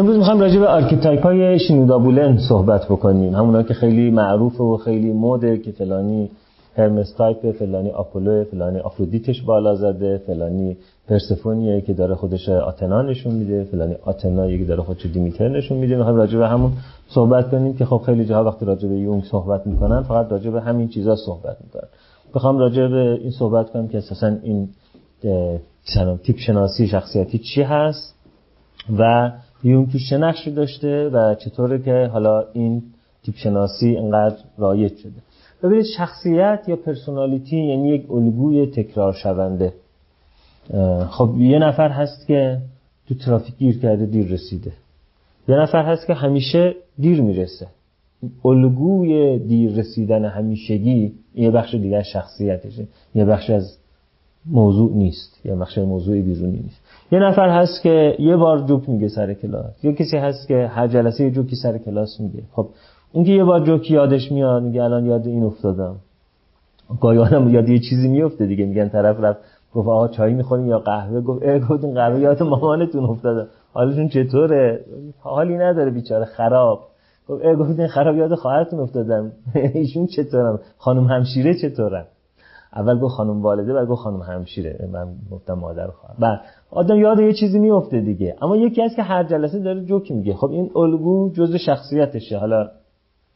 امروز می‌خوام راجع به archetype های شینودا بولن صحبت بکنیم. همونا که خیلی معروف و خیلی موده که فلانی هرمس تایپ فلانی آپولو فلانی آفرودیتش بالا زده فلانی پرسفونیه که داره خودش آتنا نشون میده فلانی آتنا که داره خودش دیمیتر نشون میده. می‌خوام راجع به همون صحبت کنیم که خب خیلی جاها وقتی راجع به یونگ صحبت می‌کنن فقط راجع به همین چیزا صحبت می‌کنن. بخوام راجع به این صحبت کنم که اساسا این تیپ شناسی شخصیتی چی هست و توش چه نقشی داشته و چطوره که حالا این تیپ شناسی اینقدر رایج شده. ببینید شخصیت یا پرسونالیتی یعنی یک الگوی تکرار شونده. خب یه نفر هست که تو ترافیک گیر کرده دیر رسیده. یه نفر هست که همیشه دیر می‌رسه. الگوی دیر رسیدن همیشگی یه بخش دیگه شخصیتشه. یه بخش از موضوع نیست. یه بخش موضوع بیرونی نیست. یه نفر هست که یه بار جوک میگه سر کلاس. یه کسی هست که هر جلسه یه جوکی سر کلاس میگه. خب اون که یه بار جوکی یادش میاد میگه الان یاد این افتادم. گاهی آدم یاد یه چیزی میفته دیگه. میگن طرف رفت گفت آقا چای می‌خوریم یا قهوه؟ گفت اه گفت این قهوه یاد مامانتون افتاده. حالشون چطوره؟ حالی نداره بیچاره. خراب. گفت اه گفت این خراب یاد خواهرتون افتادم. ایشون چطورم خانم همشیره چطورن؟ اول گفت خانم والده بعد گفت خانم همشیره من گفتم مادر خواهر. بعد آدم یاد یه چیزی میفته دیگه. اما یکی هست که هر جلسه داره جوک میگه. خب این الگو جزء شخصیتشه. حالا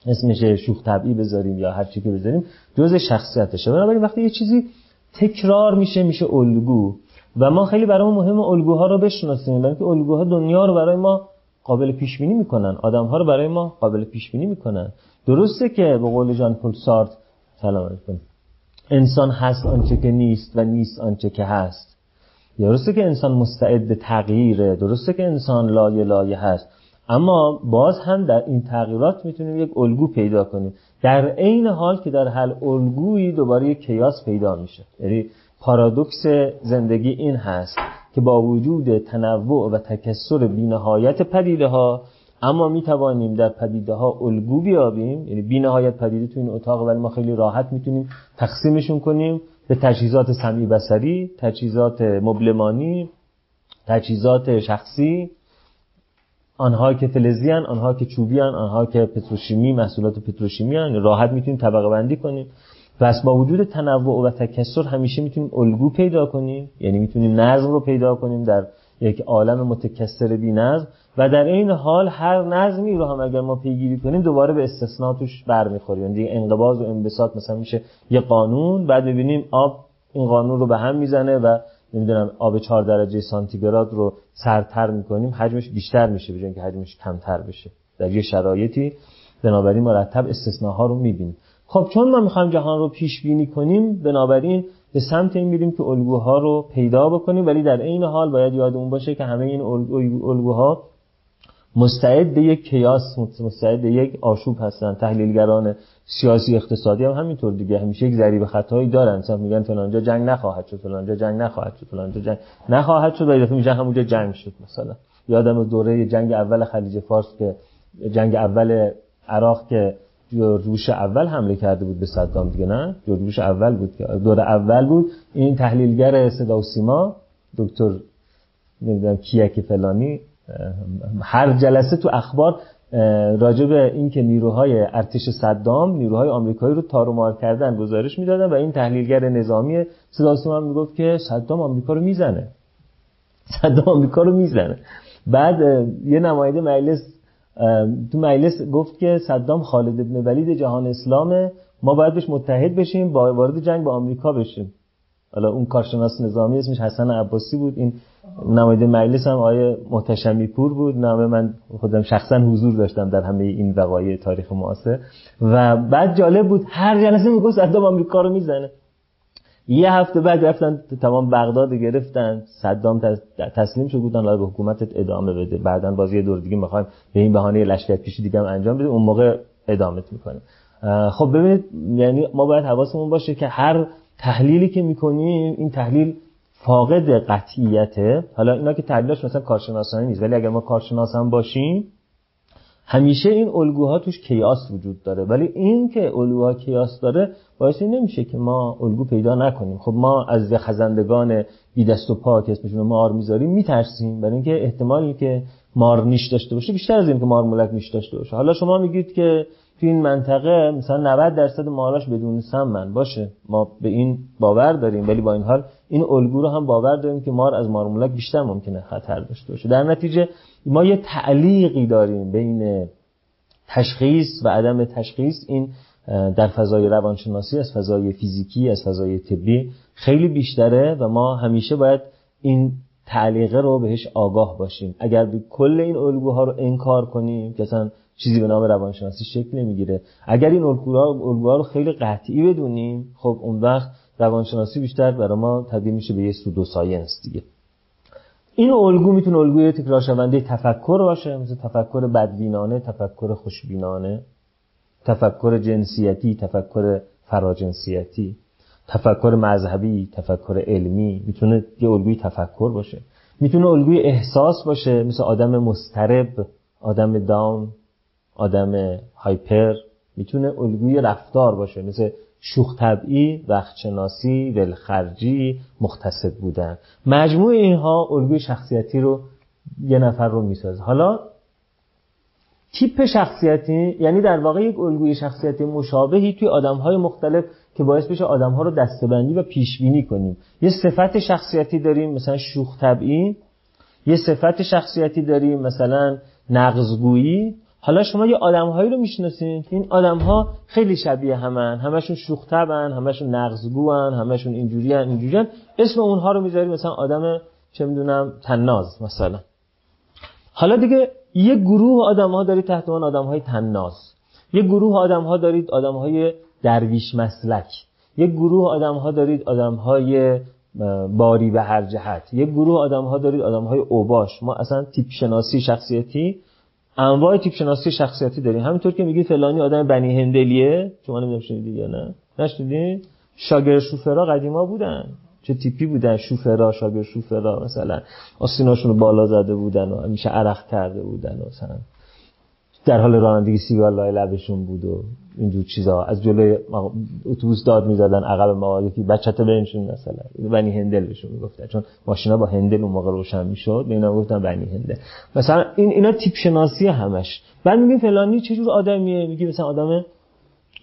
اسمش شوخ طبعی بذاریم یا هر چی که بذاریم جزء شخصیتشه. بنابراین وقتی یه چیزی تکرار میشه میشه الگو. و ما خیلی برای ما مهم الگوها رو بشناسیم. برای که الگوها دنیا رو برای ما قابل پیش بینی می‌کنن. آدم ها رو برای ما قابل پیش بینی می‌کنن. درسته که به قول جان پل سارت سلام علیکم. انسان هست آنچه که نیست و نیست آنچه که هست. درسته که انسان مستعد تغییره درسته که انسان لایه لایه هست. اما باز هم در این تغییرات می‌تونیم یک الگو پیدا کنیم. در عین حال که در حل الگویی دوباره یک کیاس پیدا میشه. یعنی پارادوکس زندگی این هست که با وجود تنوع و تکسر بینهایت پدیده ها اما می توانیم در پدیده ها الگو بیابیم یعنی بینهایت پدیده تو این اتاق ولی ما خیلی راحت می‌تونیم تقسیمشون کنیم به تجهیزات سمعی بسری تجهیزات مبلمانی تجهیزات شخصی. آنها که فلزی هن، آنها که چوبی هن، آنها که پتروشیمی محصولات پتروشیمی هن. راحت می‌تونیم طبقه بندی کنیم. پس با وجود تنوع و تکسر همیشه می‌تونیم الگو پیدا کنیم. یعنی می‌تونیم نظم رو پیدا کنیم در یک عالم متکثر بی نظم و در این حال هر نظمی رو هم اگر ما پیگیری کنیم دوباره به استثناء توش برمیخوریم. یعنی دیگه انقباض و انبساط مثلا میشه یه قانون بعد ببینیم آب این قانون رو به هم می‌زنه و نمی‌دونم آب 4 درجه سانتیگراد رو سرتر می‌کنیم حجمش بیشتر میشه به که حجمش کمتر بشه. در یه شرایطی بنابراین مرتب استثناها رو می‌بینیم. خب چون ما می‌خوایم جهان رو پیش بینی کنیم بنابراین به سمت این میریم که الگوها رو پیدا بکنیم ولی در عین حال باید یادمون باشه که همه این الگوها مستعد یک کیاس مستعد یک آشوب هستن تحلیلگران سیاسی اقتصادی هم همینطور دیگه. همیشه یک ذریب خطایی دارن. مثلا میگن فلانجا جنگ نخواهد شد فلانجا جنگ نخواهد شد فلانجا جنگ نخواهد شد. و دفعه میگن همونجا جنگ شد مثلا. یادم دوره جنگ اول خلیج فارس که جنگ اول عراق که جورج اول حمله کرده بود به صدام دیگه نه؟ جورج اول بود که دور اول بود. این تحلیلگر صدا و سیما دکتر نمی‌دونم کیک فلانی هر جلسه تو اخبار راجع به این که نیروهای ارتش صدام نیروهای آمریکایی رو تارومار کردن گزارش می‌دادن و این تحلیلگر نظامی صدا سیما می‌گفت که صدام آمریکا رو می‌زنه. صدام آمریکا رو می‌زنه. بعد یه نماینده مجلس تو مجلس گفت که صدام خالد ابن ولید جهان اسلامه ما باید بهش متحد بشیم با وارد جنگ با آمریکا بشیم. حالا اون کارشناس نظامی اسمش حسن عباسی بود این نماینده مجلس هم آیه محتشمی پور بود. نام من خودم شخصا حضور داشتم در همه این وقایع تاریخ معاصر. و بعد جالب بود هر جلسه می‌گفت صدام آمریکا رو می‌زنه. یه هفته بعد رفتن تمام بغداد گرفتن. صدام تسلیم شد بودن. به حکومتت ادامه بده. بعدا بازی دور دیگه می‌خوایم به این بهانه لشکر کشی دیگه هم انجام بده. اون موقع ادامت می‌کنیم خب ببینید یعنی ما باید حواسمون باشه که هر تحلیلی که می‌کنیم این تحلیل فاقد قطعیته حالا اینا که تحلیلش مثلا کارشناسانه نیست ولی اگر ما کارشناس هم باشیم همیشه این الگوها توش کیاس وجود داره. ولی این که الگوها کیاس داره باعث این نمیشه که ما الگو پیدا نکنیم. خب ما از خزندگان بی دست و پا که اسمشون مار می‌ذاریم میترسیم. برای اینکه احتمالی که مار نیش داشته باشه بیشتر از این که مار مولک نیش داشته باشه. حالا شما میگید که تو این منطقه مثلا 90 درصد ماراش بدون سمن باشه. ما به این باور داریم ولی با این حال این الگو رو هم باور داریم که مار از مارمولک بیشتر ممکنه خطر داشته باشه. در نتیجه ما یه تعلیقی داریم بین تشخیص و عدم تشخیص. این در فضای روانشناسی از فضای فیزیکی از فضای طبی خیلی بیشتره و ما همیشه باید این تعلیقه رو بهش آگاه باشیم. اگر به کل این الگوها رو انکار کنیم که اصلا چیزی به نام روانشناسی شکل نمی‌گیره. اگر این الگوها, رو خیلی قطعی بدونیم خب اون وقت روانشناسی بیشتر برای ما تبدیل میشه به یه سودو ساینس دیگه. این الگو می‌تونه الگوی تکرار شونده تفکر باشه مثل تفکر بدبینانه تفکر خوشبینانه تفکر جنسیتی تفکر فراجنسیتی تفکر مذهبی تفکر علمی. می‌تونه یه الگوی تفکر باشه. می‌تونه الگوی احساس باشه مثل آدم مسترب آدم داون آدم هایپر. می‌تونه الگوی رفتار باشه مثل شوخ طبعی، وقتشناسی، ولخرجی، مختصد بودن. مجموع اینها الگوی شخصیتی رو یه نفر رو می‌سازه. حالا تیپ شخصیتی یعنی در واقع یک الگوی شخصیتی مشابهی توی آدمهای مختلف که باعث بشه آدمها رو دستبندی و پیشبینی کنیم. یه صفت شخصیتی داریم مثلا شوخ طبعی. یه صفت شخصیتی داریم مثلا نقضگویی. حالا شما یه آدمهایی رو می‌شناسین این آدمها خیلی شبیه همن. همشون شوخ طبعن همشون نقضگوان همشون اینجوری اینجوری اسم اونها رو می‌ذاریم مثلا آدم چه می‌دونم تناز مثلا. حالا دیگه یه گروه آدم ها دارید تحت اون آدم های تناز یه گروه آدم ها دارید آدم های درویش مسلک. یه گروه آدم ها دارید آدم های باری به هر جهت. یه گروه آدم ها دارید آدم های اوباش. ما اصلا تیپ شناسی شخصیتی انواع تیپ شناسی شخصیتی داریم. همینطور که میگی فلانی آدم بنی هندلیه. شما نمی‌دونم شنیدید یا نه. نشنیدین شاگر شوفرا قدیما بودن. چه تیپی بودن؟ شوفرا شاگر شوفرا مثلا. آسیناشون رو بالا زده بودن و همیشه عرق کرده بودن و مثلا. در حال رانندگی سیگار لای لبشون بود و اینجور چیزا. از جلوی اتوبوس داد می‌زدن عقب ما یکی بچت بنشون مثلا. بنی هندل بهشون می‌گفتن. چون ماشینا با هندل اون موقع روشن می‌شد به اینا گفتن بنی هندل. مثلا این اینا تیپ شناسی همش. بعد میگیم فلانی چه جور آدمیه؟ میگی مثلا آدم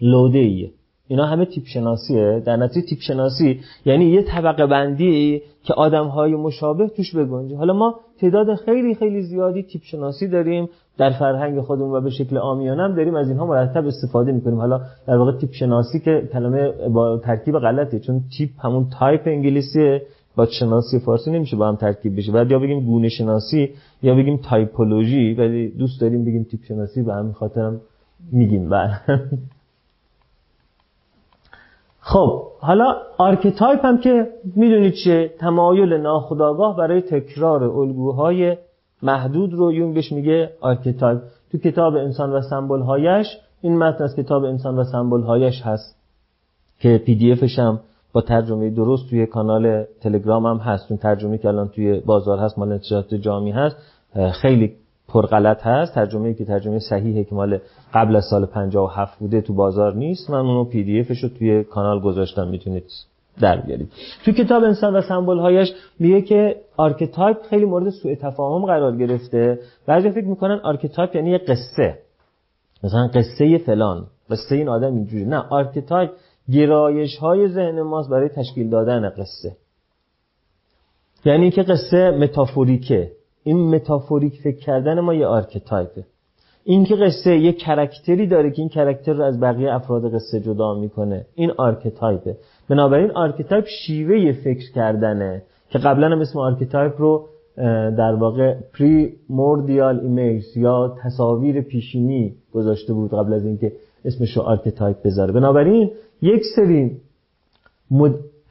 لوده ایه اینا همه تیپ شناسیه. در نتیجه تیپ شناسی یعنی یه طبقه بندی که آدم های مشابه توش بگنجه. حالا ما تعداد خیلی خیلی زیادی تیپ شناسی داریم. در فرهنگ خودمون و به شکل عامیانه هم داریم از اینها مرتب استفاده می‌کنیم. حالا در واقع تیپ شناسی که کلمه با ترکیب غلطه چون تیپ همون تایپ انگلیسیه با شناسی فارسی نمیشه با هم ترکیب بشه. بعد یا بگیم گونه شناسی یا بگیم typology ولی دوست داریم بگیم تیپ شناسی به همین خاطرم میگیم. بعد خب حالا archetype هم که می‌دونید چه تمایل ناخودآگاه برای تکرار الگوهای محدود رو یونگ بهش میگه archetype تو کتاب انسان و سمبل هایش این متن از کتاب انسان و سمبل هایش هست که PDF ش هم با ترجمه درست توی کانال تلگرام هم هست. اون ترجمه که الان توی بازار هست مال انتشارات جامی هست خیلی پرغلط هست. ترجمه که ترجمه صحیحه که مال قبل از سال 57 بوده تو بازار نیست. من اونو PDF ش رو توی کانال گذاشتم می‌تونید در بیارید تو کتاب انسان و سمبل هایش میگه که archetype خیلی مورد سوء تفاهم قرار گرفته. بعضی فکر می‌کنن archetype یعنی یه قصه. مثلا قصه فلان قصه این آدم اینجوری. نه archetype گرایش های ذهن ماست برای تشکیل دادن قصه. یعنی که قصه metaphoric ه. این metaphoric فکر کردن ما یه archetype ه این که قصه یه character ی داره که این character رو از بقیه افراد قصه جدا می‌کنه. این archetype ه بنابراین archetype شیوه فکر کردنه که قبلا هم اسم archetype رو در واقع primordial image یا تصاویر پیشینی گذاشته بود قبل از اینکه اسمش رو archetype بذاره. بنابراین یک سری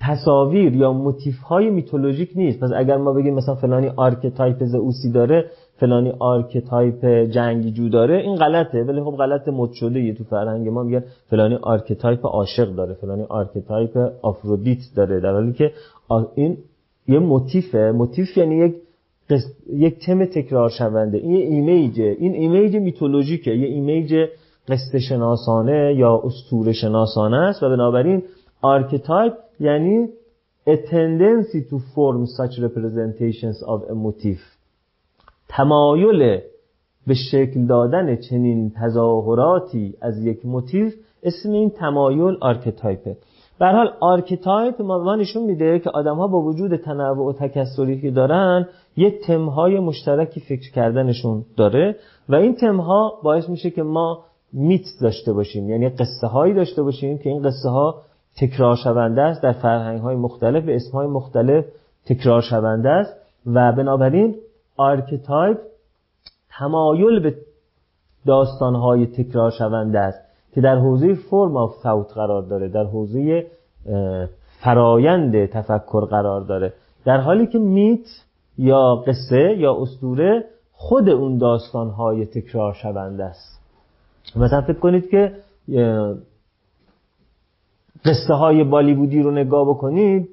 تصاویر یا موتیف های mythologic نیست. پس اگر ما بگیم مثلا فلانی archetype زئوسی داره فلانی archetype جنگجو داره این غلطه. ولی خب غلط مدیه تو فرهنگ ما میگن فلانی archetype عاشق داره فلانی archetype آفرودیت داره. در حالی که این یه موتیفه. موتیف یعنی یک یک تم تکرار شونده. این یه image ه این image mythologic ه. یه image قصه شناسانه یا اسطوره شناسانه است و بنابراین archetype یعنی a tendency to form such representations of a motif. تمایل به شکل دادن چنین تظاهراتی از یک موتیف اسم این تمایل archetype ه به هر حال archetype ما نشون میده که آدم ها با وجود تنوع و تکثری که دارن یه تمهای مشترکی فکر کردنشون داره و این تمها باعث میشه که ما myth داشته باشیم. یعنی قصه هایی داشته باشیم که این قصه ها تکرار شونده است در فرهنگ های مختلف به اسم های مختلف تکرار شونده است و بنابراین archetype تمایل به داستان های تکرار شونده است که در حوزه form of thought قرار داره در حوزه فرایند تفکر قرار داره. در حالی که myth یا قصه یا اسطوره خود اون داستان های تکرار شونده است. مثلا فکر کنید که قصه های بالیوودی رو نگاه بکنید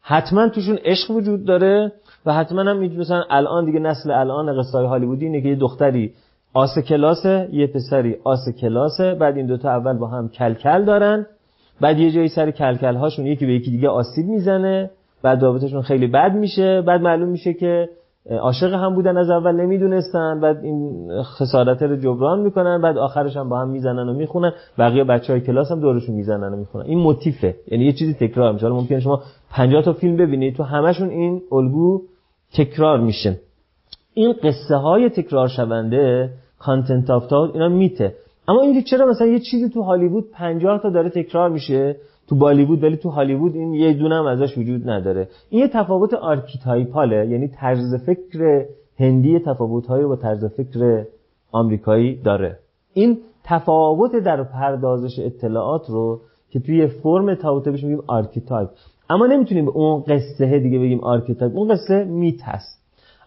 حتما توشون عشق وجود داره. و حتما هم مثلا الان دیگه نسل الان قصه هالیوودی اینه که یه دختری آس کلاسه یه پسری آس کلاسه بعد این دوتا اول با هم کلکل دارن بعد یه جایی سر کلکل هاشون یکی به یکی دیگه آسیب می‌زنه بعد رابطهشون خیلی بد میشه بعد معلوم میشه که عاشق هم بودن از اول نمی‌دونستن بعد این خسارت رو جبران می‌کنن بعد آخرش هم با هم می‌زنن و می‌خونن بقیه بچه های کلاس هم دورشون می‌زنن و می‌خونن. این موتیفه. یعنی یه چیزی تکرار میشه. ممکنه شما 50 تا فیلم ببینید تو همشون این الگو تکرار میشه. این قصه های تکرار شونده content of اینا myth ه. اما اینکه چرا مثلا یه چیزی تو هالیوود 50 تا داره تکرار میشه تو بالیوود ولی تو هالیوود این یه دونه هم ازش وجود نداره. این یه تفاوت archetypal ه یعنی طرز فکر هندی تفاوت‌هایی رو با طرز فکر آمریکایی داره. این تفاوت در پردازش اطلاعات رو که توی form of thought ه بهش میگیم archetype اما نمی‌تونیم به اون قصه دیگه بگیم archetype اون قصه myth هست.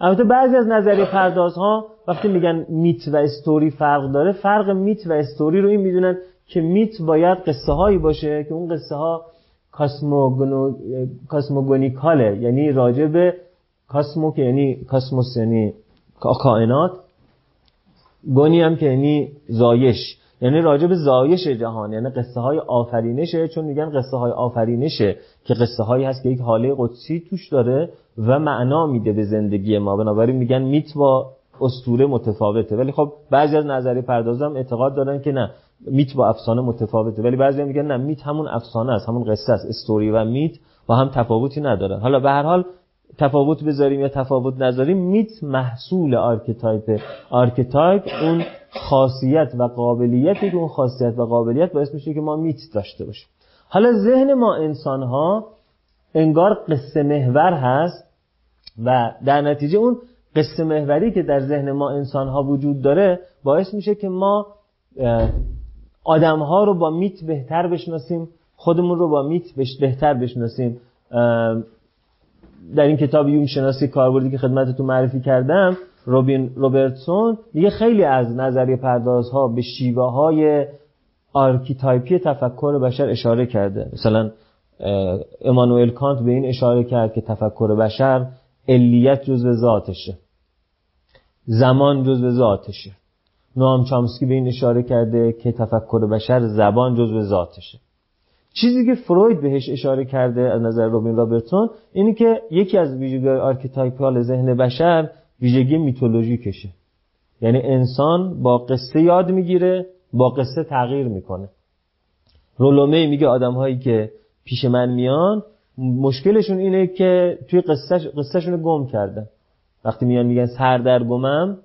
البته بعضی از نظریه پردازها وقتی میگن myth و استوری فرق داره فرق myth و استوری رو این می‌دونن که myth باید قصه هایی باشه که اون قصه ها cosmogonical ه یعنی راجع به cosmo که یعنی cosmos یعنی کائنات. gony هم که یعنی زایش. یعنی راجع به زایش جهان یعنی قصه های آفرینشه چون میگن قصه های آفرینشه که قصه هایی هست که یک هاله قدسی توش داره و معنا میده به زندگی ما. بنابراین میگن myth با اسطوره متفاوته. ولی خب بعضی از نظریه پردازم اعتقاد دارن که نه myth با افسانه متفاوته. ولی بعضی میگن نه myth همون افسانه است همون قصه است. استوری و myth با هم تفاوتی ندارن. حالا به هر حال تفاوت بذاریم یا تفاوت نذاریم myth محصول archetype archetype اون خاصیت و قابلیتی که اون خاصیت و قابلیت باعث میشه که ما myth داشته باشیم. حالا ذهن ما انسان ها انگار قصه محور هست و در نتیجه اون قصه محوری که در ذهن ما انسان ها وجود داره باعث میشه که ما آدم ها رو با myth بهتر بشناسیم خودمون رو با myth بهتر بشناسیم. در این کتاب یونگ شناسی کاربردی که خدمتتون معرفی کردم روبین روبرتسون میگه خیلی از نظریه پردازها به شیوه های archetype ی تفکر بشر اشاره کرده. مثلا امانوئل کانت به این اشاره کرد که تفکر بشر علیت جزو ذاتشه. زمان جزو ذاتشه. نوام چامسکی به این اشاره کرده که تفکر بشر زبان جزو ذاتشه. چیزی که فروید بهش اشاره کرده از نظر روبین رابرتسون اینه که یکی از ویژگی archetypal ذهن بشر ویژگی میتولوژیکشه. یعنی انسان با قصه یاد می‌گیره با قصه تغییر می‌کنه. رولو می میگه آدم هایی که پیش من میان مشکلشون اینه که توی قصهش قصهشون گم کردن. وقتی میان میگن سردرگمم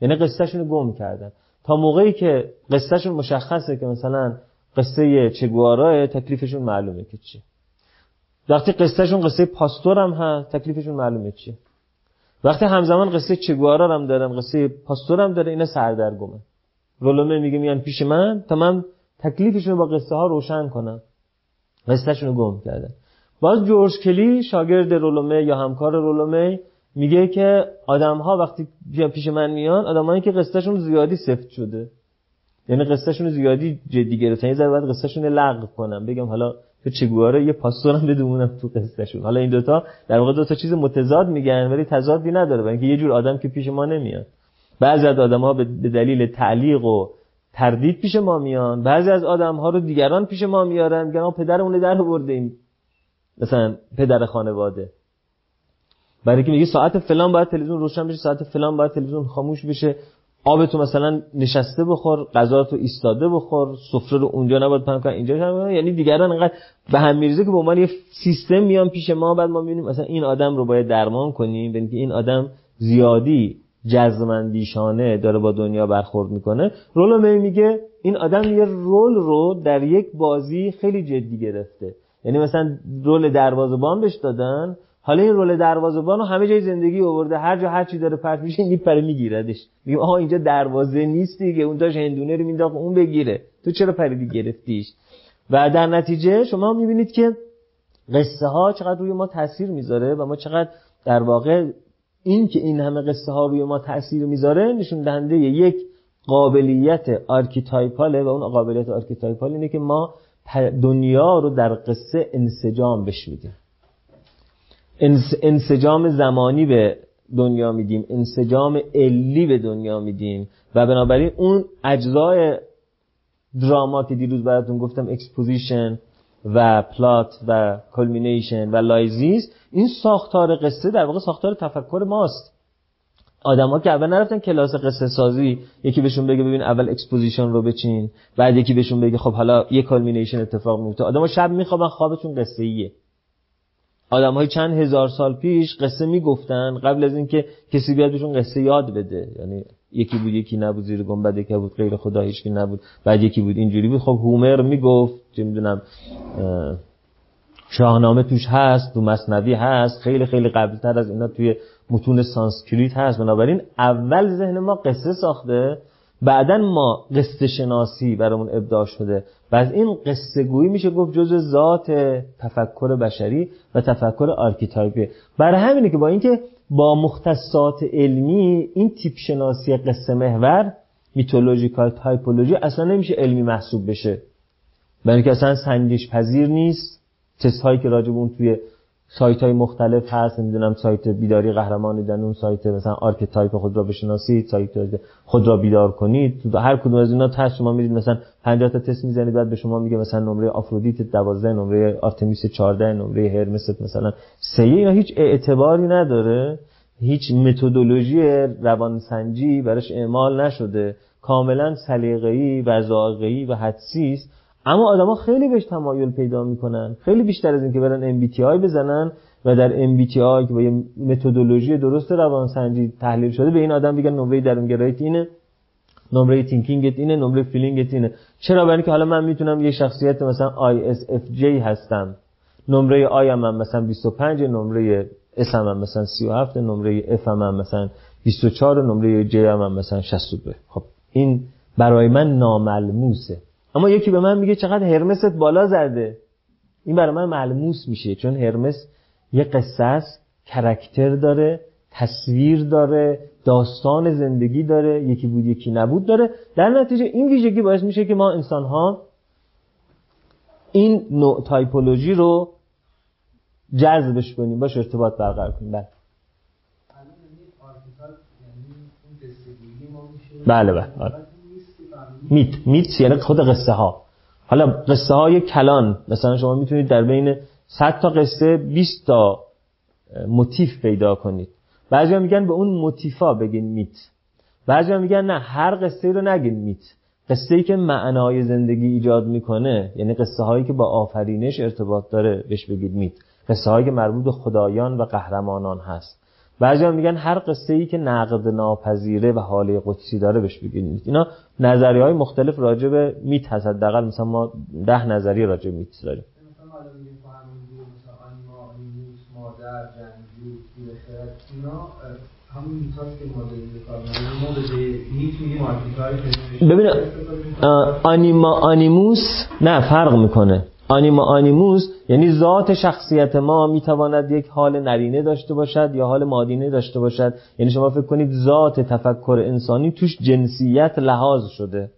یعنی قصهشون گم کردن. تا موقعی که قصهشون مشخصه که مثلا قصه چگوارا تکلیفشون معلومه که چیه. وقتی قصهشون قصه پاستور هم هست تکلیفشون معلومه چیه. وقتی همزمان قصه چگوارا هم دارن قصه پاستور هم داره اینا سردرگمه. رولومه میگه میان پیش من تا من تکلیفشون با قصه ها روشن کنم. قصهشون رو گم کردن باز جورج کلی شاگرد رولومه یا همکار رولومه میگه که آدم ها وقتی پیش من میان آدمایی که قصهشون زیادی سفت شده. یعنی قصهشون زیادی جدی گرفتن. یه ذره بعد قصهشون لغو کنم. بگم حالا تو چگواره یه پاسورم بدونم تو قصهشون. حالا این دوتا در واقع دو تا چیز متضاد میگن ولی تضادی نداره برای اینکه یه جور آدم که پیش ما نمیاد. بعضی از آدم ها به دلیل تعلیق و تردید پیش ما میان. بعضی از آدم ها رو دیگران پیش ما میارن میگن پدرمون در برده ایم. مثلا پدر خانواده. برای که میگه ساعت فلان باید تلویزیون روشن بشه ساعت فلان باید تلویزیون خاموش بشه. آب تو مثلا نشسته بخور غذا تو ایستاده بخور سفره رو اونجا نباید پهن کن اینجا هم یعنی دیگران انقدر به هم میریزه که به عنوان یه سیستم میان پیش ما بعد ما می‌بینیم مثلا این آدم رو باید درمان کنیم ببینیم که این آدم زیادی جزمندیشانه داره با دنیا برخورد می‌کنه. رولو میگه این آدم یه رول رو در یک بازی خیلی جدی گرفته. یعنی مثلا role دروازه‌بان بهش دادن حالا این role دروازه‌بان رو همه جای زندگی آورده هر جا هر چی داره پرت میشه میپره میگیردش. میگه آها اینجا دروازه نیست دیگه اون داش هندونه رو مینداخت اون بگیره. تو چرا پریدی گرفتیش؟ و در نتیجه شما می‌بینید که قصه ها چقدر روی ما تاثیر می‌ذاره و ما چقدر در واقع این که این همه قصه ها روی ما تاثیر می‌ذاره نشون دهنده یک قابلیت archetypal ه و اون قابلیت archetypal اینه که ما دنیا رو در قصه انسجام بش انسجام زمانی به دنیا میدیم انسجام علی به دنیا میدیم و بنابراین اون اجزای drama که دیروز براتون گفتم exposition و plot و culmination و lysis این ساختار قصه در واقع ساختار تفکر ماست. آدما که اول نرفتن کلاس قصه سازی یکی بهشون بگه ببین اول exposition رو بچین بعد یکی بهشون بگه خب حالا یه culmination اتفاق میفته آدما شب میخوابن خوابشون قصه ایه آدم های چند هزار سال پیش قصه می‌گفتن قبل از اینکه کسی بیاد بهشون قصه یاد بده. یعنی یکی بود یکی نبود زیر گنبد یکی بود غیر خدا هیچ نبود. بعد یکی بود اینجوری بود. خب هومر می‌گفت چه می‌دونم شاهنامه توش هست تو مثنوی هست خیلی خیلی قبلتر از اینا توی متون سانسکریت هست. بنابراین اول ذهن ما قصه ساخته بعدا ما قصه شناسی برامون ابداع شده. و از این قصه گویی میشه گفت جزء ذات تفکر بشری و تفکر archetype ی. برای همینه که با اینکه با مختصات علمی این تیپ شناسی قصه محور mythological typology اصلا نمیشه علمی محسوب بشه. برای اینکه اصلا سنجش پذیر نیست. تست هایی که راجع به اون توی سایت های مختلف هست. نمی‌دونم سایت بیداری قهرمانی در اون سایت مثلا archetype خود را بشناسید سایت خود را بیدار کنید. هر کدوم از اینا تست شما میرید مثلا 50 تا تست می‌زنید بعد به شما میگه مثلا نمره آفرودیت 12 نمره آرتمیس 14 نمره هرمس مثلا سه. اینا هیچ اعتباری نداره. هیچ متدولوژی روانسنجی براش اعمال نشده. کاملا سلیقه‌ای و ذائقه‌ای و حدسی است. اما آدما خیلی بهش تمایل پیدا می‌کنن. خیلی بیشتر از اینکه برن MBTI بزنن و در MBTI که با یه متدولوژی درست روانسنجی تحلیل شده به این آدم بگن نمره درونگراییت اینه نمره thinking ت اینه نمره feeling ت اینه. چرا؟ برای اینکه حالا من می‌تونم یه شخصیت مثلا ISFJ هستم. نمره I هم, هم مثلا 25 نمره S هم, هم مثلا 37 نمره F هم, هم مثلا 24 نمره J هم, هم مثلا 62 خب این برای من ناملموسه. اما یکی به من میگه چقدر هرمست بالا زده. این برای من ملموس میشه چون هرمس یه قصه است character داره تصویر داره داستان زندگی داره یکی بود یکی نبود داره. در نتیجه این ویژگی باعث میشه که ما انسان ها این نوع تایپولوژی رو جذبش کنیم. باش ارتباط برقرار کنیم. بله. بله بله, بله. میت میت یعنی خود قصه ها حالا قصه های کلان مثلا شما می‌تونید در بین 100 تا قصه 20 تا موتیف پیدا کنید. بعضی میگن به اون موتیفا بگین میت. بعضی میگن نه هر قصه رو نگین میت. قصه ای که معنای زندگی ایجاد می‌کنه یعنی قصه هایی که با آفرینش ارتباط داره بهش بگید میت. قصه هایی که مربوط به خدایان و قهرمانان هست. بعضی هم میگن هر قصه ای که نقد ناپذیره و حاله قدسی داره بهش بگید اینا نظریه های مختلف راجع به میت هست. حداقل مثلا ما ده نظریه راجع به میت داریم. ببین آنیما آنیموس نه فرق می‌کنه. آنیما آنیموس یعنی ذات شخصیت ما می‌تواند یک حال نرینه داشته باشد یا حال مادینه داشته باشد. یعنی شما فکر کنید ذات تفکر انسانی توش جنسیت لحاظ شده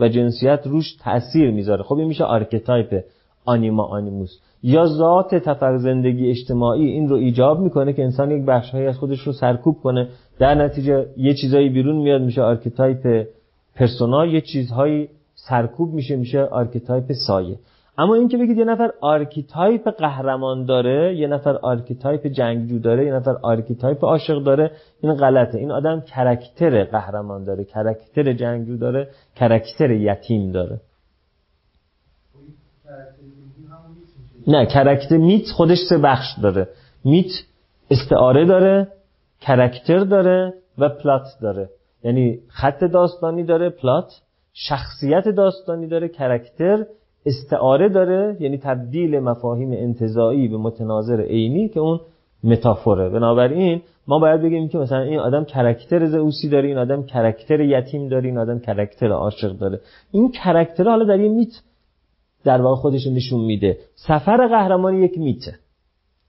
و جنسیت روش تاثیر می‌ذاره. خب این میشه archetype anima animus. یا ذات تفکر زندگی اجتماعی این رو ایجاب می‌کنه که انسان یک بخشهایی از خودش رو سرکوب کنه. در نتیجه یه چیزایی بیرون میاد میشه archetype persona یه چیزهایی سرکوب میشه میشه archetype سایه. اما اینکه بگید یه نفر archetype قهرمان داره یه نفر archetype جنگجو داره یه نفر archetype عاشق داره این غلطه. این آدم character قهرمان داره character جنگجو داره character یتیم داره. نه character myth خودش سه بخش داره. myth استعاره داره character داره و plot داره. یعنی خط داستانی داره plot. شخصیت داستانی داره character استعاره داره یعنی تبدیل مفاهیم انتزاعی به متناظر عینی که اون metaphor ه. بنابراین ما باید بگیم که مثلا این آدم character زئوسی داره این آدم character یتیم داره این آدم character عاشق داره. این کرکتر حالا در یه میت در واقع خودش نشون میده. سفر قهرمانی یک میته.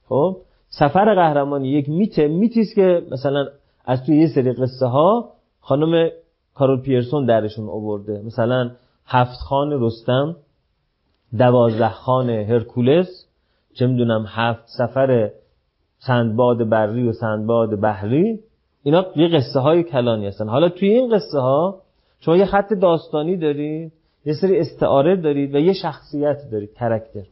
خب؟ سفر قهرمانی یک میته میتی است که مثلا از توی یه سری قصه ها خانم کارول پیرسون درشون آورده. مثلا هفت خان رستم دوازده خان هرکولس چه می‌دونم هفت سفر سندباد بری و سندباد بحری اینا یه قصه های کلانی هستن. حالا توی این قصه ها شما یه خط داستانی دارید یه سری استعاره دارید و یه شخصیت دارید character.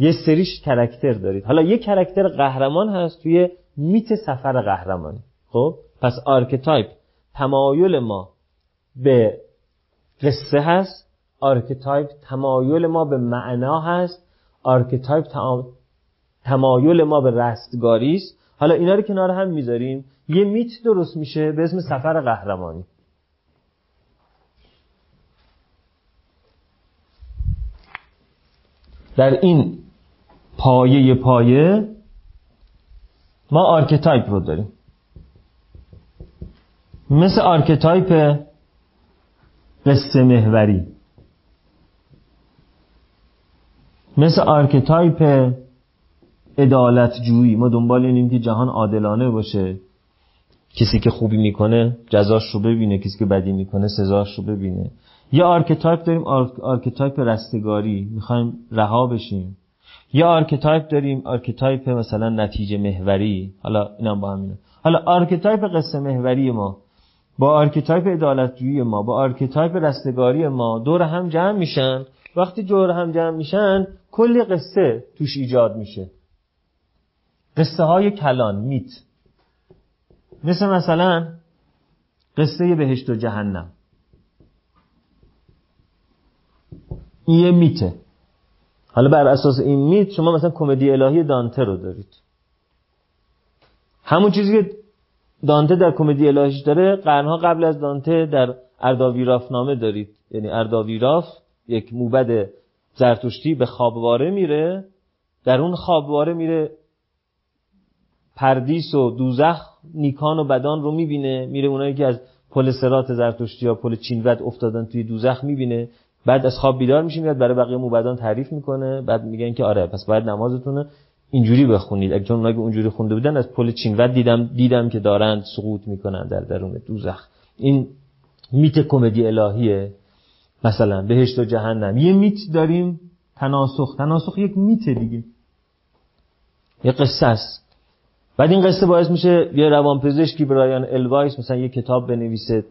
یه سریش character دارید. حالا یه character قهرمان هست توی myth سفر قهرمانی. خب؟ پس archetype تمایل ما به قصه هست. archetype تمایل ما به معنا هست. archetype تمایل ما به رستگاری است. حالا اینا رو کنار هم می‌ذاریم. یه myth درست میشه به اسم سفر قهرمانی. در این پایه پایه ما archetype رو داریم. مثل archetype قصه محوری. مثل archetype عدالت جویی ما دنبال اینیم که جهان عادلانه باشه. کسی که خوبی می‌کنه جزاش رو ببینه کسی که بدی می‌کنه سزاش رو ببینه. یه archetype داریم archetype رستگاری. می‌خوایم رها بشیم. یه archetype داریم archetype مثلا نتیجه محوری. حالا اینم با همینه حالا archetype قصه محوری ما با archetype عدالتجویی ما با archetype رستگاری ما دور هم جمع میشن. وقتی دور هم جمع میشن کلی قصه توش ایجاد میشه. قصه های کلان میت. مثل مثلا قصه بهشت و جهنم. این یه میته. حالا بر اساس این میت شما مثلا کمدی الهی دانته رو دارید. همون چیزی که دانته در کمدی الهیش داره قرنها قبل از دانته در ارداویراف نامه دارید. یعنی ارداویراف یک موبد زرتشتی به خوابواره میره در اون خوابواره میره پردیس و دوزخ نیکان و بدان رو می‌بینه میره اونایی که از پل سرات زرتشتی یا پل چینود افتادن توی دوزخ می‌بینه. بعد از خواب بیدار میشه میاد برای بقیه موبدان تعریف می‌کنه بعد میگن که آره پس باید نمازتون اینجوری بخونید. اگه چون اگه اونجوری خونده بودن از پل چینود دیدم دیدم که دارند سقوط می‌کنن در درون دوزخ. این میت کمدی الهیه. مثلا بهشت و جهنم. یه میت داریم تناسخ. تناسخ یک میت دیگه. یه قصه است. بعد این قصه باعث میشه یه روانپزشکی برایان الوایس مثلا یه کتاب بنویسه.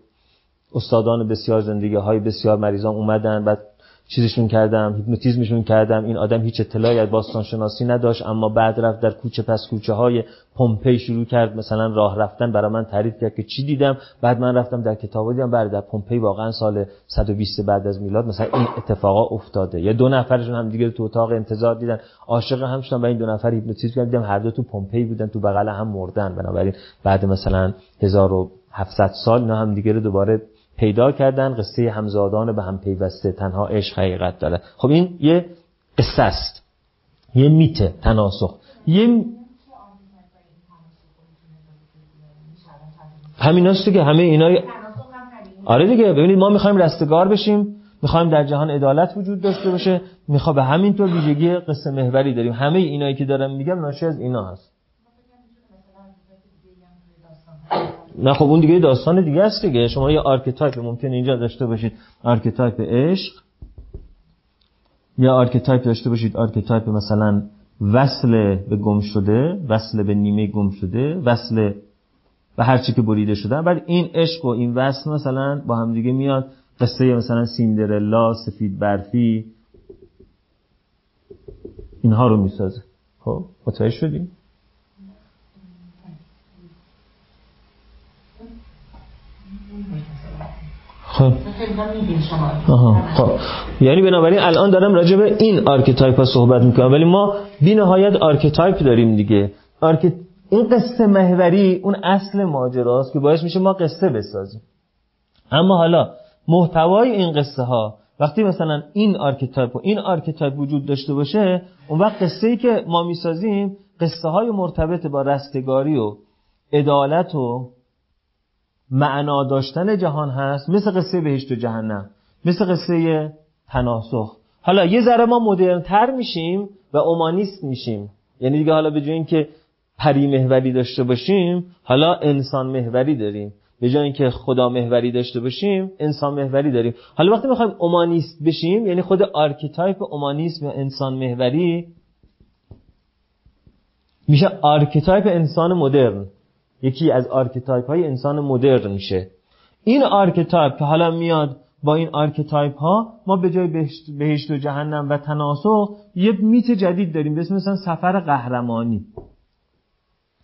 استادان بسیار زندگی های بسیار مریضان اومدن بعد چیزشون کردم هیپنوتیزمشون کردم. این آدم هیچ اطلاعی از باستان شناسی نداشت اما بعد رفت در کوچه پس کوچه های پمپی شروع کرد مثلا راه رفتن برای من تعریف کرد که چی دیدم. بعد من رفتم در کتاب دیدم بعد در پمپی واقعا سال 120 بعد از میلاد مثلا این اتفاقا افتاده. یا دو نفرشون هم دیگه تو اتاق انتظار دیدن. عاشق هم شدن و این دو نفر هیپنوتیزم کردم هر دو تو پمپی بودن تو بغل هم مردن. بنابراین بعد مثلا 1700 سال اینا هم دیگه دوباره پیدا کردن قصه همزادان به هم پیوسته تنها عشق حقیقت داره. خب این یه قصه است. یه myth ه تناسخ. یه همین است که همه اینا آره دیگه. ببینید ما می‌خوایم رستگار بشیم. می‌خوایم در جهان عدالت وجود داشته باشه. میخوا به همین طور ویژگی قصه محوری داریم. همه اینایی که دارم میگم ناشی از اینا هست. نه خب اون دیگه داستان دیگه است دیگه. شما یه archetype ممکن اینجا داشته باشید. archetype عشق. یا archetype داشته باشید. archetype مثلا وصل به گم شده وصل به نیمه گم شده وصل به هر چی که بریده شده بعد این عشق و این وصل مثلا با هم دیگه میاد قصه مثلا سیندرلا سفید برفی. اینها رو می‌سازه. خب متوجه شدیم خب. خب. یعنی بنابراین الان دارم راجع به این archetype ها صحبت می‌کنم. ولی ما بی نهایت archetype داریم دیگه. arche... این قصه محوری اون اصل ماجراست که باعث میشه ما قصه بسازیم. اما حالا محتوای این قصه ها وقتی مثلا این archetype و این archetype وجود داشته باشه اون وقت قصه ای که ما می‌سازیم قصه های مرتبط با رستگاری و عدالت و معنا داشتن جهان هست مثل قصه بهشت و جهنم مثل قصه تناسخ حالا یه ذره ما مدرنتر میشیم و اومانیست میشیم. یعنی دیگه حالا به جای اینکه پری محوری داشته باشیم حالا انسان محوری داریم. به جای اینکه خدا محوری داشته باشیم انسان محوری داریم. حالا وقتی می‌خوایم اومانیست بشیم یعنی خود archetype اومانیسم و انسان محوری میشه archetype انسان مدرن. یکی از archetype های انسان مدرن میشه. این archetype که حالا میاد با این archetype ها ما به جای بهشت, و جهنم و تناسخ یه myth جدید داریم به اسم مثلا سفر قهرمانی.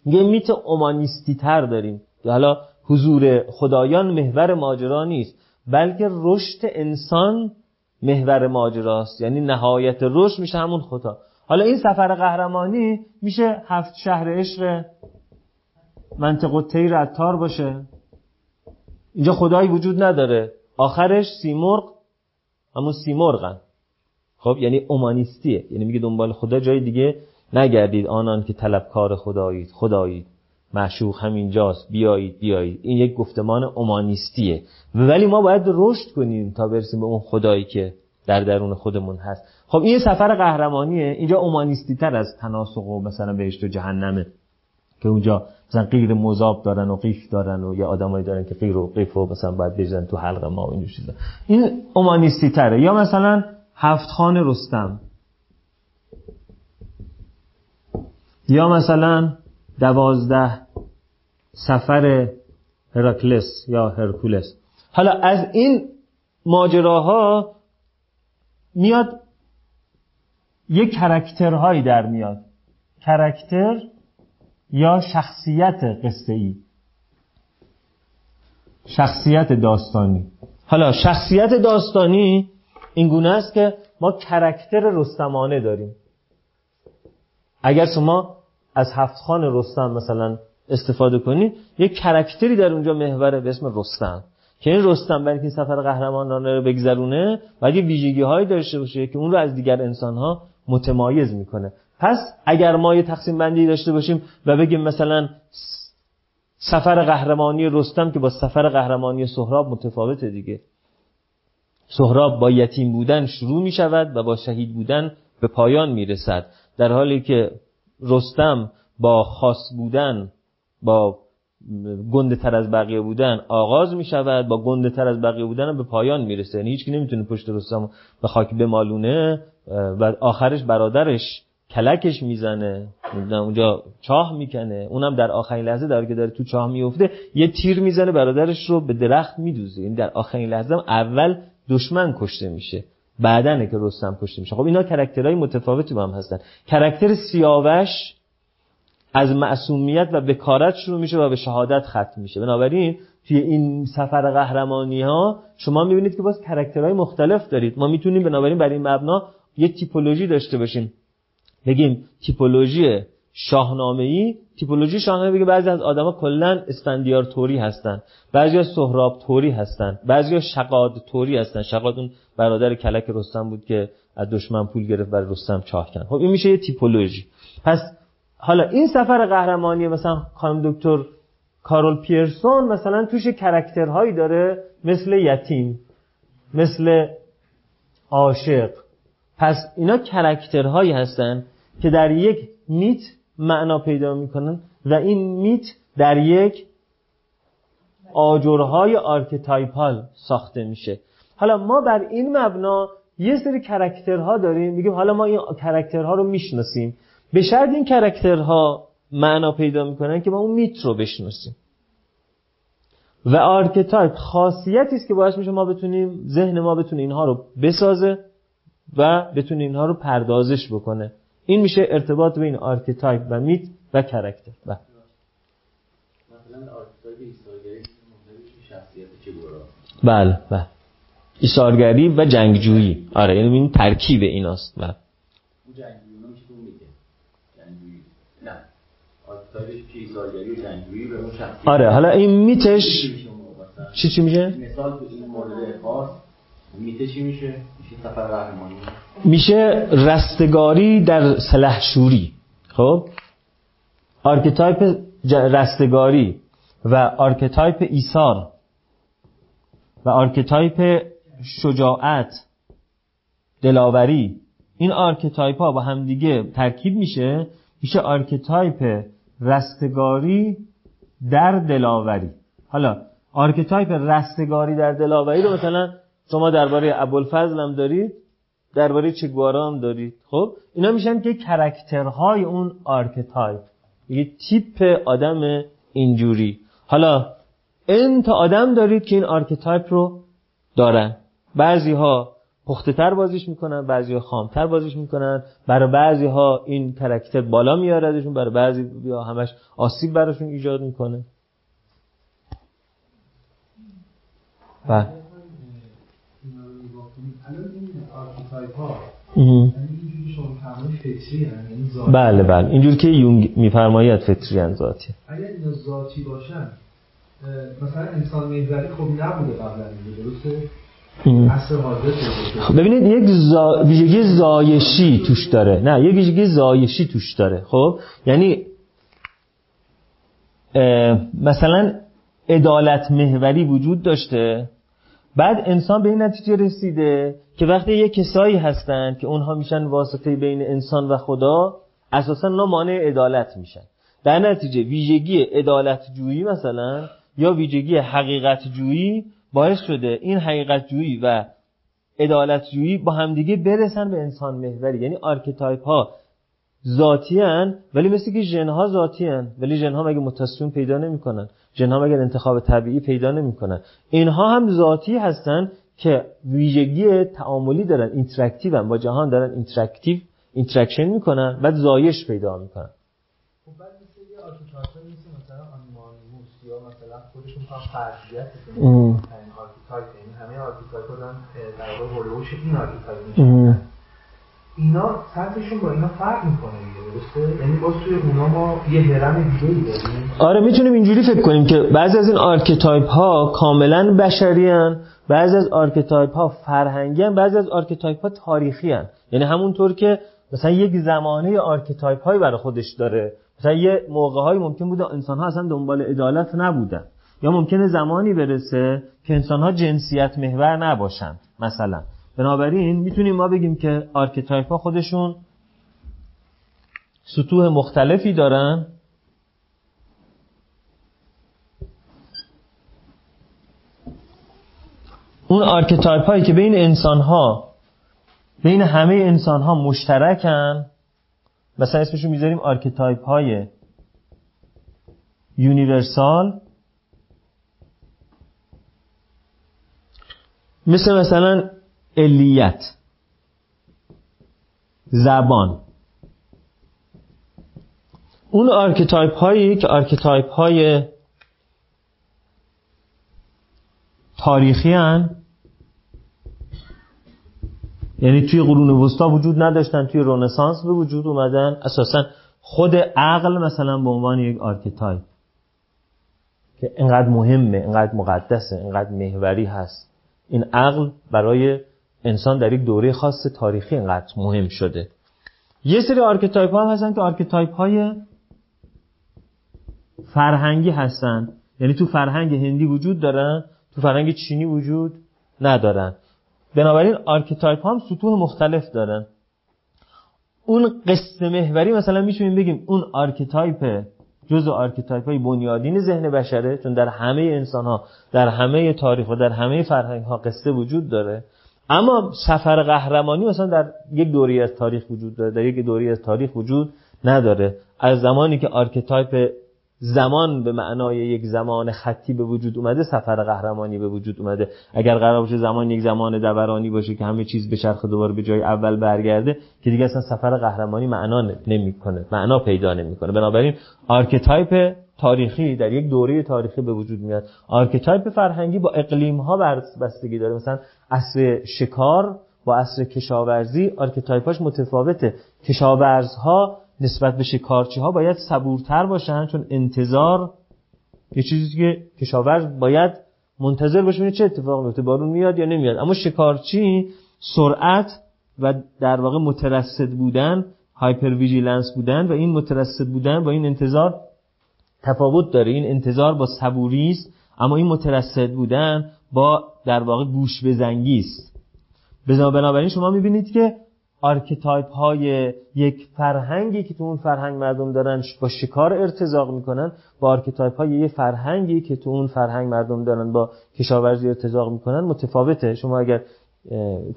یه myth اومانیستی تر داریم. که حالا حضور خدایان محور ماجرا نیست بلکه رشد انسان محور ماجراست. یعنی نهایت رشد میشه همون خدا حالا این سفر قهرمانی میشه هفت شهر عشق منطقه تیر عطار باشه. اینجا خدایی وجود نداره. آخرش سیمرغ همون سیمرغن. خب یعنی اومانیستیه. یعنی میگه دنبال خدا جای دیگه نگردید. آنان که طلبکار خدایید خدایید. معشوق همینجاست. بیایید بیایید. این یک گفتمان اومانیستیه. ولی ما باید رشد کنیم تا برسیم به اون خدایی که در درون خودمون هست. خب این سفر قهرمانیه. اینجا اومانیستی تر از تناسق و مثلا بهشت و جهنمه که اونجا مثلا غیر مذاب دارن و قیف دارن و یا آدمایی دارن که غیر و قیف و مثلا باید بریزن تو حلق ما و این چیزا. این اومانیستی تره. یا مثلا هفت خان رستم. یا مثلا دوازده سفر هراکلس یا هرکولس. حالا از این ماجراها میاد یک character هایی در میاد. character یا شخصیت قصه ای شخصیت داستانی. حالا شخصیت داستانی این گونه است که ما character رستمانه داریم. اگر شما از هفت خان رستم مثلا استفاده کنید یک کرکتری در اونجا محوره به اسم رستم. که این رستم برای این سفر قهرمانانه رو بگذرونه باید یه ویژگی هایی داشته باشه که اون رو از دیگر انسان ها متمایز می‌کنه. پس اگر ما یه تقسیم بندی داشته باشیم و بگیم مثلا سفر قهرمانی رستم که با سفر قهرمانی سهراب متفاوته دیگه. سهراب با یتیم بودن شروع می شود و با شهید بودن به پایان می رسد. در حالی که رستم با خاص بودن با گنده تر از بقیه بودن آغاز می شود با گنده تر از بقیه بودن به پایان می‌رسه یعنی هیچ نمی‌تونه پشت رستم به خاک بمالونه و آخرش برادرش کلکش می‌زنه اونجا چاه می‌کنه. اونم در آخرین لحظه در که داره تو چاه میفته یه تیر می‌زنه برادرش رو به درخت میدوزه. یعنی در آخرین لحظه اول دشمن کشته میشه. بعدنه که رستم کشته میشه. خب اینا character های متفاوتی با هم هستن. character سیاوش از معصومیت و بکارت شروع میشه و به شهادت ختم میشه. بنابراین توی این سفر قهرمانی ها شما می‌بینید که باز character های مختلف دارید. ما می‌تونیم بنابراین برای این مبنا یه تیپولوژی داشته باشیم. بگیم تیپولوژی شاهنامه ای تیپولوژی شاهنامه بگه بعضی از آدما کلا اسفندیار توری هستن بعضی سهراب توری هستن بعضی از شقاد توری هستن. شقاد اون برادر کلک رستم بود که از دشمن پول گرفت برای رستم چاه کرد. خب این میشه یه تیپولوژی. پس حالا این سفر قهرمانی مثلا خانم دکتر کارول پیرسون مثلا توش character هایی داره مثل یتیم مثل عاشق. پس اینا character هایی هستن. که در یک myth معنا پیدا می‌کنن و این myth در یک آجرهای archetypal ساخته میشه. حالا ما بر این مبنا یه سری character ها داریم میگیم حالا ما این character ها رو می‌شناسیم. به شرط این character ها معنا پیدا می‌کنن که ما اون myth رو بشناسیم. و archetype خاصیتی است که باعث میشه ما بتونیم ذهن ما بتونه اینها رو بسازه و بتونه اینها رو پردازش بکنه. این میشه ارتباط بین archetype و myth و character. بله. بله بله. ایثارگری و جنگجویی. آره یعنی این ترکیب ایناست. بله. آره حالا این myth ش چی چی میشه؟ مثال این مورد خاص myth ه چی میشه؟ میشه سفر قهرمانی. میشه رستگاری در سلحشوری خب؟ archetype رستگاری و archetype ایثار و archetype شجاعت دلاوری این archetype ها با همدیگه ترکیب میشه. میشه archetype رستگاری در دلاوری. حالا archetype رستگاری در دلاوری رو مثلا شما درباره ابوالفضل هم دارید درباره چگوارا هم دارید. خب اینا میشن که character های اون archetype. یه تیپ آدم اینجوری. حالا n تا آدم دارید که این archetype رو دارن. بعضی ها پخته تر بازیش می‌کنن بعضی ها خامتر بازیش می‌کنن. برای بعضی ها این character بالا میاردشون برای بعضی ها همش آسیب براشون ایجاد می‌کنه. و بله بله. اینجور که یونگ میفرماید فطری ان ذاتی. اگر اینا ذاتی باشن مثلا انسان میزری خب نبوده قبلا درسته؟ خب ببینید یک زا... ویژگی زایشی توش داره. نه یک ویژگی زایشی توش داره. خب؟ یعنی مثلا عدالت محوری وجود داشته. بعد انسان به این نتیجه رسیده که وقتی یک کسایی هستند که اونها میشن واسطه بین انسان و خدا اساسا اونا مانع عدالت میشن. در نتیجه ویژگی عدالت جویی مثلا یا ویژگی حقیقت جویی باعث شده این حقیقت جویی و عدالت جویی با همدیگه برسن به انسان محوری یعنی archetype ها. ذاتی هن ولی مثل که ژن ها ذاتی هن ولی ژن ها مگه موتاسیون پیدا نمی‌کنن؟ ژن ها مگه انتخاب طبیعی پیدا نمی‌کنن؟ اینها هم ذاتی هستن که ویژگی تعاملی دارن interactive با جهان دارن interactive interaction می‌کنن بعد زایش پیدا می‌کنن. خب بعد مثلا خودشون archetype یعنی همه archetype ها دارن در واقع هولوش این archetype میشن. اینا سطحشون با اینا فرق می‌کنه دیگه درسته؟ یعنی باز توی اونا ما یه هرم دیگه ای داریم. آره می‌تونیم اینجوری فکر کنیم که بعضی از این archetype ها کاملا بشری هن بعضی از archetype ها فرهنگی هن بعضی از archetype ها تاریخی هن یعنی همونطور که مثلا یک زمانه archetype هایی برای خودش داره. مثلا یه موقع های ممکن بوده انسان ها اصلا دنبال عدالت نبودن. یا ممکنه زمانی برسه که انسان ها جنسیت محور نباشن مثلا. بنابراین می‌تونیم ما بگیم که archetype ها خودشون سطوح مختلفی دارن. اون archetype هایی که بین انسان ها بین همه انسان ها مشترکن مثلا اسمشون می‌ذاریم archetype های universal. مثل مثلا علیت. زبان. اون archetype هایی که archetype های تاریخی هن یعنی توی قرون وسطا وجود نداشتن توی رنسانس به وجود اومدن اساسا خود عقل مثلا به عنوان یک archetype که اینقدر مهمه اینقدر مقدسه اینقدر محوری هست. این عقل برای انسان در یک دوره خاص تاریخی اینقدر مهم شده. یه سری archetype ها هم هستن که archetype های فرهنگی هستن. یعنی تو فرهنگ هندی وجود دارن تو فرهنگ چینی وجود ندارن. بنابراین archetype هم سطوح مختلف دارن. اون قصه محوری مثلا می‌تونیم بگیم اون archetype جزء archetype های بنیادین ذهن بشره چون در همه انسان ها در همه تاریخ و در همه فرهنگ ها قصه وجود داره. اما سفر قهرمانی مثلا در یک دوره‌ای از تاریخ وجود داره در یک دوره‌ای از تاریخ وجود نداره. از زمانی که archetype زمان به معنای یک زمان خطی به وجود اومده سفر قهرمانی به وجود اومده. اگر قرار باشه زمان یک زمان دورانی باشه که همه چیز بچرخه دوباره به جای اول برگرده که دیگه اصلا سفر قهرمانی معنا نمی‌کنه معنا پیدا نمی‌کنه. بنابراین archetype تاریخی در یک دوره تاریخی به وجود میاد. archetype فرهنگی با اقلیم ها بستگی داره. مثلا عصر شکار با عصر کشاورزی archetype اش متفاوته. کشاورزها نسبت به شکارچی ها باید صبورتر باشن چون انتظار یه چیزی که کشاورز باید منتظر باشه چه اتفاق میفته بارون میاد یا نمیاد. اما شکارچی سرعت و در واقع مترصد بودن hypervigilance بودن و این مترصد بودن با این انتظار تفاوت داره. این انتظار با صبوری است اما این مترصد بودن با در واقع گوش به زنگی است. بنابراین شما می‌بینید که archetype های یک فرهنگی که تو اون فرهنگ مردم دارن با شکار ارتزاق می‌کنن با archetype های یک فرهنگی که تو اون فرهنگ مردم دارن با کشاورزی ارتزاق می‌کنن متفاوته. شما اگر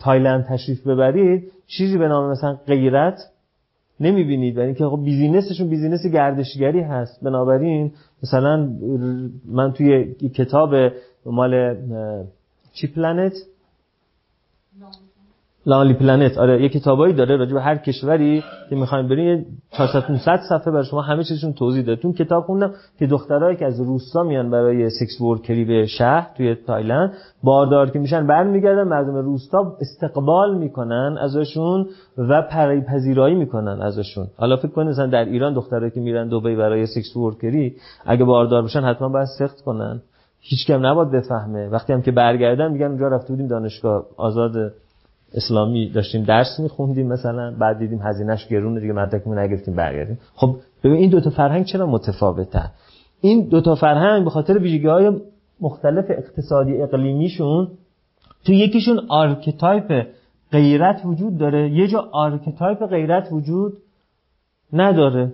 تایلند تشریف ببرید چیزی به نام مثلا غیرت نمی‌بینید. برای اینکه خب business شون business گردشگری هست. بنابراین مثلا من توی کتاب مال چی Planet Lonely Planet آره یه کتابایی داره راجع به هر کشوری که می‌خوایم برین 400 500 صفحه برای شما همه چیزشون توضیح داده. تو کتاب خوندم که دخترایی که از روستا میان برای sex worker ی به شهر توی تایلند باردار که میشن برمیگردن مردم روستا استقبال می‌کنن ازشون و پری پذیرایی می‌کنن ازشون. حالا فکر کنید مثلا در ایران دخترایی که میرن دبی برای sex worker ی اگه باردار بشن حتما باید سقط کنن. هیچ کس نباید بفهمه. وقتی هم که برگردن میگن اونجا رفته بودیم دانشگاه آزاد اسلامی داشتیم درس میخوندیم مثلا بعد دیدیم هزینه‌ش گرونه دیگه مدرکمون نگرفتیم برگردیم. خب ببین این دوتا فرهنگ چرا متفاوتن؟ این دوتا فرهنگ به خاطر ویژگی های مختلف اقتصادی اقلیمیشون تو یکیشون archetype غیرت وجود داره یه جا archetype غیرت وجود نداره.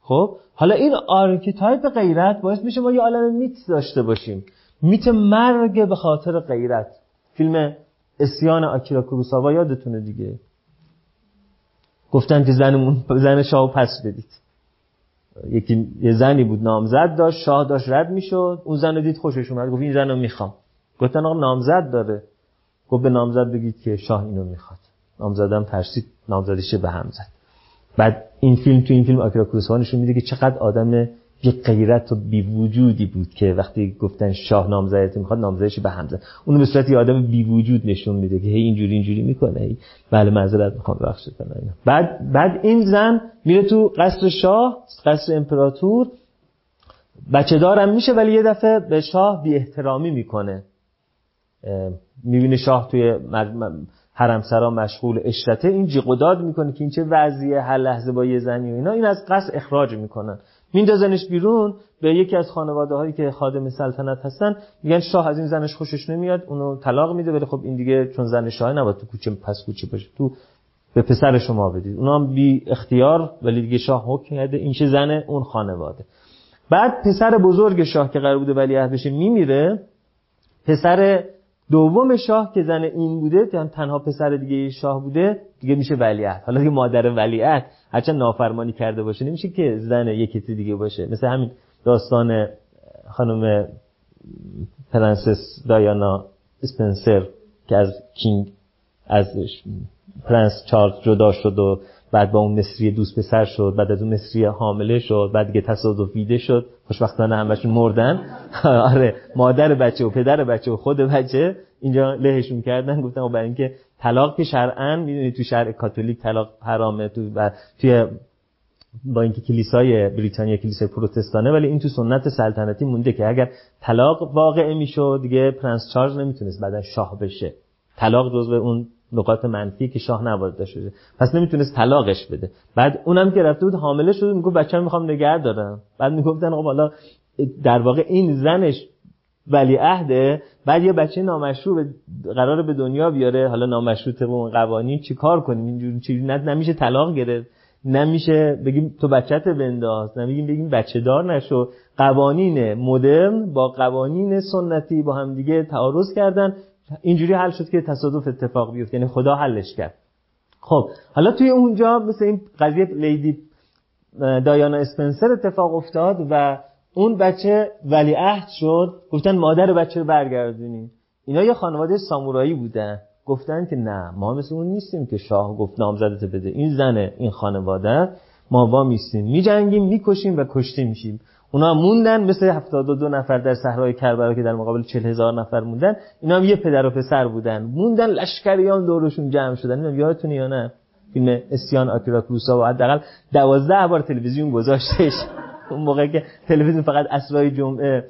خب حالا این archetype غیرت باعث میشه ما یه عالم myth داشته باشیم. myth مرگ به خاطر غیرت. فیلم عصیان آکیرا کوروساوا یادتونه دیگه. گفتن که زنمون زن شاه پس بدید. یکی یه زنی بود نامزد داشت شاه داشت رد می‌شد. اون زن رو دید خوشش اومد گفت این زن رو می‌خوام. گفتن آقا نامزد داره. گفت به نامزد بگید که شاه اینو می‌خواد. نامزدم ترسید نامزدیش به هم زد. بعد این فیلم تو این فیلم آکیرا کوروساوا نشون میده که چقدر آدم یک غیرت و بی وجودی بود که وقتی گفتن شاه نامزدت می‌خواد نامزدش به همزه. اون به صورت یه آدم بی وجود نشون میده که هی اینجوری اینجوری می‌کنه هی بله معذرت می‌خوام بخشید بعد بعد این زن میره تو قصر شاه قصر امپراتور. بچه دارم میشه ولی یه دفعه به شاه بی احترامی می‌کنه می‌بینه شاه توی حرم سرا مشغول اشرته این جیغ می‌کنه که این چه وضعیه هر لحظه با یه زنی و اینا. این از قصر اخراج می‌کنن. میندازنش بیرون به یکی از خانواده هایی که خادم سلطنت هستن. میگن شاه از این زنش خوشش نمیاد اونو طلاق میده ولی خب این دیگه چون زن شاه نباید تو کوچه پس کوچه باشه تو به پسر شما بدید. اونا هم بی اختیار ولی دیگه شاه حکم کرده این چه زن اون خانواده. بعد پسر بزرگ شاه که قرار بوده ولیعهد بشه میمیره. پسر دوم شاه که زن این بوده تنها پسر دیگه شاه بوده دیگه میشه ولیعهد. حالا دیگه مادر ولیعهد هرچند نافرمانی کرده باشه نمیشه که زن یکی دیگه باشه. مثل همین داستان خانم پرنسس دایانا اسپنسر که از کینگ از پرنس چارلز جدا شد و بعد با اون مصری دوست پسر شد بعد از اون مصری حامله شد بعد دیگه تصادف دیده شد. خوشبختانه همشون مردن. آره مادر بچه و پدر بچه و خود بچه. اینجا لهشون کردن گفتن برای اینکه طلاق که شرعا می‌دونی تو شرع کاتولیک طلاق حرامه تو و توی با اینکه کلیسای بریتانیا کلیسای پروتستانه ولی این تو سنت سلطنتی مونده که اگر طلاق واقع می‌شد دیگه پرنس چارلز نمی‌تونست بعدا شاه بشه. طلاق جزو اون نقاط منفی که شاه نباید داشته پس نمی‌تونست طلاقش بده. بعد اونم که رفته بود حامله شده می‌گفت بچه‌م می‌خوام نگه دارم. بعد می‌گفتن آقا حالا در واقع این زنش ولی عهده بعد یه بچه نامشروع قرار به دنیا بیاره. حالا نامشروع طبق اون قوانین چیکار کنیم؟ اینجوری چیزی نمیشه طلاق گرفت. نمیشه بگیم تو بچت بنداز. نمیگیم بگیم بچه دار نشو. قوانین مدرن با قوانین سنتی با هم دیگه تعارض کردن. اینجوری حل شد که تصادف اتفاق بیفت. یعنی خدا حلش کرد. خب حالا توی اونجا مثل این قضیه لیدی دایانا اسپنسر اتفاق افتاد و اون بچه ولیعهد شد. گفتن مادر بچه رو برگردونیم اینا یه خانواده سامورایی بودن. گفتن که نه ما مثل اون نیستیم که شاه گفت نامزدت بده. این زنه این خانواده ما وا میستیم میجنگیم می‌کشیم و کشته میشیم. اونا موندن مثل 72 نفر در صحرای کربلا که در مقابل 40 هزار نفر موندن اینا هم یه پدر و پسر بودن. موندن لشکریان دورشون جمع شدن. اینا یادتونه یا نه؟ فیلم اسیان آکیرا کروسا و حداقل 12 بار تلویزیون گذاشتش. اون موقع که تلویزیون فقط اسرای جمعه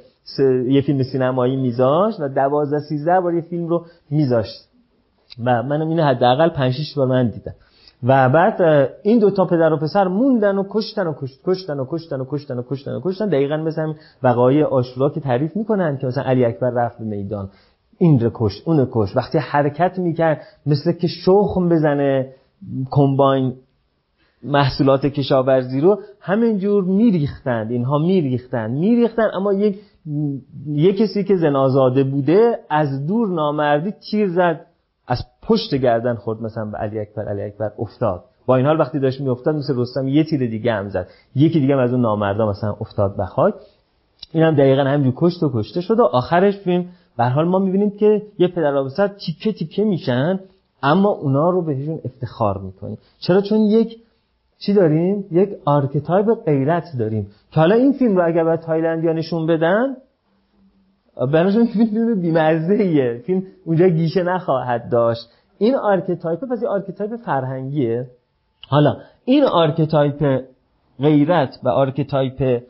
یه فیلم سینمایی میذاشت و 12 13 بار یه فیلم رو میذاشت. و منم اینو حداقل 5 6 بار من دیدم. و بعد این دو تا پدر و پسر موندن و کشتن و کشت کشتن و کشتن و کشتن و کشتن و کشتن. دقیقا مثل وقایع آشورا که تعریف می‌کنن که مثلا علی اکبر رفت به میدان. این رو کشت اون رو کشت. وقتی حرکت می‌کرد مثل که شخم بزنه کمباین محصولات کشاورزی رو همینجور میریختند. اینها میریختند. میریختند اما یک یک کسی که زنازاده بوده از دور نامردی تیر زد. پشت گردن خورد مثلا به علی اکبر علی اکبر افتاد. با این حال وقتی داشت میافتاد مثل رستم یه تیر دیگه هم زد. یکی دیگه هم از اون نامردا مثلا افتاد به خاک. این هم دقیقا همینجور کشت و کشته شد و آخرش فیلم به هر حال ما می‌بینیم که یه پدر و پسر تیکه تیکه میشن اما اونا رو بهشون افتخار می‌کنیم. چرا؟ چون یک چی داریم؟ یک archetype غیرت داریم. که حالا این فیلم رو اگر به تایلندیا نشون بدن براشون فیلم فیلم بیمزه فیلم اونجا گیشه نخواهد داشت. این archetype پس این archetype فرهنگیه. حالا این archetype غیرت و archetype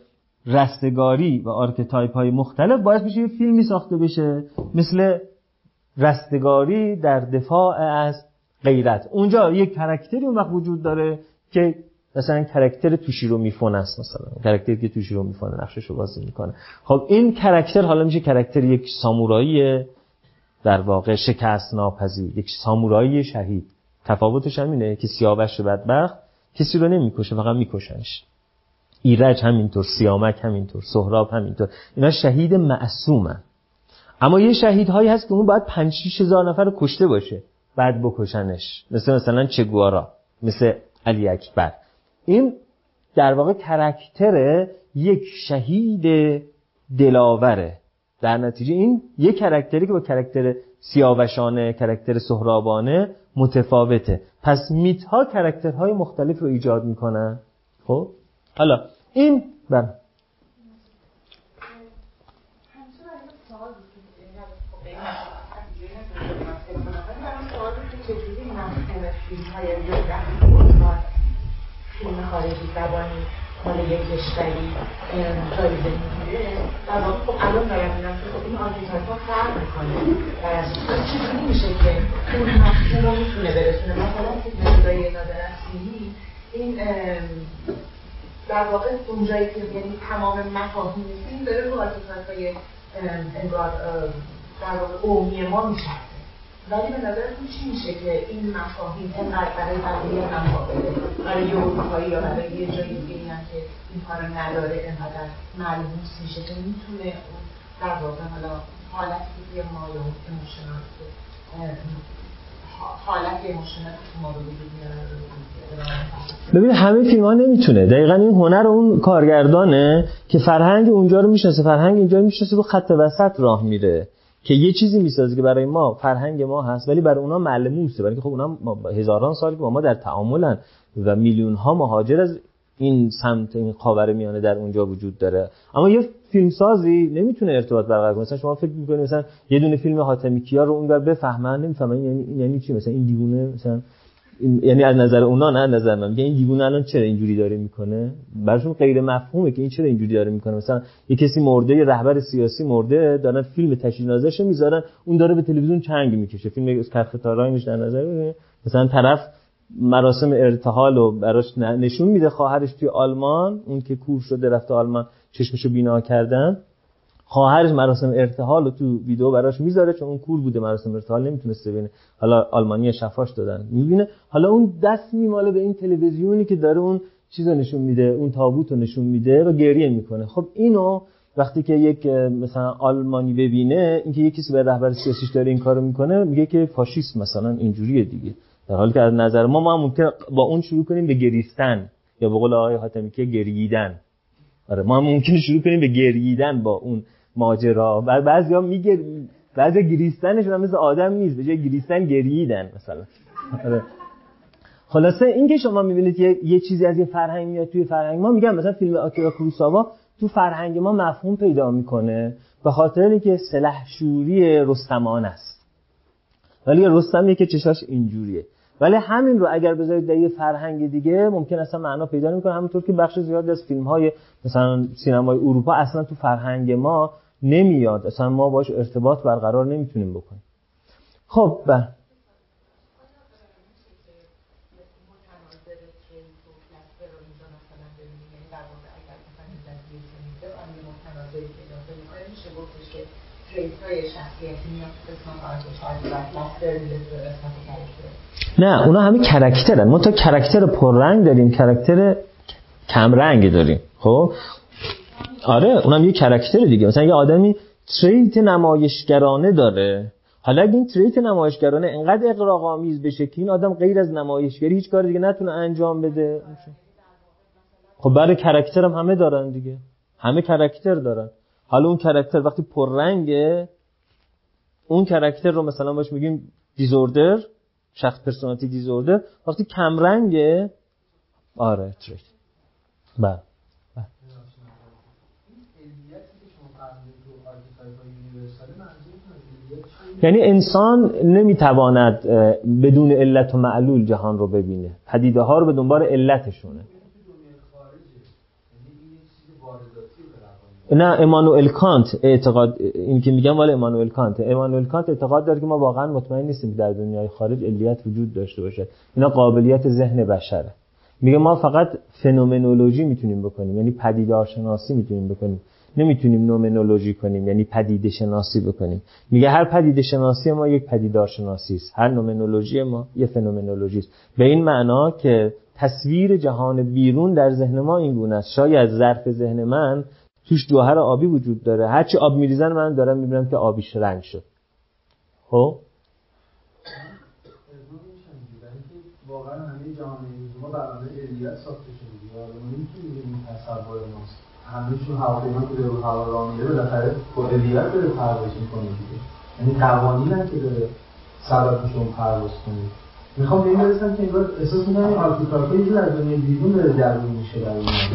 رستگاری و archetype های مختلف باید بشه یه فیلمی ساخته بشه مثل رستگاری در دفاع از غیرت. اونجا یک character ی اون وقت وجود داره که مثلا character توشیرو میفون است مثلا. character ی که توشیرو میفونه نقشش رو بازی می‌کنه. خب این character حالا میشه character یک سامورایی در واقع شکست ناپذیر یک سامورایی شهید. تفاوتش همینه که سیاوش بدبخت کسی رو نمی‌کشه فقط میکشنش. ایرج همینطور سیامک همینطور سهراب همینطور. اینا شهید معصومن. اما یه شهیدهایی هست که اون باید 5 هزار نفر رو کشته باشه بعد بکشنش. مثل مثلا چگوارا مثل علی اکبر. این در واقع character یک شهید دلاوره. در نتیجه این یک character ی که با character سیاوشانه character سهرابانه متفاوته. پس myth ها character های مختلف رو ایجاد می‌کنن. خب؟ حالا این بر فیلم خارجی زبانی. مال یک کشوری جایزه می‌گیره در واقع خب الان دارم میرم که خب این آرکیتایپ ها فرق می‌کنه. چجوری میشه که اون مفهوم رو می‌تونه برسونه؟ مثلا فیلم این در واقع اونجایی که یعنی تمام مفاهیم فیلم داره رو های انگار در واقع قومی میشه ولی به نظرتون چی میشه که این مفاهیم انقدر برای بقیه هم قابله؟ برای اروپایی یا برای یه جایی دیگه که این کار نداره انقدر ملموس میشه که می‌تونه اون در واقع حالا حالتی که توی ما یا اموشنال حالت که ببین همه فیلم ها نمی‌تونه. دقیقا این هنر اون کارگردانه که فرهنگ اونجا رو می‌شناسه فرهنگ اینجا رو می‌شناسه رو خط وسط راه میره. که یه چیزی می‌سازه که برای ما فرهنگ ما هست ولی برای اونا معلموسه. برای خب اونا هزاران سال با ما در تعاملن و میلیون ها مهاجر از این سمت این خاور میانه در اونجا وجود داره. اما یه فیلمسازی نمی‌تونه ارتباط برقرار کنه. مثلا شما فکر می‌کنید مثلا یه دونه فیلم حاتمی کیا رو اونور بفهمن؟ نمی‌فهمن. یعنی یعنی چی؟ مثلا این دیوونه مثلا یعنی از نظر اونا نه از نظر من. میگه این دیوونه الان چرا اینجوری داره می‌کنه؟ براشون غیر مفهومه که این چرا اینجوری داره می‌کنه. مثلا یه کسی مرده یه رهبر سیاسی مرده دارن فیلم تشییع نازش می‌ذارن اون داره به تلویزیون چنگ می‌کشه. فیلم کرخ تارای در نظر بگیرید مثلا طرف مراسم ارتحال رو براش نشون میده خواهرش توی آلمان اون که کور شده رفته آلمان چشمشو بینا کردن. خواهرش مراسم ارتحال رو تو ویدیو براش می‌ذاره چون اون کور بوده مراسم ارتحال نمی‌تونسته ببینه. حالا آلمانی شفاش دادن. می‌بینه. حالا اون دست میماله به این تلویزیونی که داره اون چیزو نشون میده اون تابوت رو نشون میده و گریه می‌کنه. خب اینو وقتی که یک مثلا آلمانی ببینه اینکه یکی کسی به رهبر سیاسیش داره این کارو می‌کنه میگه که فاشیست مثلا اینجوریه دیگه. در حالی که از نظر ما ما ممکن با اون شروع کنیم به گریستن یا به قول آقای حاتمی که گرییدن آره ما هم ممکنه شروع کنیم به گرییدن با اون ماجرا. و بعضیا میگر بعضی گریستنشون مثل آدم نیست به جای گریستن گرییدن مثلا. آره. خلاصه این که شما می‌بینید یه, یه چیزی از یه فرهنگ میاد توی فرهنگ. ما میگم مثلا فیلم آکیرا کوروساوا تو فرهنگ ما مفهوم پیدا می‌کنه به خاطر اینکه سلحشوری رستمان است. ولی رستمیه که چشاش اینجوریه. ولی همین رو اگر بذارید در یه فرهنگ دیگه ممکن اصلا معنا پیدا نمی‌کنه. همونطور که بخش زیادی از فیلم های مثلا سینمای اروپا اصلا تو فرهنگ ما نمیاد. اصلا ما باش ارتباط برقرار نمی‌تونیم بکنیم. خب بله نه اونا همه character ن ما تا character پررنگ داریم character کمرنگ داریم. خب؟ آره اونم یه character دیگه. مثلا یه آدمی trait نمایشگرانه داره. حالا اگه این trait نمایشگرانه انقدر اغراق‌آمیز بشه که این آدم غیر از نمایشگری هیچ کار دیگه نتونه انجام بده. خب برای character هم همه دارن دیگه. همه character دارن. حالا اون character وقتی پررنگه اون کرکتر رو مثلا باش میگیم دیزوردر شخص پرسونالیتی دیزوردر وقتی کمرنگه آره تریت بله. یعنی انسان نمی‌تواند بدون علت و معلول جهان رو ببینه. پدیده ها رو به دنبال علتشونه. نه امانوئل کانت اعتقاد این که میگم ولی امانوئل کانت. امانوئل کانت اعتقاد داره که ما واقعا مطمئن نیستیم که در دنیای خارج علیت وجود داشته باشه. اینا قابلیت ذهن بشره. میگه ما فقط فنومنولوژی می‌تونیم بکنیم یعنی پدیده شناسی می‌تونیم بکنیم. نمی‌تونیم نومنولوژی کنیم یعنی پدیده شناسی بکنیم. میگه هر پدیده شناسی ما یک پدیدار شناسی است. هر نومنولوژی ما یه فنومنولوژی است. به این معنا که تصویر جهان بیرون در ذهن ما این گونه است. شاید ظرف ذهن من توش جوهر آبی وجود داره. هرچی آب میریزن من دارم می‌بینم که آبیش رنگ شد. خب؟ واقعا همه جهان ما برنامه علیت ساخته شده و تصور ماست. همهشون هواپیما که به هوا راه میره بالاخره با علیت داره پرواز می‌کنه دیگه. یعنی قوانین که داره سبب میشه اون پرواز کنه. می‌خوام به این برسم که انگار احساس می‌کنم این آرتیکاکایی که در دنیای بیرون داره جلوه میشه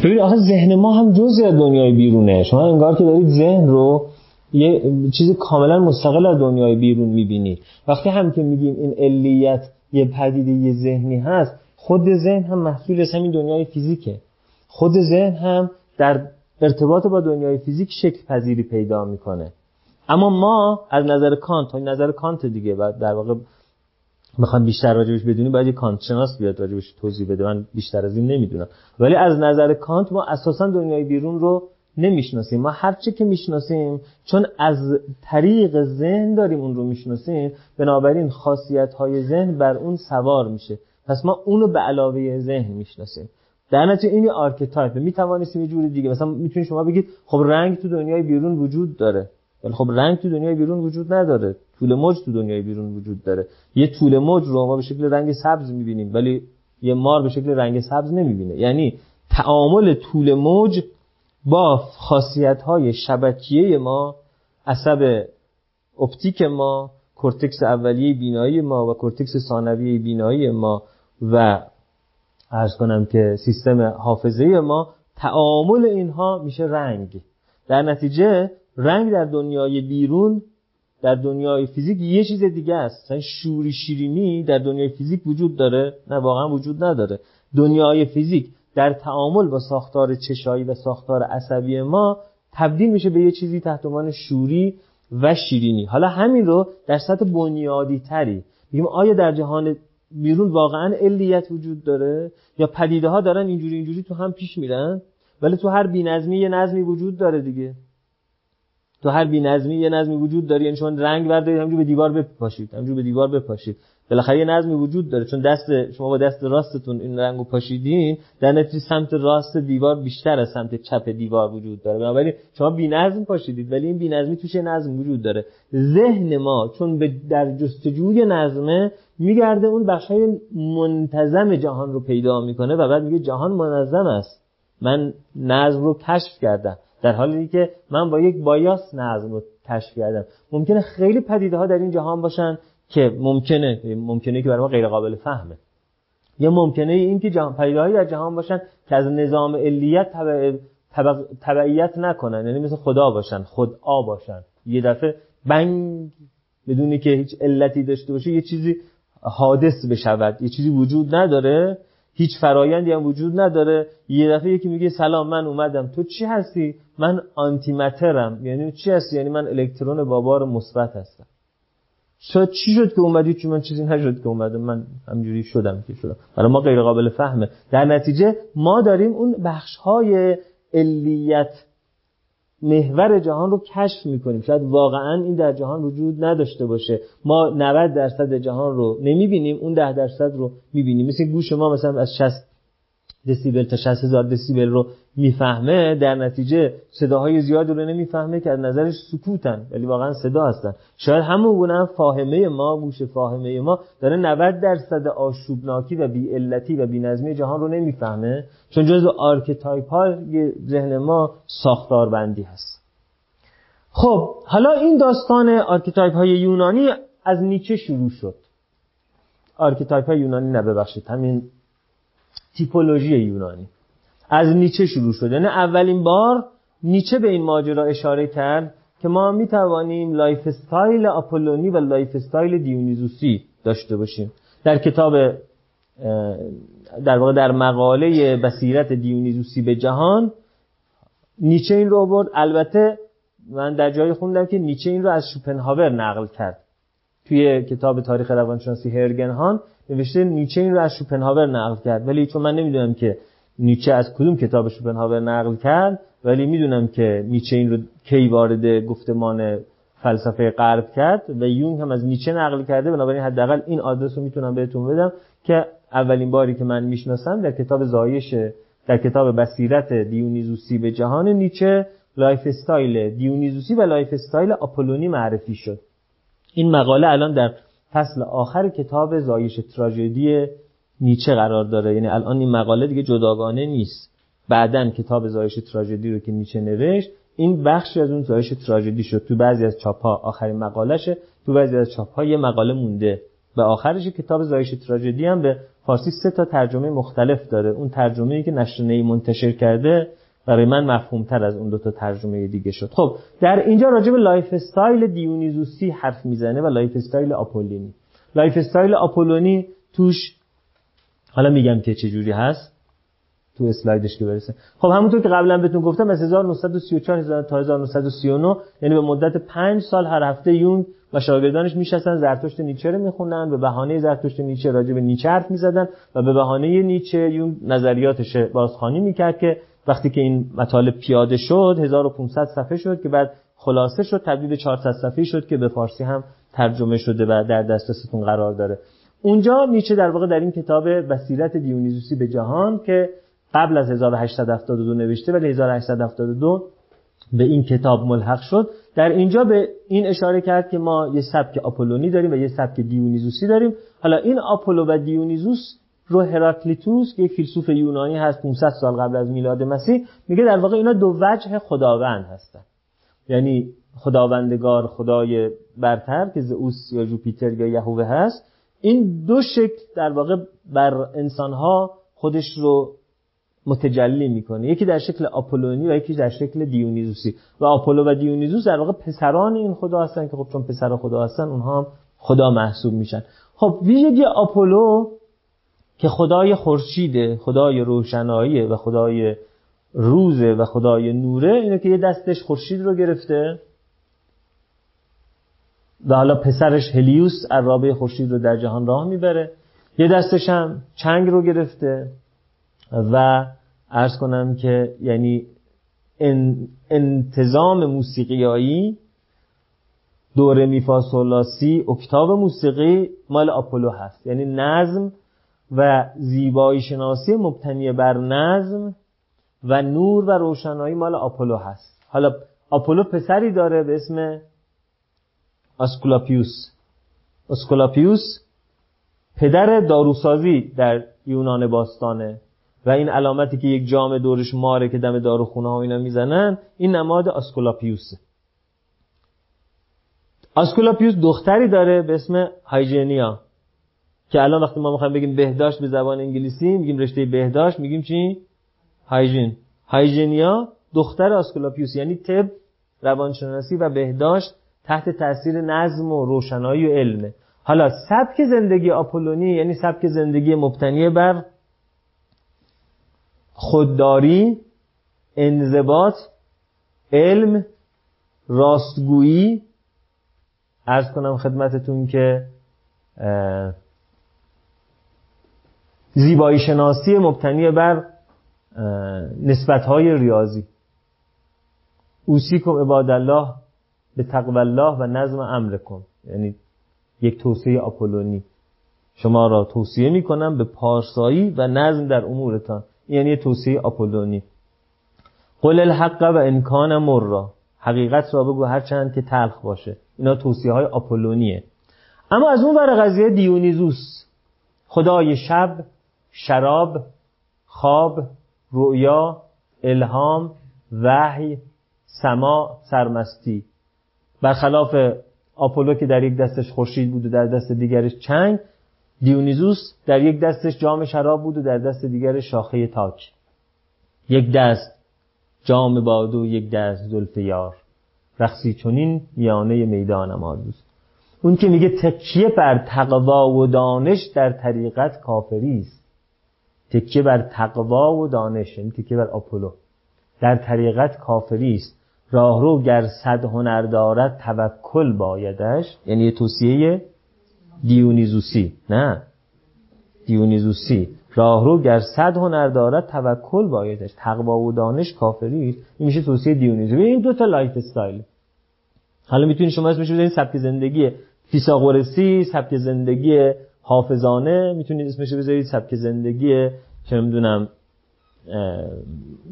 ببین آخه ذهن ما هم از دنیای بیرونه. شما انگار که دارید ذهن رو یه چیز کاملا مستقل از دنیای بیرون می‌بینید وقتی هم که میگیم این علیت یه پدیده یه ذهنی هست خود ذهن هم محصول از همین دنیای فیزیکه. خود ذهن هم در ارتباط با دنیای فیزیک شکل پذیری پیدا می‌کنه. اما ما از نظر کانت نظر کانت دیگه و در واقع می‌خوان بیشتر راجبش بدونی باید یه کانت شناس بیاد راجبش توضیح بده. من بیشتر از این نمی‌دونم. ولی از نظر کانت ما اساسا دنیای بیرون رو نمی‌شناسیم. ما هر چه که می‌شناسیم چون از طریق ذهن داریم اون رو می‌شناسیم بنابراین خاصیت های ذهن بر اون سوار میشه. پس ما اونو به علاوه ذهن می‌شناسیم. در نتیجه این archetype می توانستیم یه جوری دیگه مثلا می‌تونید شما بگید خب رنگ تو دنیای بیرون وجود داره. ولی خب رنگ تو دنیای بیرون وجود نداره. طول موج تو دنیای بیرون وجود داره. یه طول موج رو ما به شکل رنگ سبز می‌بینیم ولی یه مار به شکل رنگ سبز نمی‌بینه. یعنی تعامل طول موج با خاصیت های شبکیه ما عصب اپتیک ما کورتکس اولیه بینایی ما و کورتکس ثانویه بینایی ما و عرض کنم که سیستم حافظه ما تعامل اینها میشه رنگ. در نتیجه رنگ در دنیای بیرون در دنیای فیزیک یه چیز دیگه است. مثلا شوری شیرینی در دنیای فیزیک وجود داره. نه واقعا وجود نداره. دنیای فیزیک در تعامل با ساختار چشایی و ساختار عصبی ما تبدیل میشه به یه چیزی تحت عنوان شوری و شیرینی. حالا همین رو در سطح بنیادی تری میگیم. آیا در جهان بیرون واقعا علیت وجود داره یا پدیده ها دارن اینجوری اینجوری تو هم پیش میرن ولی تو هر بی‌نظمی یه نظمی وجود داره دیگه. تو هر بی‌نظمی یه نظمی وجود داره یعنی شما رنگ بردارید همجور به دیوار بپاشید همجور به دیوار بپاشید. بالاخره یه نظمی وجود داره. چون دست شما با دست راستتون این رنگو پاشیدین در نتیجه سمت راست دیوار بیشتر از سمت چپ دیوار وجود داره. بنابراین شما بی‌نظم پاشیدید ولی این بی‌نظمی توش نظم وجود داره. ذهن ما چون به در جستجوی نظمه میگرده اون بخشای منتظم جهان رو پیدا می‌کنه و بعد میگه جهان منظم است. من نظم رو کشف کردم. در حالی که من با یک بایاس نظم رو کشف کردم. ممکنه خیلی پدیده ها در این جهان باشن. که ممکنه ممکنه که برای ما غیر قابل فهمه. یا ممکنه این که جهان پدیده‌هایی در جهان باشن که از نظام علیت تبعیت نکنن. یعنی مثل خدا باشن خدا باشن. یه دفعه بنگ بدونی که هیچ علتی داشته باشه یه چیزی حادث بشود. یه چیزی وجود نداره. هیچ فرایندی هم وجود نداره. یه دفعه یکی میگه سلام من اومدم. تو چی هستی؟ من آنتی یعنی چی هستی؟ یعنی من الکترون بابار مثبت هستم. شاید چی شد که اومدی چون من چیزی نشد که اومدم من همجوری شدم که شدم. برای ما غیر قابل فهمه. در نتیجه ما داریم اون بخش های علیت محور جهان رو کشف می‌کنیم. شاید واقعا این در جهان وجود نداشته باشه. ما 90 درصد جهان رو نمی‌بینیم اون 10 درصد رو می‌بینیم. مثل گوش ما مثلا از 60 دسیبل تا 60 هزار دسیبل رو می‌فهمه در نتیجه صداهای زیاد رو نمی‌فهمه که از نظرش سکوتن ولی واقعا صدا هستن. شاید همون گونه هم فاهمه ما گوش فاهمه ما داره 90 درصد آشوبناکی و بی‌علتی و بی‌نظمی جهان رو نمی‌فهمه. چون جزو archetype ها ذهن ما ساختار بندی هست. خب حالا این داستان archetype های یونانی از نیچه شروع شد. archetype های یونانی نه ببخشید همین تیپولوژی یونانی. از نیچه شروع شد یعنی اولین بار نیچه به این ماجرا اشاره کرد که ما می توانیم lifestyle آپولونی و lifestyle دیونیزوسی داشته باشیم. در کتاب در واقع در مقاله بصیرت دیونیزوسی به جهان نیچه این رو برد البته من در جایی خوندم که نیچه این رو از شوپنهاور نقل کرد. توی کتاب تاریخ روانشناسی هرگنهان نوشته نیچه این رو از شوپنهاور نقل کرد. ولی چون من نمی‌دونم که نیچه از کدوم کتاب شوپنهاور نقل کرد ولی می‌دونم که نیچه این رو کی وارد گفتمان فلسفه غرب کرد و یونگ هم از نیچه نقل کرده. بنابراین حداقل این آدرس رو می‌تونم بهتون بدم که اولین باری که من می‌شناسم در کتاب زایش در کتاب بصیرت دیونیزوسی به جهان نیچه lifestyle دیونیزوسی و lifestyle آپولونی معرفی شد. این مقاله الان در فصل آخر کتاب زایش تراژدی نیچه قرار داره. یعنی الان این مقاله دیگه جداگانه نیست. بعدا کتاب زایش تراژدی رو که نیچه نوشت این بخشی از اون زایش تراژدی شد. تو بعضی از چاپ ها آخرین مقالهشه تو بعضی از چاپ ها یه مقاله مونده. به آخرش کتاب زایش تراژدی هم به فارسی سه تا ترجمه مختلف داره. اون ترجمه ای که نشر منتشر کرده برای من مفهوم تر از اون دو تا ترجمه دیگه شد. خب در اینجا راجع به lifestyle دیونیزوسی حرف می‌زنه و lifestyle آپولونی. lifestyle آپولونی توش حالا میگم که چه جوری هست تو اسلایدش که برسه. خب همونطور که قبلا بهتون گفتم از 1934 تا 1939 یعنی به مدت 5 سال هر هفته یونگ و شاگردانش میشستن زرتشت نیچه رو میخوندن به بهانه زرتشت نیچه راجع به نیچه حرف می‌زدن و به بهانه نیچه یونگ نظریاتش بازخوانی می‌کرد که وقتی که این مطالب پیاده شد 1500 صفحه شد که بعد خلاصه شد تبدیل به 400 صفحه شد که به فارسی هم ترجمه شده و در دسترستون قرار داره. اونجا نیچه در واقع در این کتاب بصیرت دیونیزوسی به جهان که قبل از 1872 نوشته ولی 1872 به این کتاب ملحق شد. در اینجا به این اشاره کرد که ما یه سبک آپولونی داریم و یه سبک دیونیزوسی داریم. حالا این آپولو و دیونیزوس رو هراکلیتوس که یک فیلسوف یونانی هست 500 سال قبل از میلاد مسیح میگه در واقع اینا دو وجه خداوند هستن. یعنی خداوندگار خدای برتر که زئوس یا جوپیتر یا یهوه هست. این دو شکل در واقع بر انسانها خودش رو متجلی می‌کنه. یکی در شکل آپولونی و یکی در شکل دیونیزوسی. و آپولو و دیونیزوس در واقع پسران این خدا هستن که خب چون پسر خدا هستن اونها هم خدا محسوب میشن. خب ویژگی آپولو که خدای خورشیده خدای روشنایی و خدای روزه و خدای نوره اینه که یه دستش خورشید رو گرفته و حالا پسرش هلیوس عرابه خورشید رو در جهان راه می‌بره. یه دستش هم چنگ رو گرفته و ارز کنم که یعنی انتظام موسیقیایی دور میفا سولاسی اکتاو موسیقی مال آپولو هست. یعنی نظم و زیبایی شناسی مبتنی بر نظم و نور و روشنایی مال آپولو هست. حالا آپولو پسری داره به اسم اسکولاپیوس اسکولاپیوس پدر داروسازی در یونان باستانه و این علامتی که یک جام دورش ماره که دم داروخونه ها اینا می‌زنن این نماد آسکولاپیوسه آسکولاپیوس دختری داره به اسم هایجینیا که الان وقتی ما می‌خوایم بگیم بهداشت به زبان انگلیسی میگیم رشته بهداشت میگیم چی؟ هایجین هایجینیا دختر آسکولاپیوس یعنی طب روانشناسی و بهداشت تحت تاثیر نظم و روشنایی و علمه. حالا سبک زندگی آپولونی یعنی سبک زندگی مبتنی بر خودداری انضباط علم راستگویی. ارز کنم خدمتتون که زیبایی شناسی مبتنی بر نسبت های ریاضی. اوسیکم عباد الله به تقوی الله و نظم امرکم. یعنی یک توصیه آپولونی. شما را توصیه می کنم به پارسایی و نظم در امورتان. یعنی توصیه آپولونی. قل الحق و انکان مر حقیقت را بگو هرچند که تلخ باشه. اینا توصیه های آپولونیه. اما از اون ور قضیه دیونیزوس. خدای شب شراب خواب رؤیا الهام وحی سما سرمستی. برخلاف آپولو که در یک دستش خورشید بود و در دست دیگرش چنگ دیونیزوس در یک دستش جام شراب بود و در دست دیگرش شاخه تاک یک دست جام باد و یک دست زلف یار. رقصی چونین میانه می‌دانم آردوست اون که میگه تکیه بر تقوا و دانش در طریقت کافری است. تکیه بر تقوا و دانش یعنی تکیه بر آپولو. در طریقت کافری است. راهرو گر صد هنر دارد توکل بایدش. یعنی توصیه دیونیزوسی. نه. دیونیزوسی. راهرو گر صد هنر دارد توکل بایدش. تقوا و دانش کافری است. این میشه توصیه دیونیزوسی این دو تا lifestyle. حالا می‌تونی شما اسمش بزنید سبک زندگی فیثاغورسی سبک زندگی حافظانه می‌تونید اسمش بذارید. سبک زندگی چه می‌دونم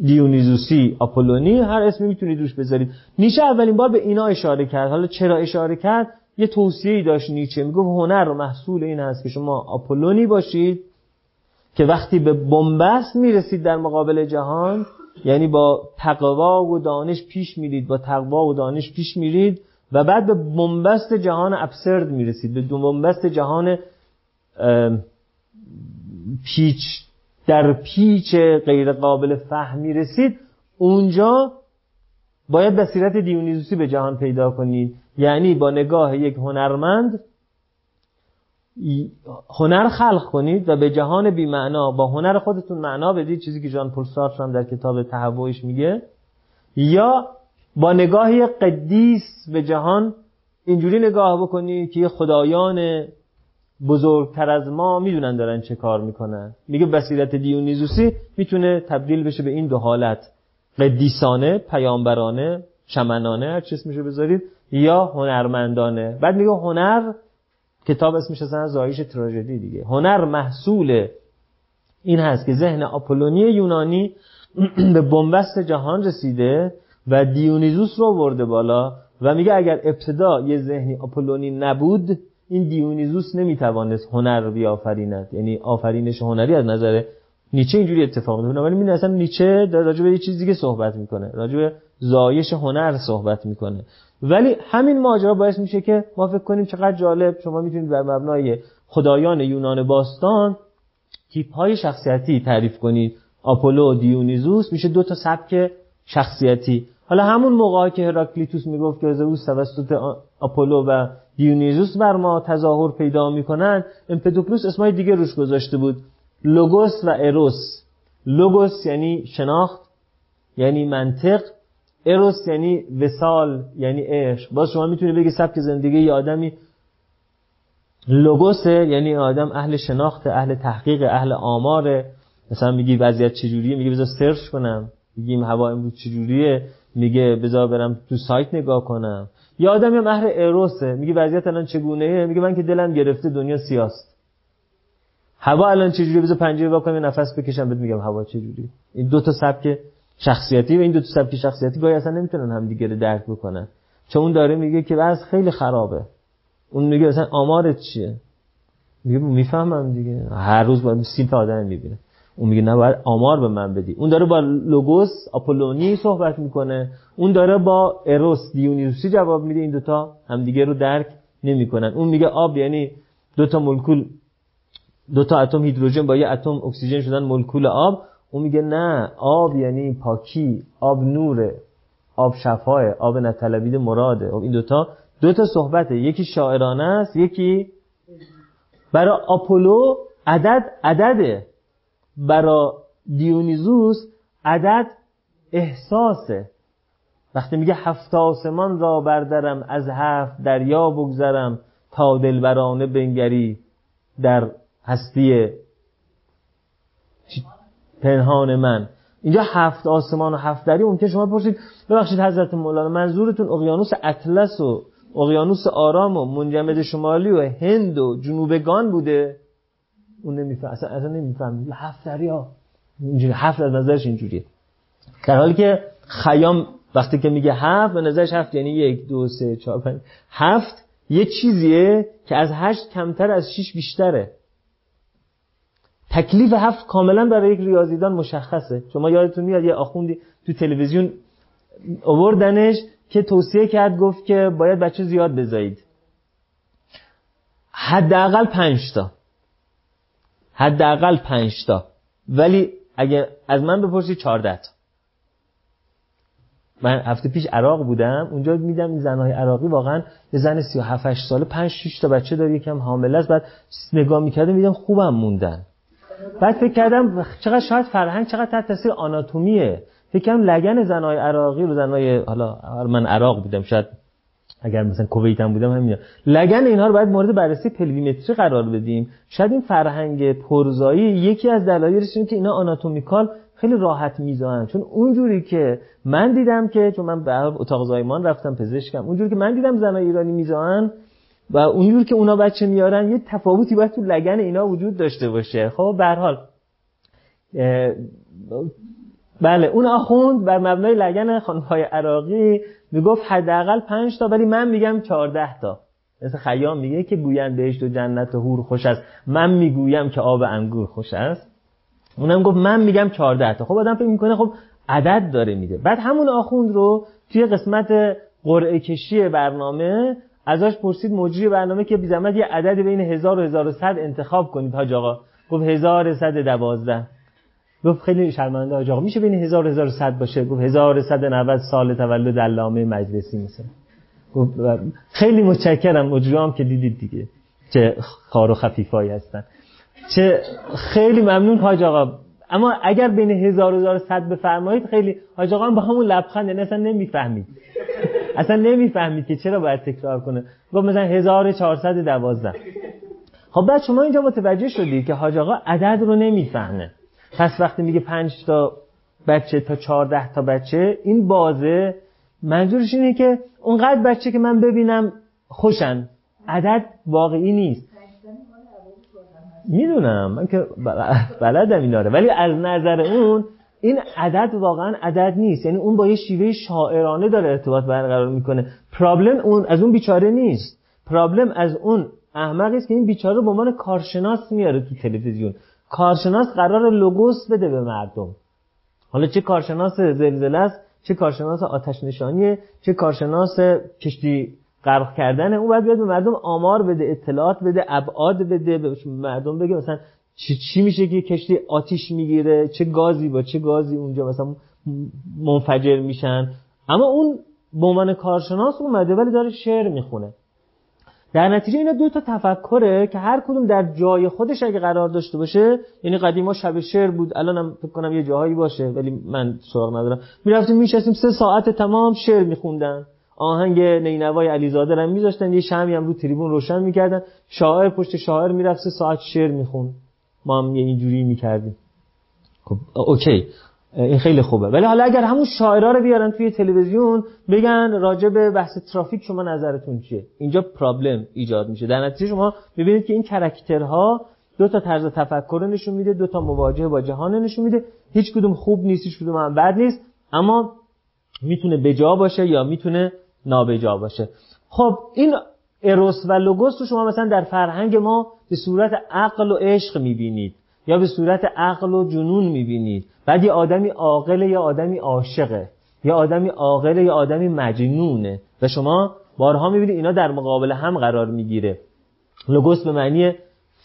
دیونیزوسی آپولونی هر اسمی می‌تونید روش بذارید. نیچه اولین بار به اینا اشاره کرد. حالا چرا اشاره کرد؟ یه توصیه داشت نیچه. میگه هنر و محصول این هست که شما آپولونی باشید که وقتی به بنبست می‌رسید در مقابل جهان یعنی با تقوا و دانش پیش میرید با تقوا و دانش پیش میرید و بعد به بنبست جهان ابسرد می‌رسید. به بنبست جهان پیچ در پیچ غیر قابل فهم می‌رسید اونجا باید بصیرت دیونیزوسی به جهان پیدا کنید. یعنی با نگاه یک هنرمند هنر خلق کنید و به جهان بی معنا با هنر خودتون معنا بدید چیزی که جان پل هم در کتاب تهوعش میگه یا با نگاهی قدیس به جهان اینجوری نگاه بکنید که خدایان بزرگتر از ما می‌دونن دارن چه کار می‌کنن. میگه بصیرت دیونیزوسی می‌تونه تبدیل بشه به این دو حالت. قدیسانه پیامبرانه شمنانه هر چیز میشه بذارید یا هنرمندانه. بعد میگه هنر کتاب اسمش اصلا زایش تراژدی دیگه. هنر محصول این هست که ذهن آپولونی یونانی به بنبست جهان رسیده و دیونیزوس رو ورده بالا و میگه اگر ابتدا یه ذهنی آپولونی نبود این دیونیزوس نمی‌توانست هنر بیافریند. یعنی آفرینش هنری از نظر نیچه اینجوری اتفاق میفته ولی می اصلا نیچه در راجع به یه چیز دیگه صحبت می‌کنه. راجع به زایش هنر صحبت می‌کنه. ولی همین ماجرا باعث میشه که ما فکر کنیم چقدر جالب. شما می‌تونید بر مبنای خدایان یونان باستان تیپ های شخصیتی تعریف کنید. آپولو و دیونیزوس میشه دو تا سبک شخصیتی. حالا همون موقعی که هراکلیتوس می‌گفت که زئوس توسط آپولو و دیونیزوس بر ما تظاهر پیدا می‌کنن امپدوکلوس اسمای دیگه روش گذاشته بود. لوگوس و اروس. لوگوس یعنی شناخت یعنی منطق. اروس یعنی وسال یعنی عشق. باز شما می‌تونید بگی سبک زندگی یه آدمی لوگوسه یعنی آدم اهل شناخت اهل تحقیق اهل آماره. مثلا میگی وضعیت چجوریه؟ میگه بذار سرچ کنم. میگیم هوا امروز چجوریه؟ میگه بذار برم تو سایت نگاه کنم. یا آدمی هم اهل اروسه میگه وضعیت الان چگونه میگه من که دلم گرفته دنیا سیاست. هوا الان چجوری؟ بذار پنجره وا کنم نفس بکشم بهت میگم هوا چجوری. این دو تا سبک شخصیتی و این دو تا سبک شخصیتی گاهی اصلا نمی‌تونن همدیگه رو درک بکنن. چون اون داره میگه که وضع خیلی خرابه. اون میگه مثلا آمارت چیه؟ میگه می‌فهمم دیگه. هر روز باید سیمپ آدم می‌بینه. اون میگه نباید آمار به من بدی. اون داره با لوگوس آپولونی صحبت می‌کنه. اون داره با اروس دیونیسوسی جواب میده این دوتا؟ همدیگه رو درک نمی‌کنن. اون میگه آب یعنی دوتا مولکول دوتا اتم هیدروژن با یه اتم اکسیژن شدن مولکول آب. اون میگه نه آب یعنی پاکی آب نوره آب شفاه آب نطلبید مراده. خب این دوتا دوتا صحبته. یکی شاعرانه است یکی برای آپولو عدد عدده. برای دیونیزوس عدد احساسه. وقتی میگه هفت آسمان را بردارم از هفت دریا بگذرم تا دلبرانه بنگری در هستی پنهان من. اینجا هفت آسمان و هفت دری ممکن شما بپرسید ببخشید حضرت مولانا منظورتون اقیانوس اطلس و اقیانوس آرام و منجمد شمالی و هند و جنوبگان بوده؟ اون نمیفهم اصلا, اصلا نمیفهم. هفت دریا. اینجوری هفت از نظرش اینجوریه. در حالی که خیام وقتی که میگه هفت به نظرش هفت یعنی یک دو سه چهار پنج. هفت یه چیزیه که از هشت کمتر از شیش بیشتره. تکلیف هفت کاملا برای یک ریاضیدان مشخصه. شما یادتون میاد یه آخوندی تو تلویزیون آوردنش که توصیه کرد گفت که باید بچه زیاد بذارید حداقل پنج تا. حداقل پنج تا. ولی اگه از من بپرسید 14 تا. من هفته پیش عراق بودم اونجا میدم این زنهای عراقی واقعا یه زن 37 8 ساله 5 6 تا بچه داره یکم حامله است. بعد نگاه می‌کردم میدم خوبم موندن. بعد فکر کردم چقدر شاید فرهنگ چقدر تحت تاثیر آناتومیه. فکر لگن زنهای عراقی رو زنهای حالا من عراق بودم شاید اگر مثلا کویت هم بودم همین. لگن اینها رو باید مورد بررسی پلویمتری قرار بدیم. شاید این فرهنگ پرزایی یکی از دلایلش اینه که اینا آناتومیکال خیلی راحت میزان چون اونجوری که من دیدم که چون من به اتاق زایمان رفتم پزشکم اونجوری که من دیدم زنای ایرانی میزان و اونجوری که اونا بچه میارن یه تفاوتی باید تو لگن اینا وجود داشته باشه. خب به حال بله اون آخوند بر مبنای لگن خانمهای عراقی می‌گفت حداقل 5 تا ولی من میگم 14 تا. مثل خیام میگه که گویند بهشت و جنت و هور خوش است. من می‌گویم که آب انگور خوش است. اونم گفت من میگم 14 تا. خب آدم فکر می‌کنه خب عدد داره میده. بعد همون آخوند رو توی قسمت قرعه کشی برنامه ازش پرسید مجری برنامه که بی یه عدد بین 1000 و 1100 انتخاب کنید حاج آقا. گفت 1112 گفت خیلی شرمنده حاج آقا. میشه بین 1000 و 1100 باشه؟ گفت 1190 سال تولد علامه مجلسی مثلا. خیلی متشکرم مجریام که دیدید دیگه چه خار و خفیفایی هستن. چه خیلی ممنون حاج آقا. اما اگر بین 1000 و 1100 بفرمایید خیلی حاج آقا با همون لبخند یعنی اصلا نمی‌فهمید. اصلا نمی‌فهمید که چرا باید تکرار کنه. گفت مثلا 1412 خب بعد شما اینجا متوجه شدی که حاج آقا عدد رو نمی‌فهمه. پس وقتی میگه 5 تا بچه تا 14 تا بچه این بازه منظورش اینه که اونقدر بچه که من ببینم خوشن. عدد واقعی نیست. می‌دونم. من که بلدم اینا رو. ولی از نظر اون این عدد واقعا عدد نیست. یعنی اون با یه شیوه شاعرانه داره ارتباط برقرار می‌کنه. پرابلم اون از اون بیچاره نیست. پرابلم از اون احمقی است که این بیچاره به عنوان کارشناس میاره تو تلویزیون. کارشناس قرار لوگوس بده به مردم. حالا چه کارشناس زلزله است چه کارشناس آتش نشانیه چه کارشناس کشتی غرق کردن اون باید بیاد به مردم آمار بده اطلاعات بده ابعاد بده به مردم بگه مثلا چی, چی میشه که کشتی آتیش می‌گیره چه گازی با چه گازی اونجا مثلا منفجر میشن. اما اون به عنوان کارشناس اومده ولی داره شعر می‌خونه. در نتیجه اینا دو تا تفکره که هر کدوم در جای خودش اگه قرار داشته باشه یعنی قدیما شب شعر بود الانم فکر کنم یه جاهایی باشه ولی من سراغ ندارم. می‌رفتیم میشستیم سه ساعت تمام شعر میخوندن. آهنگ نینوای علیزاده رو میذاشتن یه شمعی هم رو تریبون روشن می‌کردن. شاعر پشت شاعر می‌رفت ساعت شعر میخون ما هم یه اینجوری می‌کردیم. خب okay. این خیلی خوبه. ولی حالا اگر همون شاعرها رو بیارن توی تلویزیون بگن راجع به بحث ترافیک شما نظرتون چیه؟ اینجا problem ایجاد میشه. در نتیجه شما می‌بینید که این character ها دو تا طرز تفکر نشون میده دو تا مواجهه با جهان نشون میده. هیچ کدوم خوب نیست هیچ کدوم هم بد نیست. اما می‌تونه بجا باشه یا می‌تونه نابجا باشه. خب این اروس و لوگوس رو شما مثلا در فرهنگ ما به صورت عقل و عشق می‌بینید یا به صورت عقل و جنون می‌بینید. بعد یه آدمی عاقل یا آدمی عاشقه. یا آدمی عاقل یا آدمی مجنونه. و شما بارها می‌بینید اینا در مقابل هم قرار می‌گیره. لوگوس به معنی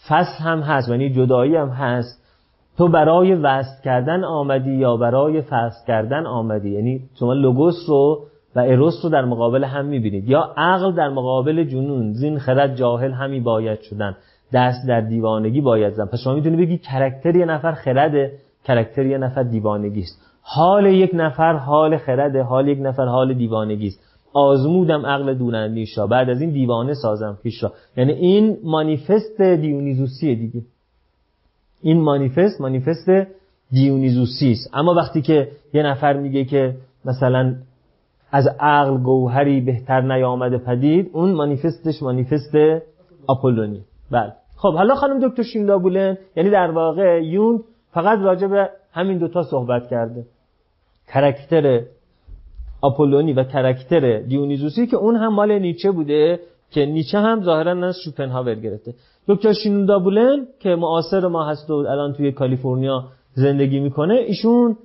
فصل هم هست یعنی جدایی هم هست. تو برای وصل کردن آمدی یا برای فصل کردن آمدی؟ یعنی شما لوگوس رو و اروس رو در مقابل هم می‌بینید. یا عقل در مقابل جنون زین خرد جاهل همی باید شدن. دست در دیوانگی باید زن. پس شما می‌تونی بگی کرکتر یه نفر خرده کرکتر یه نفر دیوانگی است. حال یک نفر حال خرده حال یک نفر حال دیوانگی است. آزمودم عقل دونندیش را بعد از این دیوانه سازم پیش را. یعنی این مانیفست دیونیزوسیه دیگه. این مانیفست مانیفست دیونیزوسی است. اما وقتی که یه نفر میگه که مثلا از عقل گوهری بهتر نیامده پدید اون مانیفستش مانیفست آپولونی. بله. خب حالا خانم دکتر شیندا بولن یعنی در واقع یون فقط راجع به همین دوتا صحبت کرده. کرکتر آپولونی و کرکتر دیونیزوسی که اون هم مال نیچه بوده که نیچه هم ظاهرا از شوپنهاور گرفته. دکتر شینودا بولن که معاصر ما هست و الان توی کالیفرنیا زندگی می‌کنه ایشون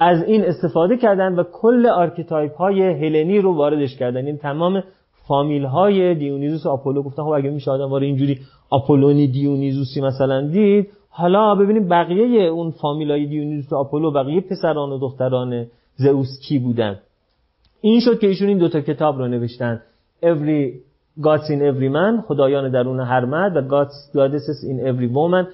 از این استفاده کردن و کل archetype های هلنی رو واردش کردن. این یعنی تمام فامیل های دیونیزوس و آپولو گفتن خب اگه میشه آدم اینجوری آپولونی دیونیزوسی مثلا دید حالا ببینیم بقیه اون فامیل های دیونیزوس و آپولو بقیه پسران و دختران زئوس کی بودن؟ این شد که ایشون این دوتا کتاب رو نوشتن. Every Gods in Every Man خدایان درون هر مرد و Gods Goddesses in Every Woman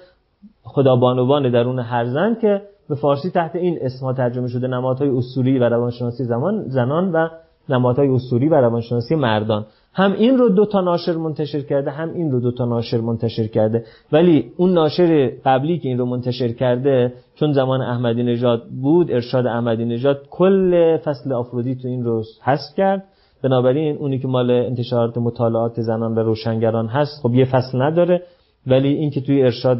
خدا بانوان درون هر زن که به فارسی تحت این اسم ترجمه شده نمادهای اسطوری و روانشناسی زمان زنان و نمادهای اسطوری و روانشناسی مردان. هم این رو دو تا ناشر منتشر کرده هم این رو دو تا ناشر منتشر کرده. ولی اون ناشر قبلی که این رو منتشر کرده چون زمان احمدی نژاد بود ارشاد احمدی نژاد کل فصل آفرودیت این رو حذف کرد. بنابراین اونی که مال انتشارات مطالعات زنان و روشنگران هست خب یه فصل نداره. ولی این که توی ارشاد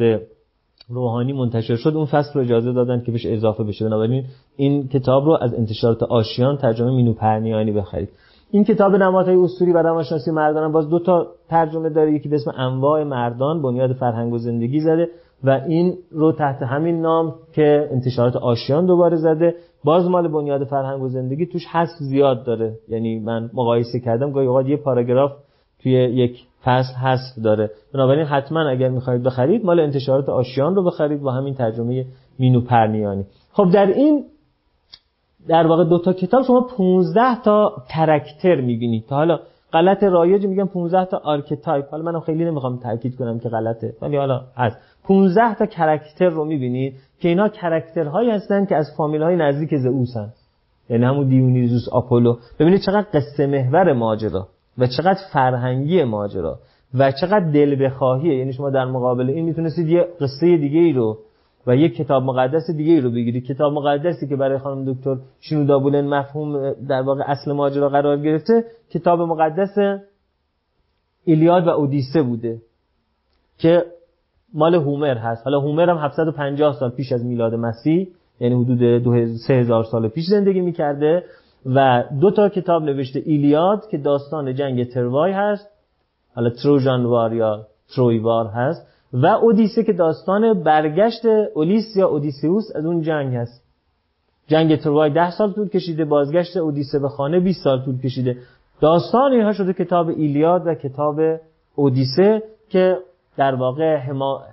روحانی منتشر شد اون فصل رو اجازه دادن که بهش اضافه بشه. بنابراین این کتاب رو از انتشارات آشیان ترجمه مینو پرنیانی بخرید. این کتاب نمادهای اسطوری و روانشناسی مردان باز دو تا ترجمه داره. یکی به اسم انواع مردان بنیاد فرهنگ و زندگی زده و این رو تحت همین نام که انتشارات آشیان دوباره زده. باز مال بنیاد فرهنگ و زندگی توش حذف زیاد داره. یعنی من مقایسه کردم گاهی اوقات یه پاراگراف توی یک فصل حذف داره. بنابراین حتما اگر می‌خواهید بخرید مال انتشارات آشیان رو بخرید با همین ترجمه مینو پرنیانی. خب در این در واقع دو تا کتاب شما 15 تا character می‌بینید. تا حالا غلط رایج میگم 15 تا archetype حالا منم خیلی نمی‌خوام تاکید کنم که غلطه ولی حالا هست. 15 تا character رو می‌بینید که اینا character هایی هستن که از فامیل های نزدیک زئوس یعنی همون دیونیزوس آپولو. ببینید چقدر قصه محور ماجرا. و چقدر فرهنگی ماجرا و چقدر دل بخواهیه. یعنی شما در مقابل این می‌تونستید یه قصه دیگه ای رو و یک کتاب مقدس دیگه ای رو بگیرید. کتاب مقدسی که برای خانم دکتر شینودا بولن مفهوم در واقع اصل ماجرا قرار گرفته کتاب مقدس ایلیاد و اودیسه بوده که مال هومر هست. حالا هومر هم 750 سال پیش از میلاد مسیح یعنی حدود 3000 سال پیش زندگی می‌کرده. و دو تا کتاب نوشته ایلیاد که داستان جنگ تروای هست حالا تروژان وار یا تروی وار هست و اودیسه که داستان برگشت اولیس یا اودیسیوس از اون جنگ هست. جنگ تروای ده سال طول کشیده بازگشت اودیسه به خانه 20 سال طول کشیده. داستان اینها شده کتاب ایلیاد و کتاب اودیسه که در واقع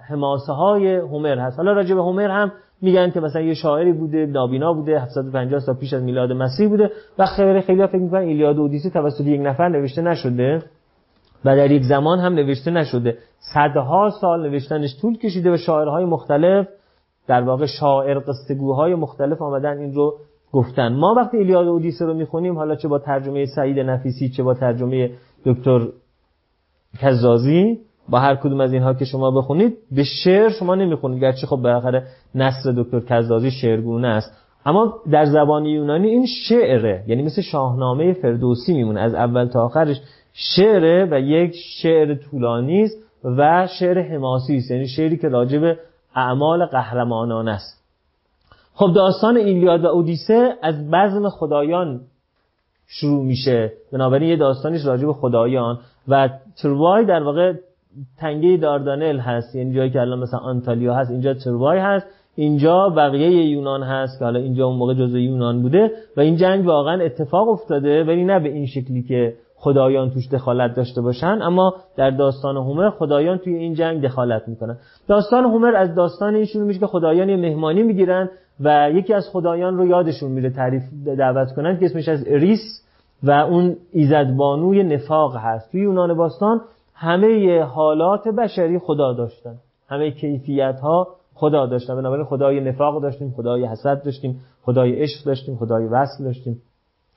حماسه های هومر هست. حالا راجع به هومر هم میگن که مثلا یه شاعری بوده نابینا بوده 750 سال پیش از میلاد مسیح بوده و خیلی خیلی فکر می‌کنن ایلیاد و اودیسه توسط یک نفر نوشته نشده و در یک زمان هم نوشته نشده. صدها سال نوشتنش طول کشیده و شاعرهای مختلف در واقع شاعر قصه‌گوهای مختلف آمدن این رو گفتن. ما وقتی ایلیاد و اودیسه رو می‌خونیم حالا چه با ترجمه سعید نفیسی چه با ترجمه دکتر کزازی با هر کدوم از اینها که شما بخونید به شعر شما نمی‌خونید. گرچه خب بالاخره نصر دکتر کزازی شعرگونه است. اما در زبان یونانی این شعره یعنی مثل شاهنامه فردوسی میمونه. از اول تا آخرش شعره و یک شعر طولانی است و شعر حماسی است. یعنی شعری که راجع به اعمال قهرمانان است. خب داستان ایلیاد و اودیسه از بزم خدایان شروع میشه. بنابراین یه داستانیش به خدایان و تروای در واقع تنگه داردانل هست. یعنی جایی که الان مثلا آنتالیا هست اینجا تروای هست اینجا بقیه یونان هست که حالا اینجا اون موقع جزء یونان بوده و این جنگ واقعا اتفاق افتاده. ولی نه به این شکلی که خدایان توش دخالت داشته باشن اما در داستان هومر خدایان توی این جنگ دخالت می‌کنن. داستان هومر از داستان این شروع میشه که خدایان یه مهمانی می‌گیرن و یکی از خدایان رو یادشون میره تعریف دعوت کنن که اسمش از اریس و اون ایزدبانوی نفاق هست. توی یونان باستان همه حالات بشری خدا داشتن. همه کیفیت ها خدا داشتن. بنابراین خدای نفاق داشتیم خدای حسد داشتیم خدای عشق داشتیم خدای وصل داشتیم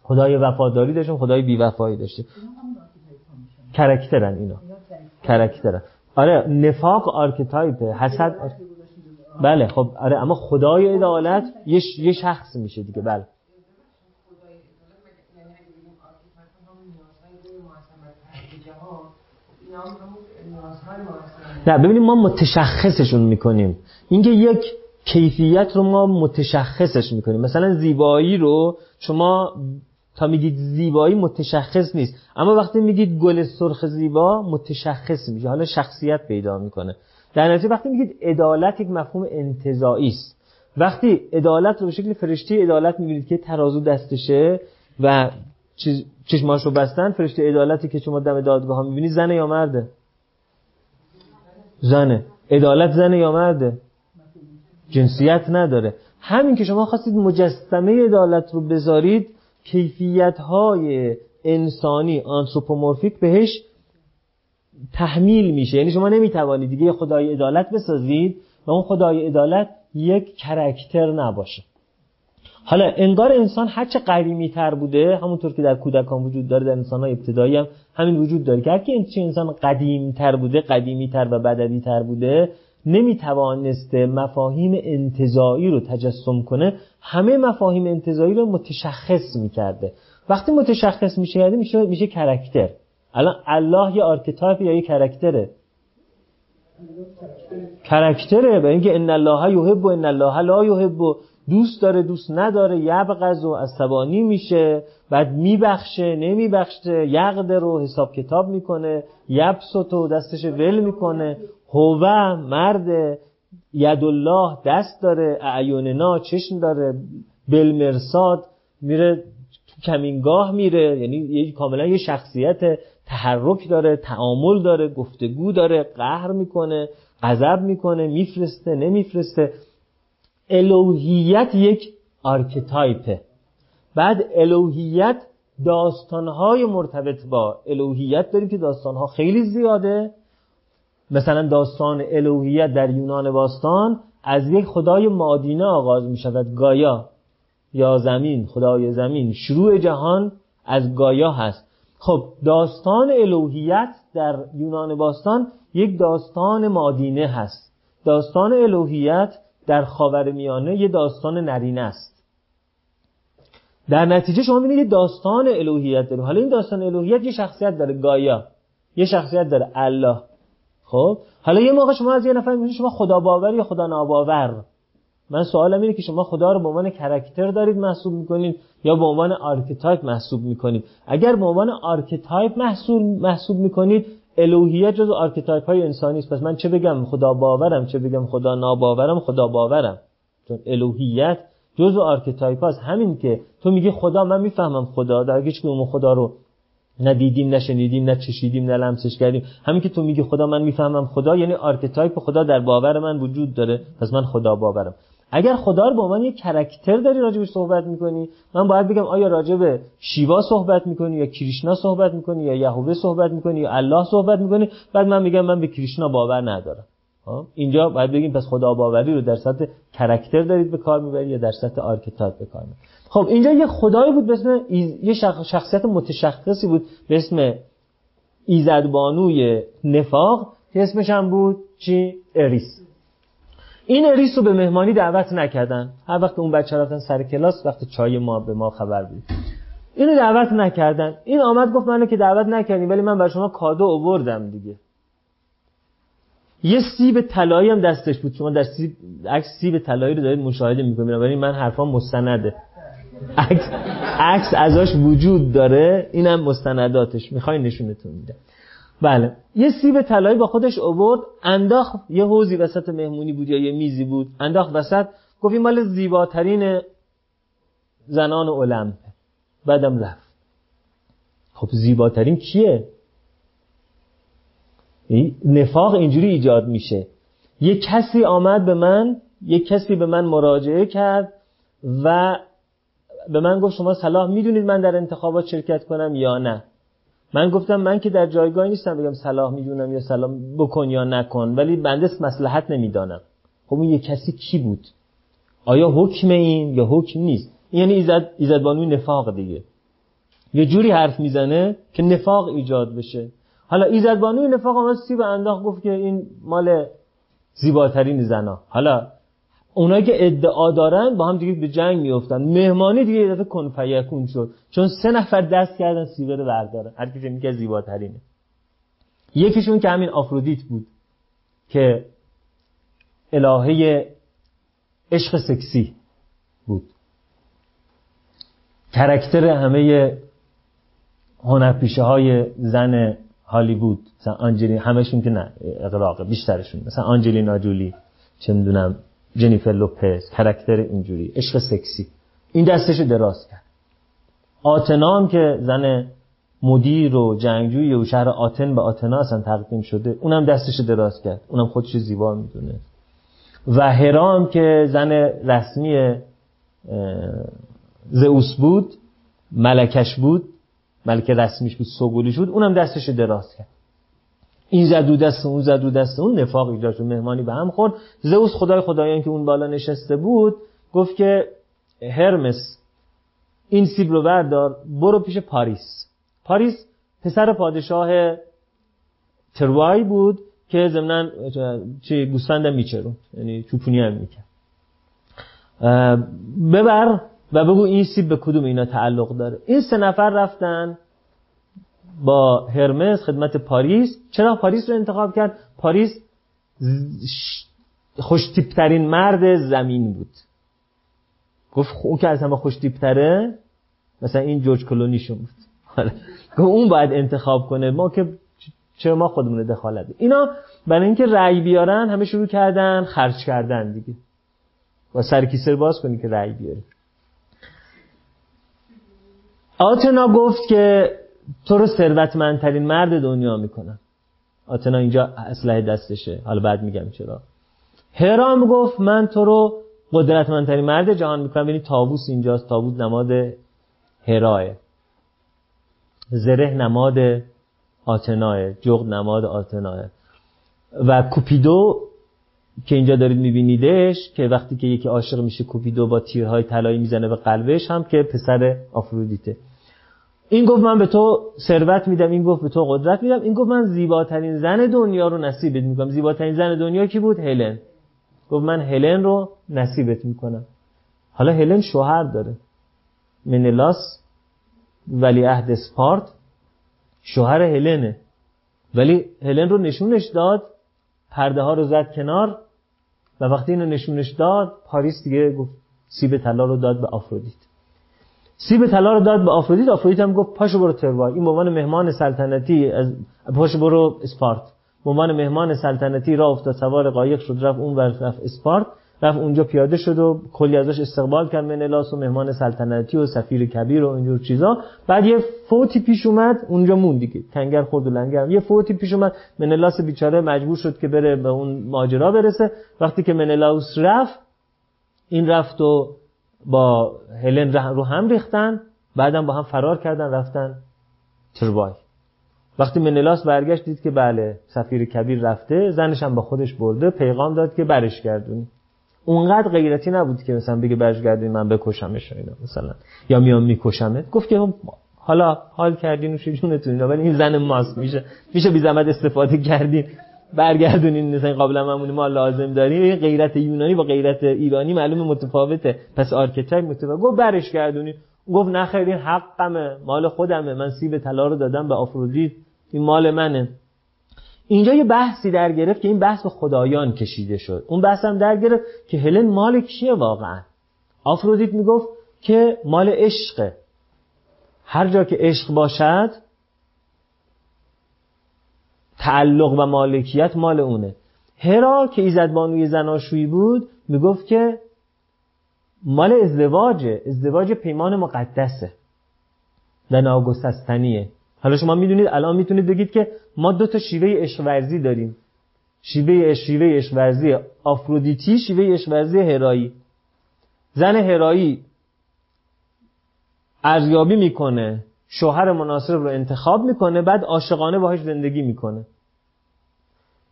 خدای وفاداری داشتیم خدای بیوفایی داشتیم. character ن اینا. character ن. آره نفاق archetype. حسد بله خب آره اما خدای عدالت یه, شخص میشه دیگه بله. نه ببینیم ما متشخصشون می‌کنیم. اینکه یک کیفیت رو ما متشخصش می‌کنیم. مثلا زیبایی رو شما تا میگید زیبایی متشخص نیست. اما وقتی میگید گل سرخ زیبا متشخص میشه. حالا شخصیت پیدا می‌کنه. در نتیجه وقتی میگید عدالت یک مفهوم انتزاعی است. وقتی عدالت رو به شکل فرشته عدالت می‌بینید که ترازو دستشه و چشماش رو بستن فرشته عدالتی که شما دم دادگاه ها می‌بینید زنه یا مرده؟ زنه. عدالت زنه یا مرده؟ جنسیت نداره. همین که شما خواستید مجسمه عدالت رو بذارید کیفیت های انسانی آنتروپومورفیک بهش تحمیل میشه. یعنی شما نمی‌توانید دیگه خدای عدالت بسازید و اون خدای عدالت یک کرکتر نباشه. حالا انگار انسان هرچه قدیمی تر بوده همونطور که در کودکان وجود داره در انسان های ابتدایی هم همین وجود داره که هرکی انسان قدیم تر بوده قدیمی تر و بدوی تر بوده نمی‌توانسته مفاهیم انتزاعی رو تجسم کنه. همه مفاهیم انتزاعی رو متشخص می‌کرده. وقتی متشخص میشه یعنی میشه میشه character الان الله یه archetype یا یه character ه character ه به اینکه ان الله یحب و ان الله لا یحب. دوست داره دوست نداره یبغض و عصبانی میشه بعد میبخشه نمیبخشه یقد رو حساب کتاب می‌کنه یبسط و دستش ول می‌کنه. هوه مرد ید الله دست داره اعیوننا چشم داره بلمرساد میره تو کمینگاه میره یعنی کاملا یه شخصیت تحرک داره تعامل داره گفتگو داره قهر می‌کنه غضب می‌کنه میفرسته نمیفرسته. الوهیت یک آرکتایپه بعد الوهیت داستانهای مرتبط با الوهیت داریم که داستانها خیلی زیاده. مثلا داستان الوهیت در یونان باستان از یک خدای مادینه آغاز می شود گایا یا زمین خدای زمین. شروع جهان از گایا هست. خب داستان الوهیت در یونان باستان یک داستان مادینه هست. داستان الوهیت در خاور میانه یه داستان نرینه است. در نتیجه شما می‌بینید داستان الوهیت داریم. حالا این داستان الوهیت یه شخصیت داره گایا. یه شخصیت داره الله. خب؟ حالا یه موقع شما از یه نفر میگید شما خدا باور یا خدا ناباور؟ من سوالم اینه که شما خدا رو به عنوان character دارید محسوب می‌کنید یا به عنوان archetype محسوب می‌کنید؟ اگر به عنوان archetype محسوب محسوب می‌کنید الوهیت جزء archetype های انسانی است. پس من چه بگم خدا باورم چه بگم خدا ناباورم خدا باورم. چون الوهیت جزء archetype هست همین که تو میگی خدا من می‌فهمم خدا. در هیچ اون خدا رو ندیدیم نشنیدیم نچشیدیم نه لمسش کردیم. همین که تو میگی خدا من می‌فهمم خدا یعنی archetype خدا در باور من وجود داره. پس من خدا باورم. اگر خدا رو به عنوان یک character داری راجبش صحبت می‌کنی من باید بگم آیا راجب شیوا صحبت می‌کنی یا کریشنا صحبت می‌کنی یا یهوه صحبت می‌کنی یا الله صحبت می‌کنی؟ بعد من میگم من به کریشنا باور ندارم. خب؟ اینجا باید بگیم پس خدا باوری رو در سطح character دارید به کار می‌برید یا در سطح archetype به کار می‌برید. خب اینجا یه خدایی بود به اسم یه شخصیت متشخصی بود به اسم ایزدبانوی نفاق که اسمش هم بود چی؟ اریس. این اریس رو به مهمانی دعوت نکردن. هر وقت اون بچه رفتن سر کلاس وقت چای ما به ما خبر بود. اینو دعوت نکردن. این آمد گفت منو که دعوت نکردین ولی من برا شما کادو آوردم دیگه. یه سیب طلایی هم دستش بود. شما در سیب عکس سیب طلایی رو دارید مشاهده می‌کنید. ولی من حرفام مستنده. عکس عکس ازش وجود داره. اینم مستنداتش. می‌خوای نشونتون میدم. بله. یه سیب طلایی با خودش آورد انداخت یه حوزی وسط مهمونی بود یا یه میزی بود. انداخت وسط گفت این مال زیباترین زنان علم بعدم رفت. خب زیباترین کیه؟ نفاق اینجوری ایجاد میشه. یه کسی آمد به من یه کسی به من مراجعه کرد و به من گفت شما صلاح می‌دونید من در انتخابات شرکت کنم یا نه. من گفتم من که در جایگاه نیستم بگم صلاح می‌دونم یا صلاح بکن یا نکن ولی بنده مسلحت نمی‌دانم. خب اون یه کسی کی بود؟ آیا حکم این یا حکم نیست؟ یعنی ایزد, ایزد بانوی نفاق دیگه. یه جوری حرف می‌زنه که نفاق ایجاد بشه. حالا ایزد بانوی نفاق آمد سیب انداخت گفت که این مال زیباترین زنا. حالا اونایی که ادعا دارن با هم دیگه به جنگ میفتن مهمانی دیگه یه دفعه کن فیکون شد. چون سه نفر دست کردن سیبه رو بردارن هر کی میگه زیباترینه. یکیشون که همین آفرودیت بود که الهه عشق سکسی بود. کرکتر همه هنرپیشه های زن هالیوود مثلا آنجلی همشون که نه اقراقه بیشترشون مثلا آنجلینا جولی چه می‌دونم جنیفر لوپز کرکتر اینجوری عشق سکسی. این دستش دراز کرد. آتنا که زن مدیر و جنگجوی و شهر آتن به آتنا اصلا تقدیم شده اونم دستش دراز کرد. اونم خودش زیبا می‌دونه و هرام که زن رسمی زئوس بود ملکش بود ملکه رسمیش بود سوگولیش بود اونم دستش دراز کرد. این زدو دست اون زدو دست اون نفاق ایجاد شد مهمانی به هم خورد. زئوس خدای خدایان که اون بالا نشسته بود گفت که هرمس این سیب رو بردار برو پیش پاریس. پاریس پسر پادشاه تروای بود که ضمن چه گوسفندم میچرون یعنی چوپونی هم می‌کرد. ببر و بگو این سیب به کدوم اینا تعلق داره. این سه نفر رفتن با هرمس خدمت پاریس. چرا پاریس رو انتخاب کرد؟ پاریس خوشتیبترین مرد زمین بود. گفت او که از همه خوشتیبتره مثلا این جورج کلونیشون بود. گفت اون باید انتخاب کنه. ما که چرا ما خودمون دخالت اینا برای اینکه رأی بیارن همه شروع کردن خرج کردن دیگه. با سر کیسه باز کنی که رأی بیاری. آتنا گفت که تو رو ثروتمندترین مرد دنیا می‌کنم آتنا اینجا اسلحه دستشه. حالا بعد میگم چرا. هرام گفت من تو رو قدرتمندترین مرد جهان می‌کنم. ببینید تابوس اینجاست. تابوس نماد هراه زره نماد آتناه. جغد نماد آتناه. و کوپیدو که اینجا دارید میبینیدش که وقتی که یکی عاشق میشه کوپیدو با تیرهای طلایی می‌زنه به قلبش هم که پسر آفرودیته. این گفت من به تو ثروت میدم این گفت به تو قدرت میدم. این گفت من زیباترین زن دنیا رو نصیبت می‌کنم. زیباترین زن دنیا کی بود؟ هلن. گفت من هلن رو نصیبت می‌کنم. حالا هلن شوهر داره. منلاس ولی عهد اسپارت شوهر هلنه. ولی هلن رو نشونش داد پرده ها رو زد کنار و وقتی اینو نشونش داد پاریس دیگه گفت سیب طلا رو داد به آفرودیت. سیب طلا رو داد به آفرودیت آفرودیت هم گفت پاشو برو تروای این به عنوان مهمان سلطنتی از پاشو برو اسپارت. به عنوان مهمان سلطنتی را افتاد سوار قایق شد رفت اون ور رفت اسپارت. رفت اونجا پیاده شد و کلی ازش استقبال کرد منلاس و مهمان سلطنتی و سفیر کبیر و اینجور چیزا. بعد یه فوتی پیش اومد اونجا موند دیگه. کنگر خود و لنگر. یه فوتی پیش اومد منلاس بیچاره مجبور شد که بره به اون ماجرا برسه. وقتی که منلاوس رفت این رفت و با هلن رو هم ریختن بعدم با هم فرار کردن رفتن تروای وقتی منلاس برگشت دید که بله سفیر کبیر رفته زنش هم با خودش برده پیغام داد که برش گردونی. اونقدر غیرتی نبود که مثلا بگه برش گردونی من بکشمش اینا مثلا. یا میام میکشمت. گفت که حالا حال کردین و جونتون ولی این زن ماست میشه میشه بی زحمت استفاده کردین. برگردونین مثلا قابل معمولی ما لازم داریم. غیرت یونانی با غیرت ایرانی معلوم متفاوته. پس archetype متفاوته گفت برش گردونین. گفت نخیر این حقمه مال خودمه. من سیب طلا رو دادم به آفرودیت. این مال منه. اینجا یه بحثی در گرفت که این بحث به خدایان کشیده شد. اون بحث هم در گرفت که هلن مال کیه واقعا؟ آفرودیت می‌گفت که مال عشقه. هر جا که عشق باشد تعلق و مالکیت مال اونه. هرا که ایزد بانوی زناشویی بود می‌گفت که مال ازدواجه. ازدواج پیمان مقدسه. و ناگسستنیه حالا شما می‌دونید الان می‌تونید بگید که ما دو تا شیوه عشق ورزی داریم. شیوه شیوه عشق ورزی آفرودیتی شیوه عشق ورزی هرایی. زن هرایی ارزیابی می‌کنه. شوهر مناسب رو انتخاب می‌کنه بعد عاشقانه باهاش زندگی می‌کنه.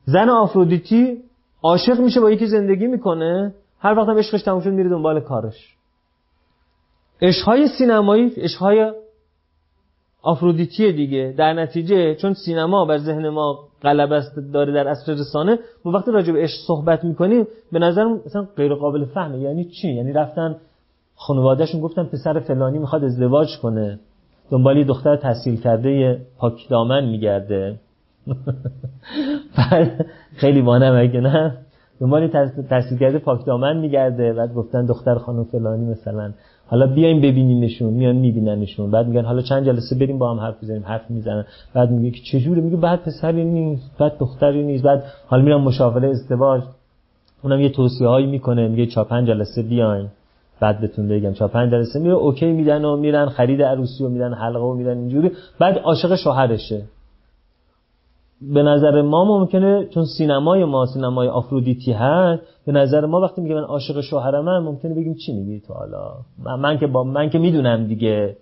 زن آفرودیتی عاشق میشه با یکی زندگی می‌کنه هر وقت هم عشقش تموم شد میره دنبال کارش. عشقهای سینمایی عشقهای آفرودیتی دیگه. در نتیجه چون سینما بر ذهن ما غلبه داره در اصل رسانه ما وقتی راجع به عشق صحبت می‌کنیم به نظر مثلا غیر قابل فهمه. یعنی چی؟ یعنی رفتن خانوادهشون گفتن پسر فلانی می‌خواد ازدواج کنه. دنبال دختر تحصیل کرده پاک دامن میگرده. خیلی بانم اگه نه. دنبال تحصیل کرده پاک دامن میگرده. بعد گفتن دختر خانم فلانی مثلا. حالا بیایم ببینیمشون میان میبیننشون. بعد میگن حالا چند جلسه بریم با هم حرف بزنیم حرف می‌زنن. بعد میگه که چجوره؟ میگه بعد پسری نیست بعد دختری نیست. بعد حالا میرم مشاوره ازدواج اونم یه توصیه هایی می‌کنه. میگه چا پنج جلسه بیاین بعد بهتون بگم چا پنج جلسه میره اوکی میدن و میرن خرید عروسی و میدن حلقه و میدن اینجوری. بعد عاشق شوهرشه. به نظر ما ممکنه چون سینمای ما سینمای آفرودیتی هست به نظر ما وقتی میگه من عاشق شوهرم من ممکنه بگیم چی میگی تو حالا؟ من, من که با من که می‌دونم دیگه.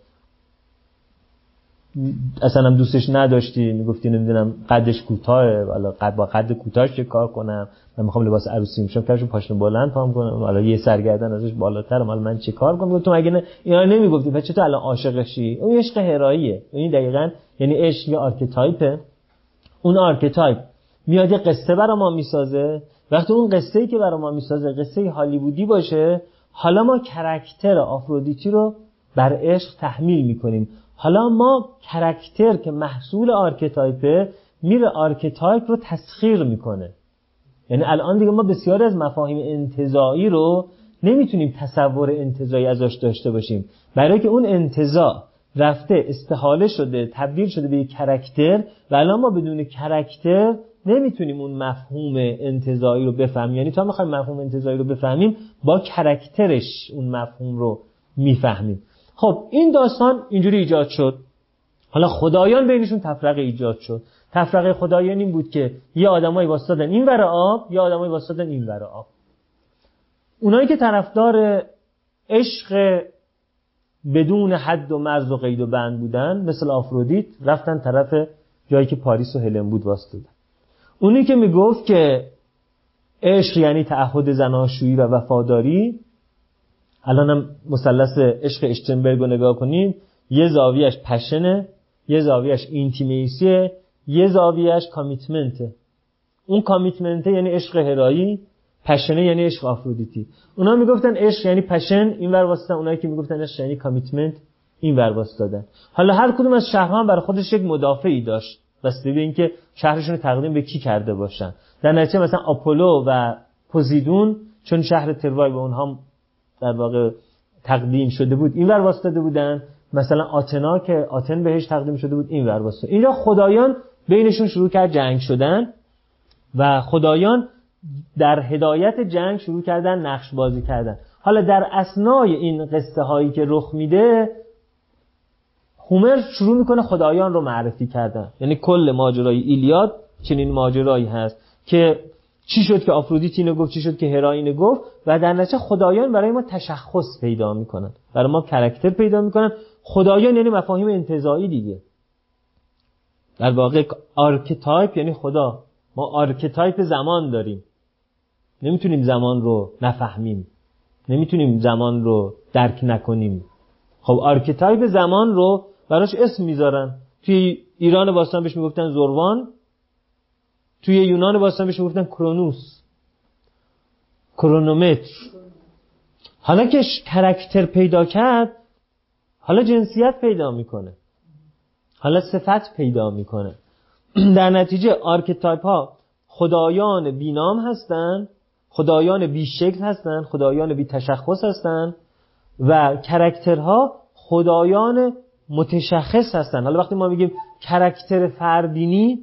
اصلا هم دوستش نداشتی می‌گفتی نمی‌دونم قدش کوتاه حالا قد با قد کوتاهش چه کار کنم؟ من می‌خوام لباس عروسی میشم کاشو پاشنه بلند پام کنم. حالا یه سرگردن ازش بالاترم حالا من چه کار کنم؟ تو نه اینا نمی‌گفتی. پس چطور الان عاشقشی؟ اون عشق هراییه. این دقیقاً یعنی عشق یه archetype ه اون archetype میاد یه قصه برای ما می‌سازه. وقتی اون قصه ای که برای ما می‌سازه قصه هالیوودی باشه حالا ما character آفرودیتی رو بر عشق تحمیل می‌کنیم. حالا ما character که محصول archetype ه میره archetype رو تسخیر می‌کنه. یعنی الان دیگه ما بسیاری از مفاهیم انتزاعی رو نمی‌تونیم تصور انتزاعی ازش داشته باشیم. برای که اون انتظا رفته استحاله شده تبدیل شده به یک کرکتر و الان ما بدون کرکتر نمی‌تونیم اون مفهوم انتظایی رو بفهمیم. یعنی تا می‌خوایم مفهوم انتظایی رو بفهمیم با کرکترش اون مفهوم رو می‌فهمیم. خب این داستان اینجوری ایجاد شد. حالا خدایان بینشون تفرقه ایجاد شد. تفرقه خدایان این بود که یه آدمایی واسطادن این ور آب یه آدمایی واسطادن این ور آب. اونایی که طرفدار عشق بدون حد و مرز و قید و بند بودن مثل آفرودیت رفتن طرف جایی که پاریس و هلن بود واسطادن. اونی که می‌گفت که عشق یعنی تعهد زناشویی و وفاداری الانم مثلث عشق اشتنبرگ رو نگاه کنید یه زاویهش پشنه یه زاویهش اینتیمیسیه یه زاویهش کامیتمنته اون کامیتمنته یعنی عشق هرایی پشنه یعنی عشق آفرودیتی. اونا می‌گفتن عشق یعنی پشن این ور واسطن اونایی که می‌گفتن عشق یعنی کامیتمنت این ور واسطادن حالا هر کدوم از شهرها برای خودش یک مدافعی داشت. بسته به اینکه شهرشون تقدیم به کی کرده باشن. در نتیجه مثلا آپولو و پوزیدون چون شهر تروای به اونها در واقع تقدیم شده بود این ور واسطاده بودن. مثلا آتنا که آتن بهش تقدیم شده بود این ور واسطاده اینجا خدایان بینشون شروع کرد جنگ شدن و خدایان در هدایت جنگ شروع کردن نقش بازی کردن. حالا در اسنای این قصه هایی که رخ میده هومر شروع می‌کنه خدایان رو معرفی کردن. یعنی کل ماجرای ایلیاد چنین ماجرایی هست که چی شد که آفرودیت اینو گفت چی شد که هرا اینو گفت و در نتیجه خدایان برای ما تشخص پیدا می‌کنن. برای ما کرکتر پیدا می‌کنن. خدایان یعنی مفاهیم انتزاعی دیگه. در واقع archetype یعنی خدا. ما archetype زمان داریم. نمی‌تونیم زمان رو نفهمیم. نمی‌تونیم زمان رو درک نکنیم. خب archetype زمان رو براش اسم می‌ذارن. توی ایران باستان بهش می‌گفتن زروان توی یونان باستان بهش می‌گفتن کرونوس. کرونومتر. حالا که character پیدا کرد حالا جنسیت پیدا می‌کنه. حالا صفت پیدا می‌کنه. در نتیجه archetype ها خدایان بی‌نام هستن خدایان بی شکل هستن خدایان بی تشخص هستن و character ها خدایان متشخص هستن. حالا وقتی ما میگیم character فردینی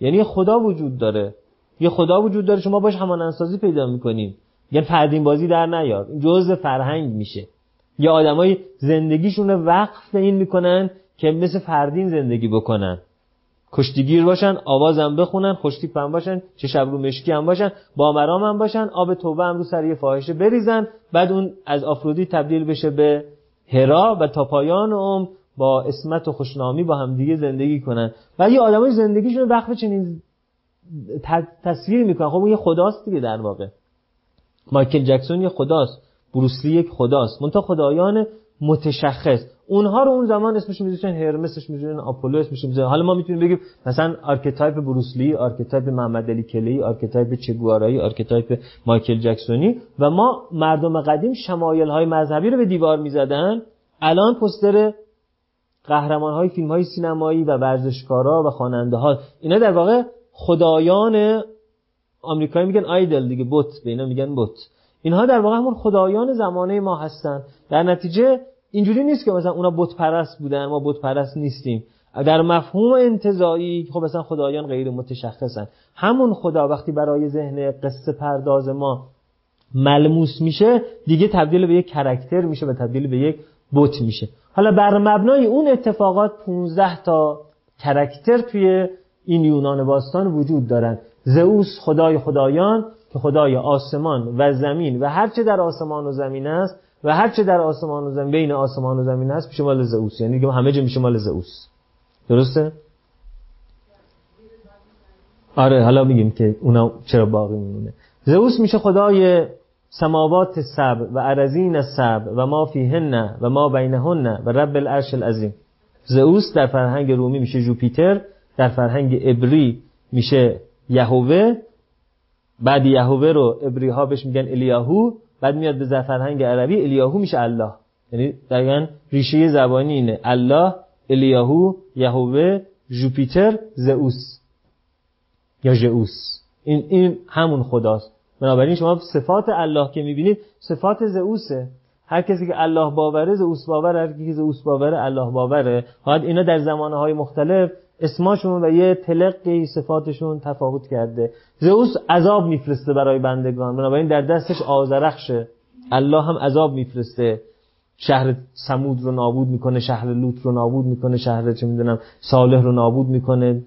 یعنی خدا وجود داره. یه خدا وجود داره شما باش همانندسازی پیدا می‌کنیم یه فردین بازی در نیار. جزء فرهنگ میشه. یه آدمای زندگیشون وقف این می‌کنن که مثل فردین زندگی بکنن. کشتیگیر باشن آوازم بخونن خوشتیپ هم باشن چه شب رو مشکی هم باشن بامرام هم باشن آب توبه هم رو سر یه فاحشه بریزن بعد اون از آفرودی تبدیل بشه به هرا و تا پایان عمر با اسمت و خوشنامی با هم دیگه زندگی کنن. و یه آدمای زندگیشون وقف چنین تصویر می‌کنن. خب اون یه خداست دیگه در واقع. مایکل جکسون یه خداست بروسلی یک خداست. منتها خدایان متشخص. اونها رو اون زمان اسمش میذاشتن هرمس اسمش میذاشتن آپولو اسمش میذاشتن. حالا ما می‌تونیم بگیم مثلا archetype بروسلی archetype محمد علی کلی archetype چگوارایی archetype مایکل جکسونی و ما مردم قدیم شمایل های مذهبی رو به دیوار می‌زدن. الان پستر قهرمان های فیلم های سینمایی و ورزشکارا و خواننده ها اینا در واقع خدایان آمریکایی میگن آیدل دیگه بوت به اینا میگن بوت. اینها در واقع همون خدایان زمانه ما هستن. در نتیجه اینجوری نیست که مثلا اونا بت پرست بودن ما بت پرست نیستیم. در مفهوم انتزاعی خب مثلا خدایان غیر متشخصن. همون خدا وقتی برای ذهن قصه پرداز ما ملموس میشه دیگه تبدیل به یک کرکتر میشه و تبدیل به یک بت میشه. حالا بر مبنای اون اتفاقات 15 تا کرکتر توی این یونان باستان وجود دارن. زئوس خدای خدایان که خدای آسمان و زمین و هرچه در آسمان و زمین است و هرچه در آسمان و زمین بین آسمان و زمین است میشه مال زئوس. یعنی دیگه همه جا میشه مال زئوس. درسته؟ آره حالا میگیم که اونا چرا باقی میمونه. زئوس میشه خدای سماوات سب و ارزین سب و ما فیهن و ما بینهن و رب العرش العظیم. زئوس در فرهنگ رومی میشه جوپیتر در فرهنگ ابری میشه یهوه. بعد یهوه رو ابری ها بهش میگن الیاهو. بعد میاد به فرهنگ عربی الیاهو میشه الله. یعنی دقیقا ریشه زبانی اینه. الله الیاهو یهوه جوپیتر زئوس یا ژئوس. این این همون خداست. بنابراین شما صفات الله که می‌بینید صفات زئوسه. هر کسی که الله باوره زئوس باوره هر کسی که زئوس باوره الله باوره. حالا اینا در زمانه های مختلف اسماشون و یه تلقی صفاتشون تفاوت کرده. زئوس عذاب میفرسته برای بندگان. بنابراین در دستش آزرخشه الله هم عذاب میفرسته. شهر سمود رو نابود می‌کنه شهر لوط رو نابود می‌کنه شهر چه می‌دونم صالح رو نابود می‌کنه.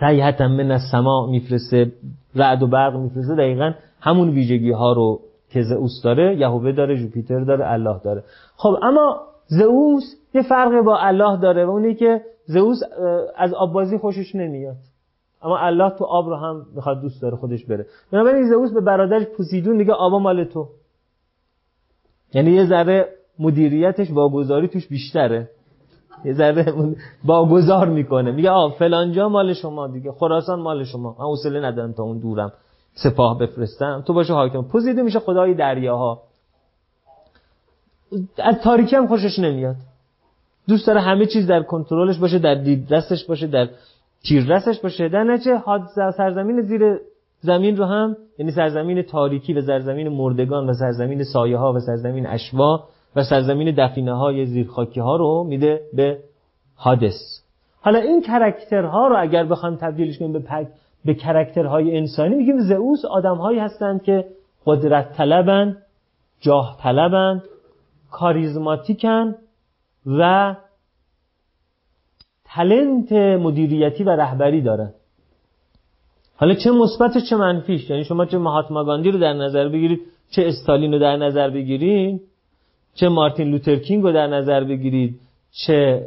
سیحتا من از سما میفرسته رعد و برق میفرسته. دقیقا همون ویژگی ها رو که زئوس داره یهوه داره جوپیتر داره الله داره. خب اما زئوس یه فرق با الله داره و اونی که زئوس از آببازی خوشش نمیاد. اما الله تو آب رو هم می‌خواد دوست داره خودش بره. بنابراین زئوس به برادرش پوسیدون میگه آبا مال تو. یعنی یه ذره مدیریتش واگذاری توش بیشتره. یه ذره واگذار می‌کنه. میگه آ فلانجا مال شما دیگه. خراسان مال شما. من حوصله ندارم تا اون دورم سپاه بفرستم. تو باشه حاکم. پوزیدون میشه خدای دریاها. از تاریکی هم خوشش نمیاد. دوست داره همه چیز در کنترلش باشه در دستش باشه در تیر دستش باشه. در نچه سرزمین زیر زمین رو هم یعنی سرزمین تاریکی و سرزمین مردگان و سرزمین سایه ها و سرزمین اشباح و سرزمین دفینه های زیرخاکی ها رو میده به هادس. حالا این character ها رو اگر بخوام تبدیلش کنیم به پک به character های انسانی میگیم زئوس آدمهایی هستند که قدرت طلبن جاه طلبن کاریزماتیکن و talent مدیریتی و رهبری دارن حالا چه مثبت چه منفیش؟ یعنی شما چه مهاتما گاندی رو در نظر بگیرید چه استالین رو در نظر بگیرید چه مارتین لوترکینگ رو در نظر بگیرید چه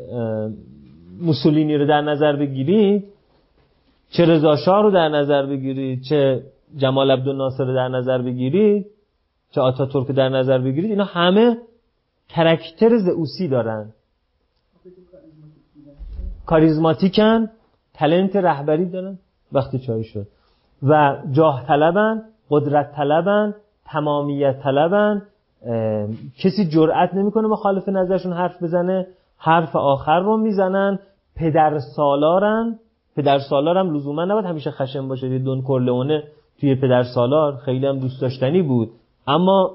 موسولینی رو در نظر بگیرید چه رضا شاه رو در نظر بگیرید چه جمال عبدالناصر رو در نظر بگیرید چه آتاتورک رو در نظر بگیرید اینا همه کرکتر زئوسی دارن. کاریزماتیکن تلنت رهبری دارن. وقتی چای شد. و جاه طلبن قدرت طلبن تمامیت طلبن. کسی جرأت نمی‌کنه مخالف نظرشون حرف بزنه. حرف آخر رو می‌زنن. پدر سالارن. پدر سالار هم لزوما نباید همیشه خشن باشه. دون کورلئونه توی پدر سالار خیلی هم دوست داشتنی بود. اما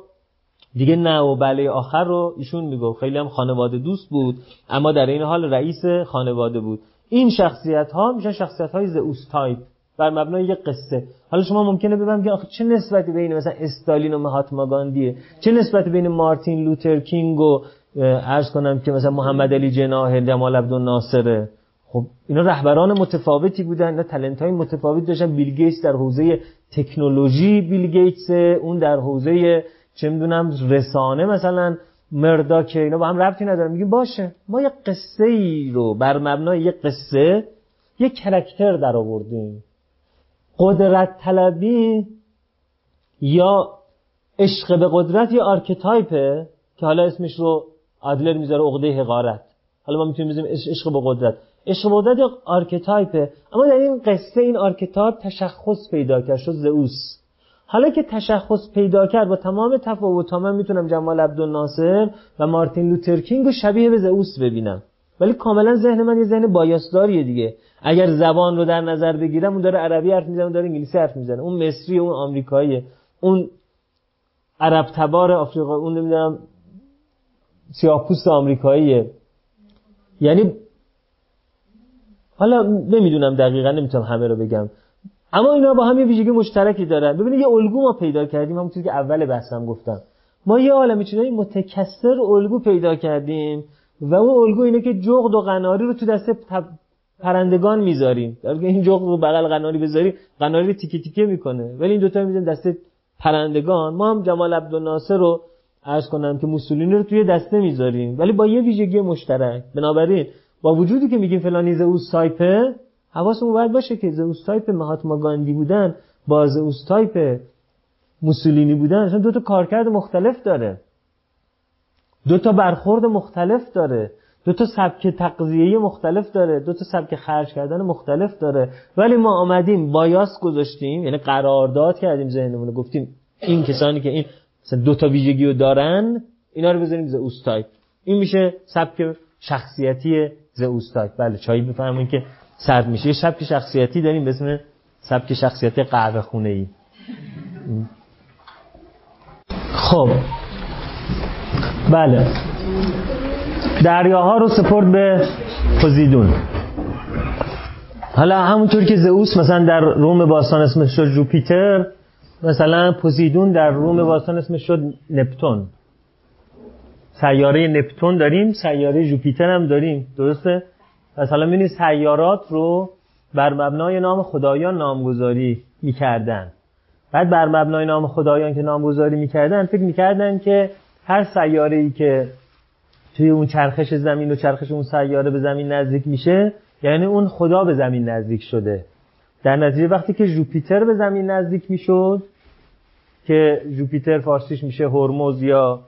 دیگه نه و بله آخر رو ایشون می‌گفت. خیلی هم خانواده دوست بود اما در عین حال رئیس خانواده بود. این شخصیت ها میشن شخصیت های زئوس تایپ بر مبنای یک قصه. حالا شما ممکنه ببینم که آخه چه نسبتی بین مثلا استالین و مهاتما گاندیه؟ چه نسبتی بین مارتین لوتر کینگ و عرض کنم که مثلا محمد علی جناح جمال عبدالناصره خب اینا رهبران متفاوتی بودن اینا talent های متفاوت داشتن. بیل گیتس در حوزه تکنولوژی بیل گیتس اون در حوزه چه می‌دونم رسانه مثلا که اینا با هم ربطی ندارن میگیم باشه ما یه قصه ای رو بر مبنای یه قصه یه character در آوردیم قدرت طلبی یا عشق به قدرت یه archetype ه که حالا اسمش رو آدلر می‌ذاره عقده حقارت. حالا ما می‌تونیم بزنیم عشق به قدرت. عشق به قدرت یه archetype ه اما در این قصه این archetype تشخص پیدا کرد شد زئوس. حالا که تشخص پیدا کرد با تمام تفاوت من می‌تونم جمال عبدالناصر و مارتین لوترکینگ رو شبیه به زئوس ببینم. ولی کاملا ذهن من یه ذهن بایاسداریه دیگه. اگر زبان رو در نظر بگیرم اون داره عربی حرف می‌زنه اون داره انگلیسی حرف می‌زنه. اون مصری اون آمریکاییه. اون عرب تبار آفریقا اون نمی‌دونم سیاه‌پوست آمریکاییه. یعنی حالا نمی‌دونم دقیقا نمی‌تونم همه رو بگم. اما اینا با هم یه ویژگی مشترکی دارن. ببینید یه الگو ما پیدا کردیم. همونطور که اول بحثم گفتم. ما یه عالم چیزای متکثر الگو پیدا کردیم و اون الگو اینه که جغد و قناری رو تو دست پرندگان می‌ذاریم. در این جغد رو بغل قناری بذاری قناری رو تیکه تیکه می‌کنه. ولی این دوتا می‌ذاریم دست پرندگان. ما هم جمال عبدالناصر رو عرض کنم که موسولینی رو توی دسته می‌ذاریم ولی با یه ویژگی مشترک. بنابراین با وجودی که میگیم فلانی زئوس تایپه حواسمون باید باشه که زئوس تایپ مهاتما گاندی بودن با زئوس تایپ موسولینی بودن دو تا کارکرد مختلف داره. دو تا برخورد مختلف داره. دو تا سبک تغذیه مختلف داره. دو تا سبک خرج کردن مختلف داره. ولی ما آمدیم bias گذاشتیم یعنی قرارداد کردیم ذهنمون گفتیم این کسانی که این مثلا دو تا ویژگی رو دارن اینا رو بذاریم زئوس تایپ این میشه سبک شخصیتی زئوس تایپ بله چایی بفرمایین که سرد میشه. یه سبک شخصیتی داریم به اسم سبک شخصیتی قهوه خونه ای خب. بله. دریاها رو سپرد به پوزیدون. حالا همونطور که زئوس مثلا در روم باستان اسمش شد جوپیتر مثلا پوزیدون در روم باستان اسمش شد نپتون. سیاره نپتون داریم سیاره جوپیتر هم داریم. درسته؟ پس حالا می‌بینید سیارات رو بر مبنای نام خدایان نامگذاری می‌کردن. بعد بر مبنای نام خدایان که نامگذاری می‌کردن فکر می‌کردن که هر سیاره ای که توی اون چرخش زمین و چرخش اون سیاره به زمین نزدیک میشه یعنی اون خدا به زمین نزدیک شده. در نتیجه وقتی که جوپیتر به زمین نزدیک می‌شد که جوپیتر فارسیش میشه هرمز یا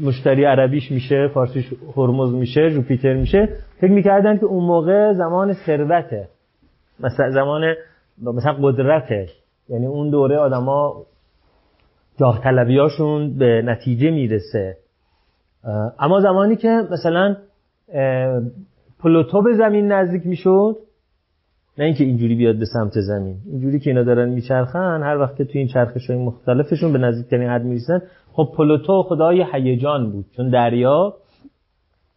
مشتری عربیش میشه فارسیش هرمز میشه جوپیتر میشه. فکر می‌کردن که اون موقع زمان ثروته. مثلا زمان مثلا قدرته. یعنی اون دوره آدما جاه طلبیاشون به نتیجه می‌رسه. اما زمانی که مثلا پلوتو به زمین نزدیک می‌شد نه اینکه اینجوری بیاد به سمت زمین. اینجوری که اینا دارن میچرخن هر وقت که توی این چرخش های مختلفشون به نزدیکترین حد می‌رسن خب پلوتو خدای هیجان بود چون دریا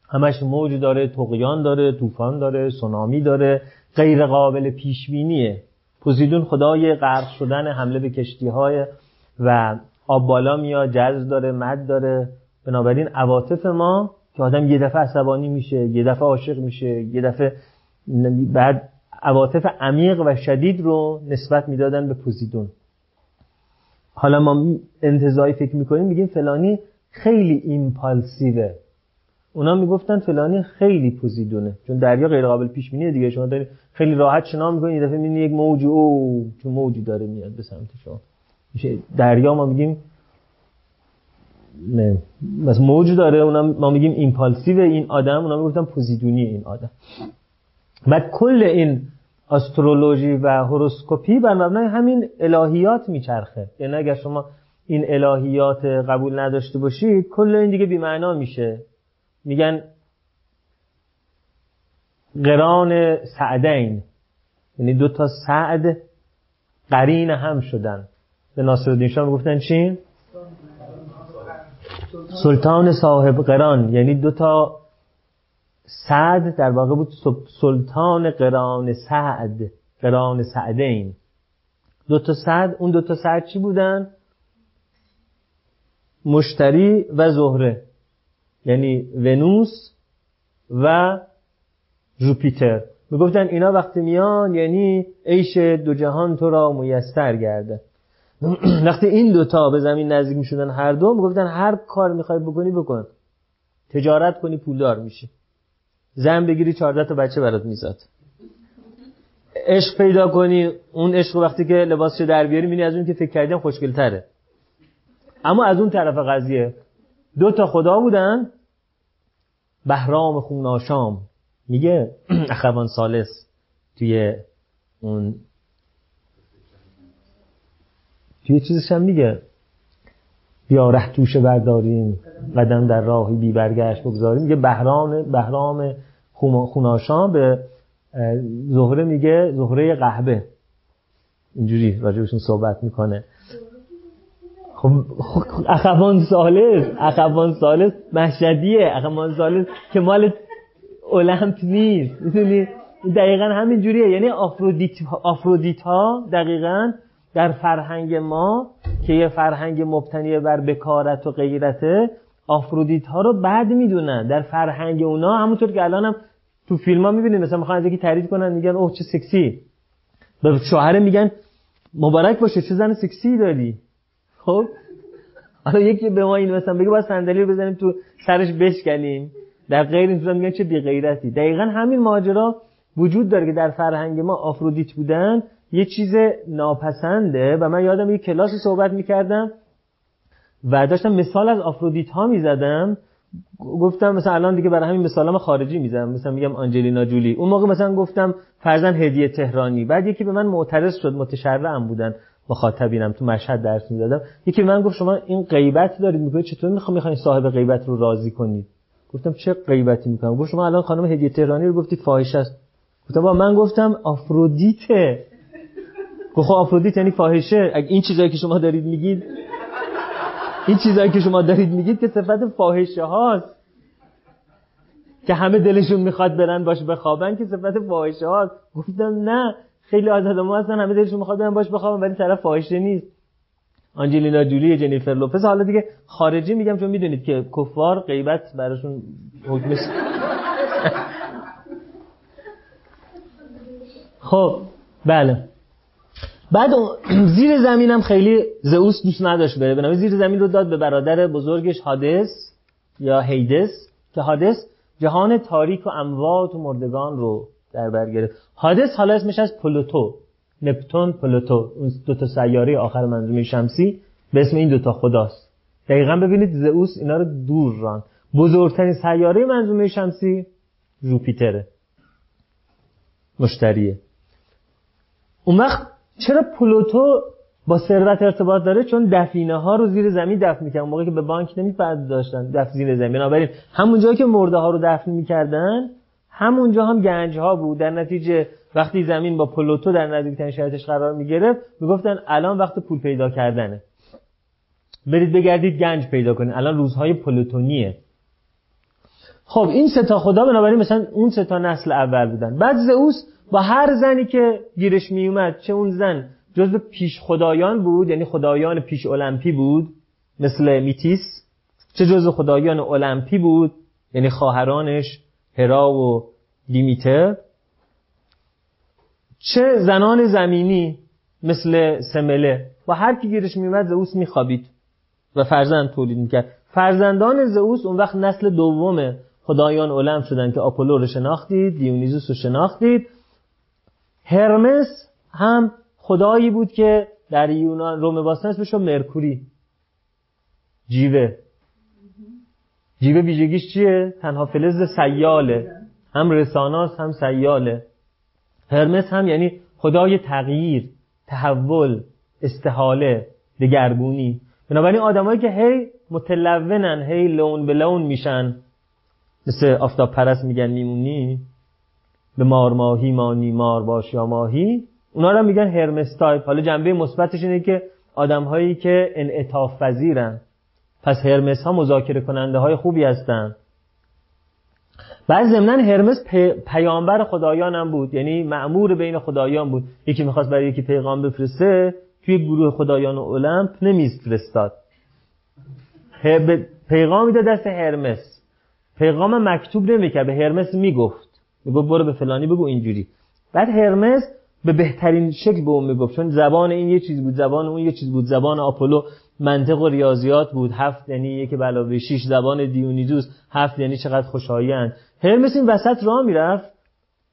همش موج داره تقیان داره طوفان داره سونامی داره غیر قابل پیش بینیه پوزیدون خدای غرق شدن حمله به کشتی های و آب بالا میاد جذب داره مد داره. بنابراین عواطف ما که آدم یه دفعه عصبانی میشه یه دفعه عاشق میشه یه دفعه بعد عواطف عمیق و شدید رو نسبت می‌دادن به پوزیدون. حالا ما انتظایی فکر می‌کنیم میگیم فلانی خیلی ایمپالسیوه. اونا می‌گفتن فلانی خیلی پوزیدونه چون دریا غیر قابل پیش بینیه دیگه. شما دارید خیلی راحت شنا می‌کنید یه دفعه می‌بینید یک موج او چون موجی داره میاد به سمت شما. میشه دریا ما میگیم نه مثلا موج داره. اونا ما میگیم ایمپالسیو این آدم. اونا می‌گفتن پوزیدونی این آدم. بعد کل این استرولوژی و هوروسکوپی بر مبنای همین الهیات میچرخه. یعنی اگر شما این الهیات قبول نداشته باشید کل این دیگه بیمعنا میشه. میگن قران سعدین. یعنی دو تا سعد قرین هم شدن. به ناصر الدین شاه می‌گفتن چی؟ سلطان صاحب قران. یعنی دو تا سعد در واقع بود سلطان قران سعد قران سعدین. دو تا سعد اون دو تا سعد چی بودن؟ مشتری و زهره. یعنی ونوس و جوپیتر. می‌گفتن اینا وقتی میان یعنی عیش دو جهان تو را میسر گرده. وقتی این دوتا به زمین نزدیک می‌شدن هر دو می‌گفتن هر کار می‌خوای بکنی بکن. تجارت کنی پولدار میشی. زن بگیری چهارده تا بچه برات میزاد. عشق پیدا کنی اون عشق وقتی که لباسشو در بیاری می‌بینی از اون که فکر کردیم خوشگل تره اما از اون طرف قضیه دو تا خدا بودن بهرام خوناشام میگه اخوان سالس توی اون توی چیزش هم میگه. بیا ره توشه برداریم قدم در راهی بی برگشت بگذاریم. میگه بهرام بهرام خوناشام به زهره میگه زهره قهبه اینجوری راجبشون صحبت می‌کنه. خب اخوان سالس اخوان سالس مشهدیه. اخوان سالس که مال المپ نیست. می‌دونی؟ دقیقا همین جوریه. یعنی آفرودیت, آفرودیت ها دقیقا در فرهنگ ما که یه فرهنگ مبتنی بر بکارت و غیرته آفرودیت ها رو بد می‌دونن. در فرهنگ اونا همونطور که الان هم تو فیلم ها می‌بینید مثلا می‌خوان از یکی تعریف کنن میگن اوه چه سکسی. به شوهر میگن مبارک باشه چه زن سکسی داری؟ خب؟ حالا یکی به ما این مثلا بگه باید صندلی رو بزنیم تو سرش بشکنیم. در غیر این میگن چه بی غیرتی دقیقا همین ماجرا وجود داره که در فرهنگ ما آفرودیت بودن یه چیز ناپسنده و من یادم یه کلاسی صحبت می‌کردم و داشتم مثال از آفرودیت ها می‌زدم. گفتم مثلا الان دیگه برای همین مثالم خارجی می‌زنم. مثلا میگم آنجلینا جولی. اون موقع مثلا گفتم فرزن هدیه تهرانی. بعد یکی به من معترض شد متشرعم بودن مخاطبینم تو مشهد درس می‌دادم. یکی من گفت شما این غیبت دارید میگه چطور می‌خوام می‌خواین صاحب غیبت رو راضی کنید؟ گفتم چه غیبتی می‌کنم؟ گفت شما الان خانم هدیه تهرانی رو گفتید فاحش است. گفتم با من گفتم آفرودیته خب آفرودیت یعنی فاحشه. اگه این چیزایی که شما دارید میگید این چیزایی که شما دارید میگید که صفت فاحشه هاست. که همه دلشون می‌خواد برن باش بخوابن که صفت فاحشه هاست. گفتم نه خیلی از آدم‌ها هستن همه دلشون می‌خواد برن باش بخوابن ولی طرف فاحشه نیست. آنجلینا جولی جنیفر لوپز. حالا دیگه خارجی میگم چون می‌دونید که کفار غیبت براشون حکمش خب بله. بعد زیر زمین هم خیلی زئوس دوست نداشت بره. بنابراین زیر زمین رو داد به برادر بزرگش هادس یا هیدس که هادس جهان تاریک و اموات و مردگان رو در بر گرفت. هادس حالا اسمش از پلوتو. نپتون پلوتو. اون دو تا سیاره آخر منظومه شمسی به اسم این دو تا خداست. دقیقا ببینید زئوس اینا رو دور ران. بزرگترین سیاره منظومه شمسی جوپیتره. مشتریه. اون وقت چرا پلوتو با ثروت ارتباط داره؟ چون دفینه ها رو زیر زمین دفن می‌کردن موقعی که به بانک نمیپرداشتن دفن زیر زمین. بنابراین همون جایی که مرده ها رو دفن می‌کردن همونجا هم گنج ها بود. در نتیجه وقتی زمین با پلوتو در نزدیکترین شرایطش قرار می‌گرفت می‌گفتن الان وقت پول پیدا کردنه. برید بگردید گنج پیدا کنید. الان روزهای پلوتونیه. خب این سه تا خدا بنابراین مثلا اون سه تا نسل اول بودن. بعد زئوس با هر زنی که گیرش میومد چه اون زن جزو پیش خدایان بود؟ یعنی خدایان پیش المپی بود مثل میتیس؟ چه جزو خدایان المپی بود؟ یعنی خواهرانش هرا و دیمیتر؟ چه زنان زمینی مثل سمله؟ با هر کی گیرش میومد زئوس میخوابید و فرزند تولید می‌کرد. فرزندان زئوس اون وقت نسل دوم خدایان اولم شدن که آپولو رو شناختید دیونیزوس رو شناختید. هرمس هم خدایی بود که در یونان روم باستان اسمش مرکوری. جیوه. جیوه ویژگیش چیه؟ تنها فلز سیاله. هم رساناس هم سیاله. هرمس هم یعنی خدای تغییر تحول استحاله دگرگونی. بنابراین آدمایی که هی متلونن هی لون به لون میشن مثل آفتاب پرست میگن میمونی به مار ماهی مانی مار باش یا ماهی اونا رو میگن هرمس تایپ. حالا جنبه مثبتش اینه که آدم هایی که انعطاف پذیرن. پس هرمس ها مذاکره کننده های خوبی هستن. بعد ضمن هرمس پیامبر خدایان هم بود. یعنی معمور بین خدایان بود. یکی می‌خواست برای یکی پیغام بفرسته توی گروه خدایان و المپ نمیفرستاد پیغام میده دست هرمس. پیغام مکتوب نمی‌کرد. به هرمس می‌گفت. برو به فلانی بگو اینجوری. بعد هرمس به بهترین شکل به اون می‌گفت چون زبان این یه چیز بود زبان اون یه چیز بود. زبان آپولو منطق و ریاضیات بود. هفت یعنی یک به علاوه شیش زبان دیونیزوس هفت یعنی چقدر خوشایند. هرمس این وسط راه می‌رفت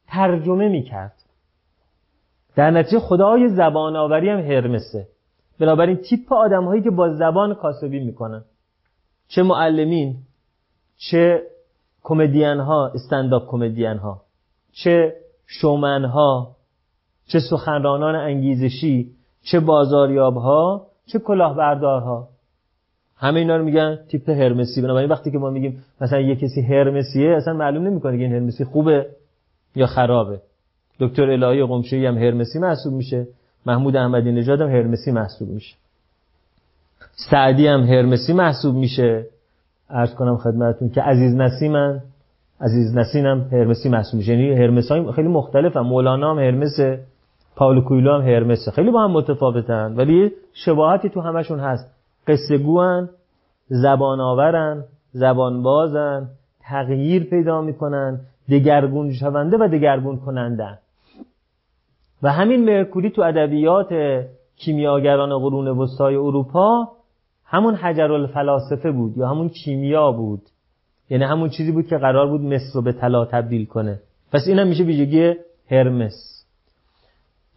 ترجمه می‌کرد. در نتیجه خدای زبان آوری هم هرمسه بنابراین تیپ آدم هایی که با زبان کاسبی می‌کنن. چه معلمین چه کمدین ها استنداپ کمدین ها چه شومن ها چه سخنرانان انگیزشی چه بازاریاب ها چه کلاهبردارها. همه اینا رو میگن تیپ هرمسی. بنابراین وقتی که ما میگیم مثلا یه کسی هرمسیه اصلا معلوم نمی‌کنه که این هرمسی خوبه یا خرابه. دکتر الهی قمشی هم هرمسی محسوب میشه. محمود احمدی نژاد هم هرمسی محسوب میشه. سعدی هم هرمسی محسوب میشه. عرض کنم خدمتتون که عزیز نسیمن. عزیز نسیم هم هرمسی محسوب میشه. یعنی هرمس های خیلی مختلف هم. مولانا هم هرمسه پاولو کویلو هم هرمسه خیلی با هم متفاوتن. ولی شباهتی تو همشون هست. قصه گوان زبان آورن زبان بازن تغییر پیدا می‌کنن دگرگون شونده و دگرگون کنندن و همین مرکوری تو ادبیات کیمیاگران قرون وسطای اروپا همون حجر الفلاسفه بود یا همون کیمیا بود. یعنی همون چیزی بود که قرار بود مصر رو به طلا تبدیل کنه. پس این هم میشه ویژگی هرمس.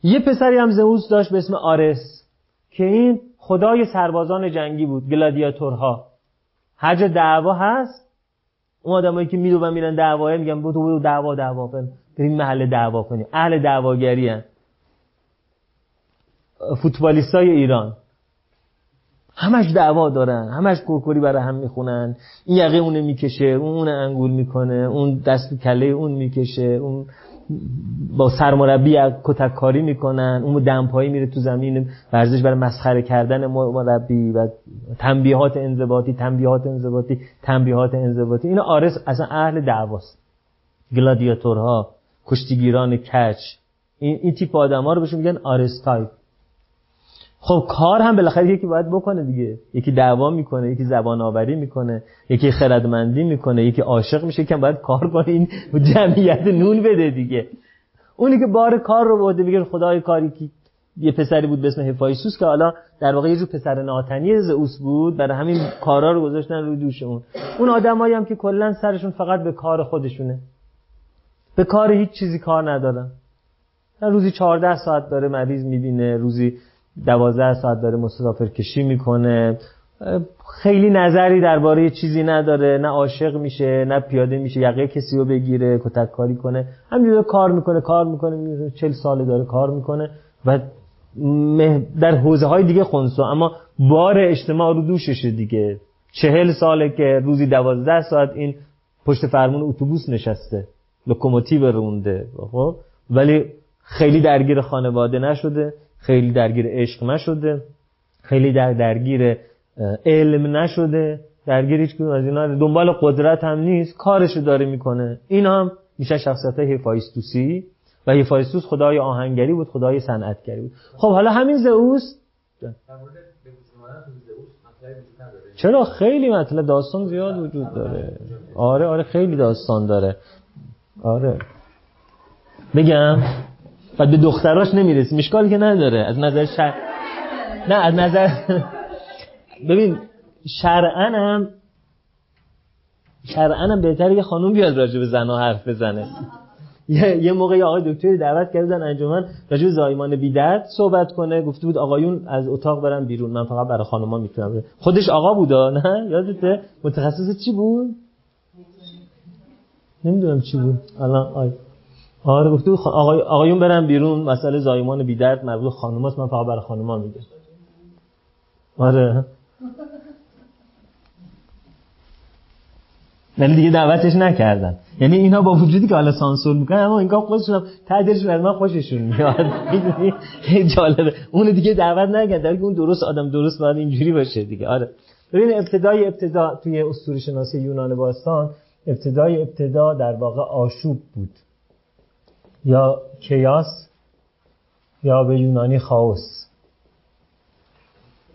یه پسری هم زئوس داشت به اسم آرس که این خدای سربازان جنگی بود گلادیاتورها. هر جا دعوا هست اون آدمایی که میدو میرن دعواه میگن برو تو دعوا دعوا بریم محل دعوا کنیم. اهل دعواگری. فوتبالیستای ایران. همش دعوا دارن همش کورکوری برای هم می‌خونن. این یقه اونه می‌کشه اون انگول می‌کنه اون دست کله اون می‌کشه اون با سرمربی کتک کاری می‌کنن اون دمپایی میره تو زمین ورزش برای مسخره کردن مربی و تنبیهات انضباطی تنبیهات انضباطی تنبیهات انضباطی. اینا آرس اصلا اهل دعواست. گلادیاتورها کشتیگیران کچ این, این تیپ آدم ها رو بهشون میگن آرس تایپ. خب کار هم بالاخره یکی باید بکنه دیگه. یکی دعوا می‌کنه یکی زبان آوری می‌کنه یکی خردمندی می‌کنه یکی عاشق میشه که باید کار کنه این جمعیت نون بده دیگه. اونی که بار کار رو بوده میگه خدای کاری که یه پسری بود به اسم هفایستوس که حالا در واقع یه جور پسر ناتنی زئوس بود برای همین کارا رو گذاشتن روی دوش اون. اون آدمایی هم که کلا سرشون فقط به کار خودشونه. به کار هیچ چیزی کار ندارن. روزی 14 ساعت داره مریض می‌بینه روزی دوازده ساعت داره مسافر کشی می‌کنه. خیلی نظری درباره چیزی نداره. نه عاشق میشه نه پیاده میشه. یقه کسی رو بگیره کتک کاری کنه. همینجوری کار می‌کنه کار می‌کنه. چل ساله داره کار می‌کنه و در حوزه های دیگه خونسو اما بار اجتماع رو دوششه دیگه. چهل ساله که روزی دوازده ساعت این پشت فرمون اتوبوس نشسته. لوکوموتیو رونده. خب؟ ولی خیلی درگیر خانواده نشده. خیلی درگیر عشق نشده. خیلی در درگیر علم نشده. درگیر هیچ از اینا دنبال قدرت هم نیست. کارشو داره می‌کنه. این هم میشه شخصیت هفایستوسی و هفایستوس خدای آهنگری بود خدای صنعتگری بود. خب حالا همین زئوس چرا خیلی مطلب داستان زیاد وجود داره؟ آره آره خیلی داستان داره. آره. بگم؟ بعد به دختراش نمی‌رسی. مشکال که نداره. از نظر شر... نه از نظر ببین شرعن هم شرعن هم بهتره یه خانوم بیاد راجع به زنها حرف بزنه. یه موقع یه آقای دکتری دعوت کردن انجمن راجع به زایمان بیدرد صحبت کنه. گفته بود آقایون از اتاق برن بیرون. من فقط برای خانوما می‌تونم خودش آقا بودا نه؟ یادته؟ متخصص چی بود؟ نمی‌دونم چی بود. الان آی آره گفته آقای آقایون برن بیرون مسئله زایمان بی درد مربوط خانوماست من فقط برای خانوما میگم. آره. ولی دیگه دعوتش نکردن. یعنی اینا با وجودی که حالا سانسور می‌کنن اما اینگاه خودشون هم تدرشون از من خوششون میاد. می‌دونی؟ جالبه. اون دیگه دعوت نکردن در اون درست آدم درست باید اینجوری باشه دیگه. آره. ببین ابتدای ابتدا توی اسطوره شناسی یونان باستان ابتدای ابتدا در واقع آشوب بود. یا کیاس یا به یونانی خاوس.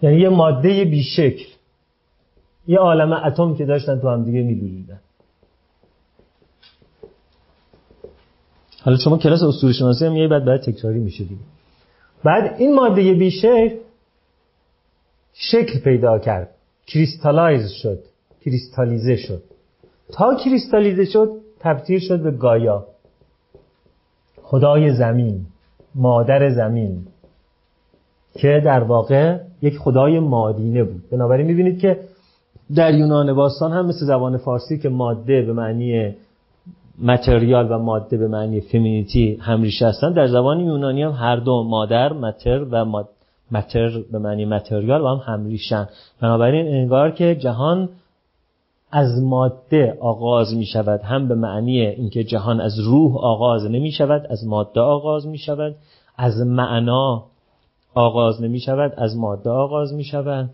یعنی یه ماده بیشکل. یه عالم اتم که داشتن تو هم دیگه میلولیدن حالا شما کلاس اسطوره شناسی هم یه بعد بعد تکراری میشه دیگه. بعد این ماده بیشکل شکل پیدا کرد. کریستالایز شد. کریستالیزه شد. تا کریستالیزه شد تبدیل شد به گایا. خدای زمین مادر زمین که در واقع یک خدای مادینه بود. بنابراین می‌بینید که در یونان باستان هم مثل زبان فارسی که ماده به معنی متریال و ماده به معنی فمینیتی همریشه هستن در زبان یونانی هم هر دو مادر متر و متر به معنی متریال و هم همریشن. بنابراین انگار که جهان از ماده آغاز می شود هم به معنی اینکه جهان از روح آغاز نمی شود از ماده آغاز می شود از معنا آغاز نمی شود از ماده آغاز می شود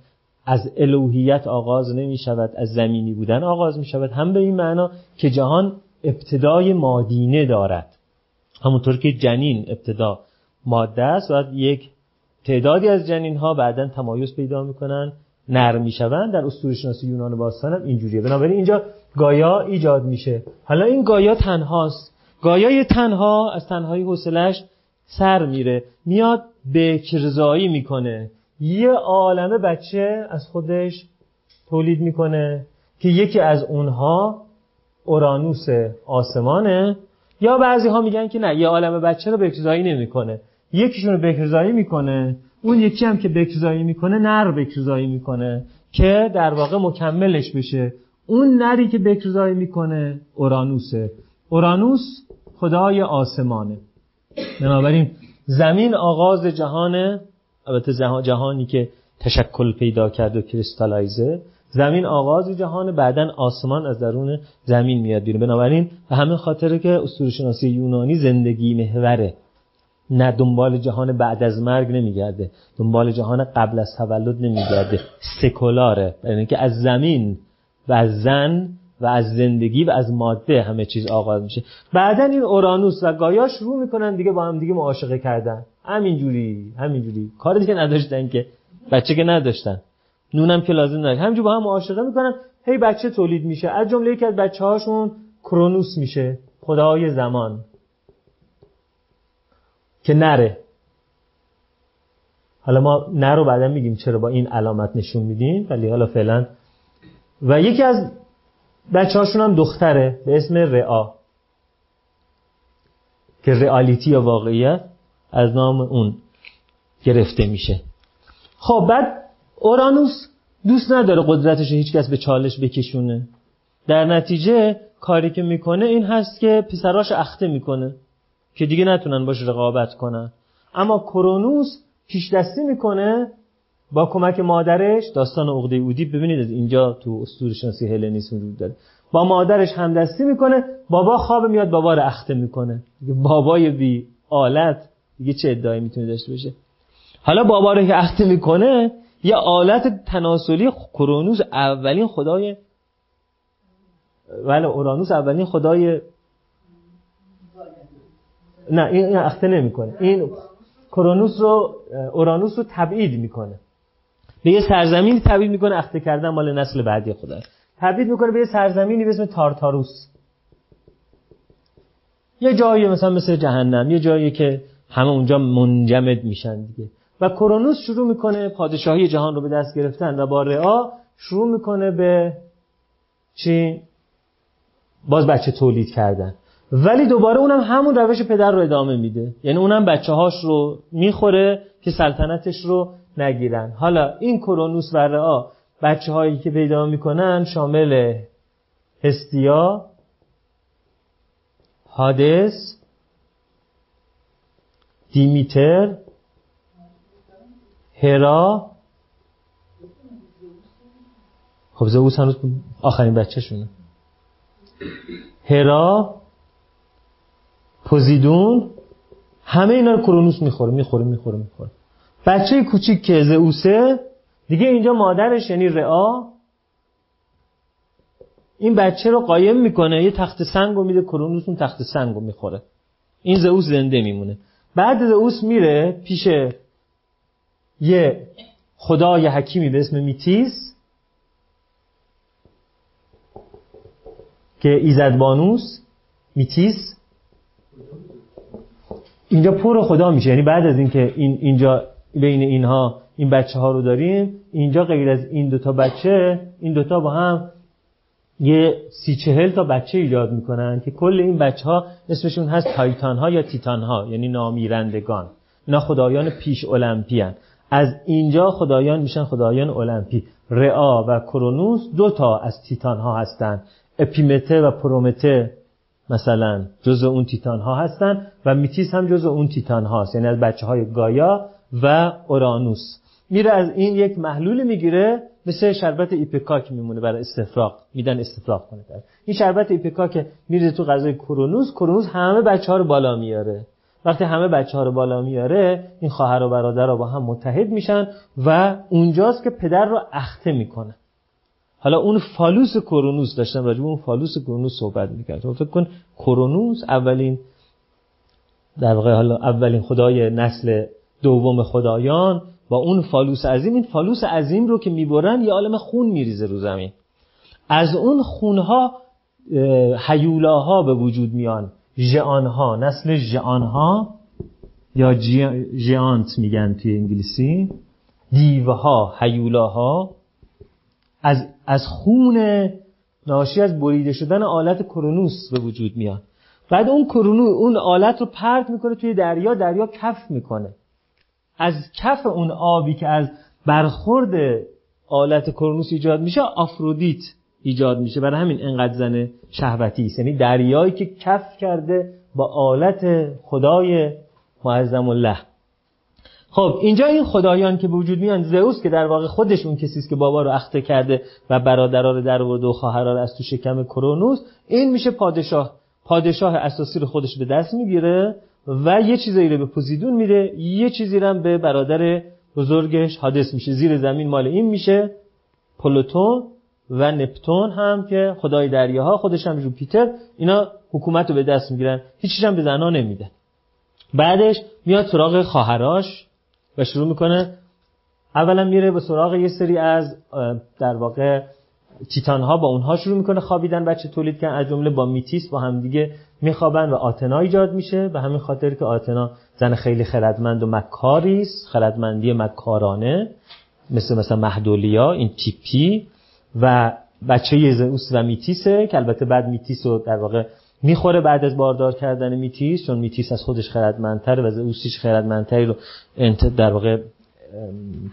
از الوهیت آغاز نمی شود از زمینی بودن آغاز می شود هم به این معنا که جهان ابتدای مادینه دارد. همونطور که جنین ابتدا ماده است و یک تعدادی از جنین ها بعدا تمایز پیدا می‌کنن. نر می‌شوند در اسطوره شناسی یونان باستان هم اینجوریه. بنابراین اینجا گایا ایجاد میشه. حالا این گایا تنهاست. گایای تنها از تنهایی حوصلش سر میره. میاد بکرزایی می‌کنه. یه عالمه بچه از خودش تولید می‌کنه که یکی از اونها اورانوس آسمانه. یا بعضی ها میگن که نه یه عالمه بچه رو بکرزایی نمی‌کنه. یکیشون رو بکرزایی می‌کنه. اون یکی هم که بکرزایی می‌کنه نر بکرزایی می‌کنه که در واقع مکملش بشه. اون نری که بکرزایی می‌کنه اورانوسه. اورانوس خدای آسمانه. بنابراین زمین آغاز جهانه البته جهانی که تشکل پیدا کرد و کریستالایزه زمین آغاز جهان بعدا آسمان از درون زمین میاد بیرون. بنابراین به همین خاطره که اسطوره شناسی یونانی زندگی محوره. نه دنبال جهان بعد از مرگ نمیگرده دنبال جهان قبل از تولد نمیگرده. سکولاره یعنی که از زمین و از زن و از زندگی و از ماده همه چیز آغاز میشه. بعدا این اورانوس و گایا شروع می‌کنن دیگه با هم دیگه معاشقه کردن. همینجوری همینجوری. کار دیگه نداشتن که. بچه که نداشتن. نونم که لازم نداشت همینجوری با هم معاشقه می‌کنن. هی بچه تولید میشه. از جمله یکی از بچه هاشون کرونوس میشه. خدای زمان. که نره. حالا ما نر رو بعدا میگیم چرا با این علامت نشون میدیم ولی حالا فعلا. و یکی از بچه هاشون هم دختره به اسم رعا که رئالیتی یا واقعیت از نام اون گرفته میشه. خب بعد اورانوس دوست نداره قدرتش هیچکس به چالش بکشونه. در نتیجه کاری که می‌کنه این هست که پسراش اخته می‌کنه. که دیگه نتونن باش رقابت کنن. اما کرونوس پیش دستی می‌کنه با کمک مادرش. داستان عقده اودی ببینید از اینجا تو اسطوره شناسی هلنیسم وجود داره. با مادرش همدستی می‌کنه. بابا خواب میاد بابا رو اخته می‌کنه. بابای بی آلت دیگه چه ادعایی می‌تونه داشته باشه؟ حالا بابا رو که اخته می‌کنه یه آلت تناسلی کرونوس اولین خدای ولی اورانوس اولین خدای نه این اخته نمی‌کنه. این کرونوس رو اورانوس رو تبعید می‌کنه. به یه سرزمین تبعید می‌کنه اخته کردن مال نسل بعدی خدا. تبعید می‌کنه به یه سرزمینی به اسم تارتاروس. یه جایی مثلا مثل جهنم یه جایی که همه اونجا منجمد میشن دیگه. و کرونوس شروع می‌کنه پادشاهی جهان رو به دست گرفتن و با رعا شروع می‌کنه به چی؟ باز بچه تولید کردن. ولی دوباره اونم همون روش پدر رو ادامه میده. یعنی اونم بچه هاش رو می‌خوره که سلطنتش رو نگیرن. حالا این کرونوس و رعا بچه هایی که پیدا می‌کنن شامل هستیا هادس دیمیتر هرا. خب زئوس هنوز آخرین بچه شونه هرا. پوزیدون همه اینا رو کرونوس می‌خوره می‌خوره می‌خوره می‌خوره. بچه کوچیک که زئوسه دیگه اینجا مادرش یعنی رعا این بچه رو قایم می‌کنه یه تخت سنگ رو میده کرونوس اون تخت سنگ رو می‌خوره. این زئوس زنده میمونه. بعد زئوس میره پیش یه خدای حکیمی به اسم میتیس که ایزدبانوس میتیس اینجا پر خدا میشه. یعنی بعد از اینکه این اینجا بین اینها این بچه ها رو داریم اینجا غیر از این دوتا بچه این دوتا با هم یه سی چهل تا بچه ایجاد می‌کنن که کل این بچه ها اسمشون هست تایتان ها یا تیتان ها یعنی نامیرندگان. اینا خدایان پیش المپی از اینجا خدایان میشن خدایان المپی رئا و کرونوس دو تا از تیتان ها هستن. اپیمته و پرومته. مثلا جزء اون تیتان ها هستن و میتیس هم جزء اون تیتان هاست یعنی از بچه های گایا و اورانوس. میره از این یک محلول می‌گیره مثل شربت ایپکاک میمونه برای استفراغ میدن استفراغ کنه این شربت ایپکاک میره تو غذای کرونوس کرونوس همه بچه ها رو بالا میاره. وقتی همه بچه ها رو بالا میاره این خواهر و برادر رو با هم متحد میشن و اونجاست که پدر رو اخته می‌کنه حالا اون phallus کرونوس داشتن راجب اون phallus کرونوس صحبت می‌کرد فکر کن کرونوس اولین در واقع حالا اولین خدای نسل دوم خدایان با اون phallus عظیم. این phallus عظیم رو که می‌برن یه عالم خون میریزه رو زمین. از اون خونها حیولاها به وجود میان. ژئانها نسل ژئانها یا ژئانت میگن توی انگلیسی. دیوها حیولاها از از خون ناشی از بریده شدن آلت کرونوس به وجود میاد. بعد اون کرونو اون آلت رو پرت می‌کنه توی دریا دریا کف می‌کنه. از کف اون آبی که از برخورد آلت کرونوس ایجاد میشه آفرودیت ایجاد میشه. برای همین انقدر زن شهوتی است. یعنی دریایی که کف کرده با آلت خدای معظم الله. خب اینجا این خدایان که وجود میان زئوس که در واقع خودش اون کسی است که بابا رو اخته کرده و برادرها رو در آورده و خواهرها رو از تو شکم کرونوس این میشه پادشاه. پادشاه اساسی رو خودش به دست می‌گیره و یه چیزایی رو به پوزیدون میده یه چیزی رو به برادر بزرگش حادث میشه. زیر زمین مال این میشه پلوتون و نپتون هم که خدای دریاها خودش هم جوپیتر اینا حکومت رو به دست می‌گیرن. هیچیش هم به زنا نمیده. بعدش میاد سراغ خواهراش شروع می‌کنه. اولا میره به سراغ یه سری از در واقع تیتان ها با اونها شروع می‌کنه خوابیدن بچه تولید کردن. از جمله با میتیس با هم دیگه میخوابن و آتنا ایجاد میشه. به همین خاطر که آتنا زن خیلی خردمند و مکاری است خردمندی مکارانه مثل مثلا مهد علیا این تیپی. و بچه زئوس و میتیسه که البته بعد میتیس رو در واقع می‌خوره بعد از باردار کردن میتیس چون میتیس از خودش خردمندتر و زئوس هیچ خردمندتری رو در واقع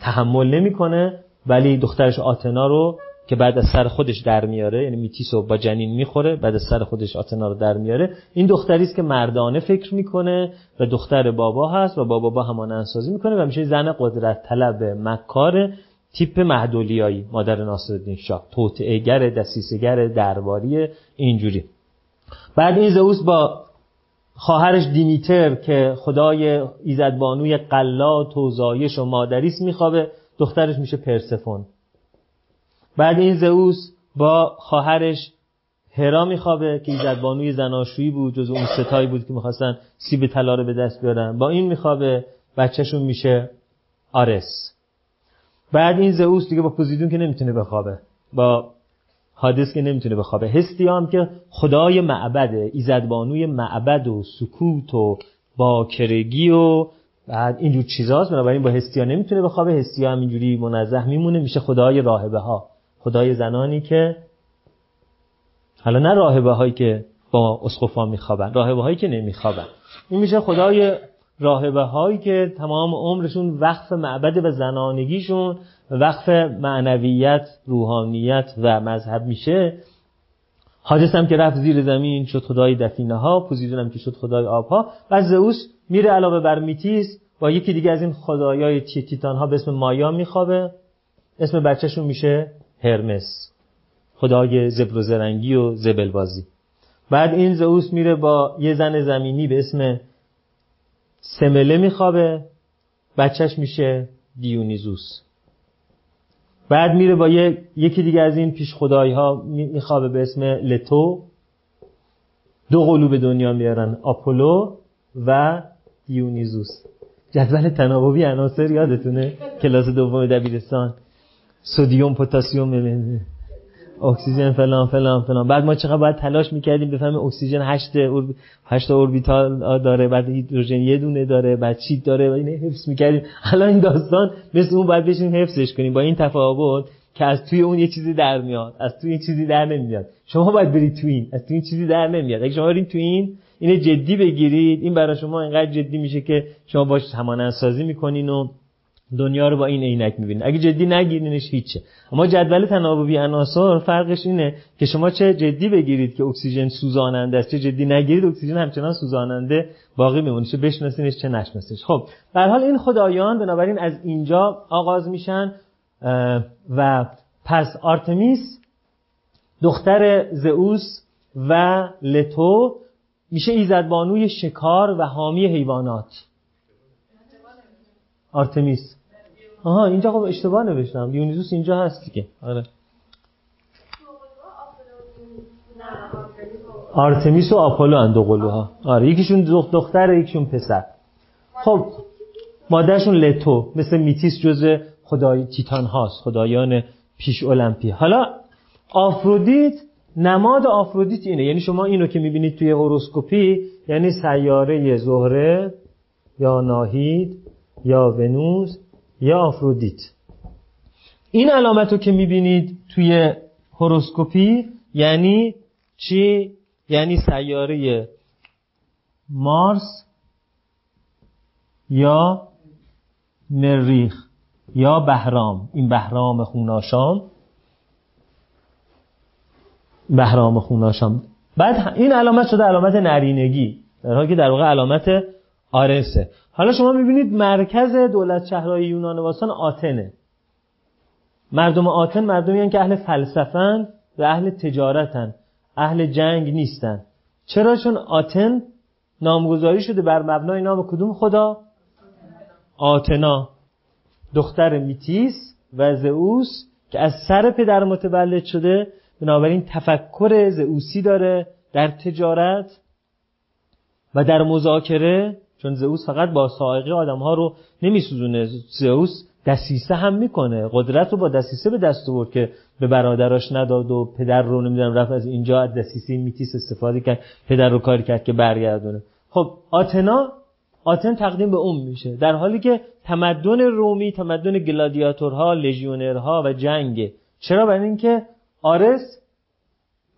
تحمل نمی‌کنه ولی دخترش آتنا رو که بعد از سر خودش در میاره یعنی میتیس رو با جنین می‌خوره بعد از سر خودش آتنا رو در میاره. این دختری است که مردانه فکر می‌کنه و دختر بابا هست و بابا با همان انسازی می‌کنه و میشه زن قدرت طلب مکار تیپ مهدولیایی مادر ناصرالدین شاه توطئه‌گر دسیسه‌گر درباری اینجوری. بعد این زئوس با خواهرش دیمیتر که خدای ایزدبانوی قلات و زایش و مادریس میخوابه دخترش میشه پرسفون. بعد این زئوس با خواهرش هرا میخوابه که ایزدبانوی زناشویی بود جز اون ستایی بود که می‌خواستن سیب طلا رو به دست بیارن. با این میخوابه بچهشون میشه آرس. بعد این زئوس دیگه با پوزیدون که نمی‌تونه بخوابه. با حادث که نمی‌تونه بخوابه. هستیام که خدای معبده ایزدبانوی معبد و سکوت و باکرگی و بعد اینجور چیزاست. بنابراین با هستیا نمی‌تونه بخوابه. هستیا هم اینجوری منزه میمونه میشه خدای راهبه ها خدای زنانی که حالا نه راهبه هایی که با اسقفا میخوابن راهبه هایی که نمیخوابن. این میشه خدای راهبه هایی که تمام عمرشون وقف معبد و زنانگیشون وقف معنویت روحانیت و مذهب میشه. حادث هم که رفت زیر زمین شد خدای دفینه ها پوزیدون هم که شد خدای آب ها و زئوس میره علاوه بر میتیس با یکی دیگه از این خدایای تیتان ها به اسم مایا میخوابه. اسم بچهشون میشه هرمس. خدای زبر و زرنگی و زبلبازی. بعد این زئوس میره با یه زن زمینی به اسم سمله میخوابه. بچهش میشه دیونیزوس. بعد میره با یکی دیگه از این پیش خدایی ها میخوابه به اسم لتو. دو قلوب به دنیا میارن آپولو و دیونیزوس. جدول تناوبی عناصر یادتونه؟ کلاس دوم دبیرستان. سودیوم پتاسیم اکسیژن فلان فلان فلان. بعد ما چقدر باید تلاش می‌کردیم بفهمیم اکسیژن 8 اورب... 8 اوربیتال داره بعد هیدروژن یه دونه داره بعد چی داره و اینه حفظ می‌کردیم. الان این داستان مثل اون باید بشیم حفظش کنیم. با این تفاوت که از توی اون یه چیزی در میاد از توی یه چیزی در نمیاد. شما باید برید تو این از توی این چیزی در نمیاد. اگه شما برید تو این اینه جدی بگیرید. این برای شما اینقدر جدی میشه که شما باش همانند سازی می‌کنین و دنیا رو با این عینک می‌بینید اگه جدی نگیرینش هیچه. اما جدول تناوبی عناصر فرقش اینه که شما چه جدی بگیرید که اکسیژن سوزاننده است چه جدی نگیرید اکسیژن همچنان سوزاننده باقی میمونه چه بشناسینش چه نشناسینش. خب به حال این خدایان بنابراین از اینجا آغاز میشن و پس آرتمیس دختر زئوس و لتو میشه ایزدبانوی شکار و حامی حیوانات. آرتمیس. آها اینجا خب اشتباه نوشتم. دیونیزوس اینجا هست دیگه. آره. آرتمیس و آپولو اند قلوها آره یکیشون دختر یکیشون پسر. خب مادرشون لتو مثل میتیس جز خدای تیتان هاست خدایان پیش المپی. حالا آفرودیت نماد آفرودیت اینه. یعنی شما اینو که می‌بینید توی هوروسکوپی یعنی سیاره زهره یا ناهید یا ونوس یا آفرودیت. این علامت رو که می‌بینید توی هوروسکوپی یعنی چی؟ یعنی سیاره مارس یا مریخ یا بهرام. این بهرام خوناشام. بهرام خوناشام. بعد این علامت شده علامت نرینگی در حالی که در واقع علامت آرسه. حالا شما می‌بینید مرکز دولت شهرهای یونان باستان آتنه. مردم آتن مردمی که اهل فلسفن و اهل تجارتن اهل جنگ نیستن چرا چون آتن نامگذاری شده بر مبنای نام کدوم خدا؟ آتنا. دختر میتیس و زئوس که از سر پدر متولد شده بنابراین تفکر زئوسی داره در تجارت و در مذاکره. چون زئوس فقط با سائقه آدم ها رو نمیسوزونه. زئوس دسیسه هم می‌کنه. قدرت رو با دسیسه به دست آورد که به برادراش نداد و پدر رو نمی‌دونم رفت از اینجا از دسیسه میتیس استفاده کرد. پدر رو کاری کرد که برگردونه. خب آتنا آتن تقدیم به اون میشه. در حالی که تمدن رومی تمدن گلادیاتورها لژیونرها و جنگ. چرا؟ برای اینکه آرس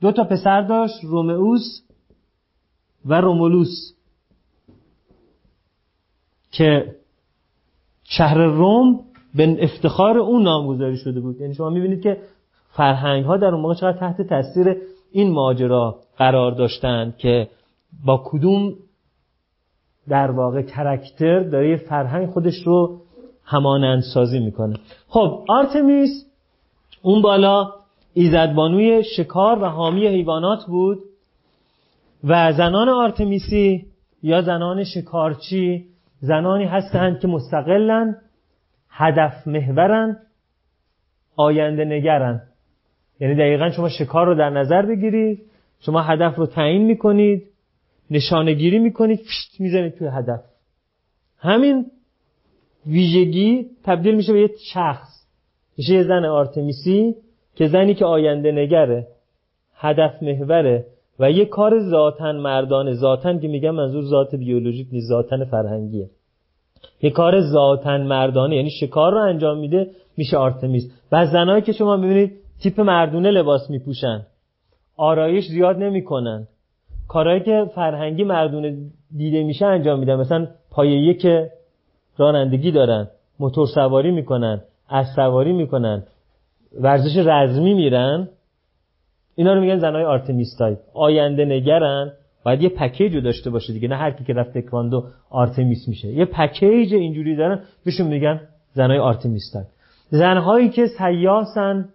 دو تا پسر داشت رومئوس و رومولوس. که شهر روم به افتخار اون نامگذاری شده بود. یعنی شما می‌بینید که فرهنگ ها در اون موقع چقدر تحت تاثیر این ماجرا قرار داشتند که با کدوم در واقع character داره یه فرهنگ خودش رو همانند سازی می‌کنه. خب آرتمیس اون بالا ایزدبانوی شکار و حامی حیوانات بود و زنان آرتمیسی یا زنان شکارچی زنانی هستند که مستقلن هدف محورن آینده نگرن. یعنی دقیقا شما شکار رو در نظر بگیرید شما هدف رو تعیین می‌کنید نشانگیری می‌کنید فشت می‌زنید توی هدف. همین ویژگی تبدیل میشه به یه شخص. میشه یه زن آرتمیسی که زنی که آینده نگره هدف محوره. و یه کار ذاتن مردانه ذاتن که میگم منظور ذات بیولوژیک نیست ذاتن فرهنگیه. یه کار ذاتن مردانه یعنی شکار رو انجام میده؟ میشه آرتمیس. و زنایی که شما می‌بینید تیپ مردونه لباس میپوشن. آرایش زیاد نمی‌کنن. کارهایی که فرهنگی مردونه دیده میشه انجام میدن. مثلا پایه یک رانندگی دارن موتور سواری می‌کنن اسب سواری می‌کنن ورزش رزمی میرن. اینا رو میگن زنای آرتمیس تایپ آینده نگرن. باید یه package رو داشته باشه دیگه نه هر کی که رفت تکواندو آرتمیس میشه. یه package اینجوری دارن بهشون میگن زنای آرتمیس تایپ زنهایی که سیاسن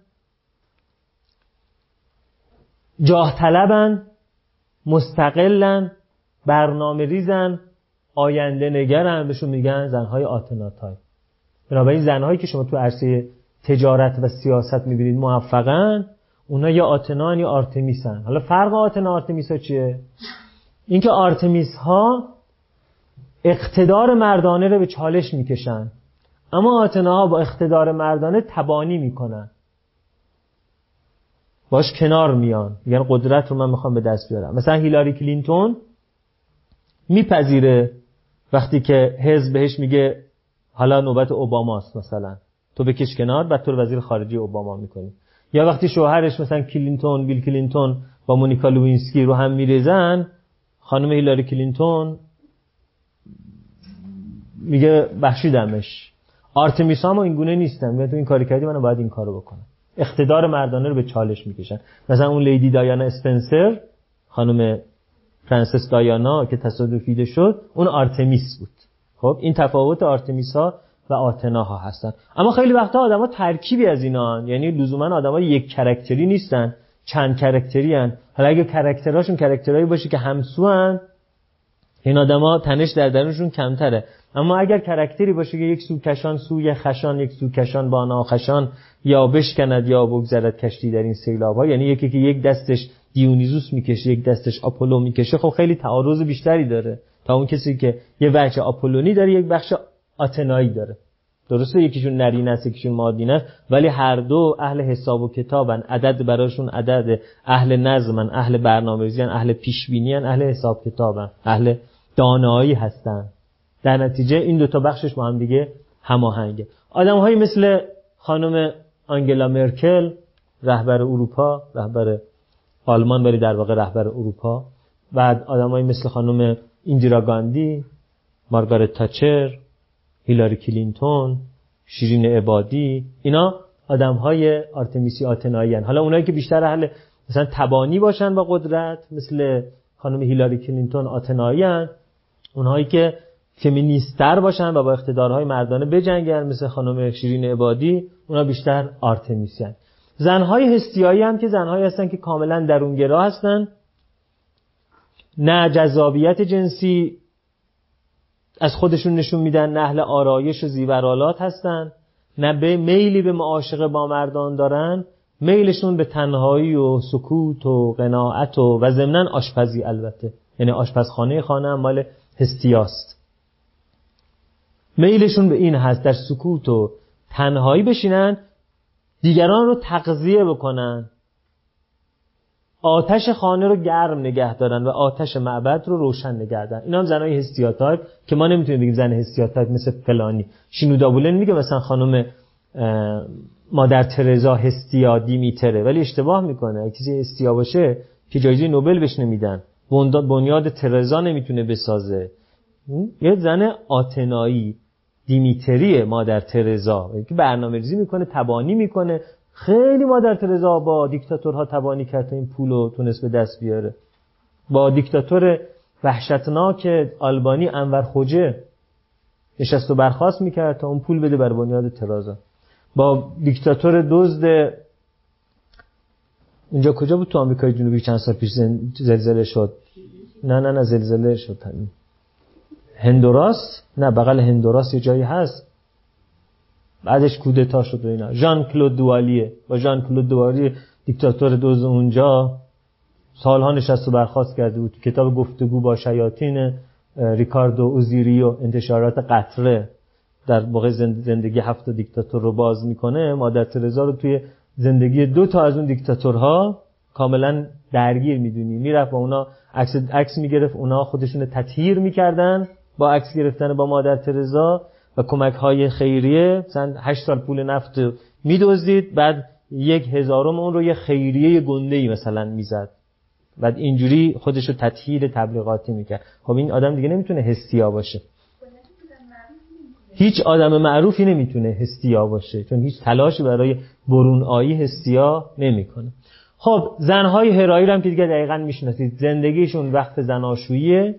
جاه طلبن مستقلن برنامه ریزن آینده نگرن بهشون میگن زنهای آتنا تایپ بنابراین زنهایی که شما تو عرصه تجارت و سیاست می‌بینید موفقن اونا یا آتنا یا آرتمیسن. حالا فرق آتنا آرتمیس ها چیه؟ اینکه آرتمیس ها اقتدار مردانه رو به چالش می‌کشن. اما آتنا ها با اقتدار مردانه تبانی می‌کنن. باش کنار میان. یعنی قدرت رو من می‌خوام به دست بیارم. مثلا هیلاری کلینتون میپذیره وقتی که حزب بهش میگه حالا نوبت اوباماست مثلا. تو بکش کنار و تو وزیر خارجی اوباما می‌کنی. یا وقتی شوهرش مثلا کلینتون بیل کلینتون با مونیکا لوینسکی رو هم میریزن خانم هیلاری کلینتون میگه بخشیدمش. آرتمیس هم اینگونه نیستن. میگه تو این کاری کردی من باید این کارو بکنم. اقتدار مردانه رو به چالش می‌کشن. مثلا اون Lady دایانا اسپنسر خانم فرانسیس دایانا که تصادفیده شد اون آرتمیس بود. خب این تفاوت آرتمیس ها و آتنا ها هستن اما خیلی وقتا آدما ترکیبی از اینا هن. یعنی لزوما آدما یک character ی نیستن چند character ی هن. حالا اگه character اشون character ایی باشه که همسو هن این آدما تنش در درونشون کمتره اما اگر character ی باشه که یک سو کشان سوی خوشان یک سو کشان با ناخوشان یا بشکند یا بگذرد کشتی در این سیلاب ها یعنی یکی که یک دستش دیونیزوس می‌کشه یک دستش آپولو می‌کشه خب خیلی تعارض بیشتری داره تا اون کسی که یه بچه آپولونی داره یک بخش آتنایی داره. درسته یکیشون نرین است یکیشون مادین است ولی هر دو اهل حساب و کتابن عدد براشون عدد اهل نظمن اهل برنامه‌ریزی اهل پیشبینی اهل حساب کتابن اهل دانایی هستن. در نتیجه این دو تا بخشش با هم دیگه هماهنگه. آدم‌هایی مثل خانم آنگلا مرکل رهبر اروپا رهبر آلمان ولی در واقع رهبر اروپا. بعد آدمایی مثل خانم ایندیرا گاندی مارگارت تاچر هیلاری کلینتون شیرین عبادی اینا آدم های آرتمیسی آتنایی حالا اونایی که بیشتر اهل مثلا تبانی باشن با قدرت مثل خانم هیلاری کلینتون آتنایی اونهایی که فمینیستر باشن و با اقتدارهای مردانه بجنگن مثل خانم شیرین عبادی اونا بیشتر آرتمیسی هن. زنهای هستیایی هم که زنهایی هستن که کاملا درونگرا هستن. نه جذابیت جنسی از خودشون نشون میدن نه اهل آرایش و زیورالات هستن نه به میلی به معاشقه با مردان دارن میلشون به تنهایی و سکوت و قناعت و و ضمنا آشپزی البته. یعنی آشپزخانه خانه هم مال هستیاست میلشون به این هست در سکوت و تنهایی بشینن دیگران رو تقضیه بکنن. آتش خانه رو گرم نگه دارن و آتش معبد رو روشن نگه دارن. اینا هم زنای هستیاتایپ که ما نمی‌تونیم بگیم زن هستیاتایپ مثل فلانی. شینودابولن میگه مثلا خانم مادر ترزا هستیا دیمیتره ولی اشتباه می‌کنه. کسی هستیا باشه که جایزه نوبل بهش نمیدن. بنیاد ترزا نمی‌تونه بسازه. یه زن آتنایی دیمیتریه مادر ترزا. که برنامه ریزی می‌کنه تبانی می‌کنه. خیلی مادر ترزا با دیکتاتورها تبانی کرد این پول رو تونست به دست بیاره. با دیکتاتور وحشتناک آلبانی انور خوجه نشست و برخواست می‌کرد تا اون پول بده بر بنیاد ترازا. با دیکتاتور دزد اونجا کجا بود تو آمریکای جنوبی چند سال پیش زلزله شد؟ نه نه نه زلزله شد. هندوراس؟ نه بغل هندوراس یه جایی هست. بعدش کودتا شد و اینا. ژان کلود دوالیه. با ژان کلود دوالی دیکتاتور دوز اونجا سالها نشست و برخواست کرده بود. کتاب گفتگو با شیاطین ریکاردو اوزیریو انتشارات قطره در موقع زندگی هفت دیکتاتور رو باز می‌کنه. مادر ترزا رو توی زندگی دو تا از اون دیکتاتورها کاملا درگیر می‌دونی. می‌رفت با اونا عکس عکس می‌گرفت. اونا خودشون تطهیر می‌کردن با عکس گرفتن با مادر ترزا. و کمک های خیریه. مثلا 8 سال پول نفت میدوزید بعد یک هزارم اون رو یه خیریه گنده ای مثلا می‌زد. بعد اینجوری خودش رو تطهیر تبلیغاتی می‌کرد. خب این آدم دیگه نمی‌تونه هستیا باشه. هیچ آدم معروفی نمی‌تونه هستیا باشه چون هیچ تلاشی برای برون آیی هستیا نمی‌کنه. خب زنهای هرایی هم که دیگه دقیقا می‌شناسید زندگیشون وقت زناشوییه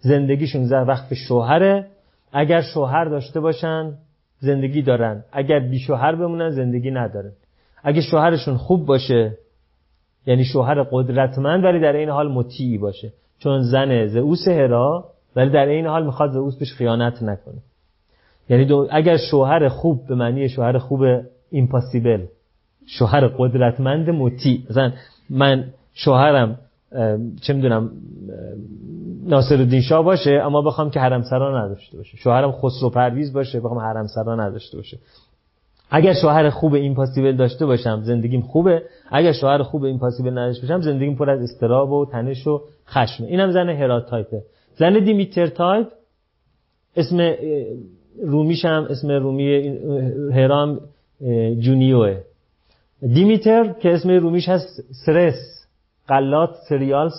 زندگیشون وقت شوهره. اگر شوهر داشته باشن زندگی دارن. اگر بی شوهر بمونن زندگی ندارن. اگه شوهرشون خوب باشه یعنی شوهر قدرتمند ولی در این حال مطیعی باشه. چون زن زئوس هرا ولی در این حال می‌خواد زئوس بهش خیانت نکنه. یعنی اگر شوهر خوب به معنی شوهر خوب ایمپاسیبل شوهر قدرتمند مطیع. مثلا من شوهرم چه می‌دونم ناصر الدین شاه باشه اما بخوام که حرم سرا نداشته باشه. شوهرم خسرو پرویز باشه بخوام حرم سرا نداشته باشه. اگر شوهر خوب این پاسیبل داشته باشم زندگیم خوبه. اگر شوهر خوب این پاسیبل نداشته باشم زندگیم پر از استراب و تنش و خشمه اینم زن هرات تایپه زن دیمیتر تایپ اسم رومیش هم اسم رومی هرا هم جونوئه. دیمیتر که اسم رومیش هست سرس. غلات cereals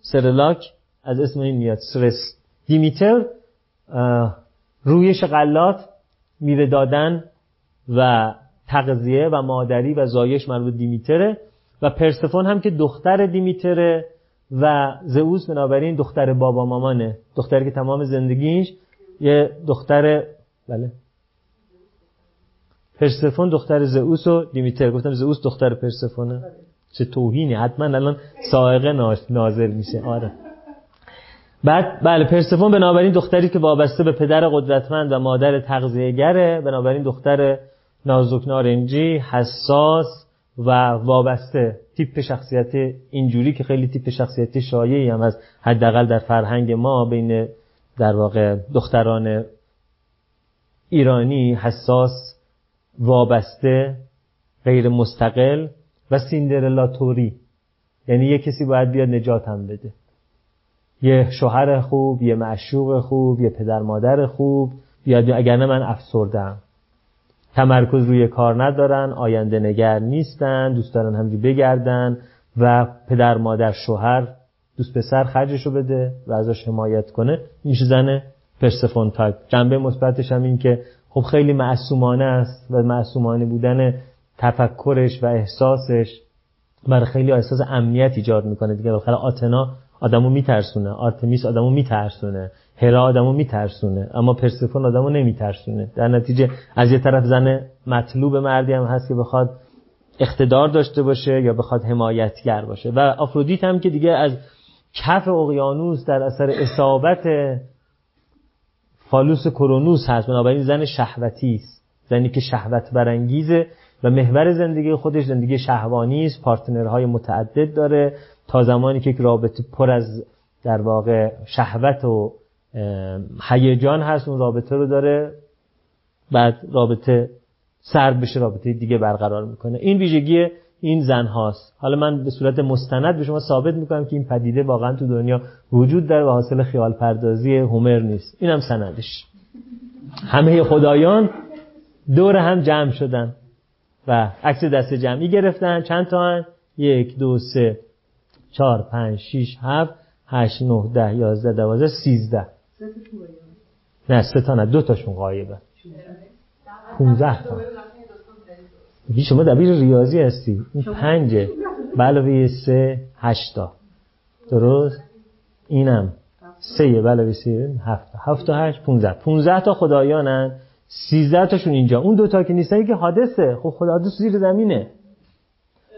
سرلاک از اسم این میاد سرس. دیمیتر رویش غلات میوه دادن و تغذیه و مادری و زایش مربوط دیمیتره و پرسفون هم که دختر دیمیتره و زئوس بنابراین دختر بابا مامانه. دختری که تمام زندگیش یه دختر بله. پرسفون دختر زئوس و دیمیتر. گفتم زئوس دختر پرسفونه. چه توهینی. حتما الان سائقه نازل میشه. آره. بعد بله پرسفون بنابراین دختری که وابسته به پدر قدرتمند و مادر تغذیه‌گره بنابراین دختر نازک نارنجی حساس و وابسته. تیپ شخصیت اینجوری که خیلی تیپ شخصیت شایعی هم از حداقل در فرهنگ ما بین در واقع دختران ایرانی حساس وابسته غیر مستقل و سیندرلا توری. یعنی یه کسی باید بیاد نجاتم بده. یه شوهر خوب یه معشوق خوب یه پدر مادر خوب. بیاد اگر نه من افسردم تمرکز روی کار ندارن آینده نگر نیستن دوست دارن همینجوری بگردن و پدر مادر شوهر دوست پسر خرجشو بده و ازش حمایت کنه. میشه زن پرسفون تایپ جنبه مثبتش هم این که خب خیلی معصومانه است و معصومانه بودن تفکرش و احساسش برای خیلی احساس امنیت ایجاد می‌کنه. دیگه بالاخره آتنا آدمو میترسونه آرتمیس آدمو میترسونه هرا آدمو میترسونه اما پرسفون آدمو نمیترسونه. در نتیجه از یه طرف زن مطلوب مردی هم هست که بخواد اقتدار داشته باشه یا بخواد حمایتگر باشه. و آفرودیت هم که دیگه از کف اقیانوس در اثر اصابت فالوس کرونوس هست. بنابراین زن شهوتی است. زنی که شهوت برانگیزه و محور زندگی خودش زندگی شهوانی است پارتنرهای متعدد داره. تا زمانی که رابطه پر از در واقع شهوت و هیجان هست اون رابطه رو داره. بعد رابطه سرد بشه رابطه دیگه برقرار می‌کنه. این ویژگی این زن هاست. حالا من به صورت مستند به شما ثابت می‌کنم که این پدیده واقعا تو دنیا وجود داره و حاصل خیال پردازی هومر نیست. اینم سندش. همه خدایان دور هم جمع شدن. و عکس دست جمعی گرفتن. چند تا هن؟ یک دو سه چهار پنج شیش هفت هشت نه ده یازده دوازده سیزده. نه سه تا نه دو تاشون غایبه. پونزه تا. شما دبیر ریاضی هستی. این پنجه. علاوه سه هشتا درست؟ اینم. سه علاوه سه هفت هفت تا هشت پونزه پونزه تا خدایانن. سیزده تاشون اینجا. اون دوتا که نیستن که حادثه. خب خدا حادث زیر زمینه.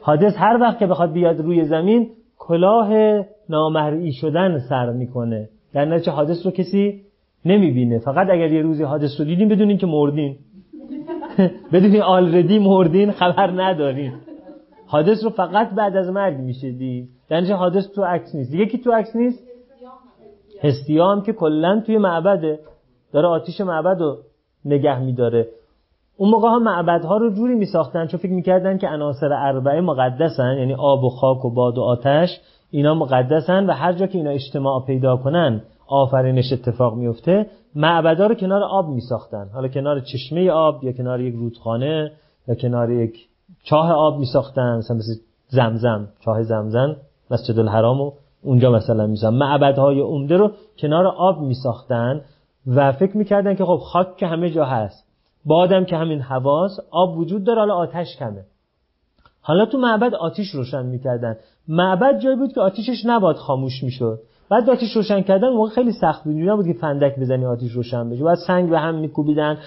حادث هر وقت که بخواد بیاد روی زمین کلاه نامرئی شدن سر می‌کنه. در نتیجه حادث رو کسی نمی‌بینه. فقط اگر یه روزی حادث رو دیدین بدونین که مردین. بدونین آلردی مردین خبر ندارین. حادث رو فقط بعد از مرگ میشه دید. در نتیجه حادث تو عکس نیست. دیگه کی تو عکس نیست؟ هستیام که کلا توی معبده. داره آتیش معبد رو نگه میداره. اون موقع ها معبدها رو جوری می ساختن چون فکر می‌کردن که عناصر اربعه مقدسن یعنی آب و خاک و باد و آتش اینا مقدسن و هر جا که اینا اجتماع پیدا کنن آفرینش اتفاق میفته معبدها رو کنار آب می ساختن حالا کنار چشمه آب یا کنار یک رودخانه یا کنار یک چاه آب می ساختن مثلا مثل زمزم چاه زمزم مسجد الحرام و اونجا مثلا می معبدهای عمده رو کنار آب می ساختن و فکر می‌کردن که خب خاک که همه جا هست بادم که همین حواس آب وجود داره حالا آتش کمه. حالا تو معبد آتیش روشن می‌کردن. معبد جایی بود که آتیشش نباد خاموش می‌شد. بعد آتیش روشن کردن موقع خیلی سخت بود. نبود که فندک بزنی آتیش روشن بشه. بعد سنگ به هم میکوبیدن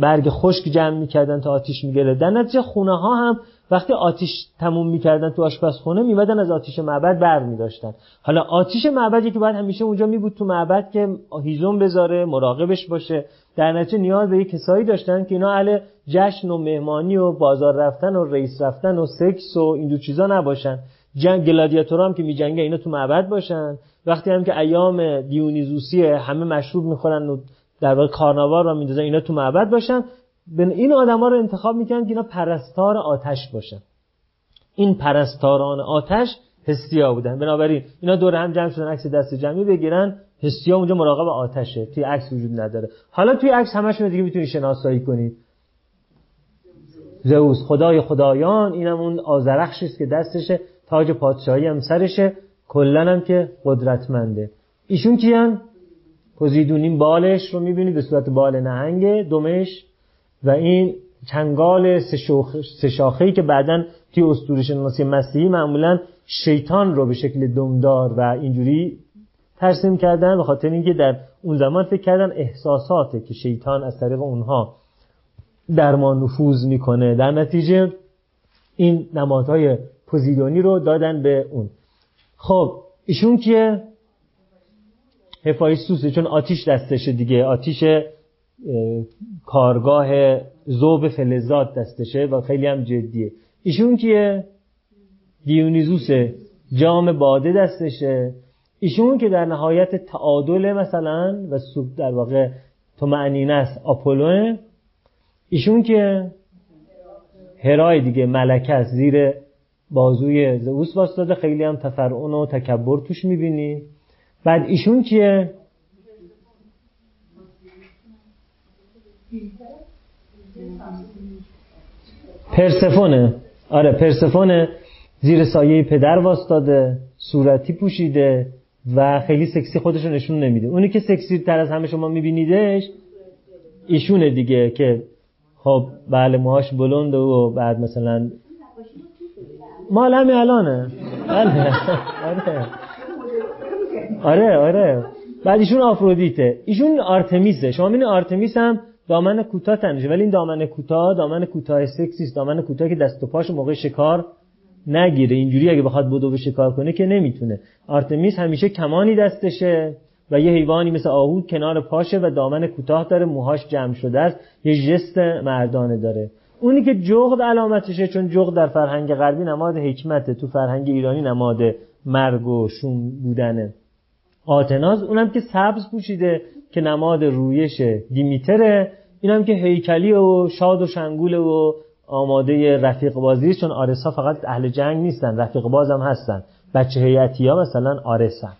برگ خشک جمع می‌کردن تا آتیش می‌گرفت. در نتیجه خونه ها هم وقتی آتیش تموم می‌کردن تو آشپزخونه میمدن از آتیش معبد بر میداشتن. حالا آتیش معبدی که باید همیشه اونجا می بود تو معبد که هیزم بذاره مراقبش باشه. در نتیجه نیاز به کسایی داشتن که اینا اهل جشن و مهمانی و بازار رفتن و رئیس رفتن و سکس و این چیزا نباشن. جنگ گلادیاتورا هم که میجنگه اینا تو معبد باشن. وقتی هم که ایام دیونیزوسیه همه مشروب می‌خورن و در واقع کارناوال رو میندازن اینا تو معبد باشن. این آدما رو انتخاب می‌کنن که اینا پرستار آتش باشن. این پرستاران آتش هستیا بودن. بنابراین اینا دور هم جمع شدن عکس دست جمعی بگیرن هستیا اونجا مراقب آتشه. توی عکس وجود نداره. حالا توی عکس همشون دیگه می‌تونید شناسایی کنید زئوس خدای خدایان اینم اون آزرخشی است که دستشه. تاج پادشاهی هم سرشه. کلا هم که قدرتمنده. ایشون کیان؟ پوزیدون بالش رو می‌بینید به صورت بال نهنگ دومش و این چنگال سه شاخه‌ای که بعدا توی اسطوره شناسی مسیحی معمولا شیطان رو به شکل دمدار و اینجوری ترسیم کردن به خاطر اینکه در اون زمان فکر کردن احساساته که شیطان از طریق اونها در ما نفوذ می‌کنه. در نتیجه این نمادهای پوزیدونی رو دادن به اون. خب ایشون که هفایستوسه چون آتیش دستشه دیگه. آتیش کارگاه زوب فلزات دستشه و خیلی هم جدیه. ایشون کیه؟ دیونیزوسه. جام باده دستشه. ایشون که در نهایت تعادل مثلا و در واقع تو معنینه است آپولو. ایشون که هرای دیگه ملکه است. زیر بازوی زئوس واسطاده. خیلی هم تفرعون و تکبر توش می‌بینی. بعد ایشون کیه؟ پرسفونه. آره پرسفونه زیر سایه پدر واسطاده صورتی پوشیده و خیلی سکسی خودش رو نشون نمیده. اونی که سکسی تر از همه شما میبینیدش ایشونه دیگه که خب بله موهاش بلند و بعد مثلا مال همین الانه. بله. آره. آره آره. بعد ایشون آفرودیته. ایشون آرتمیسه شما این آرتمیس هم دامن کوتاه تنشه. ولی این دامن کوتاه دامن کوتاه سکسی نیست دامن کوتاه که دست و پاش موقع شکار نگیره. اینجوری اگه بخواد بدو به شکار کنه که نمی‌تونه. آرتمیس همیشه کمانی دستشه و یه حیوانی مثل آهود کنار پاشه و دامن کوتاه داره. موهاش جمع شده است. یه جست مردانه داره. اونی که جغد علامتشه چون جغد در فرهنگ غربی نماد حکمته. تو فرهنگ ایرانی نماد مرگ و شوم بودنه. آتناز اونم که سبز پوشیده که نماد رویش دیمیتره. اینم که هیکلی و شاد و شنگول و آماده رفیق بازی چون آرسا فقط اهل جنگ نیستن رفیق باز هم هستن. بچه هیئتی ها مثلا آرسن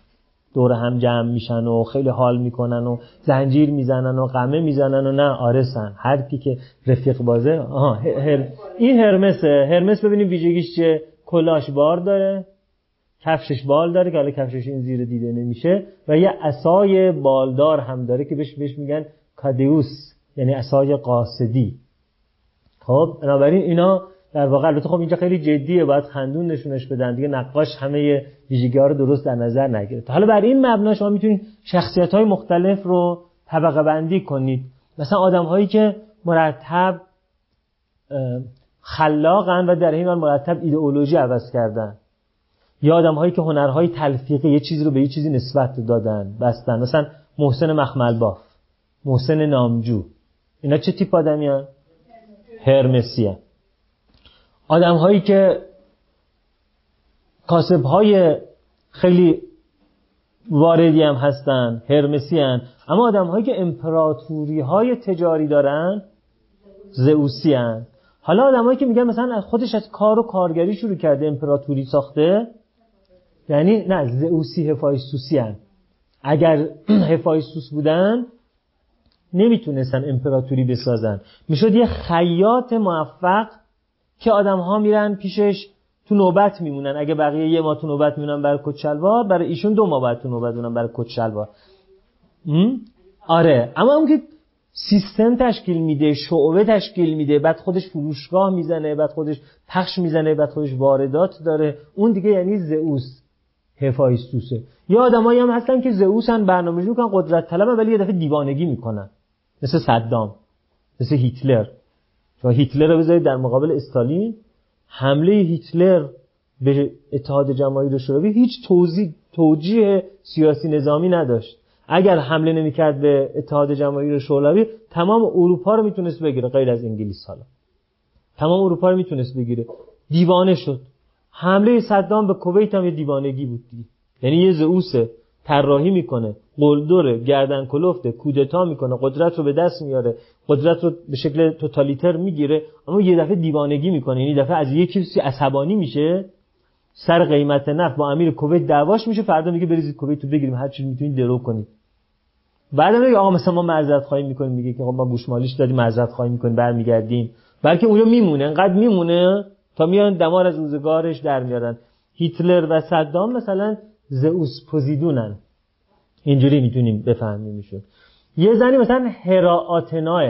دور هم جمع میشن و خیلی حال می‌کنن و زنجیر می‌زنن و قمه می‌زنن و نه آرسن هر کی که رفیق بازه آها هر... این هرمسه. هرمس ببینیم ویژگیش چه کلاش بار داره کفشش بال داره که حالا کفشش این زیر دیده نمیشه. و یه عصای بالدار هم داره که بهش بهش میگن کادیوس یعنی عصای قاصدی. خب بنابراین اینا در واقع البته خب اینجا خیلی جدیه باید خندون نشونش بدن. دیگه نقاش همه ویژگی ها رو درست در نظر نگرفت حالا بر این مبنا شما می‌تونید شخصیت های مختلف رو طبقه بندی کنید. مثلا آدم هایی که مرتب خلاقن و در این حال مرتب ایدئولوژی عوض کردن. یا آدم هایی که هنرهای تلفیقی یه چیزی رو به یه چیزی نسبت دادن بستن. مثلا محسن مخمل باف محسن نامجو. اینا چه تیپ آدمی هن؟ هرمسی آدم هایی که کاسب های خیلی واردی هم هستن هرمسی هن. اما آدم هایی که امپراتوری های تجاری دارن زئوسی هن. حالا آدم هایی که میگن مثلا خودش از کار و کارگری شروع کرده امپراتوری ساخته یعنی نه زئوسی هفایستوسی هن. اگر هفایستوس بودن نمی‌تونستن امپراتوری بسازن. می‌شد یه خیاط موفق که آدم ها میرن پیشش تو نوبت میمونن. اگه بقیه یه ماه تو نوبت میمونن برای کت شلوار برای ایشون دو ماه باید تو نوبت میمونن برای کت شلوار آره. اما اون که سیستم تشکیل میده شعبه تشکیل میده بعد خودش فروشگاه می‌زنه بعد خودش پخش می‌زنه بعد خودش واردات داره اون دیگه یعنی زئوس. هفایستوسه یه آدمایی هم هستن که زئوسن برنامه‌ریزی می‌کنن قدرت طلبن ولی یه دفعه دیوانگی می‌کنن. مثل صدام مثل هیتلر. شما هیتلر رو بذارید در مقابل استالین حمله هیتلر به اتحاد جماهیر شوروی هیچ توضیح توجیه سیاسی نظامی نداشت. اگر حمله نمی‌کرد به اتحاد جماهیر شوروی تمام اروپا رو می‌تونست بگیره غیر از انگلیس حالا. تمام اروپا رو می‌تونست بگیره. دیوانه شد. حمله صدام به کویت هم یه دیوانگی بود دیگه. یعنی یه زئوسه طراحی می‌کنه. قلدره گردن کلفته کودتا می‌کنه قدرت رو به دست میاره قدرت رو به شکل توتالیتر می‌گیره. اما یه دفعه دیوانگی می‌کنه یعنی دفعه از یه کسی عصبانی میشه سر قیمت نفت با امیر کویت دعواش میشه فردا میگه بریزید کویت رو بگیریم هر چی می‌تونید درو کنید. بعد میگه آقا مثلا ما معذرت خواهی می‌کنیم میگه که ما گوشمالیش دادیم معذرت خواهی می‌کنیم برمیگردیم. بلکه اونجا میمونه انقدر میمونه تا میان دمار از روزگارش در میارن. هیتلر و صدام مثلا زئوس پوزیدونن. اینجوری می‌تونیم بفهمیم میشون یه زنی مثلا هرا آتناه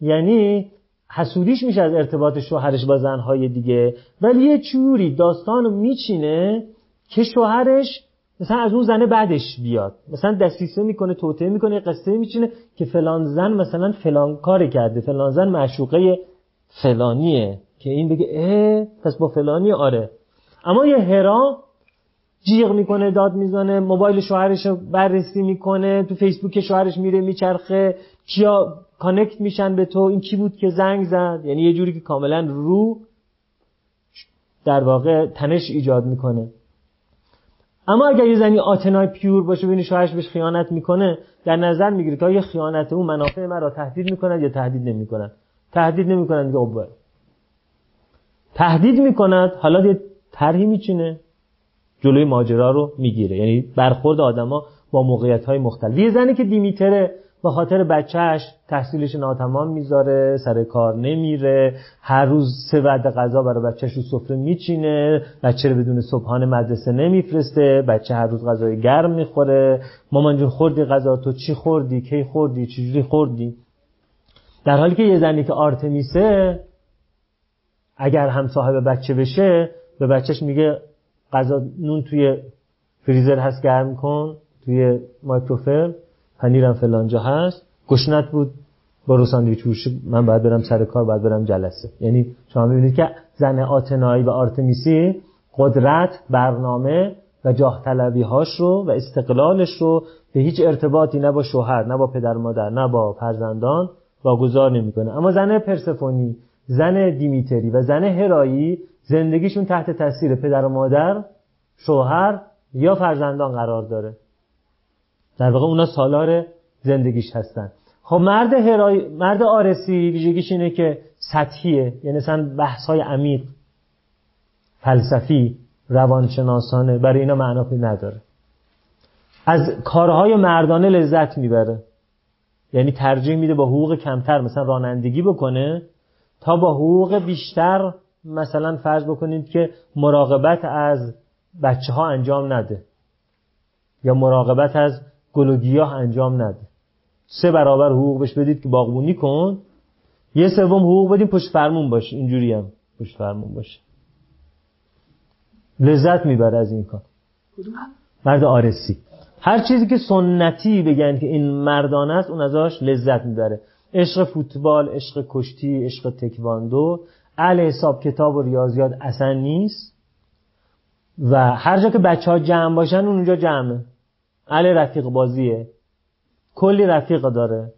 یعنی حسودیش میشه از ارتباط شوهرش با زنهای دیگه ولی یه چوری داستانو میچینه که شوهرش مثلا از اون زنه بعدش بیاد. مثلا دستیسه می‌کنه توته می‌کنه قصه میچینه که فلان زن مثلا فلان کار کرده فلان زن معشوقه فلانیه که این بگه اه پس با فلانی آره. اما یه هرا جیغ می‌کنه داد می‌زنه موبایل شوهرش بررسی می‌کنه تو فیسبوک شوهرش میره میچرخه. کیا کانکت میشن به تو؟ این کی بود که زنگ زد؟ یعنی یه جوری که کاملا رو در واقع تنش ایجاد می‌کنه. اما اگر یه زنی آتنای پیور باشه ببینی شوهرش بهش خیانت می‌کنه در نظر می‌گیره که آیا خیانت اون منافع من را تهدید می‌کنن یا تهدید نمی‌کنن؟ تهدید نمی‌کنن دیگه تهدید می‌کند حالا یه طرحی میچینه. جلوی ماجرا رو می‌گیره. یعنی برخورد آدما با موقعیت های مختلف. یه زنی که دیمیتره به خاطر بچهش تحصیلش ناتمام می‌ذاره سر کار نمیره هر روز سه وعده غذا برای بچهش رو سفره میچینه بچه رو بدون صبحانه مدرسه نمیفرسته بچه هر روز غذای گرم می‌خوره. مامان جون خوردی غذا؟ تو چی خوردی؟ کی خوردی؟ چجوری خوردی؟ در حالی که یه زنی که آرتمیسه اگر هم صاحب بچه بشه به بچهش میگه غذا نون توی فریزر هست گرم کن توی مایکروفر پنیرم فلانجا هست. گشنت بود. با رو ساندویچ من باید برم سر کار باید برم جلسه. یعنی شما می‌بینید که زن آتنایی و آرتمیسی قدرت برنامه و جاه هاش رو و استقلالش رو به هیچ ارتباطی نه با شوهر نه با پدر مادر نه با فرزندان واگذار نمی‌کنه. اما زن پرسفونی زن دیمیتری و زن هرایی زندگیشون تحت تاثیر پدر و مادر شوهر یا فرزندان قرار داره. در واقع اونا سالار زندگیش هستن. خب مرد هرای مرد آرسی ویژگیش اینه که سطحیه. یعنی مثلا بحث های عمیق فلسفی روانشناسانه برای اینا معنا نداره. از کارهای مردانه لذت می‌بره. یعنی ترجیح میده با حقوق کمتر مثلا رانندگی بکنه تا با حقوق بیشتر مثلا فرض بکنید که مراقبت از بچه ها انجام نده. یا مراقبت از گل و گیاه انجام نده. سه برابر حقوق بهش بدید که باغبونی کن. یه سوم حقوق بدیم پشت فرمون باشه. اینجوری هم پشت فرمون باشه. لذت می‌بره از این کار. مرد آرسی. هر چیزی که سنتی بگن که این مردان است اون ازاش لذت می‌بره. عشق فوتبال عشق کشتی عشق تکواندو. اهل حساب کتاب و ریاضیات اصلا نیست. و هر جا که بچه ها جمع باشن اونجا جمعه. اهل رفیق بازیه. کلی رفیق داره.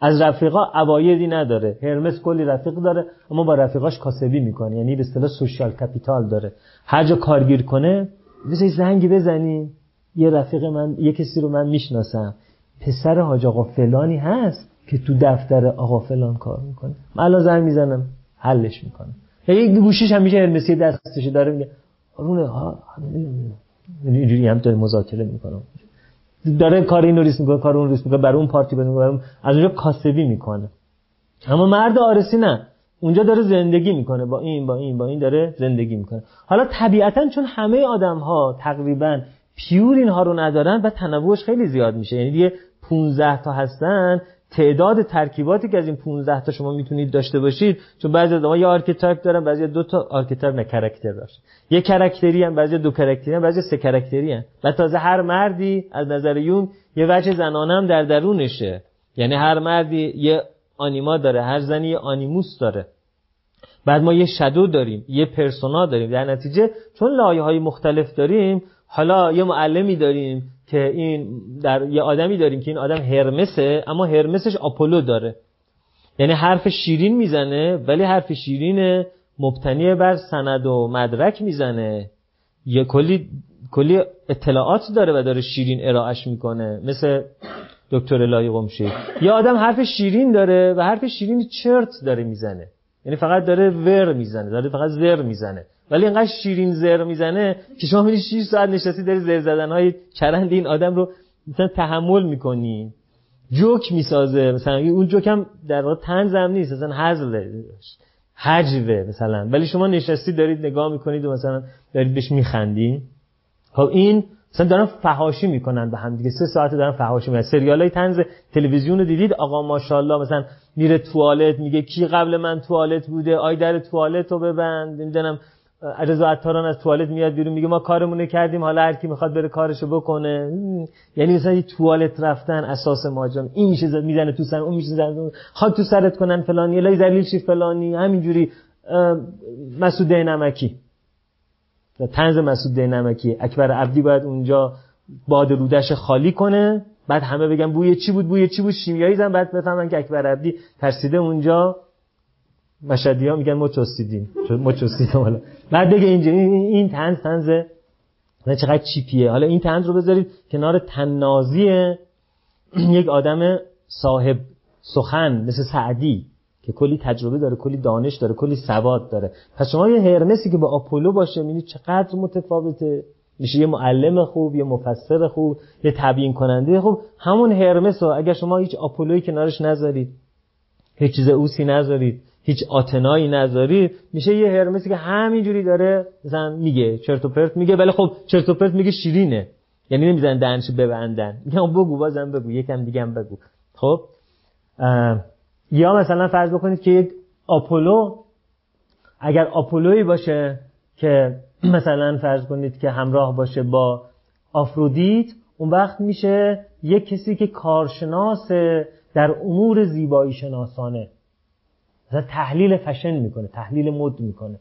از رفیقا عوایدی نداره. هرمس کلی رفیق داره اما با رفیقاش کاسبی می‌کنه. یعنی به اصطلاح سوشال کپیتال داره. هر جا کارگیر کنه بذاری زنگی بزنی. یه رفیق من یه کسی رو من می‌شناسم. پسر حاج آقا فلانی هست که تو دفتر آقا فلان کار می‌کنه. من الان زنگ می‌زنم حلش می‌کنه. یک گوشیش همیشه هرمسی دستش داره میگه. رونه ها یعنی اینجوری هم داره مذاکره می‌کنه داره کار اینو ریس می‌کنه کار اون ریس می‌کنه برای اون پارتی برای از اونجا کاسبی می‌کنه. اما مرد آرسی نه. اونجا داره زندگی می‌کنه. با این با این با این داره زندگی می‌کنه. حالا طبیعتا چون همه آدم ها تقریبا pure اینها رو ندارن و تنوعش خیلی زیاد میشه. یعنی دیگه 15 تا هستن تعداد ترکیباتی که از این 15 تا شما می‌تونید داشته باشید چون بعضی آدم‌ها یه archetype دارن بعضی دو تا archetype نه character داشت یه character ی هن بعضی دو character ی هن بعضی سه character ی هن. و تازه هر مردی از نظر یونگ یه وجه زنانه هم در درونشه. یعنی هر مردی یه آنیما داره هر زنی یه آنیموس داره. بعد ما یه shadow داریم یه پرسونا داریم. در نتیجه چون لایه های مختلف داریم حالا یه معلمی داریم که این در یه آدمی داریم که این آدم هرمسه اما هرمسش آپولو داره. یعنی حرف شیرین می‌زنه ولی حرف شیرین مبتنی بر سند و مدرک می‌زنه. یه کلی کلی اطلاعات داره و داره شیرین ارائهش می‌کنه. مثل دکتر الهی قمشی یه آدم حرف شیرین داره و حرف شیرین چرت داره می‌زنه. یعنی فقط داره ور می‌زنه داره فقط زر می‌زنه. ولی اینقدر شیرین زر می‌زنه که شما میری 6 ساعت نشستی داری زر زدن های چرند این آدم رو مثلا تحمل می‌کنی. جوک می‌سازه مثلا اون جوک هم در واقع طنز هم نیست مثلا هزله حجوه مثلا. ولی شما نشستی دارید نگاه می‌کنید و مثلا دارید بهش میخندی. خب این مثلا دارن فحاشی می‌کنن به هم دیگه. سه ساعت دارن فحاشی می‌کنن. سریال های تلویزیون رو دیدید؟ آقا ماشاءالله مثلا میره توالت میگه کی قبل من توالت بوده؟ آی در توالت رو ببند. نمی‌دونم رضا عطاران از توالت میاد بیرون میگه ما کارمونه کردیم حالا هر کی می‌خواد بره کارشو بکنه. یعنی مثلا توالت رفتن اساس ماجرا این میشه زد می‌زنه تو سر اون میشه زد خاک تو سرت کنن فلانی لای ذلیل شی فلانی؟ همینجوری. مسعود نمکی. تنز مسعود نمکی. اکبر عبدی باید اونجا باد رودش خالی کنه. بعد همه بگن بوی چی بود بوی چی بود؟ شیمیایی زن بعد بفهمن که اکبر عبدی ترسیده اونجا. مشهدی ها میگن ما چستیدیم. ما چستیدیم. حالا. بعد بگه اینجا این تنز تنزه چقدر چیپیه. حالا این تنز رو بذارید کنار تنازی یک آدم صاحب سخن مثل سعدی که کلی تجربه داره کلی دانش داره کلی سواد داره. پس شما یه هرمسی که با آپولو باشه می‌بینید چقدر متفاوته. میشه یه معلم خوب یه مفسر خوب یه تبیین کننده خوب. همون هرمس رو اگر شما هیچ آپولوی کنارش نذارید هیچ چیز اوسی نذارید هیچ آتنایی نذارید میشه یه هرمسی که همینجوری داره مثلا میگه چرت و پرت میگه. ولی خب چرت و پرت میگه شیرینه. یعنی نمیزن دهنشو ببندن. میگم بگو بازم بگو. یکم دیگه هم بگو. خب؟ یا مثلا فرض بکنید که یک آپولو اگر آپولویی باشه که مثلا فرض کنید که همراه باشه با آفرودیت اون وقت میشه یک کسی که کارشناس در امور زیبایی شناسانه مثلا تحلیل فشن می‌کنه تحلیل مد می‌کنه.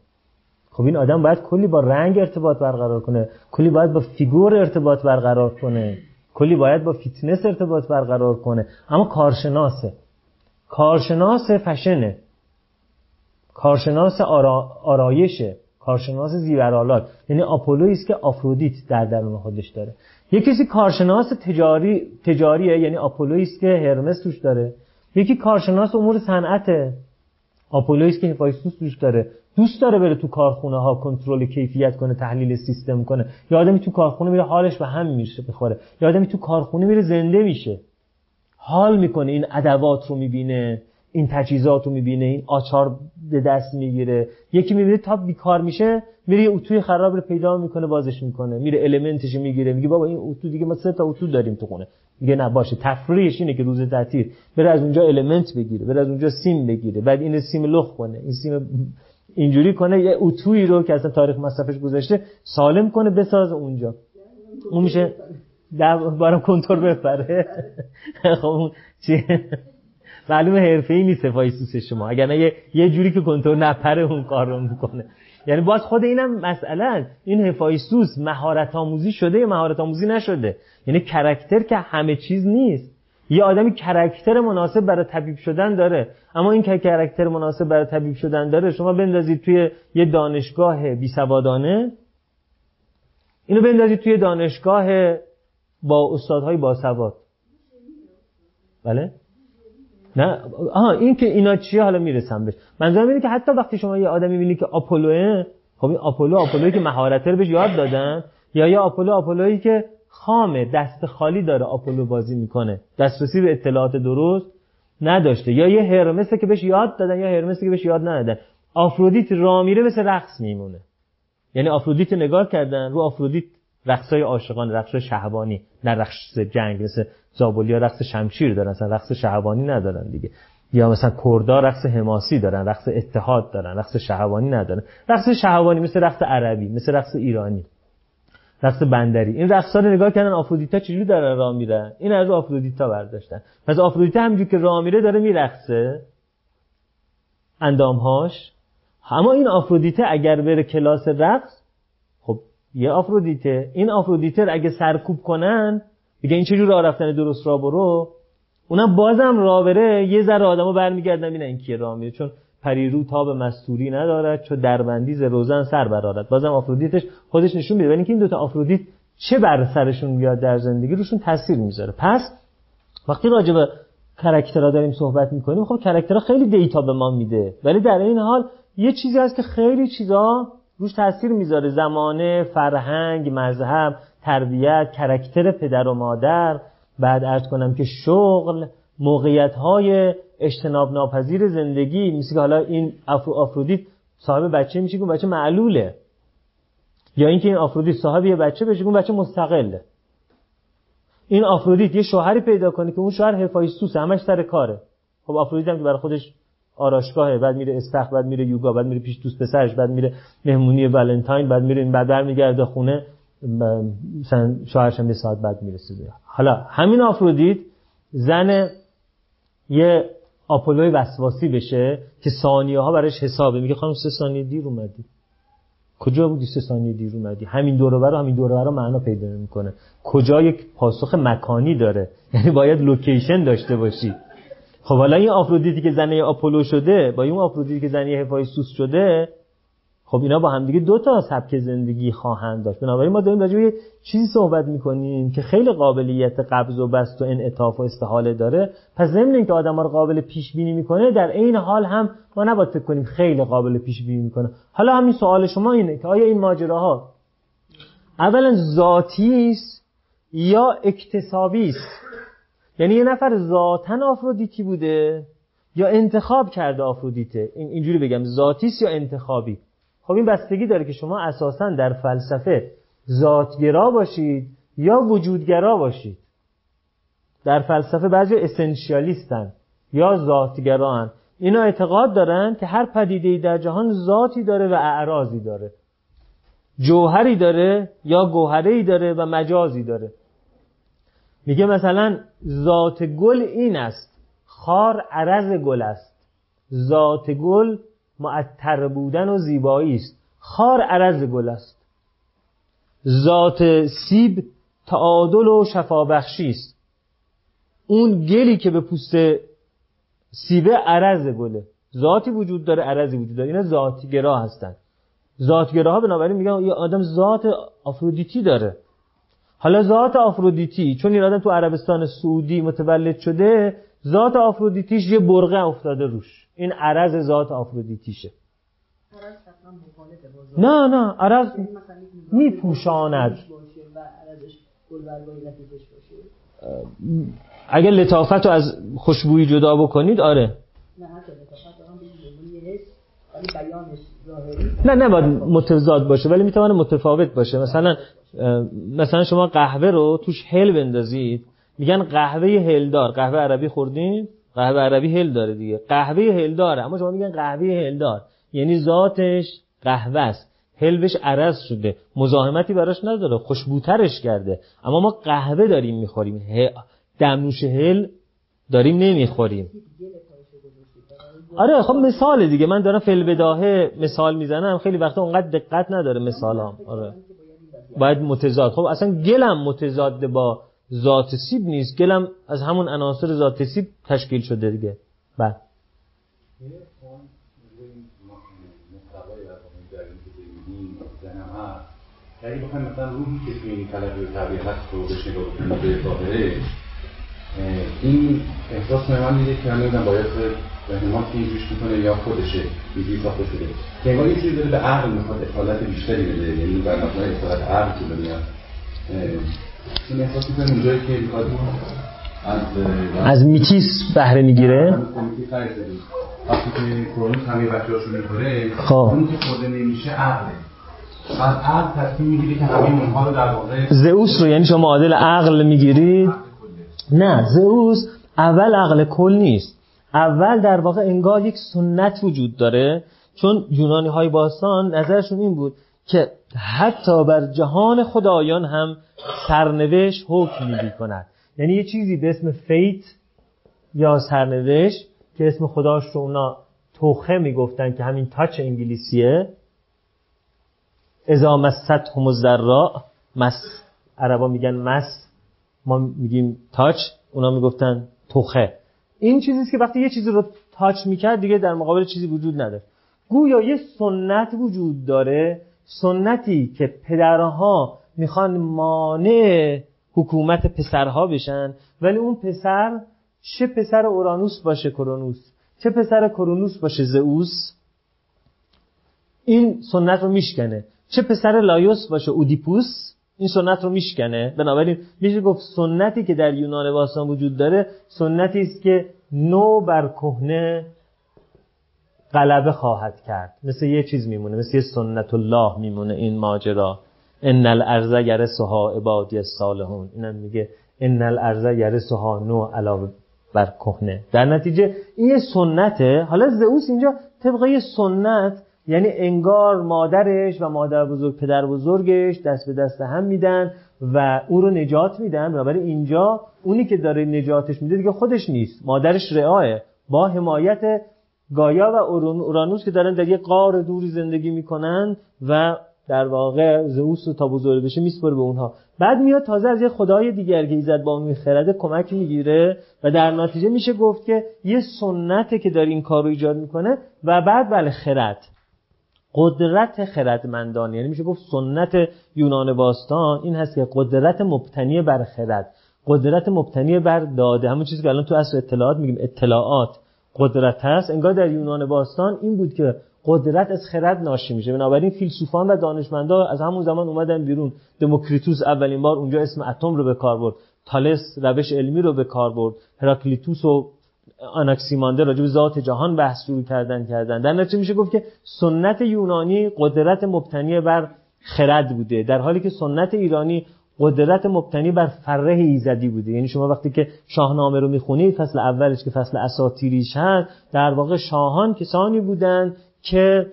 خب این آدم باید کلی با رنگ ارتباط برقرار کنه کلی باید با فیگور ارتباط برقرار کنه کلی باید با فیتنس ارتباط برقرار کنه. اما کارشناسه. کارشناس فشنه. کارشناس آرا... آرایشه. کارشناس زیورآلات یعنی آپولویی است که آفرودیت در درون خودش داره. یکی کسی کارشناس تجاری تجاریه یعنی آپولویی است که هرمس توش داره. یکی کارشناس امور صنعته آپولویی است که هفایستوس توش داره. دوست داره بره تو کارخونه ها کنترل کیفیت کنه تحلیل سیستم کنه. یا آدمی تو کارخونه میره حالش به هم میشه بخوره. یا آدمی تو کارخونه میره زنده میشه. حال می‌کنه این ادوات رو می‌بینه. این تجهیزات رو می‌بینه این آچار به دست می‌گیره. یکی می‌بینه تا بیکار میشه میره یه اتوی خراب رو پیدا می‌کنه بازش می‌کنه. میره المنتش می‌گیره. میگه بابا این اتو دیگه ما سه تا اتو داریم تو خونه. میگه نه باشه. تفریحش اینه که روز تعطیل بره از اونجا المنت بگیره بره از اونجا سیم بگیره. بعد این سیم لخ کنه. این سیم اینجوری کنه یه اتویی رو که اصلا تاریخ مصرفش گذاشته سالم کنه بسازه اونجا. اون میشه در بارم کنتور بپره. خب اون چی؟ معلومه حرفه ای نیست سوس شما. اگر نه یه جوری که کنتور نپره اون کار رو می‌کنه. یعنی باز خود اینم مسئله این هفایسوس مهارت آموزی شده یا مهارت آموزی نشده؟ یعنی character که همه چیز نیست. یه آدمی character مناسب برای طبیب شدن داره. اما این که character مناسب برای طبیب شدن داره شما بندازید توی یه دانشگاه بی سوادانه. اینو بندازید توی دانشگاه با استادهای باسواد. بله؟ نه؟ آها این که اینا چیه؟ حالا می‌رسم بهش. منظورم اینه که حتی وقتی شما یه آدمی می‌بینی که آپولوه خب این آپولو آپولویی که مهارت رو بهش یاد دادن یا یه آپولو آپولویی که خامه دست خالی داره آپولو بازی می‌کنه دسترسی به اطلاعات درست نداشته. یا یه هرمسه که بهش یاد دادن یا هرمسه که بهش یاد ندادن. آفرودیت رامیره مثل رقص میمونه. یعنی آفرودیت نگاه کردن رو آفرودیت رقصای عاشقان رقص شهوانی نه رقص جنگ مثل زابلیا رقص شمشیر دارن مثلا رقص شهوانی ندارن دیگه. یا مثلا کردا رقص حماسی دارن رقص اتحاد دارن رقص شهوانی ندارن. رقص شهوانی مثل رقص عربی مثل رقص ایرانی. رقص بندری. این رقصا رو نگاه کردن آفرودیتا چجوری دارن راه میرن؟ این از آفرودیتا برداشتن. پس آفرودیتا همینجوری که راه میره داره میرقصه. اندامهاش. اما این آفرودیته اگر بره کلاس رقص یه آفرودیته. این آفرودیته اگه سرکوب کنن بگه این چجور راه رفتن درست را برو؟ اونم بازم راه بره. یه ذره آدمو برمیگردن ببینن این کیه راه میره. چون پریرو تاب مستوری ندارد چو در بندی ز روزن سر برارد. بازم آفرودیتش خودش نشون میده. ولی اینکه این دوتا آفرودیت چه بر سرشون میاد در زندگی روشون تاثیر می‌ذاره. پس وقتی راجع به character ها داریم صحبت می‌کنیم خب character ها خیلی data به ما میده. ولی در عین حال یه چیزی هست که خیلی چیزا روش تاثیر می‌ذاره. زمانه فرهنگ مذهب تربیت character پدر و مادر. بعد عرض کنم که شغل موقعیت های اجتناب ناپذیر زندگی. مثل که حالا این آفرودیت صاحب بچه میشه که بچه معلوله. یا اینکه این آفرودیت صاحب یه بچه بشه که بچه مستقله این آفرودیت یه شوهری پیدا کنه که اون شوهر هفایستوس همش سر کاره. خب آفرودیت هم که برای خودش آراشگاهه بعد میره استخ بعد میره یوگا بعد میره پیش دوست پسرش بعد میره مهمونی ولنتاین بعد میره این بعد برمیگرده خونه مثلا شوهرش هم یه ساعت بعد می‌رسه حالا همین آفرودیت زن یه آپولوی وسواسی بشه که ثانیه ها براش حسابه. میگه خانم سه ثانیه دیر اومدی. کجا بودی سه ثانیه دیر اومدی؟ همین دور و برا همین دور و برا معنا پیدا نمی‌کنه. کجا یک پاسخ مکانی داره؟ یعنی باید location داشته باشی. خب حالا این آفرودیتی که زنه آپولو شده با این آفرودیتی که زنه هفایستوس شده خب اینا با همدیگه دو تا سبک زندگی خواهند داشت. بنابراین ما داریم راجع به چیزی صحبت می‌کنیم که خیلی قابلیت قبض و بست و انعطاف و استحاله داره. پس ضمن اینکه آدم رو قابل پیش بینی می‌کنه در عین حال هم ما نباید فکر کنیم خیلی قابل پیش بینی می‌کنه. حالا همین سوال شما اینه که آیا این ماجراها اولا ذاتی است یا اکتسابی است؟ یعنی یه نفر ذاتن آفرودیتی بوده یا انتخاب کرده آفرودیته؟ این اینجوری بگم ذاتی یا انتخابی؟ خب این بستگی داره که شما اساسا در فلسفه ذاتگرا باشید یا وجودگرا باشید. در فلسفه بعضی اسنشیالیستن یا ذاتگران. اینا اعتقاد دارن که هر پدیده در جهان ذاتی داره و اعراضی داره. جوهری داره یا گوهری داره و مجازی داره. میگه مثلا ذات گل این است. خار عرض گل است. ذات گل معطر بودن و زیبایی است. خار عرض گل است. ذات سیب تعادل و شفابخشی است. اون گلی که به پوست سیبه عرض گله. ذاتی وجود داره عرضی وجود داره. اینا ذاتگرا هستن. ذاتگراها بنابراین میگن یه آدم ذات آفرودیتی داره. حالا ذات آفرودیتی چون این آدم تو عربستان سعودی متولد شده ذات آفرودیتیش یه برغه افتاده روش. این عرض ذات آفرودیتیشه. نه نه عرض میپوشاند. اگه لطافت رو از خوشبویی جدا بکنید آره. نه نه باید متضاد باشه ولی می‌تونه متفاوت باشه. مثلا مثلا شما قهوه رو توش هل بندازید میگن قهوه هلدار. قهوه عربی خوردین؟ قهوه عربی هل داره دیگه. قهوه هل داره اما شما میگن قهوه هل دار. یعنی ذاتش قهوه است. هل بهش عرض شده. مزاحمتی براش نداره خوشبوترش کرده. اما ما قهوه داریم می‌خوریم. دمنوش هل داریم نمی‌خوریم. آره خب مثال دیگه. من دارم فل بداهه مثال می‌زنم. خیلی وقتا اونقدر دقت نداره مثالام. آره. باید متضاد. خب اصلا گلم متضاد با ذات سیب نیست. گلم از همون عناصر ذات سیب تشکیل شده دیگه. بله. اگه بخوایم مثلا روحی که توی این طلبی هست رو بهش نگاه بکنیم به ظاهره این احساس به من میده که من باید که اینجوش می‌کنه یا خودشه اینجوری ساخته شده. که انگار یه چیزی داره به عقل می‌خواد اطالت بیشتری بده. یعنی بر مبنای اطالت عقل که میاد این احساس می‌کنه اونجایی که می‌خواد از از میتیس بهره می‌گیره؟ وقتی که کرونوس همه بچه هاشو می‌خوره خب. اون که خورده نمیشه عقله. بعد عقل تصمیم می‌گیره که همه اونها رو در واقع زئوس رو یعنی شما معادل عقل می‌گیرید نه زئوس اول عقل کل نیست. اول در واقع انگار یک سنت وجود داره چون یونانی های باستان نظرشون این بود که حتی بر جهان خدایان هم سرنوشت حکم می کند یعنی یه چیزی به اسم فیت یا سرنوشت که اسم خداش رو اونا توخه می‌گفتن که همین تاچ انگلیسیه. ازا مست هم الذرا مس عربا میگن مس ما میگیم تاچ اونا می‌گفتن توخه این چیزیست که وقتی یه چیزی رو تاچ می‌کرد دیگه در مقابل چیزی وجود نداره. گویا یه سنت وجود داره سنتی که پدرها می‌خوان مانع حکومت پسرها بشن ولی اون پسر چه پسر اورانوس باشه کرونوس چه پسر کرونوس باشه زئوس این سنت رو میشکنه. چه پسر لایوس باشه اودیپوس این سنت رو میشکنه. بنابراین میشه گفت سنتی که در یونان باستان وجود داره سنتی است که نو بر کهنه غلبه خواهد کرد. مثل یه چیز میمونه مثل یه سنت الله میمونه این ماجرا. ان الارض یرثها عبادی الصالحون. اینم میگه ان الارض یرثها نو علاوه بر کهنه. در نتیجه این یه سنته حالا زئوس اینجا طبق یه سنت یعنی انگار مادرش و مادر بزرگ پدر بزرگش دست به دست هم میدن و او رو نجات میدن. بنابراین اینجا اونی که داره نجاتش میده دیگه خودش نیست. مادرش رعاه با حمایت گایا و اورانوس که دارن در یه قار دوری زندگی می‌کنن و در واقع زئوس تا بزرگ بشه میسپره به اونها. بعد میاد تازه از یه خدای دیگر که ایزد با اون خرده کمک می‌گیره و در نتیجه میشه گفت که یه سنته که داره این کار رو ایجاد می‌کنه و بعد بله خرد. قدرت خردمندان یعنی میشه گفت سنت یونان باستان این هست که قدرت مبتنی بر خرد قدرت مبتنی بر داده. همون چیزی که الان تو اصل اطلاعات میگیم اطلاعات. قدرت هست. انگار در یونان باستان این بود که قدرت از خرد ناشی میشه. بنابراین فیلسوفان و دانشمندا از همون زمان اومدن بیرون. دموکریتوس اولین بار اونجا اسم اتم رو به کار برد. تالس روش علمی رو به کار برد. هراکلیتوس و آناکسیماندر راجع به ذات جهان بحث شروع کردن کردن. در نتیجه میشه گفت که سنت یونانی قدرت مبتنی بر خرد بوده. در حالی که سنت ایرانی قدرت مبتنی بر فره ایزدی بوده. یعنی شما وقتی که شاهنامه رو می‌خونید فصل اولش که فصل اساطیریش هست در واقع شاهان کسانی بودند که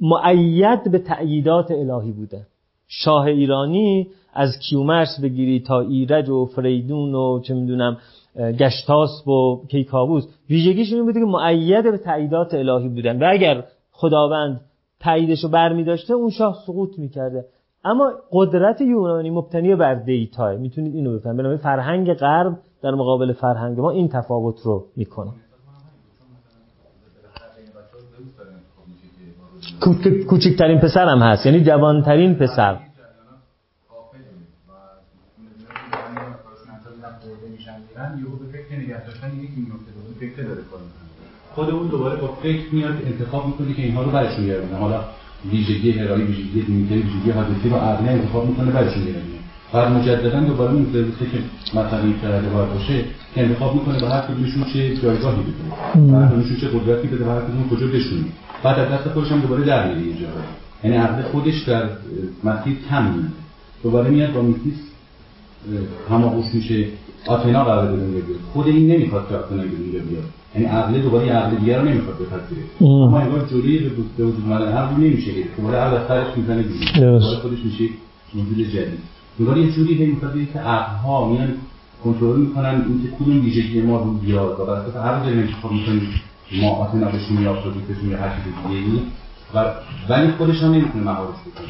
معید به تأییدات الهی بوده شاه ایرانی از کیومرس بگیری تا ایرج و فریدون و چه می‌دونم گشتاس و کیکاووس. ویژگیش این بوده که معید به تأییدات الهی بودن. و اگر خداوند تاییدش رو برمی داشته اون شاه سقوط می‌کرده. اما قدرت یونانی مبتنی بر دیتا می‌تونید اینو بفهمید. بنابراین فرهنگ غرب در مقابل فرهنگ ما این تفاوت رو می‌کنه. کوچکترین پسر هم هست. یعنی جوانترین پسر. خود اون دوباره با فکر میاد انتخاب می‌کنه که اینها رو برشون بیارونه حالا ویژگی هرایی ویژگی دیمیتری ویژگی حادثی رو عقلی انتخاب می‌کنه برشون بیارونه بعد مجددا دوباره اون زرسه که این کرده باید باشه که انتخاب می‌کنه به هر کدومشون چه جایگاهی بده هر کدومشون چه قدرتی بده هر کدوم کجا بشونه. بعد از دست خودش هم دوباره در میره اینجا یعنی عقل خودش در مسیر کم میاد. دوباره میاد با میتیس هماغوش میشه. آتنا قرار دنیا بیاد خود این نمی‌خواد که آتنا دنیا بیاد. یعنی عقل دوباره عقل دیگر رو نمی‌خواد بپذیره. اما انگار جلوی به وجود اومدن عقل نمیشه دوباره عقل از سرش می‌زنه بیرون. خودش میشه موجود جدید. دوباره یه جوری هی می‌خواد که عقل ها میان کنترل می‌کنن این که کدوم ویژگی ما رو بیاد. و بر اساس هر داریم انتخاب می‌کنیم ما آتنا بشیم یا پروژیکتشون یا هر چیز دیگه و ولی خودش هم نمی‌تونه مهارش بکنه.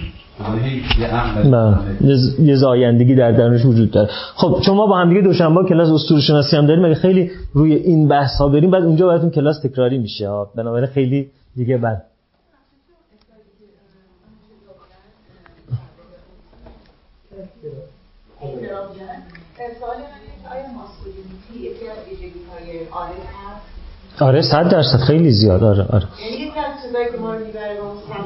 یه زایندگی در درونش وجود داره. خب شما با هم دیگه دوشنبه کلاس اسطوره شناسی هم داریم اگه خیلی روی این بحث ها بریم بعد اونجا براتون کلاس تکراری میشه. ها بنابراین خیلی دیگه بعد. آره صد درصد. خیلی زیاد. آره آره.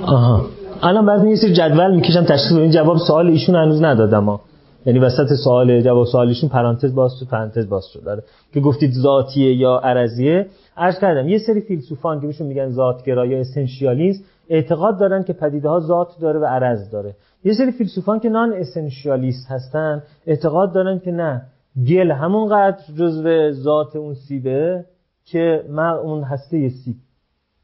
آها. الان بعد یه سری جدول می‌کشم تشخیص این جواب سوال ایشون هنوز ندادم ها. یعنی وسط سوال جواب سوالشون پرانتز باز شد پرانتز باز شد. داره که گفتید ذاتیه یا عرضیه. عرض کردم یه سری فیلسوفان که میشون میگن ذاتگرا یا اسنشیالیسم اعتقاد دارن که پدیده ها ذات داره و عرض داره. یه سری فیلسوفان که نان اسنشیالیست هستن اعتقاد دارن که نه. گل همونقدر جزو ذات اون سیبه. که من اون هسته سیب.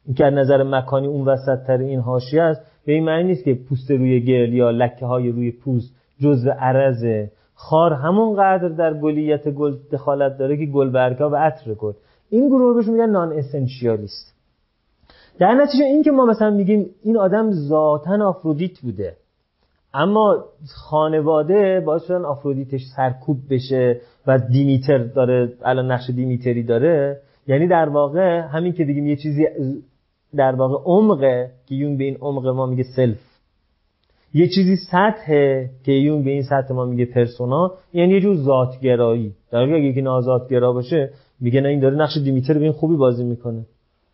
این که نظر مکانی اون وسط تر این حاشیه است به این معنی نیست که پوست روی گل یا لکه های روی پوست جزء عرضه خار همونقدر در گلیت گل دخالت داره که گل برگا و عطر گل. این گروه بهش میگن نان اسنشیالیست در نتیجه این که ما مثلا میگیم این آدم ذاتا آفرودیت بوده اما خانواده باعث شدن آفرودیتش سرکوب بشه و دیمیتر داره الان نقش دیمیتری داره یعنی در واقع همین که بگیم یه چیزی در واقع عمقه که یونگ به این عمق ما میگه self یه چیزی سطحه که یونگ به این سطح ما میگه پرسونا یعنی یه جور ذاتگرایی. در واقع اگه یکی ناذات‌گرا باشه میگه نه این داره نقش دیمیتر به این خوبی بازی می‌کنه.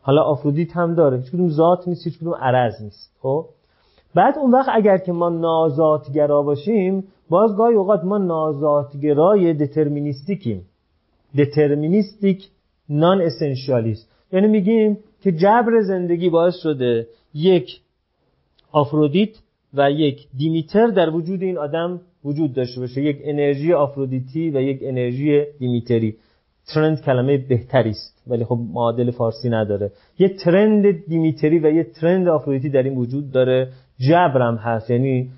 حالا آفرودیت هم داره. هیچ کدوم ذات نیست هیچ کدوم عرض نیست. خب؟ بعد اون وقت اگر که ما نازاتگرا باشیم باز گاهی اوقات ما نازاتگرای دترمینیستیکیم دترمینیستیک نان اسنشیالیست یعنی میگیم که جبر زندگی باعث شده یک آفرودیت و یک دیمیتر در وجود این آدم وجود داشته باشه. یک انرژی آفرودیتی و یک انرژی دیمیتری. ترند کلمه بهتری است ولی خب معادل فارسی نداره. یه ترند دیمیتری و یه ترند آفرودیتی در این وجود داره. جبرم هست. یعنی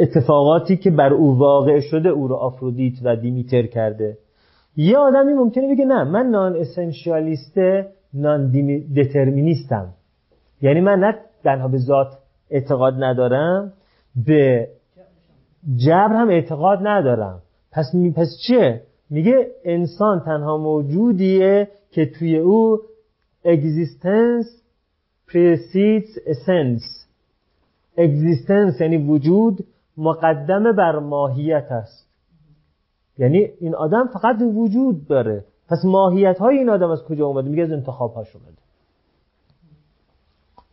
اتفاقاتی که بر او واقع شده او رو آفرودیت و دیمیتر کرده. یه آدمی ممکنه بگه نه من نان اسنشیالیست نان دترمینیستم یعنی من نه تنها به ذات اعتقاد ندارم به جبر هم اعتقاد ندارم. پس می پس چیه؟ میگه انسان تنها موجودیه که توی او existence precedes essence existence یعنی وجود مقدم بر ماهیت است. یعنی این آدم فقط وجود داره. پس ماهیت های این آدم از کجا اومده؟ میگه از انتخاب هاش اومده.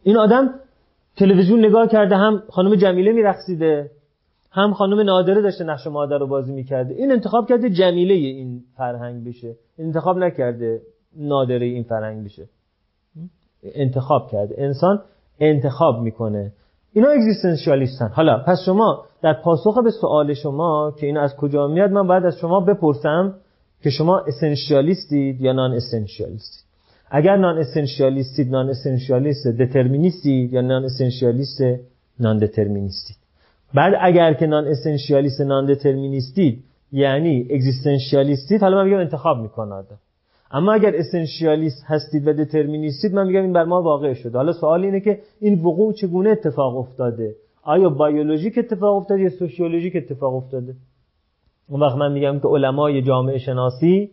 این آدم تلویزیون نگاه کرده هم خانم جمیله میرقصیده هم خانم نادره داشته نقش مادر رو بازی می‌کرده. این انتخاب کرده جمیله این فرهنگ بشه. انتخاب نکرده نادره این فرهنگ بشه. انتخاب کرده. انسان انتخاب می‌کنه. اینا اگزیستنشیالیستن حالا پس شما در پاسخ به سوال شما که این از کجا میاد من باید از شما بپرسم که شما اسنشیالیستید یا نان اسنشیالیستید اگر نان اسنشیالیستید نان اسنشیالیست دترمینیستید یا نان اسنشیالیست نان دترمینیستید بعد اگر که نان اسنشیالیست نان دترمینیستید یعنی اگزیستنشیالیستید حالا من میگم انتخاب می‌کنه آدم اما اگر اسنشیالیست هستید و دترمینیستید من میگم این بر ما واقع شده. حالا سوال اینه که این وقوع چگونه اتفاق افتاده؟ آیا بیولوژیک اتفاق افتاده یا سوشیولوژیک اتفاق افتاده؟ اون وقت من میگم که علمای جامعه شناسی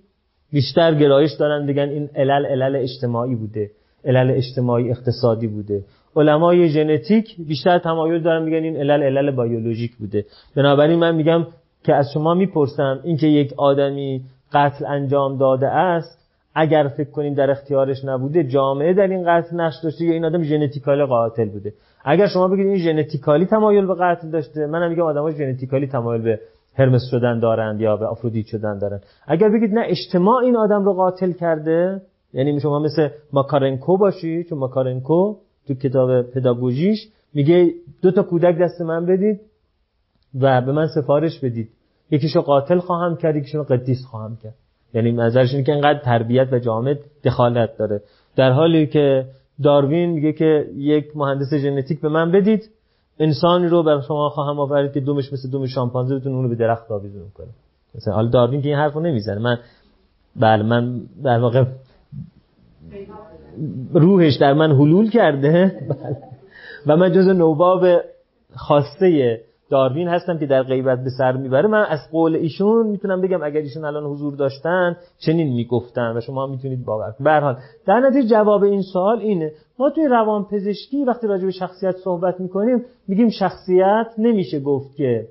بیشتر گرایش دارن بگن این علل علل اجتماعی بوده علل اجتماعی اقتصادی بوده. علمای ژنتیک بیشتر تمایل دارن میگن این علل علل بیولوژیک بوده. بنابراین من میگم که از شما می‌پرسم اینکه یک آدمی قتل انجام داده است اگر فکر کنیم در اختیارش نبوده جامعه در این قتل نقش داشته یا این آدم ژنتیکالی قاتل بوده؟ اگر شما بگید این ژنتیکالی تمایل به قتل داشته منم میگم آدمای ژنتیکالی تمایل به هرمس شدن دارند یا به آفرودیت شدن دارند. اگر بگید نه اجتماع این آدم رو قاتل کرده یعنی شما مثل ماکارنکو باشی چون ماکارنکو تو کتاب پداگوژیش میگه دو تا کودک دست من بدید و به من سفارش بدید. یکیشو قاتل خواهم کرد یکیشو قدیس خواهم کرد. یعنی نظرش اینه که اینقدر تربیت و جامعه دخالت داره. در حالی که داروین میگه که یک مهندس ژنتیک به من بدید انسانی رو بر شما خواهم آورد که دومش مثل دوم شامپانزه بتونه اونو به درخت آویزون کنه. مثلا حالا داروین که این حرفو نمی‌زنه. من بله من در واقع روحش در من حلول کرده. و من جز نوباب خاصه داروین هستم که در غیبت به سر می‌بره. من از قول ایشون می‌تونم بگم اگر ایشون الان حضور داشتن چنین می‌گفتن و شما می‌تونید باور کنید. حال در نتیجه جواب این سوال اینه. ما توی روان پزشکی وقتی راجع به شخصیت صحبت می‌کنیم میگیم شخصیت نمیشه گفت که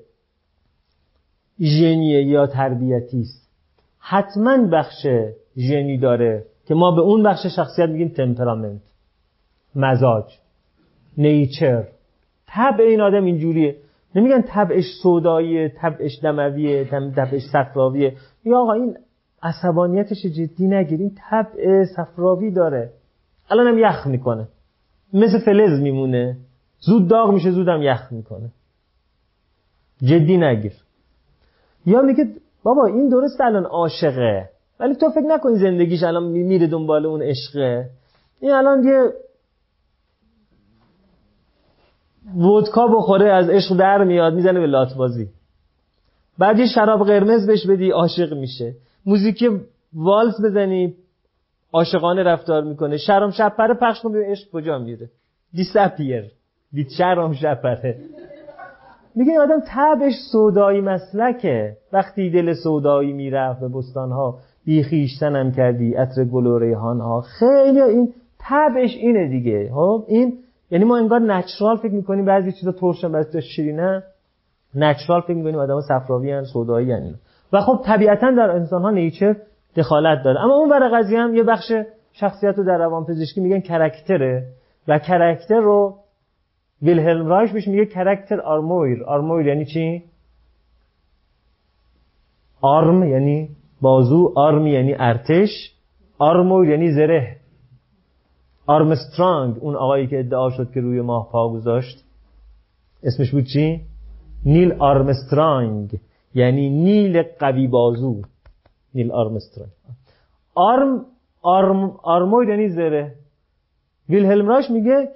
ژنیه یا تربیتی است. حتما بخش ژنی داره که ما به اون بخش شخصیت میگیم تمپرامنت مزاج نیچر. طبع این آدم اینجوریه. نمیگن طبعش سوداییه طبعش دمویه طبعش صفراویه. یا آقا این عصبانیتش جدی نگیر. این طبع صفراوی داره. الان هم یخ می‌کنه. مثل فلز میمونه. زود داغ میشه زودم یخ می‌کنه. جدی نگیر. یا میگه بابا این درست الان عاشقه. ولی تو فکر نکنی زندگیش الان میره دنبال اون عشقه. این الان یه ودکا بخوره از عشق در میاد می‌زنه به لاتبازی. بعد یه شراب قرمز بهش بدی عاشق میشه. موزیک والز بزنی عاشقانه رفتار می‌کنه. شرام شپره پخش کنه عشق کجا میره. دیسپیر دید شرام شپره. میگه این آدم تبش سودایی مسلکه. وقتی دل سودایی می‌رفت به بستانها بیخیشتنم کردی عطر گل و ریحان خیلی این تبش اینه دیگه. خب؟ این یعنی ما انگار نچرال فکر می‌کنیم بعضی چیزا ترشن بعضی شیرینه. نچرال فکر می‌کنیم آدم صفراوی ان سودایی ان و خب طبیعتا در انسان ها نیچر دخالت داره. اما اون برای قضیه هم یه بخش شخصیت رو در روانپزشکی میگن character ه و character رو ویلهلم رایش بهش میگه character armour. armour یعنی چی؟ arm یعنی بازو arm یعنی ارتش. armour یعنی زره. آرمسترانگ اون آقایی که ادعا شد که روی ماه پا گذاشت اسمش بود چی؟ نیل آرمسترانگ یعنی نیل قوی بازو. نیل آرمسترانگ. arm arm armour یعنی زره. ویلهلم رایش میگه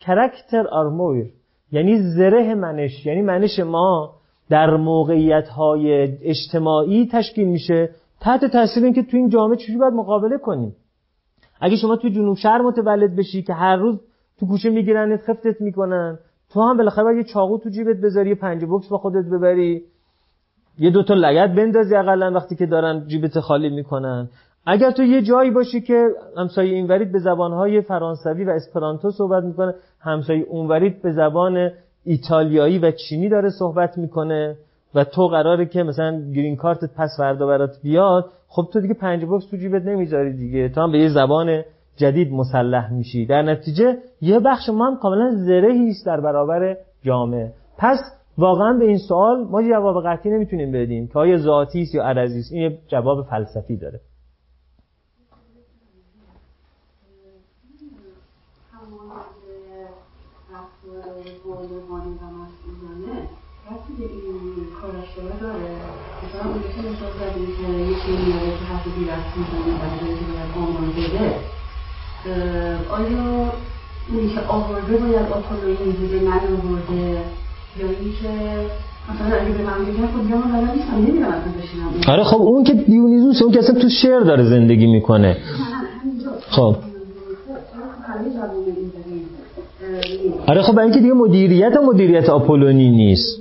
character armour یعنی زره منش یعنی منش ما در موقعیت های اجتماعی تشکیل میشه. تحت تاثیر اینکه تو این جامعه چجوری باید مقابله کنیم؟ اگه شما توی جنوب شهر متولد بشی که هر روز تو کوچه میگیرنت خفتت می‌کنن تو هم بالاخره یه چاقو تو جیبت بذاری یه پنجه بکس با خودت ببری. یه دوتا لگت بندازی اقلا وقتی که دارن جیبت خالی می‌کنن. اگر تو یه جایی باشی که همسایه اینورید به زبانهای فرانسوی و اسپرانتو صحبت می‌کنه همسایه اونورید به زبان ایتالیایی و چینی داره صحبت می‌کنه. و تو قراره که مثلا گرین کارتت پس فردا برات بیاد خب تو دیگه پنج بکس تو جیبت نمی‌ذاری دیگه. تو هم به یه زبان جدید مسلح میشی. در نتیجه یه بخش ما هم کاملا زرهی است در برابر جامعه. پس واقعا به این سوال ما جواب قطعی نمی‌تونیم بدیم که آیا ذاتی است یا عرضی است. این یه جواب فلسفی داره مثلا اونجا که مثال زدیم میاره که هفته دیر رفت می‌زنه و که باید آمار بده آیا اونی که آورده باید اینکه مثلا اگه به من خب یا اصلا بشینم. آره خب اون که دیونیزوس اون که اصلا تو شعر داره زندگی می‌کنه. خب. آره خب اینکه دیگه مدیریت مدیریت آپولونی نیست.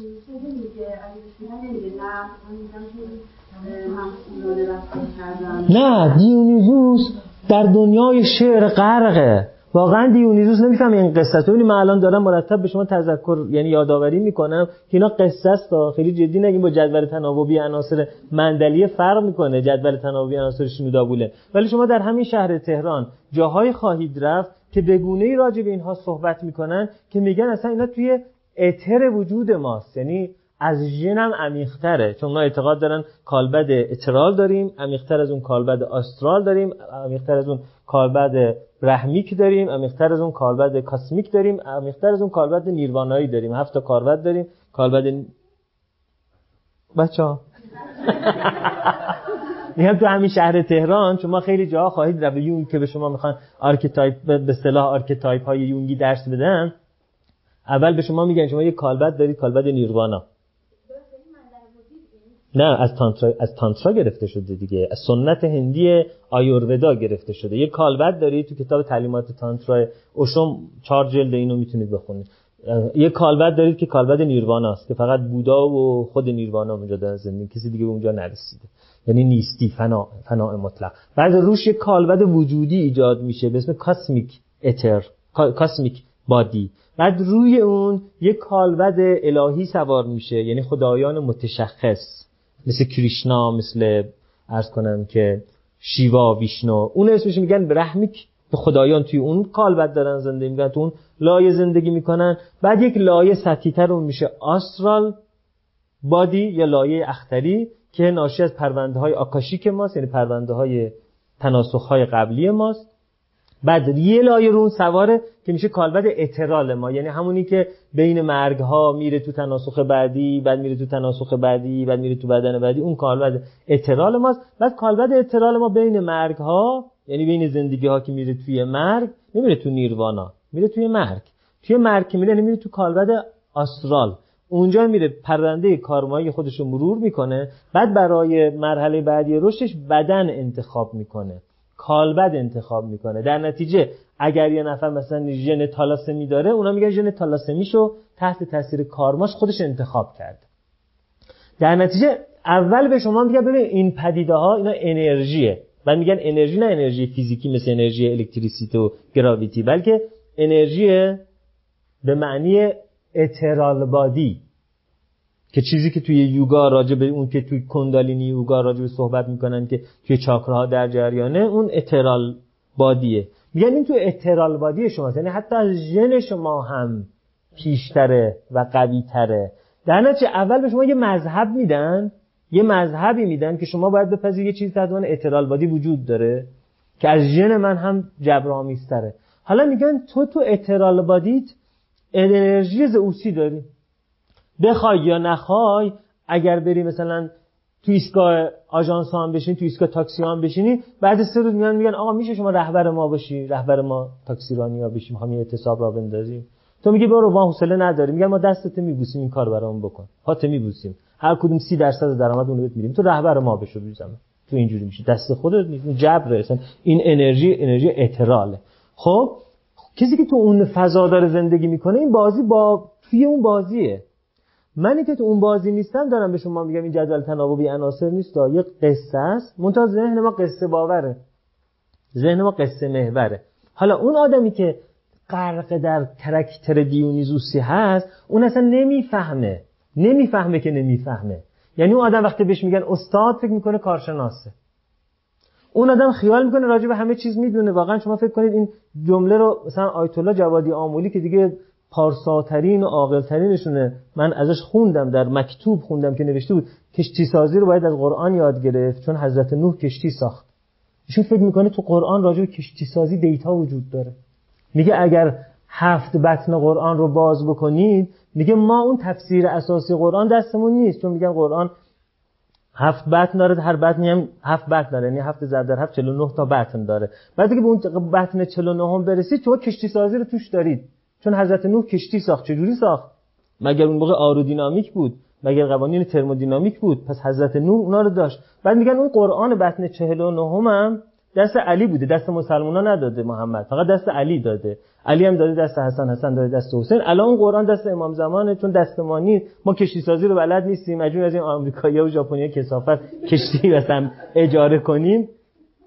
نه دیونیزوس در دنیای شعر غرقه. واقعا دیونیزوس نمیفهم این قصه است. ببینید من الان دارم مرتب به شما تذکر یعنی یادآوری می‌کنم که اینا قصه است. خیلی جدی نگیم با جدول تناوبی عناصر مندلیه فرق می‌کنه. جدول تناوبی عناصر شنودابوله. ولی شما در همین شهر تهران جاهای خواهید رفت که به ای راجع به اینها صحبت می‌کنن که میگن اصلا اینا توی اتر وجود ماست. یعنی از ژن هم عمیق‌تره چون ما اعتقاد دارن کالبد اترال داریم عمیق‌تر از اون کالبد آسترال داریم عمیق‌تر از اون کالبد رحمیک داریم عمیق‌تر از اون کالبد cosmic داریم عمیق‌تر از اون کالبد نیروانایی داریم. هفت تا کالبد داریم. کالبد ن... بچه‌ها میگم تو همین شهر تهران شما خیلی جاها خواهید روی که به شما می‌خوان archetype به اصطلاح archetype های یونگی درس بدن. اول به شما میگن شما یه کالبد دارید کالبد نیروانا. نه از تانترا از تانترا گرفته شده دیگه. از سنت هندی آیورودا گرفته شده. یه کالبد داری تو کتاب تعلیمات تانترا. اوشم چهار جلد اینو می‌تونید بخونید. یه کالبد دارید که کالبد نیروانا است که فقط بودا و خود نیروانا اونجا دارن زندگی. کسی دیگه اونجا نرسیده. یعنی نیستی فنا فنا مطلق. بعد روش یه کالبد وجودی ایجاد میشه به اسم کاسمیک اتر کاسمیک بادی بعد روی اون یه کالبد الهی سوار میشه یعنی خدایان متشخص. مثل کریشنا مثل ارز کنم که شیوا ویشنو اون اسمش میگن برحمیک به خدایان توی اون کالبد دارن زندگی می‌کنن تو اون لایه زندگی می‌کنن. بعد یک لایه سطحیتر اون میشه آسترال بادی یا لایه اختری که ناشی از پرونده های آکاشیک ماست یعنی پرونده های تناسخ های قبلی ماست. بعد یه لایه رو اون سواره که میشه کالبد اترال ما یعنی همونی که بین مرگ ها میره تو تناسخ بعدی بعد میره تو تناسخ بعدی بعد میره تو بدن بعدی. اون کالبد اترال ماست. بعد کالبد اترال ما بین مرگ ها یعنی بین زندگی ها که میره توی مرگ نمیره تو نیروانا میره توی مرگ. توی مرگ میره یعنی تو کالبد آسترال. اونجا میره پرنده کارمایی خودش رو مرور می‌کنه بعد برای مرحله بعدی رشدش بدن انتخاب می‌کنه. کالبد انتخاب می‌کنه. در نتیجه اگر یه نفر مثلا ژن تالاسمی داره اونا میگن ژن تالاسمیشو تحت تاثیر کارماش خودش انتخاب کرده در نتیجه اول به شما میگن ببین این پدیده ها اینا انرژیه و میگن انرژی نه انرژی فیزیکی مثل انرژی الکتریسیته و گراویتی بلکه انرژی به معنی اترال بادی. که چیزی که توی یوگا راجع به اون که توی کندالینی یوگا راجع به صحبت می‌کنن که توی چاکراها در جریانه اون ethereal body ه. میگن این تو ethereal body شماست یعنی حتی از ژن شما هم پیشتره و قوی تره در نتیجه اول به شما یه مذهب میدن یه مذهبی میدن که شما باید بپذیرید یه چیزی تحت عنوان ethereal body وجود داره که از ژن من هم جبرآمیزتره. حالا میگن تو تو ethereal body ت انرژی زئوسی داری. بخوای یا نخوای اگر بری مثلا تو ایستگاه آژانس هم بشین تو ایستگاه تاکسی هم بشینی بعد سه روز میان میگن آقا میشه شما رهبر ما باشی رهبر ما تاکسی رانی ها بشیم می‌خوام یه اعتصاب را بندازیم. تو میگی برو ما حوصله نداریم. میگن ما دستت میبوسیم این کار برامون بکن. پات میبوسیم. هر کدوم 30 درصد درآمد اون میدیم. تو رهبر ما بشو بیزم تو اینجوری میشه. دست خودت نیست. جبر این انرژی انرژی اعتراله. خب کسی که تو اون فضا داره زندگی می‌کنه این بازی با توی اون بازیه. منی که تو اون بازی نیستم دارم به شما میگم این جدول تناوبی عناصر نیست یه قصه است. منتها ذهن ما قصه باوره. ذهن ما قصه محوره. حالا اون آدمی که غرق در کرکتر دیونیزوسی هست اون اصلا نمی‌فهمه. نمی‌فهمه که نمی‌فهمه. یعنی اون آدم وقتی بهش میگن استاد فکر می‌کنه کارشناسه. اون آدم خیال می‌کنه راجع به همه چیز می‌دونه. واقعا شما فکر کنید این جمله رو مثلا آیت الله جوادی آمولی که دیگه پارساترین و عاقلترینشونه. من ازش خوندم در مکتوب خوندم که نوشته بود کشتی سازی رو باید از قرآن یاد گرفت چون حضرت نوح کشتی ساخت. ایشون فکر می‌کنه تو قرآن راجع به کشتی سازی دیتا وجود داره. میگه اگر هفت بطن قرآن رو باز بکنید میگه ما اون تفسیر اساسی قرآن دستمون نیست. چون میگن قرآن هفت بطن داره هر بطنی هم هفت بطن داره. یعنی هفت ضرب در هفت 49 تا بطن داره. بعد که به اون بطن 49 هم برسید شما کشتی سازی رو توش دارید. چون حضرت نوح کشتی ساخت. چجوری ساخت؟ مگر اون موقع آرودینامیک بود؟ مگر قوانین ترمودینامیک بود؟ پس حضرت نوح اونا رو داشت. بعد میگن اون قرآن بطن 49 هم دست علی بوده. دست مسلمونا نداده محمد. فقط دست علی داده. علی هم داده دست حسن حسن داده دست حسین. الان قرآن دست امام زمانه چون دست ما نیست. ما کشتی سازی رو بلد نیستیم. مجبور از این آمریکایی‌ها و ژاپنی‌ها کثافت کشتی مثلا اجاره کنیم.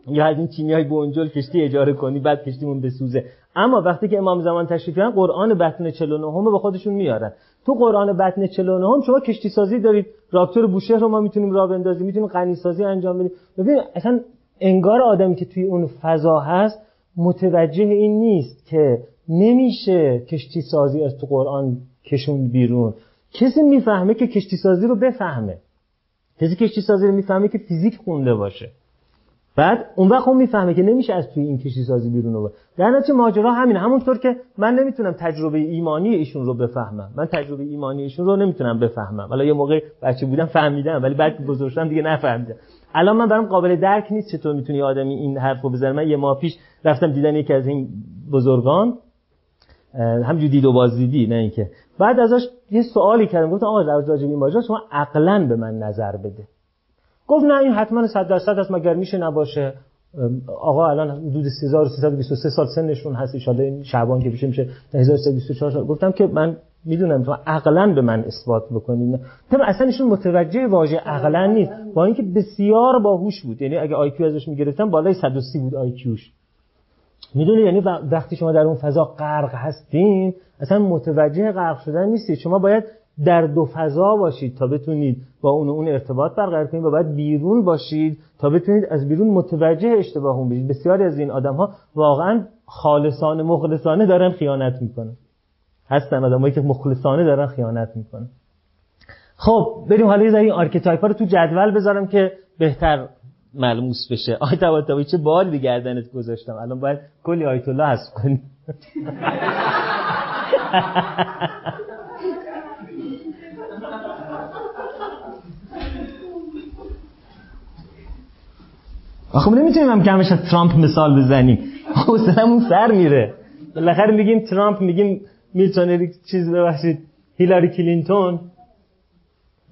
یا از این چینی های بونجل کشتی اجاره کنی بعد کشتیمون بسوزه. اما وقتی که امام زمان تشریف بیارن قرآن بطن 49 رو به خودشون میارن تو قرآن بطن 49 شما کشتی سازی دارید راکتور بوشهر رو ما می‌تونیم راه بندازیم می‌تونیم غنی سازی انجام بدیم. ببین اصلا انگار آدمی که توی اون فضا هست متوجه این نیست که نمیشه کشتی سازی از تو قرآن کشون بیرون. کسی می‌فهمه که کشتی سازی رو بفهمه. کسی کشتی سازی رو می‌فهمه که فیزیک خونده باشه. بعد اون وقت اون می‌فهمه که نمیشه از توی این کشتی سازی بیرون رو در نتیجه ماجرا همینه. همونطور که من نمی‌تونم تجربه ایمانی ایشون رو بفهمم. من تجربه ایمانی ایشون رو نمی‌تونم بفهمم. حالا یه موقع بچه بودم فهمیدم ولی بعد بزرگ شدم دیگه نفهمیدم. الان من برام قابل درک نیست چطور می‌تونی آدمی این حرفو بزنه. من یه ماه پیش رفتم دیدن یکی از این بزرگان. همجوری دید و بازدیدی نه اینکه. بعد ازش یه سوالی کردم. گفتم آقا راجع به این ماجرا شما عقلا به من نظر بده. گفت نه این حتما 100 درصد است مگر میشه نباشه؟ آقا الان حدود 3323 سال سنشون هست ان این شعبان که میشه میشه 1324 سال. گفتم که من می‌دونم تو عقلا به من اثبات بکنین تم اصلا ایشون متوجه واژه عقلا نیست. با اینکه بسیار باهوش بود یعنی اگه آی ازش می‌گرفتن بالای 130 بود آی کیوش. می‌دونی یعنی وقتی شما در اون فضا غرق هستین اصلا متوجه غرق شدن نیستید. شما باید در دو فضا باشید تا بتونید با اون اون ارتباط برقرار کنید و باید بیرون باشید تا بتونید از بیرون متوجه اشتباهتون بشید. بسیاری از این آدم ها واقعا خالصانه مخلصانه دارن خیانت می‌کنن. هستن آدمایی که مخلصانه دارن خیانت می‌کنن. خب بریم حالا یه این archetype ها رو تو جدول بذارم که بهتر ملموس بشه. آقای طباطبایی چه وبالی به گردنت گذاشتم؟ الان باید کلی آیت الله حذف کنی. آخه نمی‌تونیم همه‌ش از ترامپ مثال بزنیم. حوصلمون سر میره. بالاخره میگیم ترامپ میگیم میلتون چیز ببخشید هیلاری کلینتون.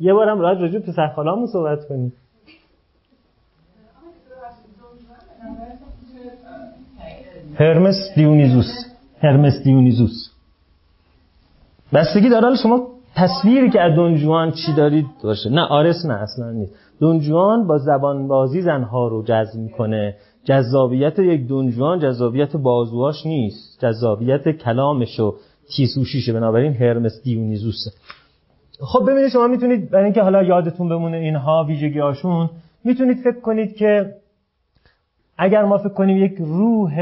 یه بارم راحت راجع پسر خالامون صحبت کنیم. هرمس دیونیزوس. هرمس دیونیزوس. بستگی داره شما تصویری که از دونجوان چی دارید باشه. نه آرس نه اصلا نیست. دونجوان با زبان بازی زنها رو جذب می‌کنه. جذابیت یک دونجوان جذابیت بازوهاش نیست. جذابیت کلامش و تیسوشیشه بنابراین هرمس دیونیزوسه خب ببینید شما می‌تونید برای اینکه حالا یادتون بمونه اینها ویژگی هاشون می‌تونید فکر کنید که اگر ما فکر کنیم یک روح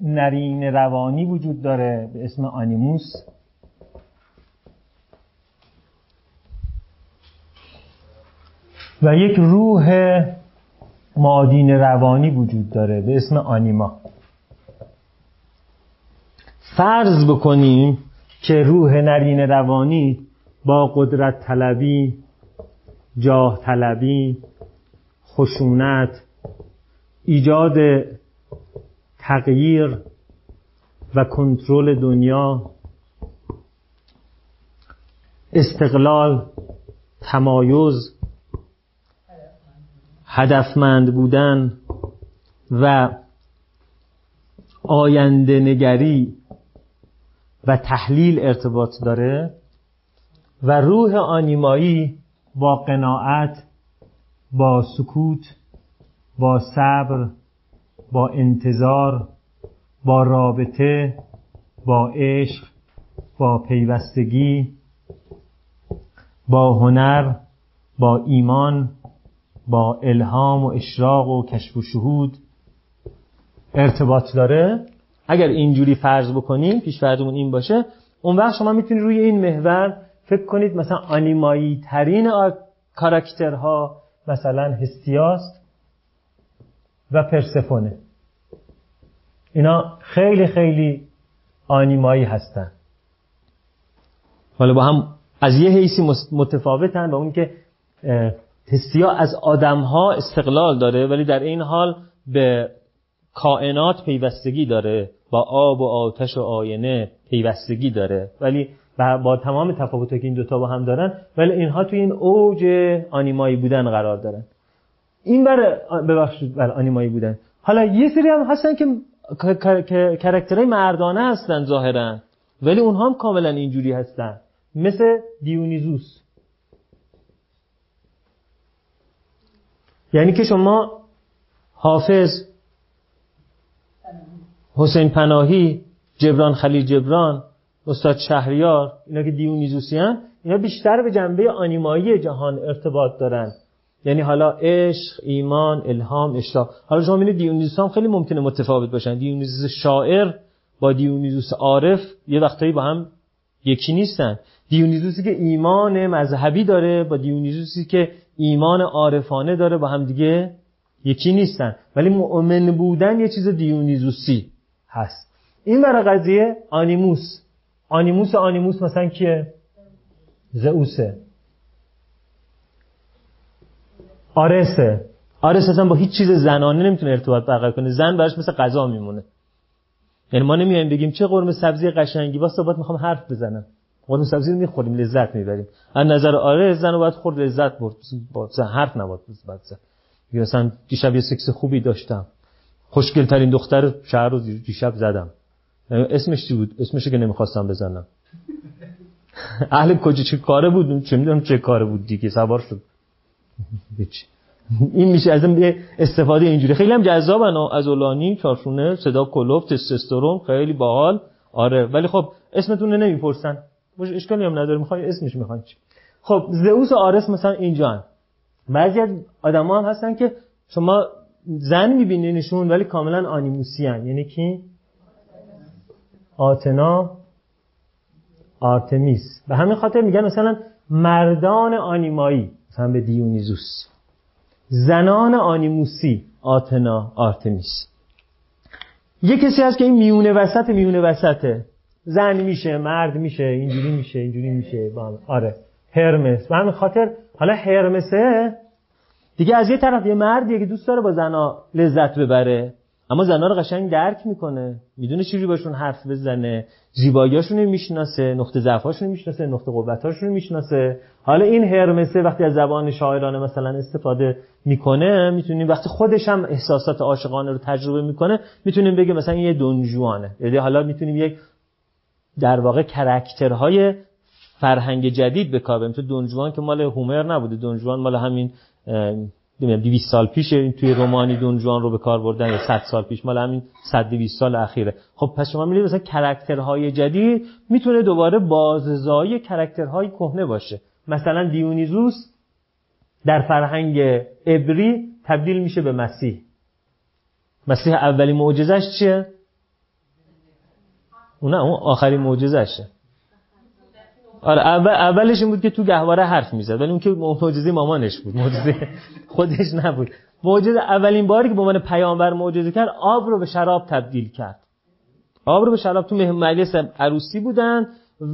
نرین روانی وجود داره به اسم آنیموس و یک روح مادین روانی وجود داره به اسم آنیما. فرض بکنیم که روح نرین روانی با قدرت طلبی جاه طلبی خشونت ایجاد تغییر و کنترل دنیا استقلال تمایز هدفمند بودن و آینده نگری و تحلیل ارتباط داره و روح آنیمایی با قناعت با سکوت با صبر با انتظار با رابطه با عشق با پیوستگی با هنر با ایمان با الهام و اشراق و کشف و شهود ارتباط داره. اگر اینجوری فرض بکنیم پیش فرضمون این باشه اون وقت شما می‌تونید روی این محور فکر کنید مثلا آنیمایی ترین کاراکترها مثلا هستیاست و پرسفونه اینا خیلی خیلی آنیمایی هستن. حالا با هم از یه حیثی متفاوتن با اون که هستیا از آدمها استقلال داره ولی در این حال به کائنات پیوستگی داره با آب و آتش و آینه پیوستگی داره. ولی با تمام تفاوتی که این دوتا با هم دارن ولی اینها توی این اوج آنیمایی بودن قرار دارن. این بر ببخشید بر آنیمایی بودن. حالا یه سری هم هستن که کرکترهای مردانه هستن ظاهرا ولی اونها هم کاملا اینجوری هستن. مثل دیونیزوس. یعنی که شما حافظ حسین پناهی جبران خلیل جبران استاد شهریار اینا که دیونیزوسی هن اینا بیشتر به جنبه آنیمایی جهان ارتباط دارن. یعنی حالا عشق ایمان الهام اشتاق حالا شما می‌بینید دیونیزوس هم خیلی ممکنه متفاوت باشن. دیونیزوس شاعر با دیونیزوس عارف یه وقتایی با هم یکی نیستن. دیونیزوسی که ایمان مذهبی داره با دیونیزوسی که ایمان عارفانه داره با هم دیگه یکی نیستن. ولی مؤمن بودن یه چیز دیونیزوسی هست. این برای قضیه آنیموس. آنیموس آنیموس مثلا کیه؟ زئوسه. آرسه. آرس اصلا با هیچ چیز زنانه نمی‌تونه ارتباط برقرار کنه. زن براش مثل غذا میمونه. یعنی ما نمیایم بگیم چه قرمه سبزی قشنگی واسه باید می‌خوام حرف بزنم. قرمه سبزی رو می‌خوریم لذت می‌بریم. از نظر آرس زن باید خورد لذت برد. با حرف نباید بعد زن. مثلا دیشب یه سکس خوبی داشتم. خوشگل ترین دختر شهر رو دیشب زدم. اسمش چی بود؟ اسمش که نمی‌خواستم بزنم. اهل کجا؟ چه کاره بود؟ چه می‌دونم چه کاره بود دیگه. سوار شد. این میشه از این استفاده اینجوری. خیلی هم جذابن. از اولانی چارشونه صدا کلوف تستوسترون خیلی باحال. آره. ولی خب اسمتون رو نمی‌پرسن اشکالی هم نداره می‌خوای اسمش می‌خوای. خب زئوس و آرس مثلا اینجا بعضی از آدما هم هستن که شما زن میبینینشون ولی کاملا آنیموسی ان. یعنی کی؟ آتنا آرتمیس. به همین خاطر میگن مثلا مردان آنیمایی مثلا به دیونیزوس. زنان آنیموسی آتنا آرتمیس. یه کسی هست که این میونه وسط میونه وسطه. زن میشه مرد میشه اینجوری میشه اینجوری میشه. آره. هرمس. همین خاطر حالا هرمسه دیگه از یه طرف یه مردیه که دوست داره با زنا لذت ببره اما زنا رو قشنگ درک می‌کنه. می‌دونه چجوری باشون حرف بزنه. زیباییاشون می‌شناسه نقطه ضعفاشون می‌شناسه نقطه قوتاشون می‌شناسه. حالا این هرمسه وقتی از زبان شاعرانه مثلا استفاده می‌کنه می‌تونیم وقتی خودش هم احساسات عاشقانه رو تجربه می‌کنه می‌تونیم بگیم مثلا یه دونجوانه یعنی حالا می‌تونیم یک در واقع character های فرهنگ جدید به کار تو دونجوان که مال هومر نبوده. دونجوان مال همین 200 سال پیش این توی رمان دونجوان رو به کار بردن یا 100 سال پیش. مال همین 100 200 سال اخیره. خب پس شما می‌بینید مثلا character های جدید می‌تونه دوباره باززایی character های کهنه باشه. مثلا دیونیزوس در فرهنگ عبری تبدیل میشه به مسیح. مسیح اولی معجزش چیه؟ اون اون آخرین معجزشه آره اول اولش این بود که تو گهواره حرف می‌زد ولی اون که معجزه مامانش بود. معجزه خودش نبود. معجزه اولین باری که به عنوان پیامبر معجزه کرد آب رو به شراب تبدیل کرد. آب رو به شراب تو مجلس عروسی بودن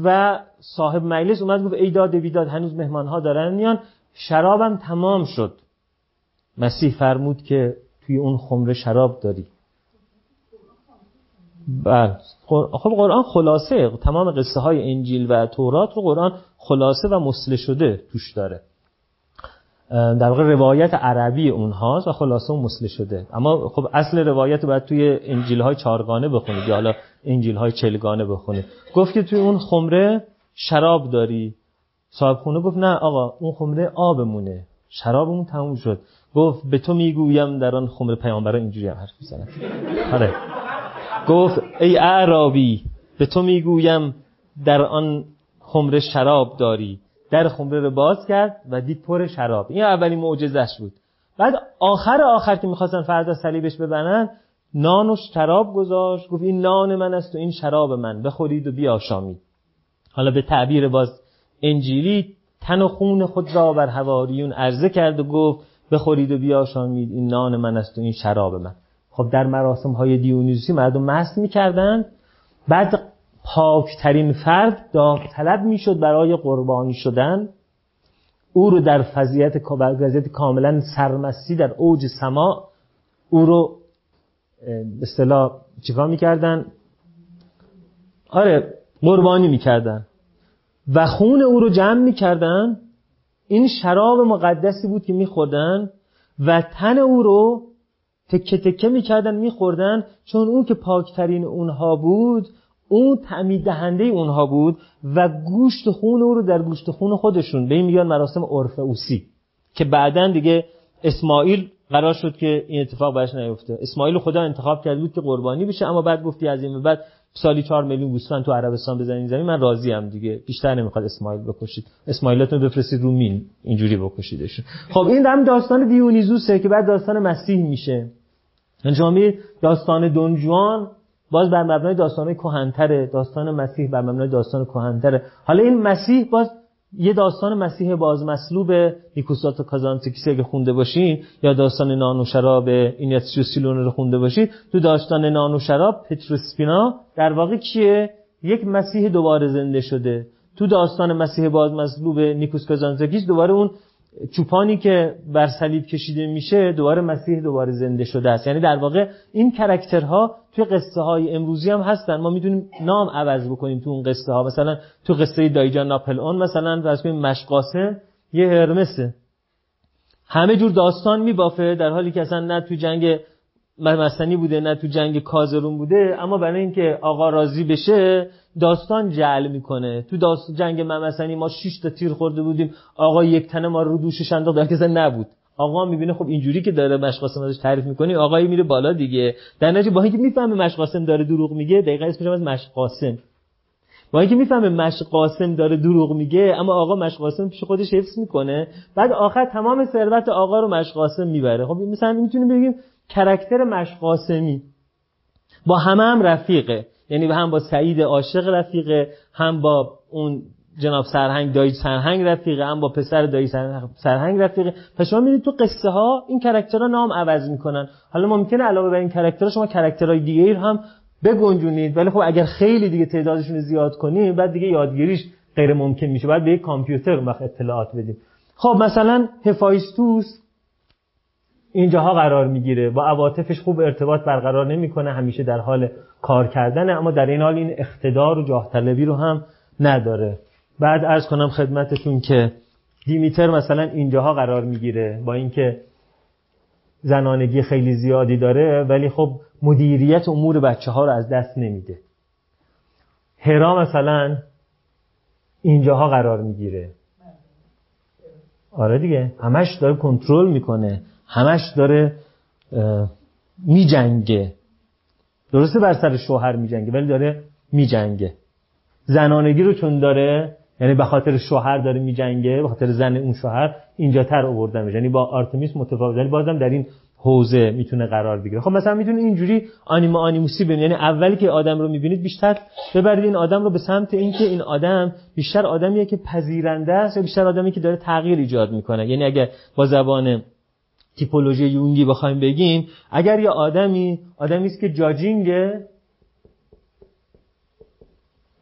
و صاحب مجلس اومد گفت ای داد بیداد هنوز مهمان ها دارن میان. شرابم تمام شد. مسیح فرمود که توی اون خمره شراب داری. بله. خب قرآن خلاصه تمام قصه های انجیل و تورات رو قرآن خلاصه و مسله شده توش داره. در واقع روایت عربی اونهاست و خلاصه و مسله شده. اما خب اصل روایت باید توی انجیل های چارگانه بخونید یا حالا انجیل های چلگانه بخونید. گفت که توی اون خمره شراب داری. صاحب خونه گفت نه آقا اون خمره آبمونه. شرابمون تموم شد. گفت به تو می‌گویم در آن خمره پیامبرا اینجوری هم حرف می‌زنن. آره. گفت ای اعرابی به تو می‌گویم در آن خمره شراب داری. در خمره رو باز کرد و دید پر شراب. این اولین معجزش بود. بعد آخر آخر که می‌خواستن فردا صلیبش ببنن نان و شراب گذاشت. گفت این نان من است و این شراب من. بخورید و بیاشامید. حالا به تعبیر باز انجیلی تن و خون خود را بر هواریون عرضه کرد و گفت بخورید و بیاشامید. این نان من است و این شراب من. خب در مراسم های دیونیزوسی مردم مست می‌کردن. بعد پاکترین فرد داوطلب می‌شد برای قربانی شدن. او رو در فضیت کاملا سرمستی در اوج سما او رو به اصطلاح چیکار می‌کردن؟ آره قربانی می‌کردن. و خون او رو جمع می‌کردن. این شراب مقدسی بود که میخوردن و تن او رو تکه تکه می‌کردن میخوردن. چون اون که پاکترین اونها بود اون تعمید دهنده اونها بود و گوشت خون او رو در گوشت خون خودشون به این میگن مراسم عرف اوسی. که بعدا دیگه اسماعیل قرار شد که این اتفاق برش نیفته. اسماعیل خدا انتخاب کرده بود که قربانی بشه. اما بعد گفتی از این بعد سالی 4 میلیون گوسفند تو عربستان بزنین زمین من راضی ام دیگه. بیشتر نمی‌خواد اسماعیل بکشید. اسماعیلاتون بفرستید رو مین. اینجوری بکشیدشون. خب این هم داستان دیونیزوسه که بعد داستان مسیح میشه. انجامی داستان دونجوان باز بر مبنای داستان کهنتره. داستان مسیح بر مبنای داستان کهنتره. حالا این مسیح باز یه داستان مسیح باز مصلوب نیکوس کازانتزاکیس که خونده باشین یا داستان نان و شراب اینیاتسیو سیلونه رو خونده باشید تو داستان نان و شراب پیترو اسپینا در واقع کیه؟ یک مسیح دوباره زنده شده. تو داستان مسیح باز مصلوب نیکوس کازانتزاکیس دوباره اون چوپانی که بر صلیب کشیده میشه دوباره مسیح دوباره زنده شده است. یعنی در واقع این character ها توی قصه های امروزی هم هستن. ما می‌دونیم نام عوض بکنیم تو اون قصه ها مثلا تو قصه دایجان ناپل اون مثلا فرض کنیم مشقاسم یه هرمسه. همه جور داستان میبافه در حالی که اصلا نه تو جنگ مسنی بوده نه تو جنگ کازرون بوده. اما برای اینکه آقا راضی بشه داستان جعل می‌کنه. تو داست جنگ ممسنی ما 6 تا تیر خورده بودیم. آقا یک تنه ما رو دوشش انداخت کسی نبود. آقا می‌بینه خب اینجوری که داره مشقاسم ازش تعریف می‌کنی آقایی میره بالا دیگه. در نتیجه با اینکه می‌فهمه مشقاسم داره دروغ میگه دقیقاً اسمش از مشقاسم با اینکه می‌فهمه مشقاسم داره دروغ میگه اما آقا مشقاسم پیش خودش حفظ می‌کنه. بعد آخر تمام ثروت آقا رو مشقاسم می‌بره. خب مثلا می‌تونیم بگیم character مشقاسمی با همه هم رفیقه. یعنی هم با سعید عاشق رفیقه هم با اون جناب سرهنگ دایی سرهنگ رفیقه هم با پسر دایی سرهنگ رفیقه. پس شما می‌دید تو قصه ها این character ها نام عوض می‌کنن. حالا ممکنه علاوه بر این character ها شما character های دیگه هم بگنجونید ولی خب اگر خیلی دیگه تعدادشون زیاد کنید بعد دیگه یادگیریش غیر ممکن میشه. بعد به یک کامپیوتر وقت اطلاعات بدیم. خب مثلا هفایستوس اینجاها قرار می‌گیره. با عواطفش خوب ارتباط برقرار نمی‌کنه. همیشه در حال کار کردن اما در این حال این اقتدار و جاه طلبی رو هم نداره. بعد ارز کنم خدمتتون که دیمیتر مثلا اینجاها قرار می‌گیره. با اینکه زنانگی خیلی زیادی داره ولی خب مدیریت امور بچه ها رو از دست نمیده. هرا مثلا اینجاها قرار می‌گیره. آره دیگه. همش داره کنترل می‌کنه. همش داره میجنگه. درسته بر سر شوهر میجنگه ولی داره میجنگه. زنانگی رو چون داره یعنی به خاطر شوهر داره میجنگه به خاطر زن اون شوهر اینجا تر آوردن یعنی با آرتمیس متفاوت یعنی بازم در این حوزه می‌تونه قرار بگیره. خب مثلا می‌تونه اینجوری آنیما آنیموسی ببینید یعنی اولی که آدم رو می‌بینید بیشتر ببرید این آدم رو به سمت اینکه این آدم بیشتر آدمیه که پذیرنده است یا بیشتر آدمی که داره تغییر ایجاد می‌کنه. یعنی اگه با زبان تیپولوژی یونگی بخوایم بگیم اگر یه آدمی آدمی است که جاجینگه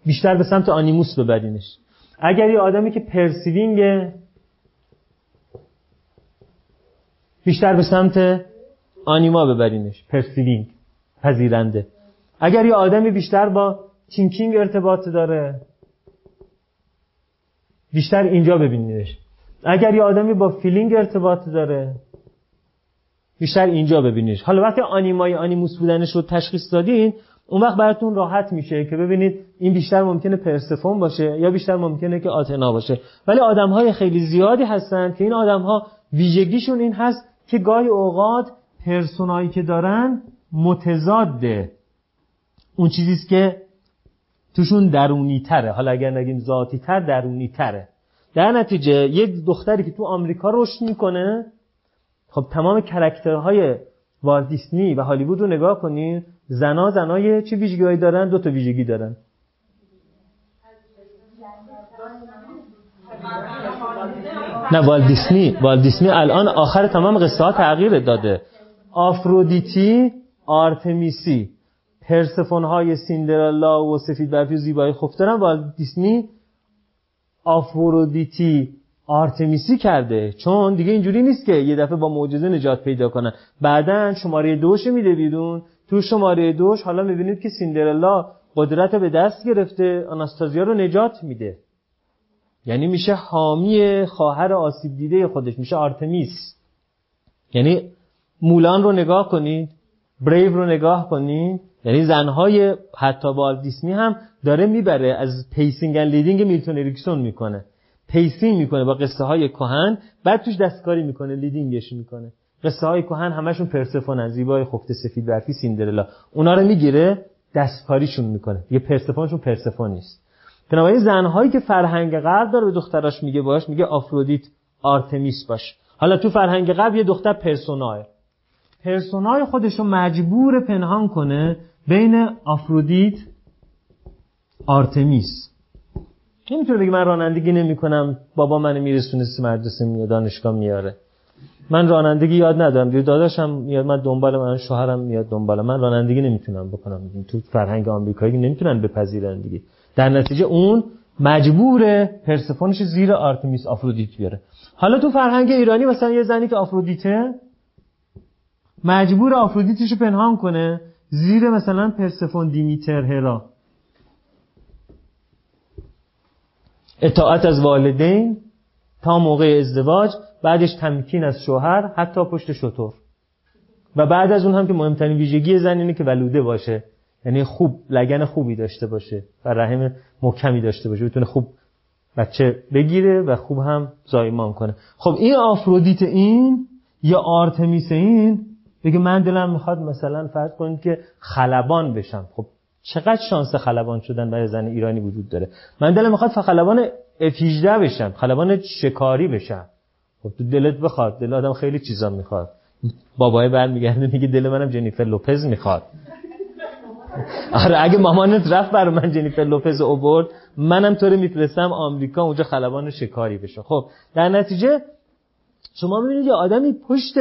بیشتر به سمت آنیموس ببرینش. اگر یه آدمی که پرسیوینگه بیشتر به سمت آنیما ببرینش perceiving پذیرنده. اگر یه آدمی بیشتر با thinking ارتباط داره بیشتر اینجا ببینیدش اگر یه آدمی با feeling ارتباط داره بیشتر اینجا ببینیدش. حالا وقتی آنیما یا آنیموس بودنش رو تشخیص دادین اون وقت براتون راحت میشه که ببینید این بیشتر ممکنه پرسفون باشه یا بیشتر ممکنه که آتنا باشه. ولی آدم های خیلی زیادی هستن که این آدم ها ویژگیشون این هست که گاهی اوقات پرسونایی که دارن متضاده اون چیزیست که توشون درونی تره حالا اگر نگیم ذاتی تر درونی تره در نتیجه یک دختری که تو آمریکا رشد می‌کنه خب تمام character های والت دیسنی و هالیوود رو نگاه کنین زنا زنای چه ویژگیهایی دارن؟ دو تا ویژگی دارن. نه والت دیسنی. والت دیسنی الان آخر تمام قصه ها تغییر داده. آفرودیتی آرتمیسی. پرسفون های سیندرلا و سفید برفی و زیبایی. خوب دارن والت دیسنی؟ آفرودیتی. آرتمیسی کرده. چون دیگه اینجوری نیست که یه دفعه با معجزه نجات پیدا کنن بعدا شماره دوش میده بیرون. تو شماره دوش حالا می‌بینید که سیندرلا قدرت به دست گرفته آناستازیا رو نجات میده. یعنی میشه حامی خواهر آسیب دیده خودش میشه آرتمیس. یعنی مولان رو نگاه کنید بریو رو نگاه کنید یعنی زنهای والت دیسنی هم داره می‌بره از pacing leading میلتون اریکسون می‌کنه. pacing می‌کنه با قصه های کهن بعد توش دستکاری می‌کنه leading ش می‌کنه. قصه های کهن همشون پرسفون زیبای خفته سفید برفی سیندرلا. اونا رو می‌گیره دستکاریشون می‌کنه. دیگه پرسفونشون پرسفون نیست. بنابراین زنهایی که فرهنگ غرب داره به دختراش میگه باش میگه آفرودیت آرتمیس باش. حالا تو فرهنگ غرب یه دختر پرسونای. پرسونای خودشو مجبور پنهان کنه بین آفرودیت آرتمیس. نمی‌تونه بگه من رانندگی نمی‌کنم. بابا من میرسونه مدرسه میاد دانشگاه میاره. من رانندگی یاد ندارم. دیگه داداشم میاد من دنبال من شوهرم میاد دنبال من. رانندگی نمی‌تونم بکنم. تو فرهنگ آمریکایی نمی‌تونن بپذیرن دیگه. در نتیجه اون مجبور پرسفونش زیر آرتمیس آفرودیت بیاره. حالا تو فرهنگ ایرانی مثلا یه زنی که آفرودیته مجبور آفرودیتش پنهان کنه زیر مثلا پرسفون دیمیتر هرا اطاعت از والدین تا موقع ازدواج بعدش تمکین از شوهر حتی پشت شطور و بعد از اون هم که مهمترین ویژگی زن اینه که ولوده باشه. یعنی خوب لگن خوبی داشته باشه و رحم محکمی داشته باشه. بتونه خوب بچه بگیره و خوب هم زایمان کنه. خب این آفرودیت این یا آرتمیس این؟ بگه من دلم می‌خواد مثلا فرض کنید که خلبان بشم. خب چقدر شانس خلبان شدن برای زن ایرانی وجود داره؟ من دلم می‌خواد خلبان F18 بشم خلبان شکاری بشم خب تو دلت بخواد دل آدم خیلی چیزا می‌خواد. بابای برمیگرده میگه دل منم جنیفر لوپز می‌خواد. آره اگه مامانت رفت برای من جنیفر لوپز اوورد منم تو رو میفرستم آمریکا اونجا خلبان شکاری بشه خب در نتیجه شما می‌بینید یه آدمی پشت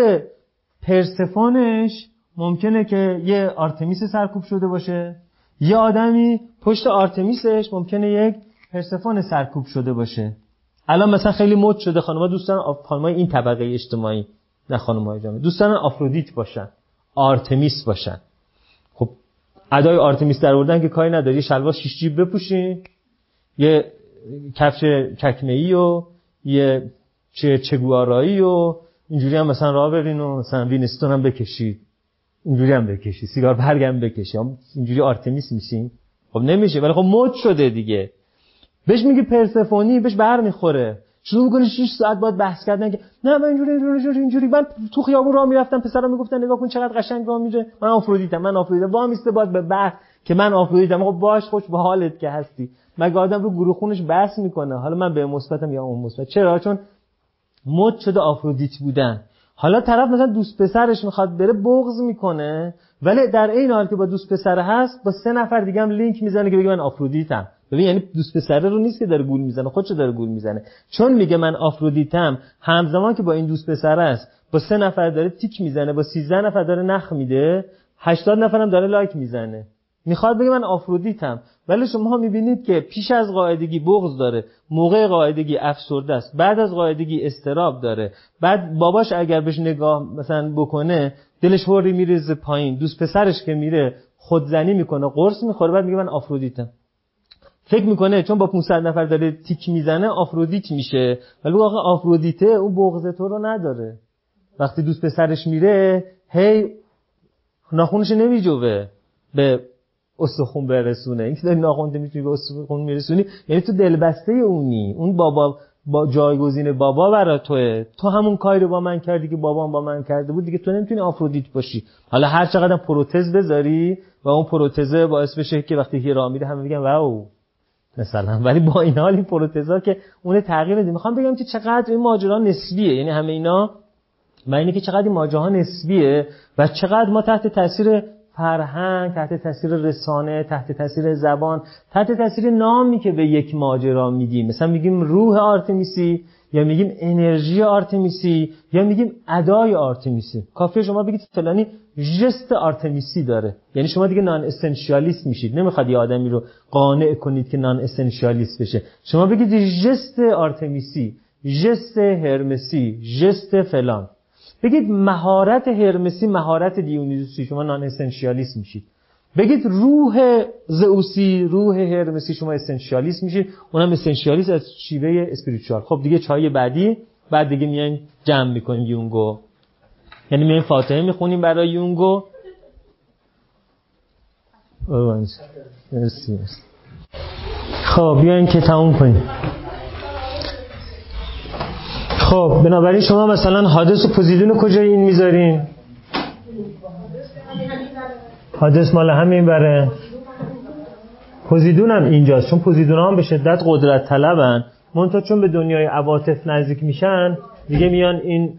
پرسفونش ممکنه که یه آرتمیس سرکوب شده باشه. یه آدمی پشت آرتمیسش ممکنه یک پرسفون سرکوب شده باشه. الان مثلا خیلی مد شده خانم‌ها دوست دارن خانم‌های این طبقه اجتماعی نه خانم‌های جامعه دوست دارن آفرودیت باشن آرتمیس باشن. خب ادای آرتمیس در آوردن که کاری نداری شلوار شیش جیب بپوشین یه کفش چکمه‌ای و یه چه چگوارایی و اینجوری هم مثلا راه برین و مثلا وینستون هم بکشید. اینجوری هم بکشید سیگار برگ هم بکشید اینجوری آرتمیس میشین خب نمیشه ولی خب مد شده دیگه. بهش میگه پرسفونی بهش بر می‌خوره. شروع می‌کنه 6 ساعت باید بحث کردن که نه من اینجوری اینجوری اینجوری. من تو خیابون راه می‌رفتم پسرا می‌گفتن نگاه کن چقدر قشنگ راه میره. من آفرودیتم من آفرودیتم. با میسته باید به بحث که من آفرودیتم. خب باش خوش به حالت که هستی. مگه آدم رو گروه خونش بحث می‌کنه؟ حالا من به مثبتم یا اون مثبت. چرا؟ چون مد شده آفرودیت بودن. حالا طرف مثلا دوست پسرش می‌خواد بره بغض می‌کنه ولی در این حال که با دوست پسر هست با سه نفر دیگه هم لینک می‌زنه که بگه من آفرودیتم. ببین یعنی دوست پسره رو نیست که داره گول می‌زنه خودشو داره گول می‌زنه. چون میگه من آفرودیتم همزمان که با این دوست پسر است با سه نفر داره تیک می‌زنه با 13 نفر داره نخ میده 80 نفرم داره لایک می‌زنه. می‌خواد بگه من آفرودیتم. ولی شما می‌بینید که پیش از قاعدگی بغض داره موقع قاعدگی افسرده است بعد از قاعدگی استراب داره. بعد باباش اگر بهش نگاه مثلا بکنه دلش هوری میریزه پایین دوست پسرش که میره خودزنی می‌کنه قرص می‌خوره بعد میگه من آفرودیتم. فکر می‌کنه چون با 500 نفر داره تیک می‌زنه آفرودیت میشه. ولی واقعا آفرودیته اون بغض تو رو نداره. وقتی دوست پسرش میره هی ناخونش نمیجوه به استخون برسونه. این که داری ناخونت می‌تونی به استخون میرسونی یعنی تو دلبسته اونی. اون بابا با جایگزین بابا برا توه. تو همون کاری رو با من کردی که بابام با من کرده بود دیگه تو نمی‌تونی آفرودیت باشی. حالا هر چقدر پروتز بذاری و اون پروتزه باعث بشه که وقتی هیرا میره همه میگن واو. مثلا. ولی با این حال این پروتزا که اون تغییر نده می‌خوام بگم که چقدر این ماجرا نسبیه. یعنی همه اینا اینه که چقدر این ماجراها نسبیه و چقدر ما تحت تاثیر فرهنگ تحت تاثیر رسانه تحت تاثیر زبان تحت تاثیر نامی که به یک ماجرا میگیم. مثلا میگیم روح آرتمیسی یا میگیم انرژی آرتمیسی یا میگیم ادای آرتمیسی. کافیه شما بگید فلانی ژست آرتمیسی داره. یعنی شما دیگه non-essentialist میشید. نمی‌خواد یه آدمی رو قانع کنید که non-essentialist بشه. شما بگید ژست آرتمیسی ژست هرمسی ژست فلان. بگید مهارت هرمسی مهارت دیونیزوسی شما non-essentialist میشید. بگید روح زئوسی روح هرمسی شما اسنشیالیست میشید. اونم اسنشیالیست از شیوه اسپریچوال. خب دیگه چای بعدی بعد دیگه میایم جمع می‌کنیم یونگو. یعنی میایم فاتحه می‌خونیم برای یونگو. خب بیاین که تموم کنیم. خب بنابراین شما مثلا حادث و پوزیدون کجای این می‌ذارین؟ حادث مال همین بره. پوزیدون هم اینجاست چون پوزیدون هم به شدت قدرت طلبن. منتها چون به دنیای عواطف نزدیک میشن دیگه میان این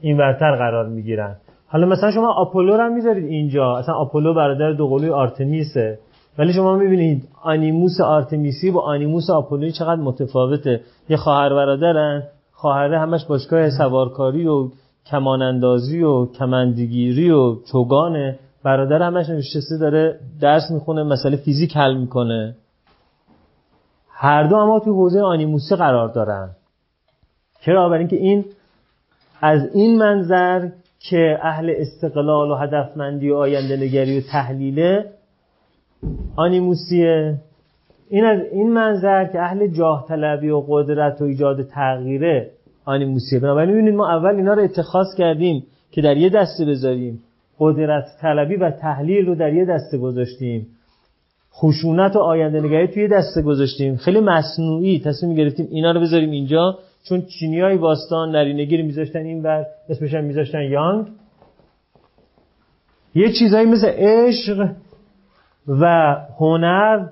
این ورتر قرار می‌گیرن. حالا مثلا شما آپولو رو هم می‌ذارید اینجا. اصلا آپولو برادر دوقلوی آرتمیسه. ولی شما می‌بینید آنیموس آرتمیسی با آنیموس آپولوی چقدر متفاوته. یه خواهر برادرن خواهره همش باشگاه سوارکاری و کمان اندازی و کمندگیری و چوگانه. برادر همش نشسته داره درس می‌خونه مسئله فیزیک حل می‌کنه. هر دو اما تو حوزه آنیموسی قرار دارن. چرا؟ برای اینکه این از این منظر که اهل استقلال و هدفمندی و آینده نگری و تحلیله آنیموسیه. این از این منظر که اهل جاه طلبی و قدرت و ایجاد تغییره آنیموسیه بنابراین ببینید ما اول اینا رو اتخاذ کردیم که در یه دسته بذاریم. قدرت طلبی و تحلیل رو در یه دسته گذاشتیم. خشونت و آینده نگری توی دسته گذاشتیم. خیلی مصنوعی تصمیم گرفتیم اینا رو بذاریم اینجا. چون چینی های باستان نرینگی رو میذاشتن این ور اسمش هم میذاشتن یانگ. یه چیزایی مثل عشق و هنر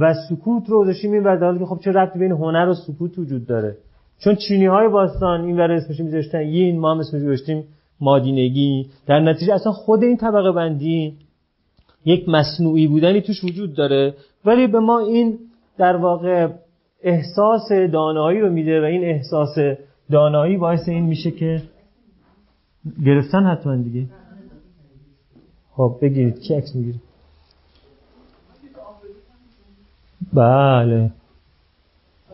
و سکوت رو گذاشتیم این حالی که خب چه ربطی بین هنر و سکوت وجود داره؟ چون چینی های باستان این ور اسمش میذاشتن یین ما هم اسمش گذاشتیم مادینگی. در نتیجه اصلا خود این طبقه بندی یک مصنوعی بودنی توش وجود داره. ولی به ما این در واقع احساس دانایی رو میده و این احساس دانایی باعث این میشه که گرفتن حتما دیگه. خب بگیرید کی عکس می‌گیره؟ بله.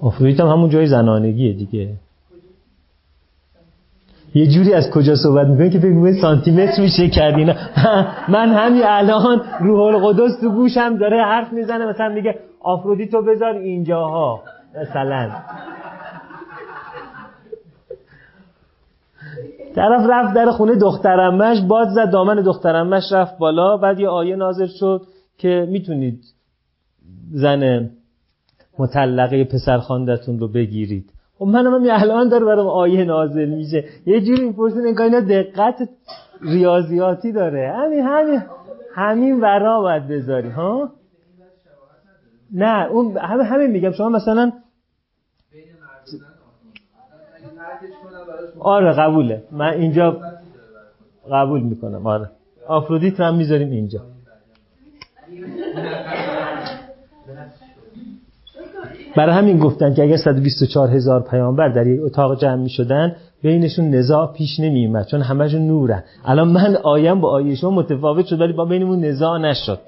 آفرویت هم همون جای زنانگیه دیگه. یه جوری از کجا صحبت می‌کنی که فکر سانتی متر میشه کردی من همین الان روح القدس تو گوشم داره حرف می‌زنه مثلا میگه آفرودیتو بذار اینجاها مثلا. طرف رفت در خونه دخترمش باد زد دامن دخترمش رفت بالا بعد یه آیه نازل شد که می‌تونید زن مطلقه پسر خاندتون رو بگیرید. خب منم هم الان داره برام آیه نازل میشه. یه جوری می‌پرسین انگار اینا دقت ریاضیاتی داره. همین همین همین ورا باید بذاری ها؟ نه اون همه همین میگم. شما مثلا آره قبوله. من اینجا قبول می‌کنم. آره. آفرودیت هم می‌ذاریم اینجا. برای همین گفتن که اگر 124 هزار پیامبر در یک اتاق جمع می شدن بینشون نزاع پیش نمی اومد چون همشون نورن. الان من آیم با آیه شما متفاوت شد ولی با بینمون نزاع نشد.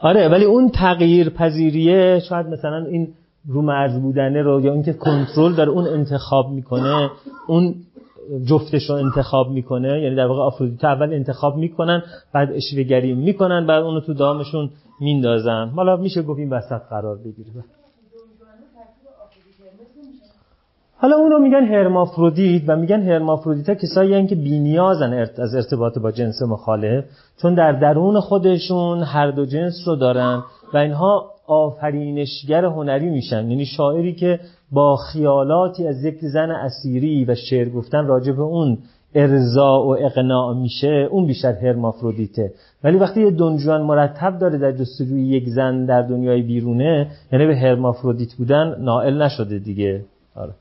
آره ولی اون تغییر پذیریه شاید مثلا این رو مرز بودنه رو یا اینکه کنترل داره اون انتخاب می‌کنه اون جفتش رو انتخاب می‌کنه یعنی در واقع آفرودیت اول انتخاب می‌کنن بعد اشوهگری می‌کنن بعد اونو تو دامشون میندازن. حالا میشه گفت این وسط قرار بگیره. حالا اونو میگن هرمافرودیت و میگن هرمافرودیت ها کسایی هن که بینیازن از ارتباط با جنس مخالف چون در درون خودشون هر دو جنس رو دارن و اینها آفرینشگر هنری میشن. یعنی شاعری که با خیالاتی از یک زن اسیری و شعر گفتن راجع به اون ارضا و اقناع میشه اون بیشتر هرمافرودیته. ولی وقتی یه دنجوان مرتب داره در جستجوی یک زن در دنیای بیرونه یعنی به هرمافرودیت بودن نائل نشده دیگه. آره.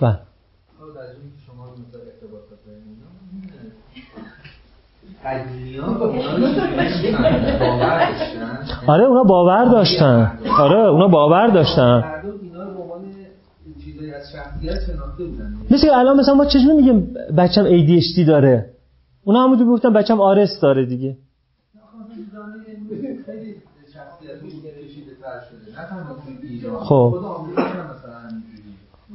بله. آره اونا باور داشتن. آره اونا باور داشتن. مثل الان مثلا ما چجوری میگیم بچم ADHD داره؟ اونا همونجور گفتن بچم آرس داره دیگه. خب.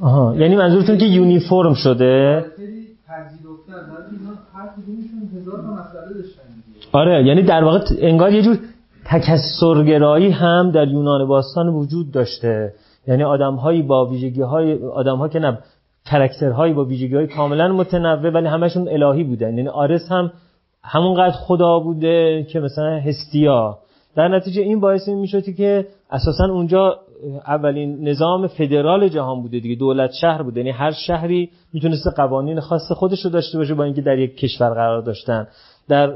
آها. یعنی منظورتون که یونیفرم شده؟ آره. یعنی در واقع انگار یه جور تکسرگرایی هم در یونان باستان وجود داشته. یعنی آدمهایی با ویژگی های آدم ها که نه کرکترهایی با ویژگی کاملا متنوع ولی همشون الهی بودن. یعنی آرس هم همونقدر خدا بوده که مثلا هستیا. در نتیجه این باعث این می‌شد که اساسا اونجا اولین نظام فدرال جهان بوده دیگه دولت شهر بوده. یعنی هر شهری می‌تونست قوانین خاص خودش رو داشته باشه با اینکه در یک کشور قرار داشتن. در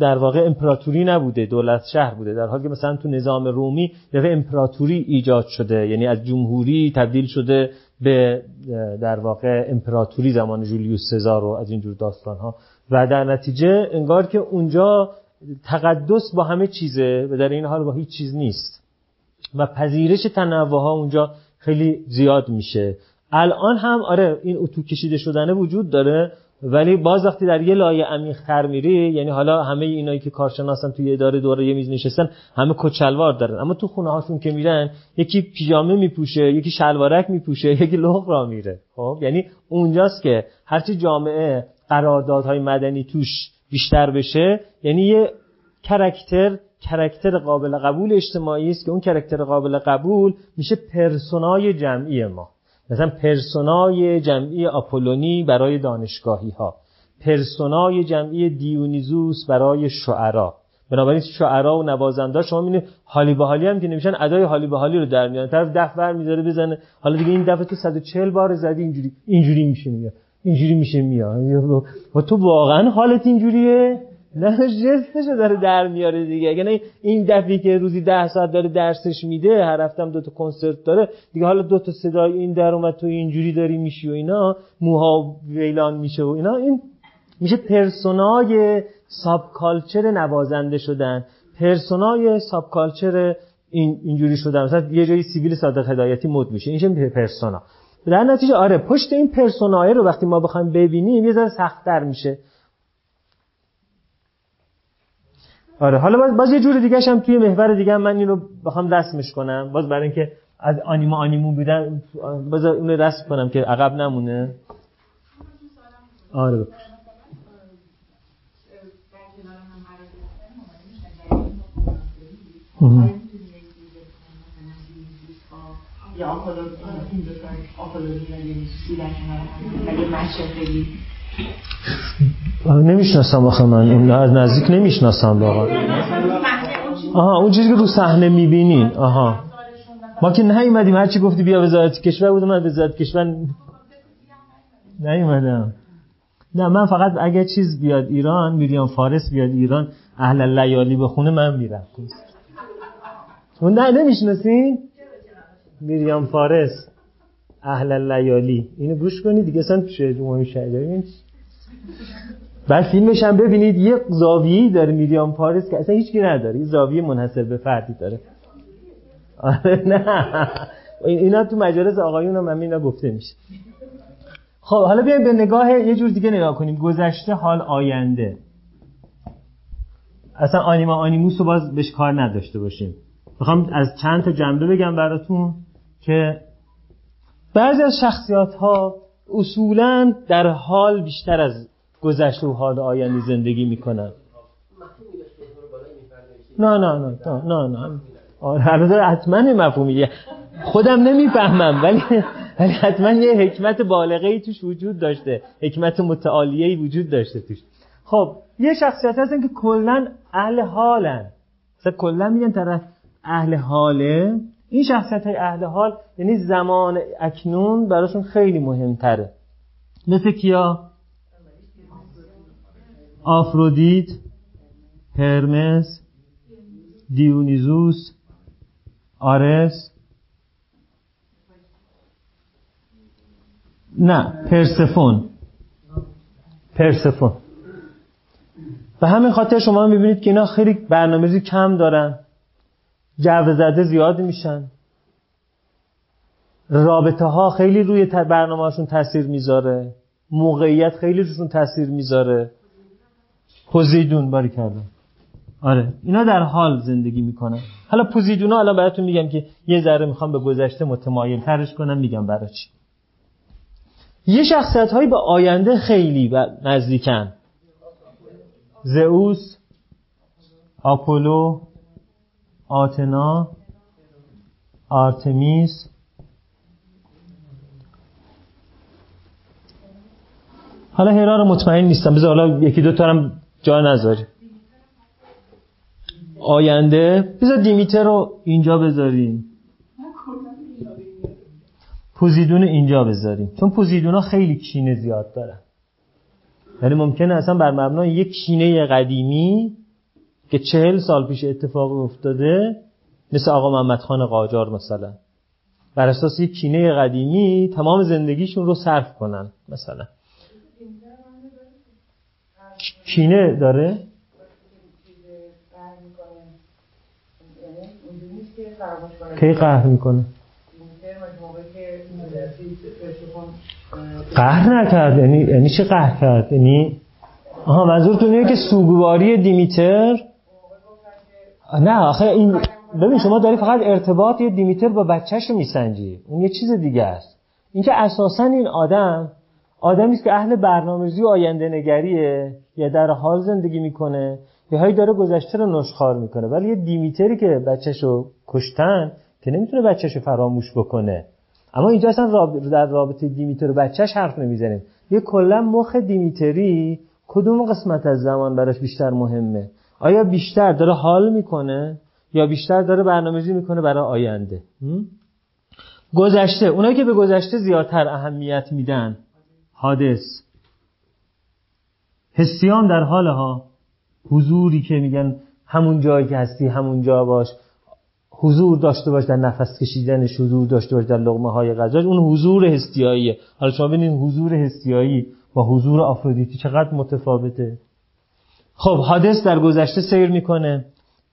در واقع امپراتوری نبوده دولت شهر بوده. در حالی که مثلا تو نظام رومی دفعه امپراتوری ایجاد شده. یعنی از جمهوری تبدیل شده به در واقع امپراتوری زمان جولیوس سزار و از اینجور داستان ها و در نتیجه انگار که اونجا تقدس با همه چیزه و در این حال با هیچ چیز نیست. و پذیرش تنوع ها اونجا خیلی زیاد میشه. الان هم آره این اتو کشیده شدنه وجود داره. ولی باز وقتی در یه لایه عمیق تر میری یعنی حالا همه اینایی که کارشناسن توی اداره دوره یه میز نشستن همه کت شلوار دارن. اما تو خونه هاشون که میرن یکی پیژامه میپوشه یکی شلوارک میپوشه یکی لخت راه میره. خب؟ یعنی اونجاست که هرچی جامعه قراردادهای مدنی توش بیشتر بشه یعنی یه character character قابل قبول اجتماعی است که اون character قابل قبول میشه پرسونای جمعی ما. مثلا پرسونای جمعی آپولونی برای دانشگاهی ها پرسونای جمعی دیونیزوس برای شعرا. بنابراین شعرا و نوازنده شما می‌بینید حالی به حالی هم که نمیشن ادای حالی به حالی رو در میان. طرف دف بر می‌ذاره بزنه. حالا دیگه این دفعه تو 140 بار زدی اینجوری اینجوری میشه میاد. اینجوری میشه میاد. و تو واقعا حالت اینجوریه؟ نه جستشو داره در میاره دیگه. نه این دفعی که روزی ده ساعت داره درسش میده هر هفتم دو تا کنسرت داره دیگه حالا دو تا صدای این در اومد تو اینجوری داری میشی و اینا موها ویلان میشه و اینا. این میشه پرسونای subculture نوازنده شدن. پرسونای subculture این اینجوری شدن. مثلا یه جایی سیبیل صادق هدایتی مد میشه. این پرسونا. در نتیجه آره پشت این پرسونای رو وقتی ما بخوایم ببینیم یه ذره سخت‌تر میشه. آره حالا باز, باز یه جور دیگه هم توی محور دیگه من اینو بخوام رسمش کنم. باز برای اینکه از آنیما آنیموس بودن باز اون رسم کنم که عقب نمونه. آره یا نمی‌شناسم آخه من. اون از نزدیک نمی‌شناسم واقعا. آها اون چیزی که رو صحنه می‌بینین. آها. ما که نیومدیم. هرچی گفتی بیا وزارت کشور بودم من وزارت کشور نیومدم. نه من فقط اگه چیز بیاد ایران میریام فارس بیاد ایران اهل لیالی بخونه من میرم. اون نه نمی‌شناسین؟ میریام فارس اهل لیالی. اینو گوش کنید دیگه اصلا پیش جمهوری شهری بعد فیلمش هم ببینید یه زاویه‌ای داره میریام فارس که اصلا هیچکی نداره. یه زاویه منحصر به فردی داره. آره نه. اینا تو مجالس آقایون هم اینا گفته میشه. خب حالا بیایم به نگاه یه جور دیگه نگاه کنیم. گذشته حال آینده. اصلا آنیما آنیموس رو باز بهش کار نداشته باشیم. می‌خوام از چند تا جنبه بگم براتون که بعضی از شخصیت ها اصولا در حال بیشتر از گذشته و حال آینده زندگی می‌کنن نه نه نه نه نه آره حتما مفهومیه خودم نمی‌فهمم ولی ولی حتما یه حکمت بالغه ای توش وجود داشته. حکمت متعالیه ای وجود داشته توش. خب یه شخصیت هستن که کلا اهل حالن. مثلا کلا میگن طرف اهل حاله. این شخصیت های اهل حال یعنی زمان اکنون براشون خیلی مهمتره. مثل کیا؟ آفرودیت هرمس دیونیزوس آرس. نه پرسفون. پرسفون. به همین خاطر شما می‌بینید که اینا خیلی برنامه‌ریزی کم دارن. جو زده زیاد میشن. رابطه ها خیلی روی برنامهشون تاثیر می‌ذاره. موقعیت خیلی روشون تاثیر می‌ذاره. پوزیدون باری کردن آره. اینا در حال زندگی می‌کنن. حالا پوزیدونا الان براتون میگم که یه ذره می‌خوام به گذشته متمایل ترش کنم میگم برای چی. یه شخصیت هایی به آینده خیلی نزدیکن. زئوس آپولو آتنا آرتمیس حالا هرا رو مطمئن نیستم. بذار حالا یکی دو تا هم جا نذاری. آینده. بذار دیمیتر رو اینجا بذاریم. پوزیدون اینجا بذاریم. چون پوزیدون ها خیلی کینه زیاد دارن. یعنی ممکنه اصلا بر مبنای یک کینه قدیمی که چهل سال پیش اتفاق افتاده مثل آقا محمد خان قاجار مثلا. بر اساس یک کینه قدیمی تمام زندگیشون رو صرف کنن مثلا. کینه داره؟ کی قهر می‌کنه؟ قهر نکرد. یعنی یعنی چه قهر کرد؟ یعنی آها منظورتون اینه که سوگواری دیمیتر نه آخه این ببین شما داری فقط ارتباط یه دیمیتر با بچهش رو میسنجی. اون یه چیز دیگه است. اینکه اساسا این آدم آدمی است که اهل برنامه‌ریزی و آینده نگریه یا در حال زندگی می‌کنه یا هایی داره گذشته رو نشخار می‌کنه. ولی یه دیمیتری که بچهش رو کشتن که نمی‌تونه بچهش رو فراموش بکنه. اما اینجا اصلا در رابطه دیمیتر و بچهش حرف نمی‌زنیم. یه کلا مخ دیمیتری کدوم قسمت از زمان براش بیشتر مهمه؟ آیا بیشتر داره حال می‌کنه یا بیشتر داره برنامه‌ریزی می‌کنه برای آینده؟ گذشته. اونایی که به گذشته زیادتر اهمیت میدن. حادث. حسیان در حال ها. حضوری که میگن همون جایی که هستی همون جا باش. حضور داشته باش در نفس کشیدنش حضور داشته باش در لغمه های غذاش. اون حضور هستیاییه حالا شما ببینید حضور هستیایی با حضور آفرودیتی چقدر متفاوته. خب حادث در گذشته سیر می‌کنه.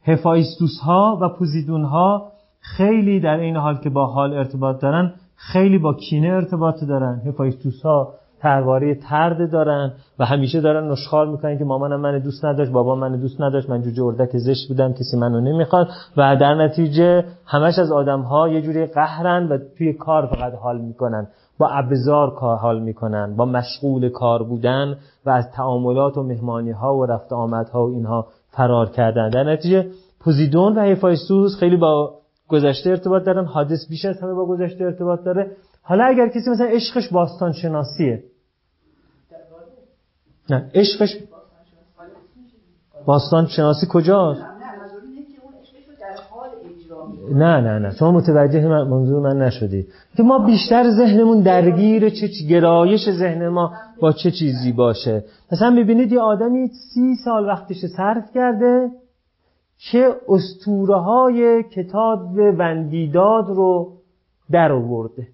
هفایستوس ها و پوزیدون ها خیلی در این حال که با حال ارتباط دارن خیلی با کینه ارتباط دارن. هفایستوس ها ترواره ترد دارن و همیشه دارن نشخار می‌کنن که مامانم من دوست نداشت بابا من دوست نداشت من جوجه اردک زشت بودم کسی منو نمی‌خواد. و در نتیجه همش از آدم ها یه جوری قهرن و توی کار فقط حال می‌کنن. با ابزار کار حال می‌کنن با مشغول کار بودن و از تعاملات و مهمانی ها و رفت آمدها و اینها فرار کردن. در نتیجه پوزیدون و هفایستوس خیلی با گذشته ارتباط دارن حادث بیش از همه با گذشته ارتباط داره. حالا اگر کسی مثلا عشقش باستان شناسیه نه عشقش باستان شناسی کجاست؟ نه نه نه. شما متوجه من منظور من نشدید که ما بیشتر ذهنمون درگیر چه گرایش ذهن ما با چه چیزی باشه. مثلا می‌بینید یه آدمی سی سال وقتش صرف کرده که استوره های کتاب وندیداد رو در آورده.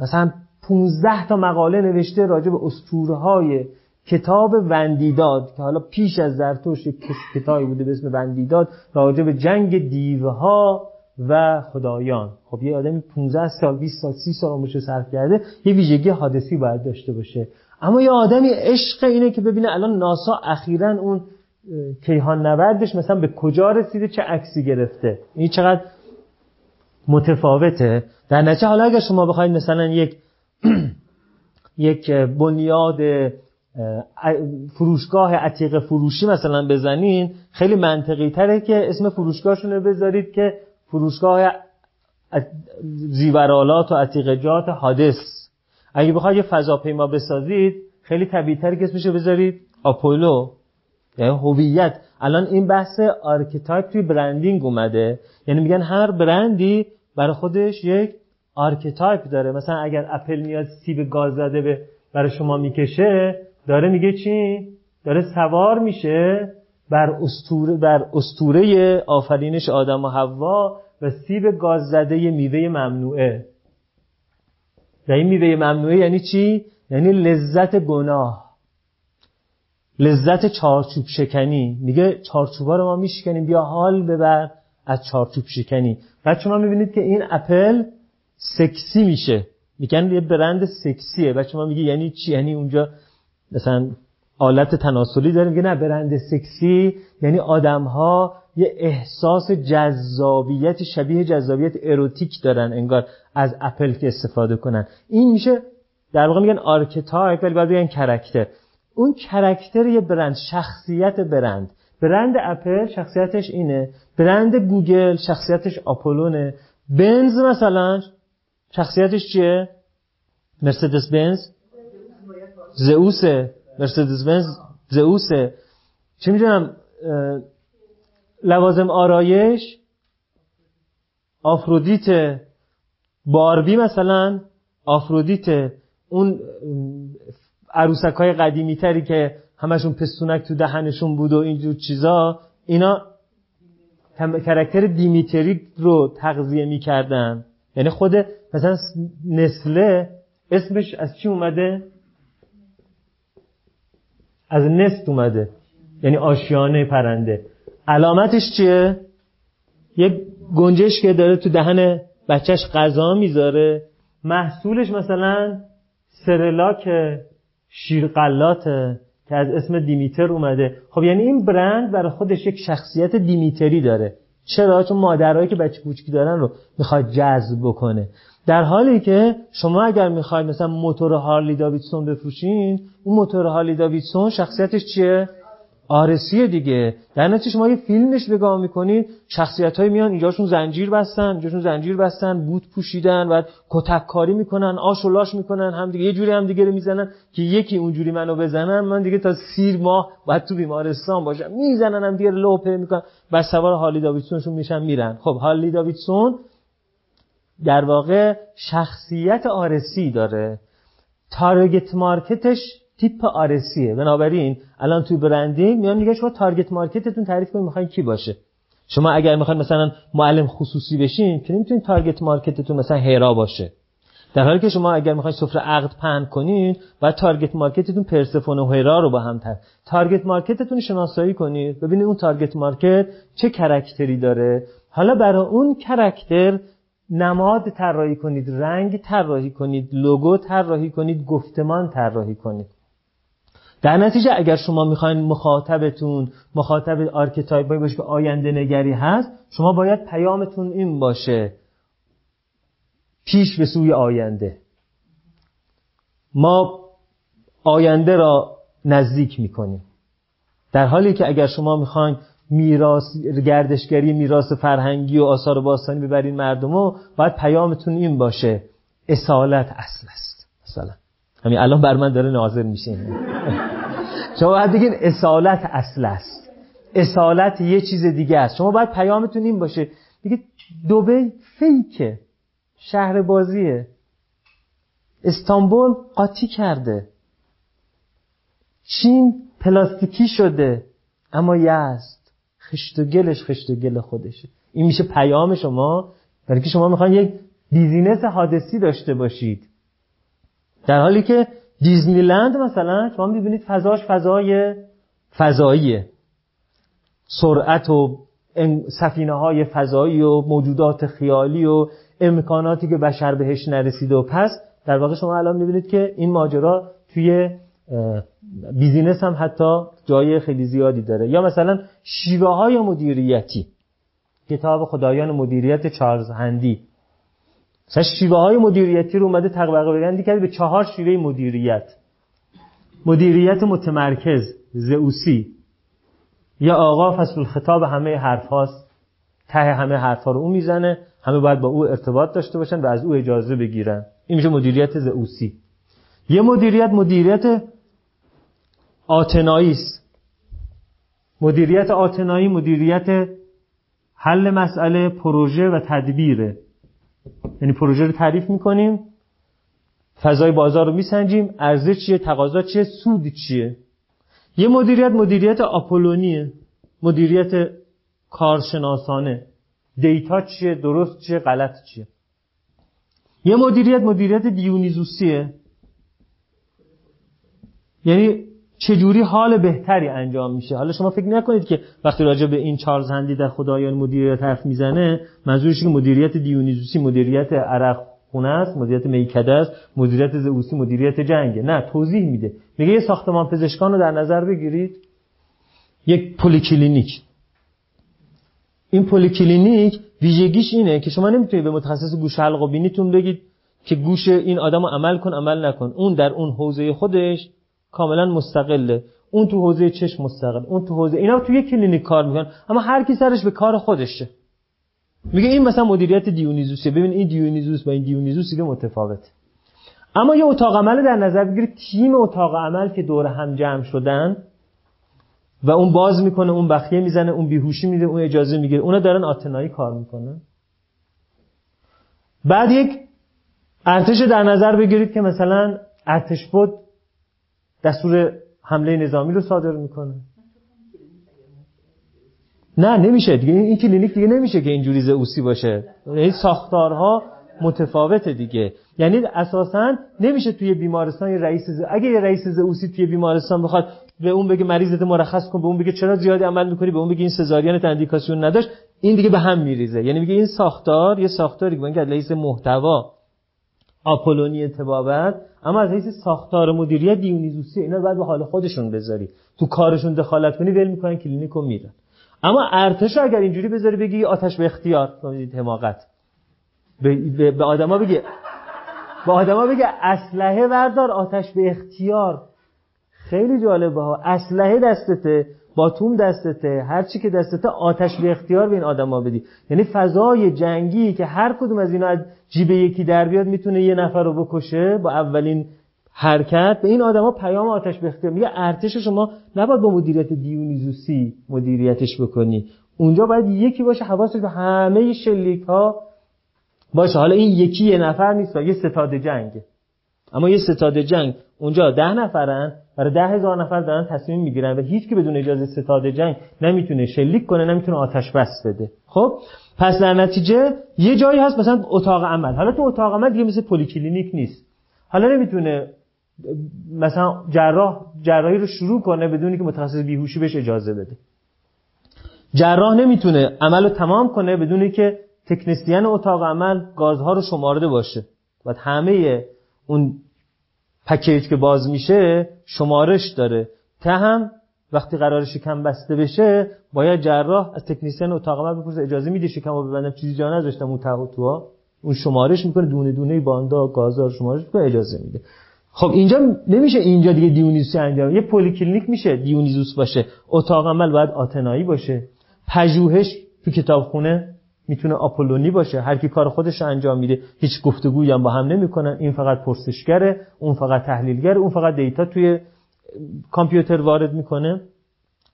مثلا 15 تا مقاله نوشته راجع به اسطوره های کتاب وندیداد که حالا پیش از زرتوش یک کتابی بوده به اسم وندیداد راجع به جنگ دیوها و خدایان. خب یه آدمی 15 سال 20 سال 30 سال عمرش صرف کرده یه ویژگی حادثی باید داشته باشه. اما یه آدمی عشق اینه که ببینه الان ناسا اخیرا اون کیهان نوردش مثلا به کجا رسیده چه عکسی گرفته. این چقدر متفاوته. در نتیجه حالا اگر شما بخواید مثلا یک یک بنیاد فروشگاه عتیقه فروشی مثلا بزنین خیلی منطقی تره که اسم فروشگاهشون رو بذارید که فروشگاه زیورآلات و عتیقجات هادس. اگه بخواید یه فضاپیما بسازید خیلی طبیعی تره که اسمشو بذارید آپولو. یعنی هویت. الان این بحث archetype توی branding اومده. یعنی میگن هر برندی برای خودش یک archetype داره. مثلا اگر اپل میاد سیب گاز زده به برای شما می‌کشه داره میگه چی؟ داره سوار میشه بر استوره بر استوره آفرینش آدم و حوا و سیب گاز زده میوه ممنوعه. و این میوه ممنوعه یعنی چی؟ یعنی لذت گناه. لذت چارچوب شکنی. میگه چارچوبا رو ما میشکنیم. بیا حال ببر از چارچوب شکنی. بعد شما می‌بینید که این اپل سکسی میشه. میگن یه برند سکسیه. بعد شما میگه یعنی چی؟ یعنی اونجا مثلا آلت تناسلی داره میگه نه برند سکسی یعنی آدم ها یه احساس جذابیت شبیه جذابیت اروتیک دارن انگار از اپل که استفاده کنن. این میشه در واقع میگن archetype ولی باید بگن character. اون character یه برند شخصیت برند. برند اپل شخصیتش اینه. برند گوگل شخصیتش آپولونه. بنز مثلا شخصیتش چیه؟ مرسدس بنز. زئوسه مرسدس بنز زئوسه چه می‌دونم لوازم آرایش آفرودیت باربی مثلا آفرودیت اون عروسک های قدیمی تری که همشون پستونک تو دهنشون بود و اینجور چیزا اینا کرکتر دیمیتری رو تغذیه می‌کردن یعنی خود مثلا نسله اسمش از چی اومده؟ از نست اومده. یعنی آشیانه پرنده. علامتش چیه؟ یک گنجش که داره تو دهن بچهش غذا می‌ذاره. محصولش مثلا سرلاک شیرقلاته که از اسم دیمیتر اومده. خب یعنی این برند برای خودش یک شخصیت دیمیتری داره. چرا؟ چون مادرایی که بچه کوچکی دارن رو می‌خواد جذب بکنه. در حالی که شما اگر می‌خواید مثلا موتور هارلی داویدسون بفروشین اون موتور هارلی داویدسون شخصیتش چیه؟ آرسی دیگه. در نتیجه شما یه فیلمش نگاه می‌کنید شخصیت های میان اینجاشون زنجیر بستن اینجاشون زنجیر بستن بوت پوشیدن و کتک کاری می‌کنن آش و لاش می‌کنن هم دیگه یه جوری هم دیگه رو می‌زنن که یکی اونجوری منو بزنن من دیگه تا سیر ماه باید تو بیمارستان باشم. می‌زنن هم دیگه لوپه می‌کنن. و سوار هارلی داویدسونشون میشن میرن. خب هارلی داویدسون در واقع شخصیت آرسی داره. target market ش تیپ آرسیه بنابراین الان تو branding میان میگه شما target market تون تعریف کنید می‌خواین کی باشه. شما اگر می‌خواین مثلا معلم خصوصی بشین که نمی‌تونید target market تون مثلا هیرا باشه. در حالی که شما اگر می‌خواید سفره عقد پهن کنید باید target market تون پرسفون و هیرا رو با هم تر. target market تون شناسایی کنید. ببینید اون target market چه character ی داره. حالا برای اون character نماد طراحی کنید رنگ طراحی کنید لوگو طراحی کنید گفتمان طراحی کنید. در نتیجه اگر شما می‌خواین مخاطبتون مخاطب archetype باشه که آینده نگری هست شما باید پیامتون این باشه. پیش به سوی آینده. ما آینده را نزدیک می‌کنیم. در حالی که اگر شما می‌خواین میراث گردشگری میراث فرهنگی و آثار باستانی ببرین مردمو باید پیامتون این باشه اصالت اصل است. مثلا همین الان بر من داره ناظر میشه. شما باید بگین اصالت اصل است. اصالت یه چیز دیگه است. شما باید پیامتون این باشه. بگید دوبه fake ه. شهر بازیه. استانبول قاطی کرده. چین پلاستیکی شده. اما یزد. خشت و گلش خشت و گل خودشه. این میشه پیام شما. برای که شما می‌خواین یک business هادسی داشته باشید. در حالی که دیزنیلند مثلا شما می‌بینید فضاش فضای فضاییه سرعت و سفینه های فضایی و موجودات خیالی و امکاناتی که بشر بهش نرسیده. و پس در واقع شما الان می‌بینید که این ماجرا توی بیزینس هم حتی جای خیلی زیادی داره. یا مثلا شیوه های مدیریتی. کتاب خدایان مدیریت چارلز هندی. مثلا شیوه های مدیریتی رو اومده تقبقه بگندی کرده به چهار شیوه مدیریت. مدیریت متمرکز زئوسی. یا آقا فصل خطاب همه حرف هاست. ته همه حرف ها رو اون می‌زنه. همه باید با او ارتباط داشته باشن و از او اجازه بگیرن. این میشه مدیریت زئوسی. یه مدیریت مدیریت آتنایی است. مدیریت آتنایی مدیریت حل مسئله پروژه و تدبیره. یعنی پروژه رو تعریف می‌کنیم فضای بازار رو میسنجیم ارزش چیه تقاضا چیه سود چیه. یه مدیریت مدیریت آپولونیه مدیریت کارشناسانه. دیتا چیه درست چیه غلط چیه. یه مدیریت مدیریت دیونیزوسیه. یعنی چجوری حال بهتری انجام میشه؟ حالا شما فکر نکنید که وقتی راجع به این چارلز هندی در خدایان مدیریت حرف می‌زنه منظورش که مدیریت دیونیزوسی مدیریت عرق خونه است مدیریت میکده است مدیریت زئوسی مدیریت جنگه نه توضیح میده. میگه یه ساختمان پزشکان رو در نظر بگیرید. یک پلیکلینیک این پلیکلینیک ویژگیش اینه که شما نمی‌تونید به متخصص گوش حلق و بینیتون بگید که گوش این آدم عمل کن عمل نکن. اون در اون حوزه خودش کاملا مستقله. اون تو حوزه چشم مستقل. اون تو حوزه اینا تو یک کلینیک کار می‌کنن. اما هر کی سرش به کار خودشه. میگه این مثلا مدیریت دیونیزوسه ببین این دیونیزوس با این دیونیزوس دیگه متفاوته. اما یه اتاق عمل در نظر بگیرید تیم اتاق عمل که دور هم جمع شدن و اون باز می‌کنه اون بخیه می‌زنه اون بیهوشی میده اون اجازه می‌گیره. اونا دارن آتنایی کار می‌کنن. بعد یک ارتش در نظر بگیرید که مثلا ارتش بود دستور حمله نظامی رو صادر می‌کنه. نه نمیشه دیگه. این کلینیک دیگه نمیشه که اینجوری زئوسی باشه. این ساختارها متفاوته دیگه. یعنی اساسا نمیشه توی بیمارستان یه رئیس ز... اگه یه رئیس زئوسی توی بیمارستان بخواد به اون بگه مریضت مرخص کن به اون بگه چرا زیادی عمل می‌کنی به اون بگه این سزارین تندیکاسیون نداشت این دیگه به هم میریزه. یعنی میگه این ساختار یه ساختاری که از محتوا آپولونی انتبابت. اما از حیث ساختار مدیریت دیونیزوسی اینا باید به حال خودشون بذاری. تو کارشون دخالت کنی ول می‌کنن کلینیکو میرن. اما ارتش اگر اینجوری بذاری بگی آتش به اختیار حماقت. به, به, به آدما بگی به آدما بگه اسلحه بردار آتش به اختیار. خیلی جالبه ها. اسلحه دستته. باتوم دستته هر چی که دستته آتش به اختیار به این آدما بدی. یعنی فضای جنگی که هر کدوم از اینا از جیب یکی در بیاد می‌تونه یه نفر رو بکشه با اولین حرکت به این آدما پیام آتش به اختیار میگه ارتش شما نباید با مدیریت دیونیزوسی مدیریتش بکنی. اونجا باید یکی باشه حواست به همه شلیک ها باشه. حالا این یکی یه نفر نیست و یه ستاد جنگه. اما یه ستاد جنگ. اونجا ده نفرن. برای ده هزار نفر دارن تصمیم می‌گیرن و هیچ کی بدون اجازه ستاد جنگ نمی‌تونه شلیک کنه نمی‌تونه آتش بس بده. خب پس در نتیجه یه جایی هست مثلا اتاق عمل. حالا تو اتاق عمل دیگه مثل پلیکلینیک نیست. حالا نمی‌تونه مثلا جراح جراحی رو شروع کنه بدونی که متخصص بیهوشی بهش اجازه بده. جراح نمی‌تونه عمل رو تمام کنه بدونی که تکنسین اتاق عمل گازها رو شمارده باشه. و همه اون پکیج که باز میشه شمارش داره. ته هم وقتی قرار شکم بسته بشه باید جراح از تکنسین اتاق عمل بپرسه اجازه میده شکم رو ببندم؟ چیزی جا نذاشتم اون ته توها اون شمارش می‌کنه دونه دونه باندا گازا رو شمارش می‌کنه اجازه میده. خب اینجا نمیشه اینجا دیگه دیونیزوسی انجام. یه پلیکلینیک میشه دیونیزوس باشه. اتاق عمل باید آتنایی باشه. پژوهش تو کتابخونه می‌تونه آپولونی باشه هر کی کار خودش رو انجام میده هیچ گفتگویی هم با هم نمی‌کنن. این فقط پرسشگره اون فقط تحلیلگره اون فقط data توی کامپیوتر وارد می‌کنه.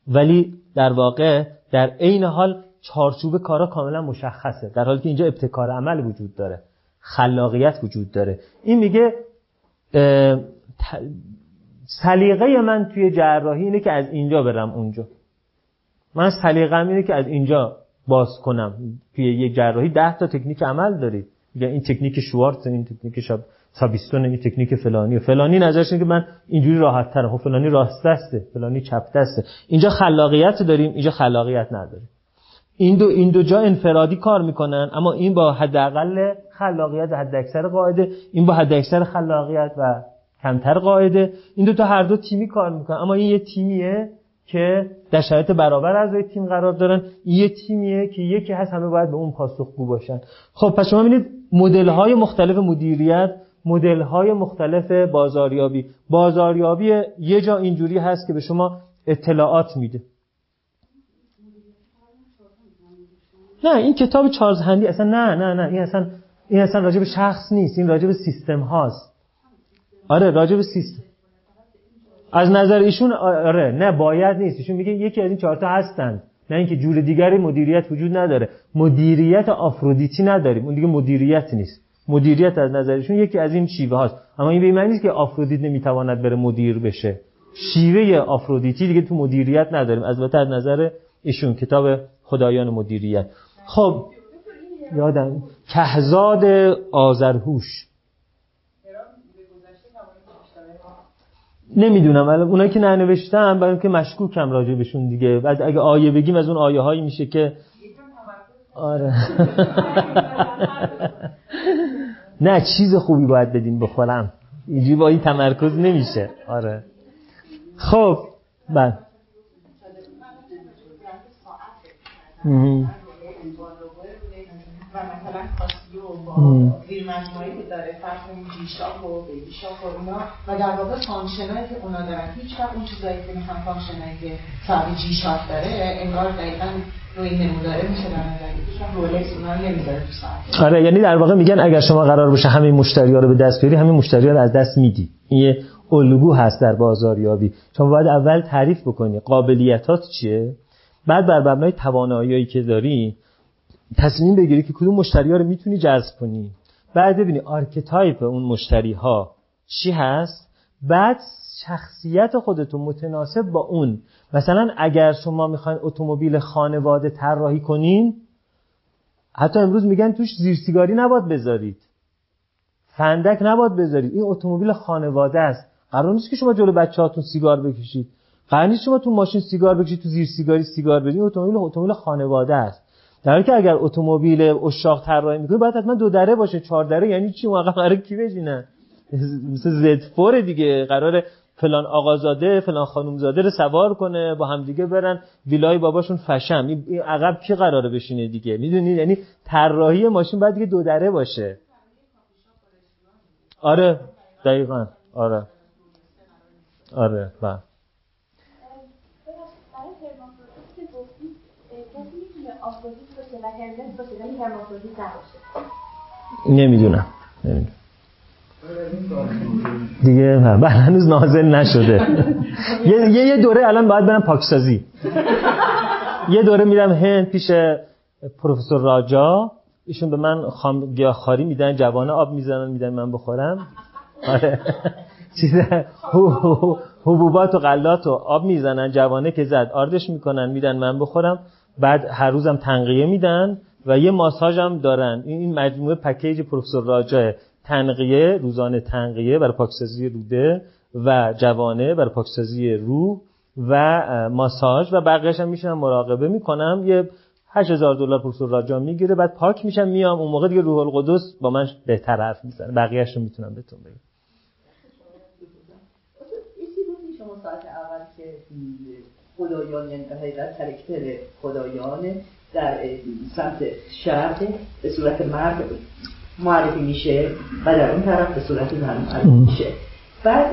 ولی در واقع در عین حال چارچوب کارا کاملا مشخصه. در حالی که اینجا ابتکار عمل وجود داره خلاقیت وجود داره. این میگه سلیقه من توی جراحی اینه که از اینجا برم اونجا. من سلیقه‌م اینه که از اینجا باز کنم. توی یک جراحی ده تا تکنیک عمل دارید. میگه این تکنیک شوارت این تکنیک شاب سابیستون این تکنیک فلانی و فلانی. نظرش که من اینجوری راحت تره خب فلانی راست دسته فلانی چپ دسته اینجا خلاقیت داریم اینجا خلاقیت نداریم. این دو این دو جا انفرادی کار می‌کنن اما این با حداقل خلاقیت و حد اکثر قاعده این با حد اکثر خلاقیت و کمتر قاعده. این دو تا هر دو تیمی کار می‌کنن. اما این یه تیمیه که در شرایط برابر اعضای تیم قرار دارن. یه تیمیه که یکی هست همه باید به اون پاسخگو باشن. خب پس شما ببینید مدل های مختلف مدیریت مدل های مختلف بازاریابی. بازاریابی یه جا اینجوری هست که به شما اطلاعات میده. نه این کتاب چارلز هندی اصلا نه نه نه. این اصلا این اصلا راجع به شخص نیست این راجع به سیستم هاست. آره راجع به سیستم. از نظر ایشون آره نه باید نیست. ایشون میگه یکی از این چهار تا هستند نه اینکه جور دیگری مدیریت وجود نداره. مدیریت آفرودیتی نداریم. اون دیگه مدیریت نیست. مدیریت از نظر ایشون یکی از این شیوه هاست. اما این به معنی نیست که آفرودیت نمی‌تواند بره مدیر بشه. شیوه آفرودیتی دیگه تو مدیریت نداریم. البته از نظر ایشون کتاب خدایان مدیریت. خب یادم کهزاد آذرهوش. نمی‌دونم. ولی اونایی که ننوشتم برای اینکه مشکوکم راجع بهشون دیگه. بعد اگه آیه بگیم از اون آیه هایی میشه که آره. نه چیز خوبی باید بدیم بخورم. اینجوری با این تمرکز نمیشه. آره. خب بله. و مثلا کاسیو با زیر مجموعه که داره فرق اون جیشاک و بیشاک و و در واقع فانکشنایی که اونا دارن هیچ وقت اون چیزایی که می‌خوان فانکشنایی که صاحب جیشاک داره انگار دقیقا روی نموداره میشه در آره یعنی در واقع میگن اگر شما قرار باشه همه مشتری ها رو به دست بیاری همه مشتری ها رو از دست میدی. این یه الگو هست در بازاریابی. شما باید اول تعریف بکنی قابلیتات چیه؟ بعد بر مبنای تواناییایی که داری تصمیم بگیری که کدوم مشتری ها رو می‌تونی جذب کنی. بعد ببینی archetype اون مشتری ها چی هست. بعد شخصیت خودتون متناسب با اون. مثلا اگر شما می‌خواین اتومبیل خانواده طراحی کنین حتی امروز میگن توش زیر سیگاری نباید بذارید. فندک نباید بذارید. این اتومبیل خانواده است. قرار نیست که شما جلو بچه‌هاتون سیگار بکشید. قرار نیست شما تو ماشین سیگار بکشید تو زیر سیگاری سیگار بدید. اتومبیل اتومبیل خانواده است. در حالی که اگر اتومبیل اشاق طراحی می‌کنی باید حتما دو دره باشه چهار دره یعنی چی؟ اون قرار کی بشینن مثل زد فور دیگه قرار فلان آقازاده فلان خانومزاده رو سوار کنه با همدیگه برن. ویلای باباشون فشم این عقب کی قراره بشینه دیگه؟ می‌دونید یعنی طراحی ماشین باید دیگه دو دره باشه. آره دقیقا. آره. آره بله. نمی‌دونم. دیگه بله هنوز نازل نشده. یه یه دوره الان باید برم پاکسازی. یه دوره میرم هند پیش پروفسور راجا. ایشون به من خام گیاهخواری میدن جوانه آب می‌زنن میدن من بخورم. آره. چیز حبوبات و غلات و آب می‌زنن جوانه که زد آردش می‌کنن میدن من بخورم. بعد هر روزم تنقیه میدن و یه ماساژ هم دارن. این مجموعه پکیج پروفسور راجع تنقیه روزانه تنقیه برای پاکسازی روده و جوانه برای پاکسازی روح و ماساژ و بقیه‌اش هم میشنم مراقبه می‌کنم. یه 8000 دلار پروفسور راجا می‌گیره بعد پاک میشم میام. اون موقع دیگه روح القدس با من بهتر حرف می‌زنه. بقیه‌اش رو می‌تونم بهتون بگم. شما ساعت اول که خدایان یعنی حقیقت کرکتر خدایان در سمت شرق به صورت مرد معرفی میشه و در اون طرف به صورت زن معرفی میشه. بعد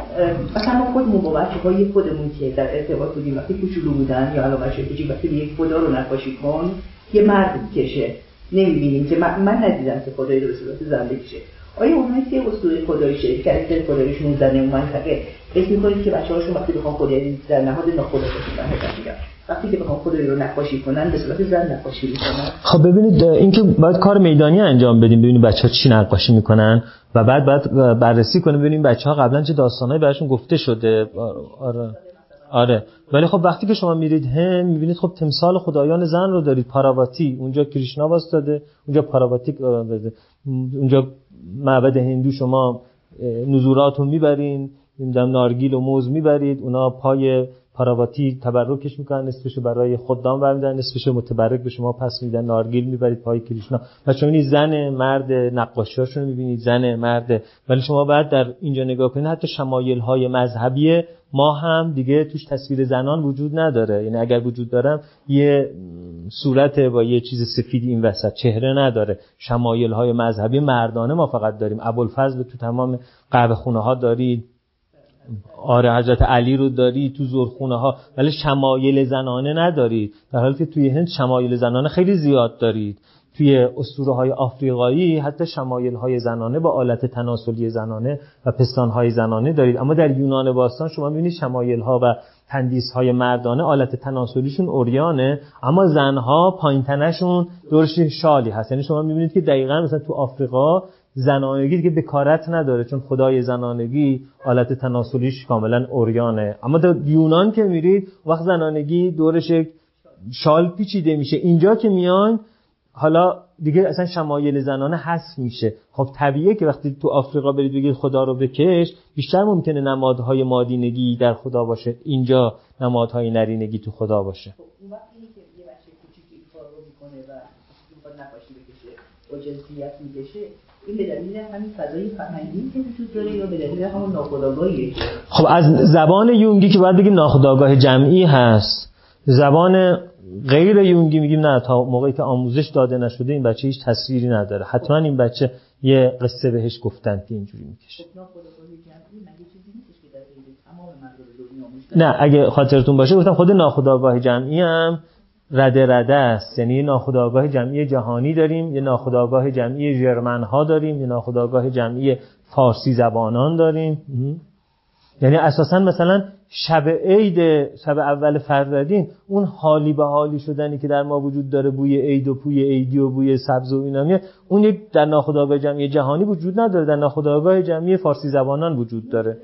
مثلا ما خودمون با بچه های خودمون که در ارتباط بودیم وقتی کوچولو بودن یا الان بچه کوچیک وقتی یک خدا رو نقاشی کن یه مرد می‌کشه. نمی‌بینیم که من, من ندیدم که خدایی رو به صورت زن بکشه آیا اونایی که اسطوره خدایی شد کرکتر خداییشون زنه اون منطقه فکر می‌کنید که بچه هاشون وقتی بخوان خدایی در نهاد ناخدا باشن وقتی که بخوام خدایی رو نقاشی کنن به صورت زن نقاشی می‌کنن. خب ببینید اینکه باید کار میدانی انجام بدیم ببینید بچه چی نقاشی می‌کنن و بعد بعد بررسی کنیم ببینیم بچه ها قبلا چه داستانایی براشون گفته شده. آره آره. ولی خب وقتی که شما میرید هند می‌بینید خب تمثال خدایان زن رو دارید. پاراواتی اونجا کریشنا واسطاده اونجا پاراواتی اونجا معبد هندو شما نزورات رو می‌برین نمی‌دونم نارگیل و موز می‌برید اونا پای پاراواتی تبرکش می‌کنن نصفشو برای خدام برمیدن نصفشو متبرک به شما پس میدن نارگیل می‌برید پای کریشنا و شما این زن مرد نقاشیاشون می‌بینید زن مرد. ولی شما بعد در اینجا نگاه کنید حتی شمایل های مذهبی ما هم دیگه توش تصویر زنان وجود نداره. یعنی اگر وجود دارم یه صورت با یه چیز سفیدی این وسط چهره نداره. شمایل های مذهبی مردانه ما فقط داریم. ابوالفضل تو تمام قهوه خونه ها دارید آره حضرت علی رو داری تو زورخونه ها ولی شمایل زنانه نداری. در حالی که توی هند شمایل زنانه خیلی زیاد دارید. توی اسطوره های آفریقایی حتی شمایل های زنانه با آلت تناسلی زنانه و پستان های زنانه دارید. اما در یونان باستان شما می‌بینید شمایل ها و تندیس های مردانه آلت تناسلیشون اوریانه اما زنها پایین تنشون دورش شالی هست. یعنی شما می‌بینید که دقیقا مثلا تو آفریقا زنانگی دیگه بکارت نداره چون خدای زنانگی حالت تناسلیش کاملا اوریانه. اما در یونان که میرید وقت زنانگی دورش شال پیچیده میشه. اینجا که میان حالا دیگه اصلا شمایل زنانه حذف میشه. خب طبیعیه که وقتی تو آفریقا برید بگید خدا رو بکش بیشتر ممکنه نمادهای مادینگی در خدا باشه. اینجا نمادهای نرینگی تو خدا باشه. خب اون وقتی که یه بچه کوچیکی کار رو می‌کنه و می‌خواد نقاشی بکشه با جنسیت می‌کشه. این به دلیل همین فضای فرهنگی که وجود داره یا به دلیل همون ناخودآگاهیه خب از زبان یونگی که باید بگیم ناخودآگاه جمعی هست. زبان غیر یونگی میگیم نه تا موقعی که آموزش داده نشده این بچه هیچ تصویری نداره. حتما این بچه یه قصه بهش گفتن که اینجوری می‌کشه. نه اگه خاطرتون باشه گفتم خود ناخودآگاه جمعی هم رده رده است. یعنی یه ناخودآگاه جمعی جهانی داریم یه ناخودآگاه جمعی ژرمن ها داریم یه ناخودآگاه جمعی فارسی زبانان داریم. یعنی اساسا مثلا شب عید شب اول فروردین اون حالی به حالی شدنی که در ما وجود داره بوی عید و پوی عیدی و بوی سبز و اینا اون یک در ناخودآگاه جمعی جهانی وجود نداره در ناخودآگاه جمعی فارسی زبانان وجود داره.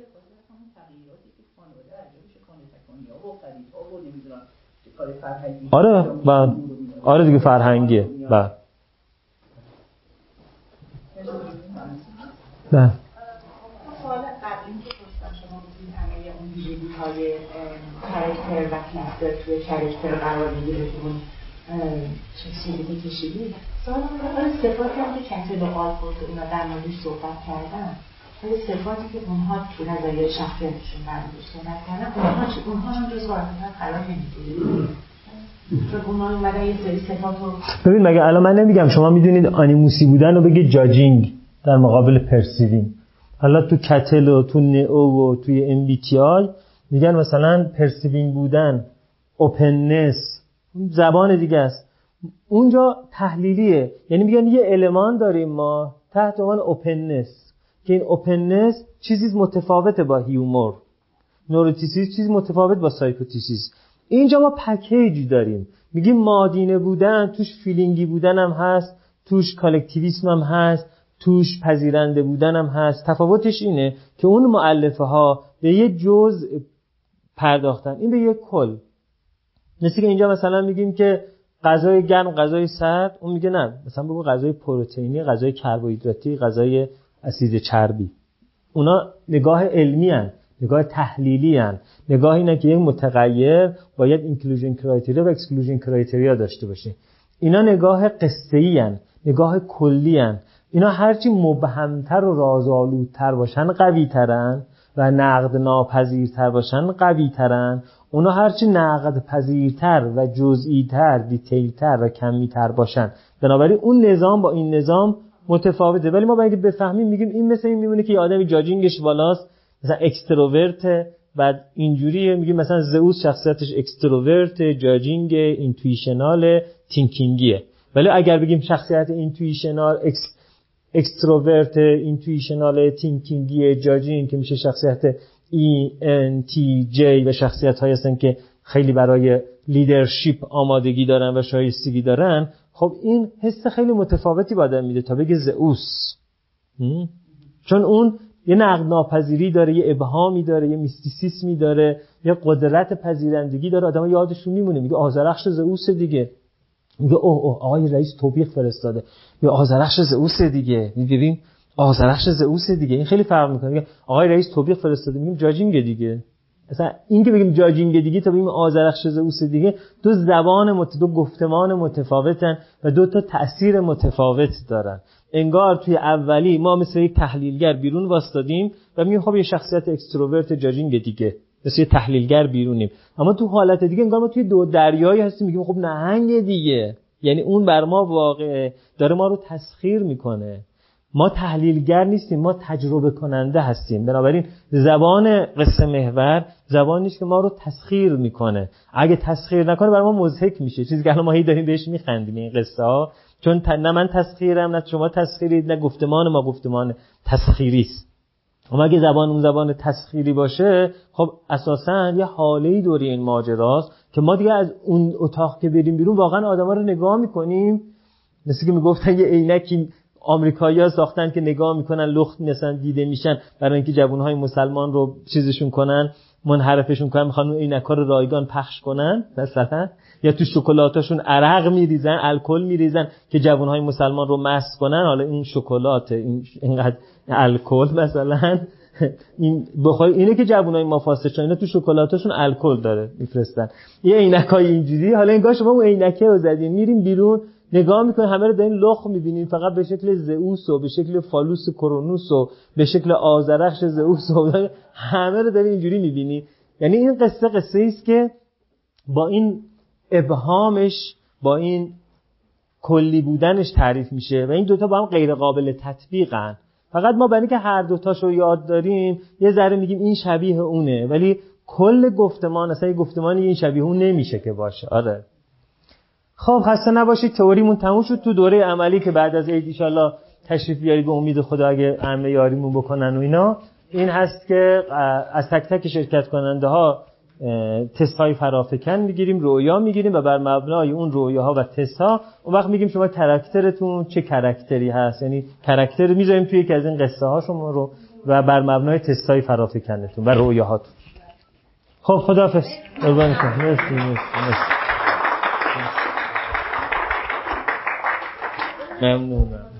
آره با آره دیگه فرهنگیه. با نه سوال قبلی که پرسیدم شما بودین همه اون ویژگی های کرکتر و کلیستر توی کرکتر قرار می‌گیره که اون چیزی که کشیدی سوال آره صفاتی هم که کتل و آلفورد و اینا در موردش صحبت کردن ولی صفاتی که اونها تو نظریه شخصیتشون صحبت کردن اونها چی؟ اونها هم جز واقعیت قرار نمی‌گیره. ببین مگه الان من نمیگم شما می‌دونید آنیموسی بودن رو بگید judging در مقابل perceiving حالا تو Cattell و تو NEO و توی MBTI میگن مثلا perceiving بودن openness زبان دیگه است. اونجا تحلیلیه. یعنی میگن یه المان داریم ما تحت عنوان openness که این openness چیزی متفاوته با humor neuroticism چیزی متفاوت با psychoticism اینجا ما package داریم. میگیم مادینه بودن توش feeling ی بودن هم هست توش collectivism هم هست توش پذیرنده بودن هم هست. تفاوتش اینه که اون مؤلفه ها به یه جزء پرداختن این به یک کل مثل که اینجا مثلا میگیم که غذای گرم غذای سرد اون میگه نه مثلا بگو غذای پروتئینی غذای کربوهیدراتی غذای اسید چربی اونا نگاه علمی هن. نگاه تحلیلی هن. نگاه اینه که یک متغیر باید inclusion criteria و exclusion criteria داشته باشه اینا نگاه قصه هن. نگاه کلی هن. اینا هرچی مبهمتر و رازآلودتر باشن قوی ترن و نقد ناپذیرتر باشن قوی ترن اونا هرچی نقد پذیرتر و جزئیتر detail تر و کمیتر باشن. بنابراین اون نظام با این نظام متفاوته. ولی ما باید بفهمیم میگیم این مثل این میمونه که یه آدمی judging ش بالاست مثلا extrovert بعد اینجوریه میگیم مثلا زئوس شخصیتش extrovert judging intuitional thinking یه. ولی اگر بگیم شخصیت intuitional ex extrovert intuitional thinking ی judging که میشه شخصیت ENTJ و شخصیت های هستن که خیلی برای leadership آمادگی دارن و شایستگی دارن. خب این حس خیلی متفاوتی به ما میده تا بگه زئوس. چون اون یه نقد ناپذیری داره یه ابهامی داره یه میستیسیسمی داره یه قدرت پذیرندگی داره. آدم یادشون میمونه میگه آزرخش زئوس دیگه. میگه اوه اوه آقای رئیس توبیخ فرستاده. یا آزرخش زئوس دیگه. می‌بینیم؟ آزرخش زئوس دیگه. این خیلی فرق می‌کنه. میگه آقای رئیس توبیخ فرستاده. میگیم جاجینگ دیگه. مثلا این که بگیم جاجینگ دیگه تا بگیم آزرخش زئوس دیگه دو زبان مت... دو گفتمان متفاوتن و دو تا تاثیر متفاوت دارن. انگار توی اولی ما مثل یک تحلیلگر بیرون واستادیم و میگیم خب یه شخصیت اکستروورت جاجینگ دیگه. مثل یه تحلیلگر بیرونیم. اما تو حالت دیگه انگار ما توی دو دریایی هستیم میگیم خب نهنگ دیگه. یعنی اون بر ما واقعه داره ما رو تسخیر می‌کنه. ما تحلیلگر نیستیم ما تجربه کننده هستیم. بنابراین زبان قصه محور زبانی که ما رو تسخیر می‌کنه. اگه تسخیر نکنه برای ما مزهک میشه. چیزی که الان ما هی داریم بهش میخندیم این قصه ها چون نه من تسخیرم نه شما تسخیرید نه گفتمان ما گفتمان تسخیری است اما اگه زبان اون زبان تسخیری باشه خب اساسا یه حاله دوری این ماجراست که ما دیگه از اون اتاق که بریم بیرون واقعا آدما رو نگاه می‌کنیم. مثل که می‌گفتن یه عینکی آمریکایی‌ها ساختن که نگاه می‌کنن لخت مثلا دیده میشن برای اینکه جوانهای مسلمان رو چیزشون کنن منحرفشون کنن می‌خوان اون عینک‌ها رو رایگان پخش کنن مثلا. یا تو شکلاتاشون عرق میریزن الکل میریزن که جوانهای مسلمان رو مست کنن. حالا این شکلات این اینقدر الکل مثلا این بخوای اینه که جوانای ما فاسد اینا تو شکلاتاشون الکل داره میفرستن. یه عینکای اینجوری حالا انگار شما اون عینکه رو زدین میریم بیرون نگاه می‌کنین همه رو دارین لخ می‌بینین فقط به شکل زئوس و به شکل فالوس کرونوس و به شکل آزرخش زئوس و همه رو دارین اینجوری می‌بینین. یعنی این قصه قصه است که با این ابهامش با این کلی بودنش تعریف میشه و این دوتا با هم غیر قابل تطبیقن. فقط ما برای که هر دوتاشو یاد داریم یه ذره میگیم این شبیه اونه. ولی کل گفتمان اصلا یه گفتمانی این شبیه اون نمیشه که باشه. آره. خب خسته نباشید. تئوریمون تموم شد تو دوره عملی که بعد از عید ان تشریف بیارید به امید خدا اگه امن یاریمون بکنن و اینا. این هست که از تک تک شرکت کننده ها تست های فرافکن می‌گیریم رویا می‌گیریم و بر مبنای اون رویاها و تست ها اون وقت میگیم شما character تون چه character ی هست. یعنی character می‌ذاریم توی یکی از این قصه ها شما رو و بر مبنای تست های فرافکنتون و رویاهاتون. خب خداحافظ. ممنونم.